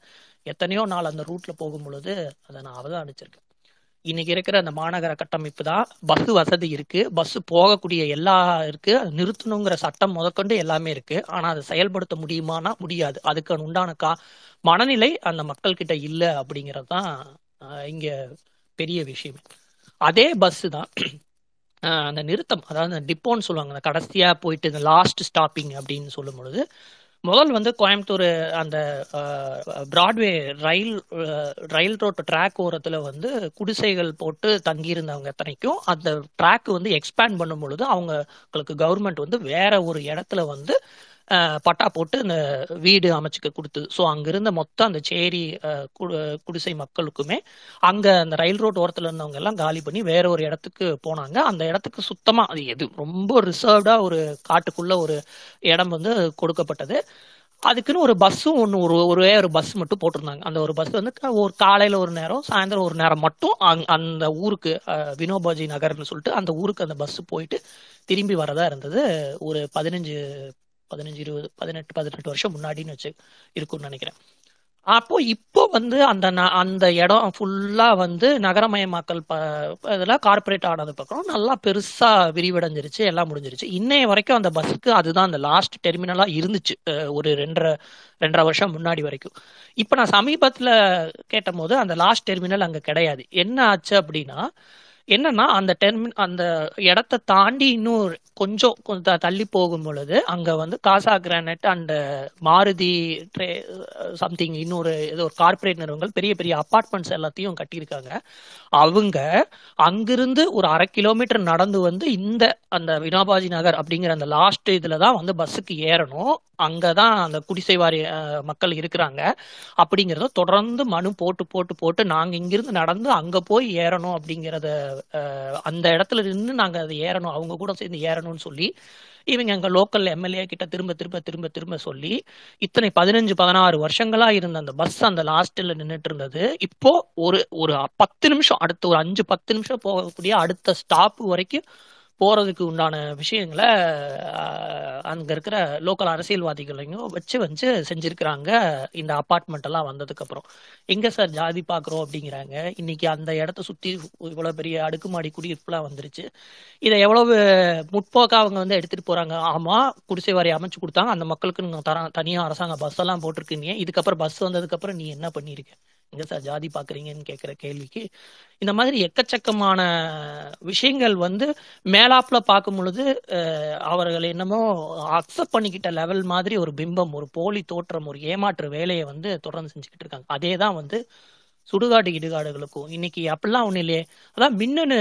எத்தனையோ நாள் அந்த ரூட்ல போகும் பொழுது அதை நான் அவதானிச்சிருக்கேன். இன்னைக்கு இருக்கிற அந்த மாநகர கட்டமைப்பு தான் பஸ் வசதி இருக்கு. பஸ் போகக்கூடிய எல்லா இருக்கு. அது நிறுத்தணுங்கிற சட்டம் முதற்கொண்டு எல்லாமே இருக்கு. ஆனா அதை செயல்படுத்த முடியுமானா முடியாது. அதுக்கு உண்டான கா மனநிலை அந்த மக்கள் கிட்ட இல்ல அப்படிங்கிறது தான் இங்க பெரிய விஷயம். அதே பஸ் தான் அந்த நிறுத்தம் அதாவது அந்த டிப்போன்னு சொல்லுவாங்க கடைசியா போயிட்டு இந்த லாஸ்ட் ஸ்டாப்பிங் அப்படின்னு சொல்லும் பொழுது முதல் வந்து கோயம்புத்தூர் அந்த Broadway rail rail road track ஓரத்தில் வந்து குடிசைகள் போட்டு தங்கியிருந்தவங்க எத்தனைக்கும் அந்த ட்ராக் வந்து எக்ஸ்பேண்ட் பண்ணும் பொழுது அவங்களுக்கு கவர்மெண்ட் வந்து வேற ஒரு இடத்துல வந்து பட்டா போட்டு அந்த வீடு அமைச்சுக்க கொடுத்தது. ஸோ அங்கிருந்த மொத்தம் அந்த சேரி கு- குடிசை மக்களுக்குமே அங்க அந்த ரயில் ரோட் ஓரத்துல இருந்தவங்க எல்லாம் காலி பண்ணி வேற ஒரு இடத்துக்கு போனாங்க. அந்த இடத்துக்கு சுத்தமா அது எது ரொம்ப ரிசர்வ்டா ஒரு காட்டுக்குள்ள ஒரு இடம் வந்து கொடுக்கப்பட்டது. அதுக்குன்னு ஒரு பஸ்ஸும் ஒன்று ஒரு ஒரே ஒரு பஸ் மட்டும் போட்டிருந்தாங்க. அந்த ஒரு பஸ் வந்து ஒரு காலையில் ஒரு நேரம் சாயந்தரம் ஒரு நேரம் மட்டும் அங் அந்த ஊருக்கு வினோபாஜி நகர்னு சொல்லிட்டு அந்த ஊருக்கு அந்த பஸ் போயிட்டு திரும்பி வரதா இருந்தது. ஒரு பதினஞ்சு பதினஞ்சு இருபது பதினெட்டு பதினெட்டு வருஷம் முன்னாடின்னு வச்சு இருக்கும்னு நினைக்கிறேன். அப்போ இப்போ வந்து அந்த அந்த இடம் ஃபுல்லா வந்து நகரமயமாக்கல் ப இதெல்லாம் கார்ப்பரேட் ஆனது பக்கம் நல்லா பெருசா விரிவடைஞ்சிருச்சு எல்லாம் முடிஞ்சிருச்சு. இன்னைய வரைக்கும் அந்த பஸ்ஸுக்கு அதுதான் அந்த லாஸ்ட் டெர்மினலா இருந்துச்சு ஒரு ரெண்டரை ரெண்டரை வருஷம் முன்னாடி வரைக்கும். இப்போ நான் சமீபத்துல கேட்டபோது அந்த லாஸ்ட் டெர்மினல் அங்க கிடையாது. என்ன ஆச்சு அப்படின்னா என்னன்னா அந்த டெர்மின் அந்த இடத்த தாண்டி இன்னும் கொஞ்சம் கொஞ்சம் தள்ளி போகும் பொழுது அங்க வந்து Casa granite and Maruti something இன்னொரு ஏதோ ஒரு கார்ப்பரேட் நிறுவனங்கள் பெரிய பெரிய அப்பார்ட்மெண்ட்ஸ் எல்லாத்தையும் கட்டியிருக்காங்க. அவங்க அங்கிருந்து ஒரு அரை கிலோமீட்டர் நடந்து வந்து இந்த அந்த வினோபாஜி நகர் அப்படிங்கிற அந்த லாஸ்ட் இதுல தான் வந்து பஸ்ஸுக்கு ஏறணும். அங்கதான் அந்த குடிசைவாரி அஹ், மக்கள் இருக்கிறாங்க. அப்படிங்கிறத தொடர்ந்து மனு போட்டு போட்டு போட்டு நாங்க இங்கிருந்து நடந்து அங்க போய் ஏறணும் அப்படிங்கிறத அந்த இடத்துல இருந்து நாங்க அதை ஏறணும். அவங்க கூட சேர்ந்து ஏறணும்னு சொல்லி இவங்க எங்க லோக்கல் எம்எல்ஏ கிட்ட திரும்ப திரும்ப திரும்ப திரும்ப சொல்லி இத்தனை பதினஞ்சு பதினாறு வருஷங்களா இருந்த அந்த பஸ் அந்த லாஸ்ட்ல நின்னுட்டு இருந்தது. இப்போ ஒரு ஒரு பத்து நிமிஷம் அடுத்த ஒரு அஞ்சு பத்து நிமிஷம் போகக்கூடிய அடுத்த ஸ்டாப் வரைக்கும் போறதுக்கு உண்டான விஷயங்களை அங்க இருக்கிற லோக்கல் அரசியல்வாதிகளையும் வச்சு வச்சு செஞ்சிருக்கிறாங்க. இந்த அப்பார்ட்மெண்ட் எல்லாம் வந்ததுக்கு அப்புறம். எங்க சார் ஜாதி பாக்குறோம் அப்படிங்கிறாங்க. இன்னைக்கு அந்த இடத்த சுத்தி இவ்வளவு பெரிய அடுக்குமாடி குடியிருப்புலாம் வந்துருச்சு. இதை எவ்வளவு முற்போக்கா அவங்க வந்து எடுத்துட்டு போறாங்க? ஆமா குடிசை வாரி அமைச்சு கொடுத்தாங்க. அந்த மக்களுக்கு தர தனியா அரசாங்க பஸ் எல்லாம் போட்டிருக்கீங்க. இதுக்கப்புறம் பஸ் வந்ததுக்கு அப்புறம் நீ என்ன பண்ணிருக்க? எங்க சார் ஜாதி பாக்குறீங்கன்னு கேக்குற கேள்விக்கு இந்த மாதிரி எக்கச்சக்கமான விஷயங்கள் வந்து மேலாப்ல பார்க்கும் பொழுது அவர்கள் என்னமோ அக்செப்ட் பண்ணிக்கிட்ட லெவல் மாதிரி ஒரு பிம்பம் ஒரு போலி தோற்றம் ஒரு ஏமாற்று வேலையை வந்து தொடர்ந்து செஞ்சுக்கிட்டு இருக்காங்க. அதே தான் வந்து சுடுகாடு இடுகாடுகளுக்கும் இன்னைக்கு அப்படிலாம் ஒன்றும் இல்லையே. அதான் மின்னணு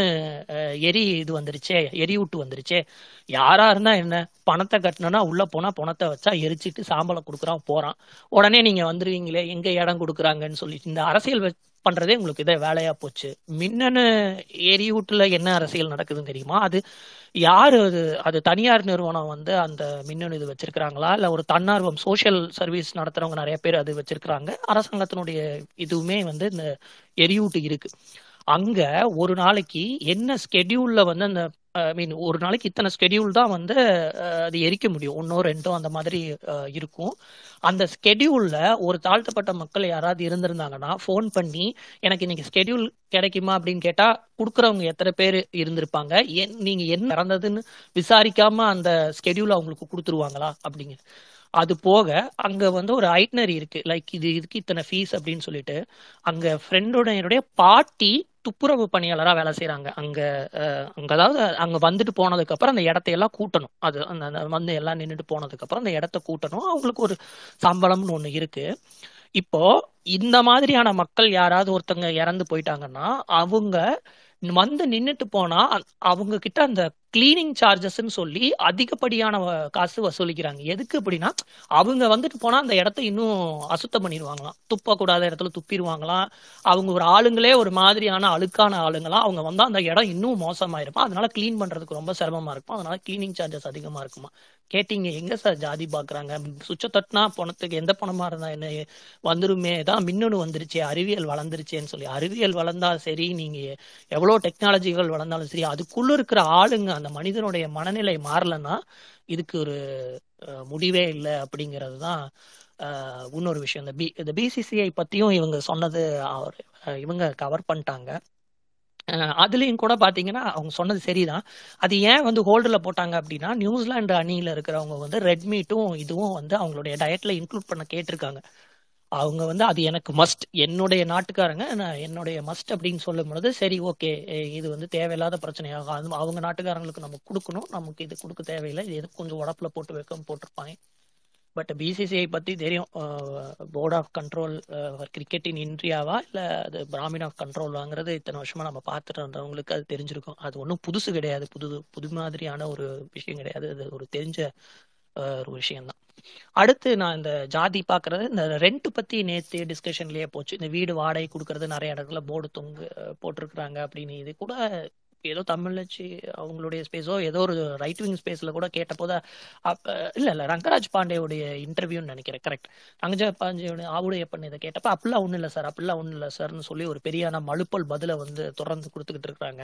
எரி இது வந்துருச்சே எரியூட்டு வந்துருச்சே. யாரா இருந்தா என்ன? பணத்தை கட்டணும்னா உள்ள போனா பணத்தை வச்சா எரிச்சிட்டு சாம்பலை கொடுக்குறான் போறான். உடனே நீங்க வந்துருவீங்களே எங்க இடம் கொடுக்குறாங்கன்னு சொல்லிட்டு இந்த அரசியல் பண்றதே உங்களுக்கு இதே வேலையா போச்சு. மின்னணு எரியூட்டுல என்ன அரசியல் நடக்குதுன்னு தெரியுமா? அது யாரு அது? அது தனியார் நிறுவனம் வந்து அந்த மின்னணு இது வச்சிருக்கிறாங்களா? இல்ல ஒரு தன்னார்வம் சோஷியல் சர்வீஸ் நடத்துறவங்க நிறைய பேர் அது வச்சிருக்கிறாங்க. அரசாங்கத்தினுடைய இதுவுமே வந்து இந்த எரியூட்டு இருக்கு. அங்க ஒரு நாளைக்கு என்ன ஸ்கெடியூல்ல வந்து அந்த ஐ மீன் ஒரு நாளைக்கு இத்தனை ஸ்கெடியூல் தான் வந்து அது எரிக்க முடியும். ஒன்றோ ரெண்டோ அந்த மாதிரி இருக்கும். அந்த ஸ்கெடியூலில் ஒரு தாழ்த்தப்பட்ட மக்கள் யாராவது இருந்திருந்தாங்கன்னா ஃபோன் பண்ணி எனக்கு இன்னைக்கு ஸ்கெடியூல் கிடைக்குமா? அப்படின்னு கேட்டால் கொடுக்குறவங்க எத்தனை பேர் இருந்திருப்பாங்க? என்- நீங்கள் என்ன நடந்ததுன்னு விசாரிக்காமல் அந்த ஸ்கெடியூல் அவங்களுக்கு கொடுத்துருவாங்களா? அப்படிங்க. அது போக அங்க வந்து ஒரு ஐட்னரி இருக்கு. லைக் இது இதுக்கு இத்தனை ஃபீஸ் அப்படின்னு சொல்லிட்டு அங்க என்னுடைய பாட்டி துப்புரவு பணியாளராக வேலை செய்கிறாங்க அங்கே அங்கே அதாவது அங்கே வந்துட்டு போனதுக்கப்புறம் அந்த இடத்தையெல்லாம் கூட்டணும். அது அந்த அந்த வந்து எல்லாம் நின்றுட்டு போனதுக்கப்புறம் அந்த இடத்த கூட்டணும். அவங்களுக்கு ஒரு சம்பளம்னு ஒன்று இருக்குது இப்போ இந்த மாதிரியான மக்கள் யாராவது ஒருத்தங்க இறந்து போயிட்டாங்கன்னா அவங்க வந்து நின்றுட்டு போனா அவங்க கிட்ட அந்த கிளீனிங் சார்ஜஸ்ன்னு சொல்லி அதிகப்படியான காசு வசூலிக்கிறாங்க. எதுக்கு அப்படின்னா அவங்க வந்துட்டு போனா அந்த இடத்த இன்னும் அசுத்தம் பண்ணிடுவாங்களாம். துப்பக்கூடாத இடத்துல துப்பிடுவாங்களாம். அவங்க ஒரு ஆளுங்களே ஒரு மாதிரியான அழுக்கான ஆளுங்களாம். அவங்க வந்தா அந்த இடம் இன்னும் மோசமாயிருக்கும் அதனால க்ளீன் பண்றதுக்கு ரொம்ப சிரமமா இருக்கும்? அதனால கிளீனிங் சார்ஜஸ் அதிகமா இருக்குமா? கேட்டீங்க எங்க சார் ஜாதி பாக்குறாங்க? சுவிட்ச தட்டினா பணத்துக்கு எந்த பணமா இருந்தா என்ன? வந்துருமே தான் மின்னணு வந்துருச்சு அறிவியல் வளர்ந்துருச்சேன்னு சொல்லி. அறிவியல் வளர்ந்தா சரி நீங்க எவ்வளவு டெக்னாலஜிகள் வளர்ந்தாலும் சரி அதுக்குள்ள இருக்கிற ஆளுங்க அந்த மனிதனுடைய மனநிலை மாறலன்னா இதுக்கு ஒரு முடிவே இல்லை அப்படிங்கிறது தான் இன்னொரு விஷயம். இந்த பி இந்த பிசிசிஐ பத்தியும் இவங்க சொன்னது அவர் இவங்க கவர் பண்ணிட்டாங்க. அதுலேயும் கூட பார்த்தீங்கன்னா அவங்க சொன்னது சரிதான். அது ஏன் வந்து ஹோல்டில் போட்டாங்க அப்படின்னா நியூசிலாண்டு அணியில் இருக்கிறவங்க வந்து ரெட்மீட்டும் இதுவும் வந்து அவங்களுடைய டயட்டில் இன்க்ளூட் பண்ண கேட்டிருக்காங்க. அவங்க வந்து அது எனக்கு மஸ்ட் என்னுடைய நாட்டுக்காரங்க நான் என்னுடைய மஸ்ட் அப்படின்னு சொல்லும் பொழுது சரி ஓகே இது வந்து தேவையில்லாத பிரச்சனையாக அது அவங்க நாட்டுக்காரங்களுக்கு நம்ம கொடுக்கணும். நமக்கு இது கொடுக்க தேவையில்லை. இது எதுக்கு கொஞ்சம் உடப்புல போட்டு வைக்க போட்டிருப்பாங்க. பட் பிசிசிஐ பத்தி தெரியும். Board of control cricket in இந்தியாவா இல்ல அது பிராமின் ஆஃப் கண்ட்ரோல் வாங்குறது? இத்தனை வருஷமா நம்ம பார்த்துட்டு இருந்தவங்களுக்கு அது தெரிஞ்சிருக்கும். அது ஒன்றும் புதுசு கிடையாது. புது புது மாதிரியான ஒரு விஷயம் கிடையாது. அது ஒரு தெரிஞ்ச ஒரு விஷயம்தான். அடுத்து நான் இந்த ஜாதி பாக்குறது இந்த ரெண்ட் பத்தி நேத்து டிஸ்கஷன்லயே போச்சு. இந்த வீடு வாடகை கொடுக்கறது நிறைய இடத்துல போர்டு தொங்கு போட்டிருக்கிறாங்க அப்படின்னு. இது கூட ஏதோ தமிழ்ச்சி அவங்களுடைய ஸ்பேஸோ ஏதோ ஒரு ரைட் விங் ஸ்பேஸ்ல கூட கேட்டபோத அப்ப இல்ல இல்ல ரங்கராஜ் பாண்டேவுடைய இன்டர்வியூன்னு நினைக்கிறேன். கரெக்ட் ரங்கராஜ் பாண்டேயோட ஆவுடையப்பன் இதை கேட்டப்ப அப்படிலாம் ஒண்ணு இல்ல சார் அப்படிலாம் ஒண்ணு இல்ல சார்னு சொல்லி ஒரு பெரியான மழுப்பல் பதில வந்து தொடர்ந்து கொடுத்துக்கிட்டு இருக்காங்க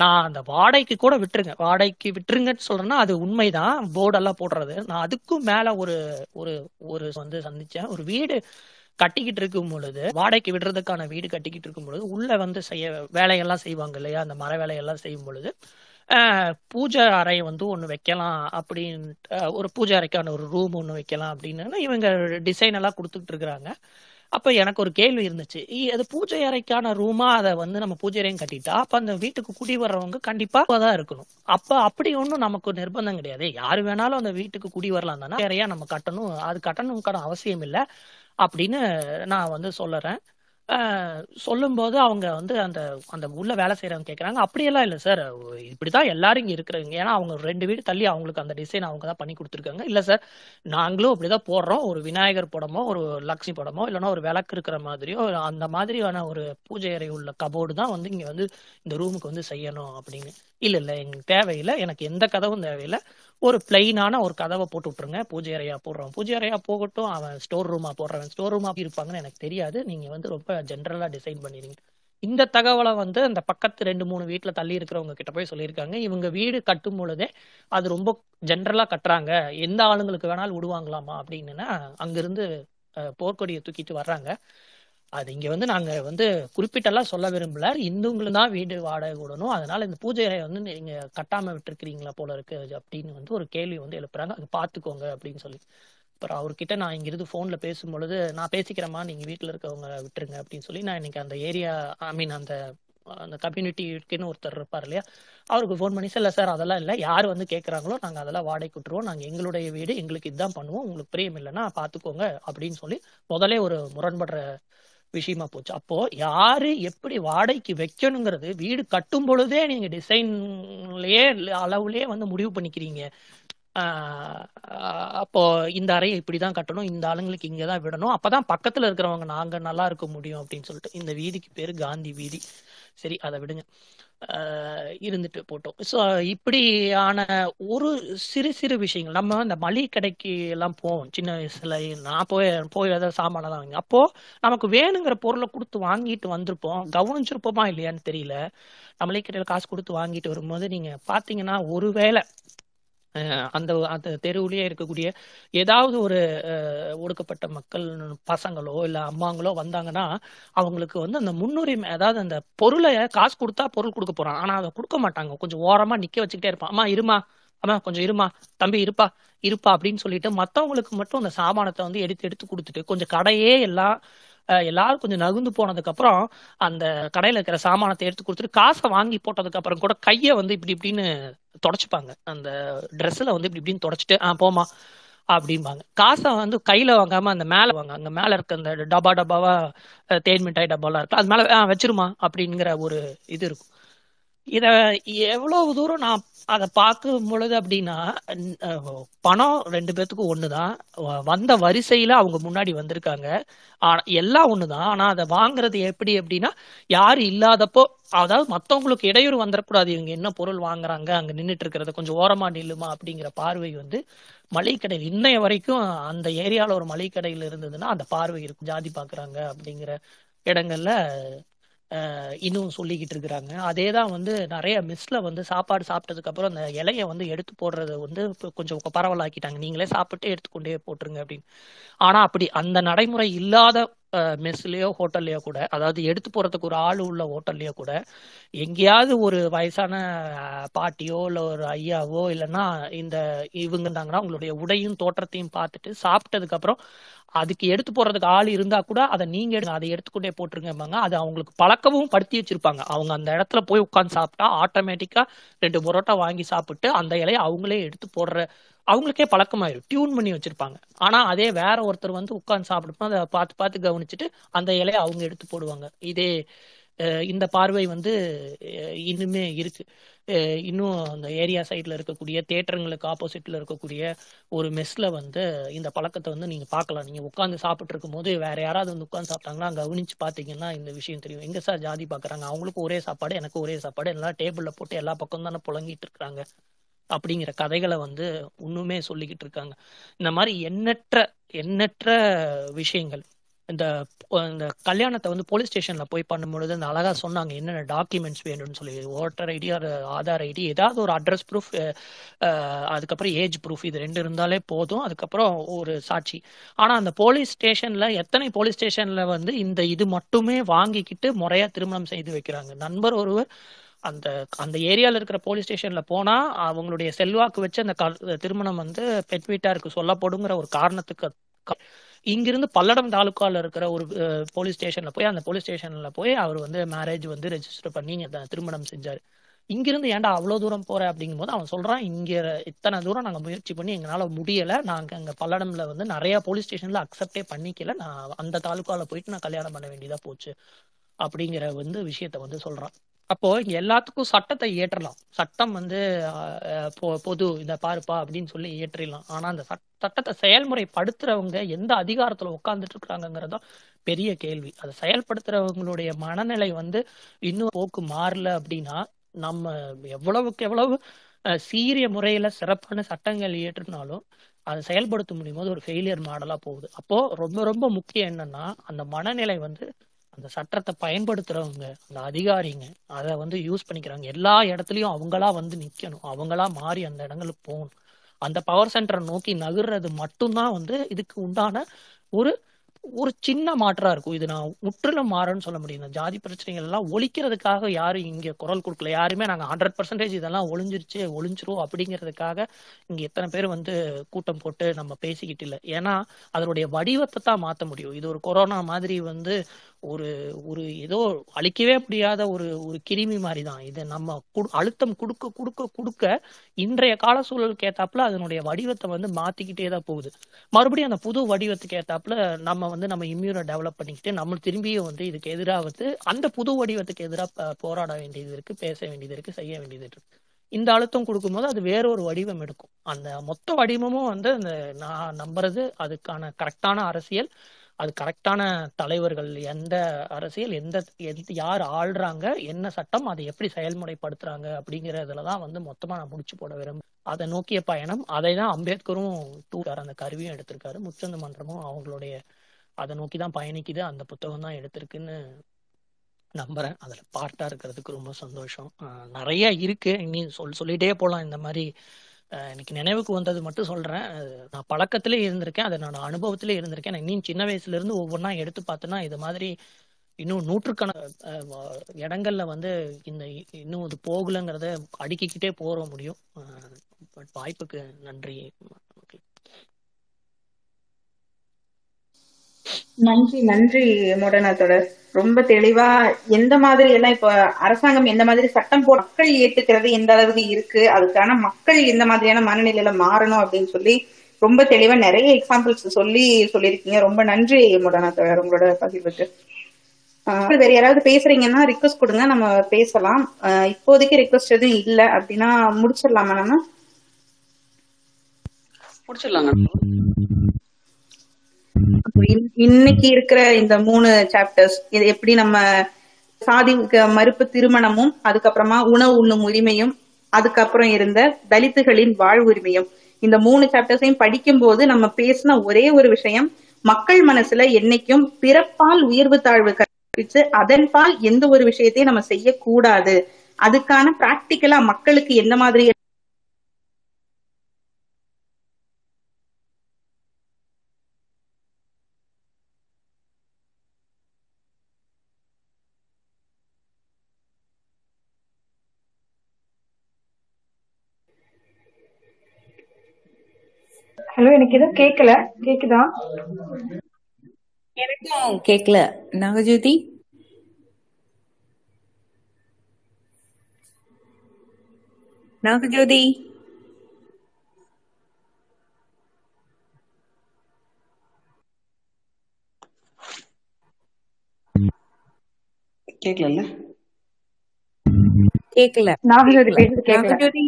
நான் அந்த வாடகைக்கு கூட விட்டுருங்க. வாடகைக்கு விட்டுருங்கன்னு சொல்றேன்னா அது உண்மைதான். போர்டெல்லாம் போடுறது. நான் அதுக்கும் மேல ஒரு ஒரு ஒரு வந்து சந்திச்சேன். ஒரு வீடு கட்டிக்கிட்டு இருக்கும் பொழுது வாடகைக்கு விடுறதுக்கான வீடு கட்டிக்கிட்டு இருக்கும் பொழுது உள்ள வந்து செய்ய வேலையெல்லாம் செய்வாங்க இல்லையா? அந்த மர வேலையெல்லாம் செய்யும் பொழுது பூஜை அறை வந்து ஒன்று வைக்கலாம் அப்படின்ட்டு ஒரு பூஜை அறைக்கான ஒரு ரூம் ஒன்று வைக்கலாம் அப்படின்னு இவங்க டிசைன் எல்லாம் கொடுத்துக்கிட்டு இருக்கிறாங்க. அப்ப எனக்கு ஒரு கேள்வி இருந்துச்சு. அது பூஜை அறைக்கான ரூமா அதை வந்து நம்ம பூஜை அறையும் கட்டிட்டா அப்ப அந்த வீட்டுக்கு குடி வர்றவங்க கண்டிப்பா தான் இருக்கணும். அப்ப அப்படி ஒன்றும் நமக்கு நிர்பந்தம் கிடையாது. யாரு வேணாலும் அந்த வீட்டுக்கு குடி வரலாம் தானே. நிறைய நம்ம கட்டணும். அது கட்டணுக்கான அவசியம் இல்லை. அப்படின்னு நான் வந்து சொல்லறேன். சொல்லும்போது அவங்க வந்து அந்த அந்த உள்ள வேலை செய்யறவங்க கேட்குறாங்க அப்படியெல்லாம் இல்லை சார். இப்படிதான் எல்லாரும் இங்கே இருக்கிறவங்க ஏன்னா அவங்க ரெண்டு வீடு தள்ளி அவங்களுக்கு அந்த டிசைன் அவங்க தான் பண்ணி கொடுத்துருக்காங்க. இல்லை சார் நாங்களும் அப்படிதான் போடுறோம். ஒரு விநாயகர் படமோ ஒரு லக்ஷ்மி படமோ இல்லைன்னா ஒரு விளக்கு இருக்கிற மாதிரியோ அந்த மாதிரியான ஒரு பூஜை அறை உள்ள கபோர்டு தான் வந்து இங்கே வந்து இந்த ரூமுக்கு வந்து செய்யணும் அப்படின்னு. இல்லை இல்லை எங்களுக்கு தேவையில்லை. எனக்கு எந்த கதவும் தேவையில்லை. ஒரு பிளைனான ஒரு கதவை போட்டு விட்டுருங்க. பூஜை அறையா போடுறோம் பூஜை அறையா போகட்டும் அவன் ஸ்டோர் ரூமா போடுறவன். ஸ்டோர் ரூமா இருப்பாங்கன்னு எனக்கு தெரியாது. நீங்க வந்து ரொம்ப ஜென்ரலா டிசைன் பண்ணிடுங்க இந்த தகவலை வந்து அந்த பக்கத்து ரெண்டு மூணு வீட்டுல தள்ளி இருக்கிறவங்க கிட்ட போய் சொல்லியிருக்காங்க. இவங்க வீடு கட்டும் பொழுதே அது ரொம்ப ஜென்ரலா கட்டுறாங்க. எந்த ஆளுங்களுக்கு வேணாலும் விடுவாங்களாமா அப்படின்னுனா அங்கிருந்து போர்க்கொடியை தூக்கிட்டு வர்றாங்க. அது இங்க வந்து நாங்க வந்து குறிப்பிட்டெல்லாம் சொல்ல விரும்பல. இந்துங்களும் தான் வீடு வாடகை விடணும். அதனால இந்த பூஜை அறையை வந்து நீங்க கட்டாம விட்டுருக்கிறீங்களா போல இருக்கு அப்படின்னு வந்து ஒரு கேள்வி வந்து எழுப்புறாங்க. அது பாத்துக்கோங்க அப்படின்னு சொல்லி. அப்புறம் அவர்கிட்ட நான் இங்கிருந்து ஃபோனில் பேசும் பொழுது நான் பேசிக்கிறேம்மா நீங்கள் வீட்டில் இருக்கவங்க விட்டுருங்க அப்படின்னு சொல்லி நான் இன்னைக்கு அந்த ஏரியா ஐ மீன் அந்த அந்த கம்யூனிட்டிக்குன்னு ஒருத்தர் இருப்பார் இல்லையா? அவருக்கு ஃபோன் பண்ணி இல்ல சார் அதெல்லாம் இல்லை. யார் வந்து கேட்குறாங்களோ நாங்கள் அதெல்லாம் வாடகை விட்டுருவோம். நாங்கள் எங்களுடைய வீடு எங்களுக்கு இதுதான் பண்ணுவோம். உங்களுக்கு பிரியம் இல்லைன்னா பார்த்துக்கோங்க அப்படின்னு சொல்லி முதலே ஒரு முரண்படுற விஷயமா போச்சு. அப்போ யாரு எப்படி வாடகைக்கு வைக்கணுங்கிறது வீடு கட்டும் பொழுதே நீங்க டிசைன்லயே அளவுலயே வந்து முடிவு பண்ணிக்கிறீங்க. அப்போ இந்த அறையை இப்படிதான் கட்டணும் இந்த ஆளுங்களுக்கு இங்கதான் விடணும். அப்பதான் பக்கத்துல இருக்கிறவங்க நாங்க நல்லா இருக்க முடியும் அப்படின்னு சொல்லிட்டு இந்த வீதிக்கு பேரு காந்தி வீதி. சரி அதை விடுங்க. இருந்துட்டு போட்டோம். ஸோ இப்படியான ஒரு சிறு சிறு விஷயங்கள் நம்ம இந்த மளிகை கடைக்கு எல்லாம் போவோம். சின்ன வயசுல நான் போய் போய் ஏதாவது சாமானெல்லாம் வாங்கி அப்போ நமக்கு வேணுங்கிற பொருளை கொடுத்து வாங்கிட்டு வந்திருப்போம். கவனிச்சிருப்போமா இல்லையான்னு தெரியல. நம்மளே மளிகை கடையில் காசு கொடுத்து வாங்கிட்டு வரும்போது நீங்க பாத்தீங்கன்னா ஒருவேளை அந்த அந்த தெருவுலயே இருக்கக்கூடிய ஏதாவது ஒரு ஒடுக்கப்பட்ட மக்கள் பசங்களோ இல்ல அம்மாங்களோ வந்தாங்கன்னா அவங்களுக்கு வந்து அந்த முன்னுரிமை அதாவது அந்த பொருளை காசு கொடுத்தா பொருள் கொடுக்க போறான். ஆனா அதை கொடுக்க மாட்டாங்க. கொஞ்சம் ஓரமா நிக்க வச்சுக்கிட்டே இருப்பான். அம்மா இருமா. அம்மா கொஞ்சம் இருமா. தம்பி இருப்பா. இருப்பா. அப்படின்னு சொல்லிட்டு மத்தவங்களுக்கு மட்டும் அந்த சாமானத்தை வந்து எடுத்து எடுத்து கொடுத்துட்டு கொஞ்சம் கடையே எல்லாம் எல்லாரும் கொஞ்சம் நகுந்து போனதுக்கு அப்புறம் அந்த கடையில இருக்கிற சாமானத்தை எடுத்து கொடுத்துட்டு காசை வாங்கி போட்டதுக்கு அப்புறம் கூட கையை வந்து இப்படி இப்படின்னு தொடச்சுப்பாங்க. அந்த ட்ரெஸ்ல வந்து இப்படி இப்படின்னு தொடச்சிட்டு ஆ போமா அப்படிம்பாங்க. காசை வந்து கையில வாங்காம அந்த மேல வாங்க அங்க மேல இருக்க அந்த டபா டபாவா தேன் மிட்டாய் டப்பாலாம் இருக்கு அது மேல ஆ வச்சிருமா அப்படிங்கிற ஒரு இது இருக்கும். இத எவ்வளவு தூரம் நான் அதை பார்க்கும் பொழுது அப்படின்னா பணம் ரெண்டு பேத்துக்கும் ஒண்ணுதான். வ- வந்த வரிசையில அவங்க முன்னாடி வந்திருக்காங்க. எல்லாம் ஒண்ணுதான். ஆனா அதை வாங்குறது எப்படி அப்படின்னா யாரு இல்லாதப்போ அதாவது மத்தவங்களுக்கு இடையூறு வந்துடக்கூடாது இவங்க என்ன பொருள் வாங்குறாங்க அங்க நின்றுட்டு இருக்கிறத கொஞ்சம் ஓரமா நில்லுமா அப்படிங்கிற பார்வை வந்து மளிகை கடையில் இன்னைய வரைக்கும் அந்த ஏரியால ஒரு மளிகை கடையில் இருந்ததுன்னா அந்த பார்வை இருக்கும். ஜாதி பாக்குறாங்க அப்படிங்கிற இடங்கள்ல இன்னும் சொல்லிக்கிட்டு இருக்கிறாங்க. அதே தான் வந்து நிறைய மிஸ்ல வந்து சாப்பாடு சாப்பிட்டதுக்கு அப்புறம் அந்த இலைய வந்து எடுத்து போடுறத வந்து கொஞ்சம் பரவலாக்கிட்டாங்க. நீங்களே சாப்பிட்டு எடுத்துக்கொண்டே போட்டுருங்க அப்படின்னு. ஆனா அப்படி அந்த நடைமுறை இல்லாத மெஸ்லயோ ஹோட்டல்லையோ கூட அதாவது எடுத்து போறதுக்கு ஒரு ஆள் உள்ள ஹோட்டல்லையோ கூட எங்கேயாவது ஒரு வயசான பாட்டியோ இல்ல ஒரு ஐயாவோ இல்லைன்னா இந்த இவங்க இருந்தாங்கன்னா அவங்களுடைய உடையும் தோற்றத்தையும் பார்த்துட்டு சாப்பிட்டதுக்கு அப்புறம் அதுக்கு எடுத்து போறதுக்கு ஆள் இருந்தா கூட அதை நீங்க எடுங்க அதை எடுத்துக்கொண்டே போட்டுருங்கம்பாங்க. அது அவங்களுக்கு பழக்கமும் படுத்தி வச்சிருப்பாங்க. அவங்க அந்த இடத்துல போய் உட்காந்து சாப்பிட்டா ஆட்டோமேட்டிக்கா ரெண்டு பரோட்டா வாங்கி சாப்பிட்டு அந்த இலையை அவங்களே எடுத்து போடுற அவங்களுக்கே பழக்கமாயிரும். டியூன் பண்ணி வச்சிருப்பாங்க. ஆனா அதே வேற ஒருத்தர் வந்து உட்கார்ந்து சாப்பிடுப்போம் அதை பார்த்து பார்த்து கவனிச்சுட்டு அந்த இலையை அவங்க எடுத்து போடுவாங்க. இதே இந்த பார்வை வந்து இன்னுமே இருக்கு. இன்னும் அந்த ஏரியா சைட்ல இருக்கக்கூடிய தேட்டருங்களுக்கு ஆப்போசிட்ல இருக்கக்கூடிய ஒரு மெஸ்ல வந்து இந்த பழக்கத்தை வந்து நீங்க பார்க்கலாம். நீங்க உட்காந்து சாப்பிட்டு இருக்கும்போது வேற யாராவது வந்து உட்காந்து சாப்பிட்டாங்கன்னா கவனிச்சு பாத்தீங்கன்னா இந்த விஷயம் தெரியும். எங்க சார் ஜாதி பாக்குறாங்க? அவங்களுக்கும் ஒரே சாப்பாடு எனக்கு ஒரே சாப்பாடு. எல்லாம் டேபிள்ல போட்டு எல்லா பக்கம் தானே புழங்கிட்டு இருக்கிறாங்க. அப்படிங்கிற கதைகளை வந்து இன்னுமே சொல்லிக்கிட்டு இருக்காங்க. இந்த மாதிரி எண்ணற்ற எண்ணற்ற விஷயங்கள். இந்த இந்த கல்யாணத்தை வந்து போலீஸ் ஸ்டேஷன்ல போய் பண்ணும்பொழுது அந்த அழகா சொன்னாங்க என்னென்ன டாக்குமெண்ட்ஸ் வேணும்னு சொல்லி. ஓட்டர் ஐடி ஆதார் ஐடி ஏதாவது ஒரு அட்ரஸ் ப்ரூஃப் அதுக்கப்புறம் ஏஜ் ப்ரூஃப் இது ரெண்டு இருந்தாலே போதும். அதுக்கப்புறம் ஒரு சாட்சி. ஆனா அந்த போலீஸ் ஸ்டேஷன்ல எத்தனை போலீஸ் ஸ்டேஷன்ல வந்து இந்த இது மட்டுமே வாங்கிக்கிட்டு முறையா திருமணம் செய்து வைக்கிறாங்க. நண்பர் ஒருவர் அந்த அந்த ஏரியால இருக்கிற போலீஸ் ஸ்டேஷன்ல போனா அவங்களுடைய செல்வாக்கு வச்சு அந்த திருமணம் வந்து பெண் வீட்டாருக்கு சொல்லப்படுங்கிற ஒரு காரணத்துக்கு இங்கிருந்து பல்லடம் தாலுக்கால இருக்கிற ஒரு போலீஸ் ஸ்டேஷன்ல போய் அந்த போலீஸ் ஸ்டேஷன்ல போய் அவர் வந்து மேரேஜ் வந்து ரெஜிஸ்டர் பண்ணி அந்த திருமணம் செஞ்சாரு. இங்கிருந்து ஏன்டா அவ்வளவு தூரம் போற அப்படிங்கும்போது அவன் சொல்றான் இங்க இத்தனை தூரம் நாங்க முயற்சி பண்ணி எங்களால முடியல. நாங்க அங்க பல்லடம்ல வந்து நிறைய போலீஸ் ஸ்டேஷன்ல அக்செப்டே பண்ணிக்கல. நான் அந்த தாலுக்கால போயிட்டு நான் கல்யாணம் பண்ண வேண்டியதா போச்சு. அப்படிங்கிற வந்து விஷயத்த வந்து சொல்றான். அப்போ எல்லாத்துக்கும் சட்டத்தை இயற்றலாம் சட்டம் வந்து பொது இதை பாருப்பா அப்படின்னு சொல்லி இயற்றிடலாம் ஆனா அந்த சட்டத்தை செயல்முறைப்படுத்துறவங்க எந்த அதிகாரத்துல உட்கார்ந்துட்டு இருக்கிறாங்கிறதா பெரிய கேள்வி. அதை செயல்படுத்துறவங்களுடைய மனநிலை வந்து இன்னும் போக்கு மாறல அப்படின்னா நம்ம எவ்வளவுக்கு எவ்வளவு சீரிய முறையில சிறப்பான சட்டங்கள் இயற்றினாலும் அதை செயல்படுத்த முடியும் போது ஒரு ஃபெயிலியர் மாடலா போகுது. அப்போ ரொம்ப ரொம்ப முக்கியம் என்னன்னா அந்த மனநிலை வந்து அந்த சட்டத்தை பயன்படுத்துறவங்க அந்த அதிகாரிங்க அதை வந்து யூஸ் பண்ணிக்கிறாங்க எல்லா இடத்துலையும் அவங்களா வந்து நிக்கணும். அவங்களா மாறி அந்த இடங்களுக்கு போகணும். அந்த பவர் சென்டரை நோக்கி நகர்றது மட்டும்தான் வந்து இதுக்கு உண்டான ஒரு ஒரு சின்ன மாற்றா இருக்கும். இது நான் முற்றிலும் மாறன்னு சொல்ல முடியும். இந்த ஜாதி பிரச்சனைகள் எல்லாம் ஒழிக்கிறதுக்காக யாரும் இங்க குரல் கொடுக்கல. யாருமே நாங்க ஹண்ட்ரட் பர்சன்டேஜ் இதெல்லாம் ஒளிஞ்சிருச்சு ஒளிஞ்சிரும் அப்படிங்கிறதுக்காக இங்க எத்தனை பேர் வந்து கூட்டம் போட்டு நம்ம பேசிக்கிட்டு இல்லை. ஏன்னா அதனுடைய வடிவத்தை தான் மாத்த முடியும். இது ஒரு கொரோனா மாதிரி வந்து ஒரு ஒரு ஏதோ அழிக்கவே முடியாத ஒரு ஒரு கிருமி மாதிரி தான். இது நம்ம குடு- அழுத்தம் கொடுக்க கொடுக்க கொடுக்க இன்றைய கால சூழலுக்கு ஏத்தாப்புல அதனுடைய வடிவத்தை வந்து மாத்திக்கிட்டே தான் போகுது. மறுபடியும் அந்த புது வடிவத்துக்கு ஏத்தாப்புல நம்ம வந்து நம்ம இம்யூனை டெவலப் பண்ணிக்கிட்டு நம்ம திரும்பியும் வந்து இதுக்கு எதிராக வந்து அந்த புது வடிவத்துக்கு எதிராக போராட வேண்டியது இருக்கு பேச வேண்டியது இருக்கு செய்ய வேண்டியது இருக்கு. இந்த அழுத்தம் கொடுக்கும்போது அது வேற ஒரு வடிவம் எடுக்கும். அந்த மொத்த வடிவமும் வந்து அந்த நான் நம்புறது அதுக்கான கரெக்டான அரசியல் அது கரெக்டான தலைவர்கள் எந்த அரசியல் எந்த எந்த யார் ஆள்றாங்க என்ன சட்டம் அதை எப்படி செயல்முறைப்படுத்துறாங்க அப்படிங்கறதுல தான் வந்து மொத்தமா நான் முடிச்சு போட விரும்புகிறேன் அதை நோக்கிய பயணம். அதை தான் அம்பேத்கரும் டூர் அந்த கருவியும் எடுத்திருக்காரு. முச்சந்த மன்றமும் அவங்களுடைய அதை நோக்கி தான் பயணிக்குது. அந்த புத்தகம் தான் எடுத்திருக்குன்னு நம்புறேன். அதுல பார்ட்டா இருக்கிறதுக்கு ரொம்ப சந்தோஷம். நிறைய இருக்கு. இனி சொல் சொல்லிட்டே போகலாம் இந்த மாதிரி எனக்கு நினைவுக்கு வந்தது மட்டும் சொல்றேன். நான் பழக்கத்திலே இருந்திருக்கேன். அதை நான் அனுபவத்திலே இருந்திருக்கேன். நான் இன்னும் சின்ன வயசுல இருந்து ஒவ்வொன்றா எடுத்து பார்த்தேன்னா இது மாதிரி இன்னும் நூற்றுக்கண இடங்கள்ல வந்து இந்த இ- இன்னும் இது போகலங்கிறத அடுக்கிக்கிட்டே போற முடியும். பட் வாய்ப்புக்கு நன்றி நன்றி நன்றி மோடனா தொடர். ரொம்ப தெளிவா எந்த மாதிரி எல்லாம் இப்ப அரசாங்கம் எந்த மாதிரி சட்டம் போட மக்கள் ஏத்துக்கிறது எந்த அளவுக்கு இருக்கு அதுக்கான மக்கள் எந்த மாதிரியான மனநிலையில மாறணும் அப்படின்னு சொல்லி ரொம்ப தெளிவா நிறைய எக்ஸாம்பிள்ஸ் சொல்லி சொல்லியிருக்கீங்க. ரொம்ப நன்றி மோடனா தொடர் உங்களோட பகிர்வுக்கு. வேற யாராவது பேசுறீங்கன்னா ரிக்வஸ்ட் கொடுங்க நம்ம பேசலாம். ஆஹ் இப்போதைக்கு ரிக்வஸ்ட் எதுவும் இல்ல அப்படின்னா முடிச்சிடலாமா நம்ம? முடிச்சிடலாங்க. இன்னைக்கு இருக்கிற இந்த மூணு சாப்டர்ஸ் இது எப்படி நம்ம சாதி மறுப்பு திருமணமும் அதுக்கப்புறமா உணவு உண்ணும் உரிமையும் அதுக்கப்புறம் இருந்த தலித்துகளின் வாழ்வுரிமையும் இந்த மூணு சாப்டர்ஸையும் படிக்கும் போது நம்ம பேசின ஒரே ஒரு விஷயம் மக்கள் மனசுல என்னைக்கும் பிறப்பால் உயர்வு தாழ்வு கற்பிச்சு அதன்பால் எந்த ஒரு விஷயத்தையும் நம்ம செய்யக்கூடாது. அதுக்கான பிராக்டிக்கலா மக்களுக்கு எந்த மாதிரி எனக்கு எதுவும் கேட்கல கேக்குதா? எனக்கும் கேட்கல நாகஜோதி? நாகஜோதி? கேட்கல கேட்கல நாகஜோதி பேசுறது கேட்கல நாகஜோதி?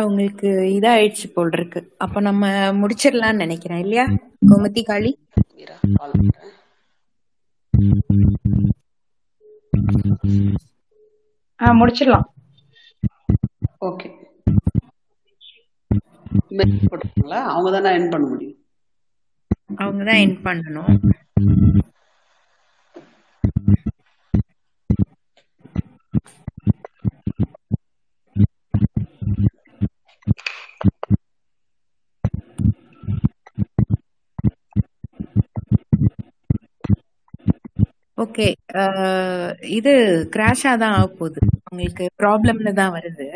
அவங்களுக்கு இதாயிடுச்சு போல் இருக்கு அப்ப நம்ம முடிச்சிடலாம்னு நினைக்கிறேன் இல்லையா? கோமதி காளி? முடிச்சிடலாம். ஓகே. அவங்க தான் என் பண்ண முடியும். அவங்க தான் என் பண்ணணும். ஓகே. இது கிராஷா தான் ஆக போகுது. உங்களுக்கு ப்ராப்ளம்னு தான் வருது.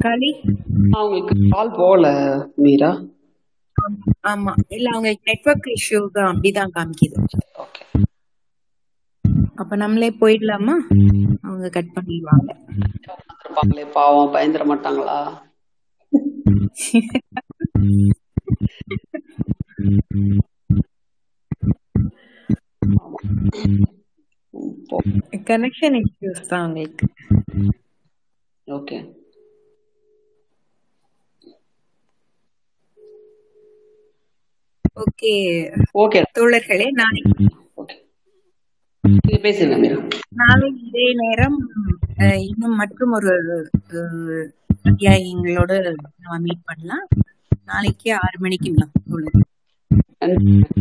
களி? அவங்களுக்கு கால் போகல மீரா. ஆமா. இல்ல அவங்களுக்கு நெட்வொர்க் இஷ்யூ தான் அப்படிதான் காமிக்குது. ஓகே. அப்ப நம்மளே போயிடலாமா? அவங்க கட் பண்ணிடுவாங்க. பாவம் பயந்துட மாட்டாங்களா? கனெக்ஷன் இஷ்யூஸ் தான் அவங்களுக்கு ஓகே ஓகே ஓகே தோழர்களே நாளைக்கு நாளை இதே நேரம் இன்னும் மற்றும் ஒரு அத்தியாயங்களோட நம்ம மீட் பண்ணலாம். நாளைக்கு ஆறு மணிக்கு தோழர் நன்றி.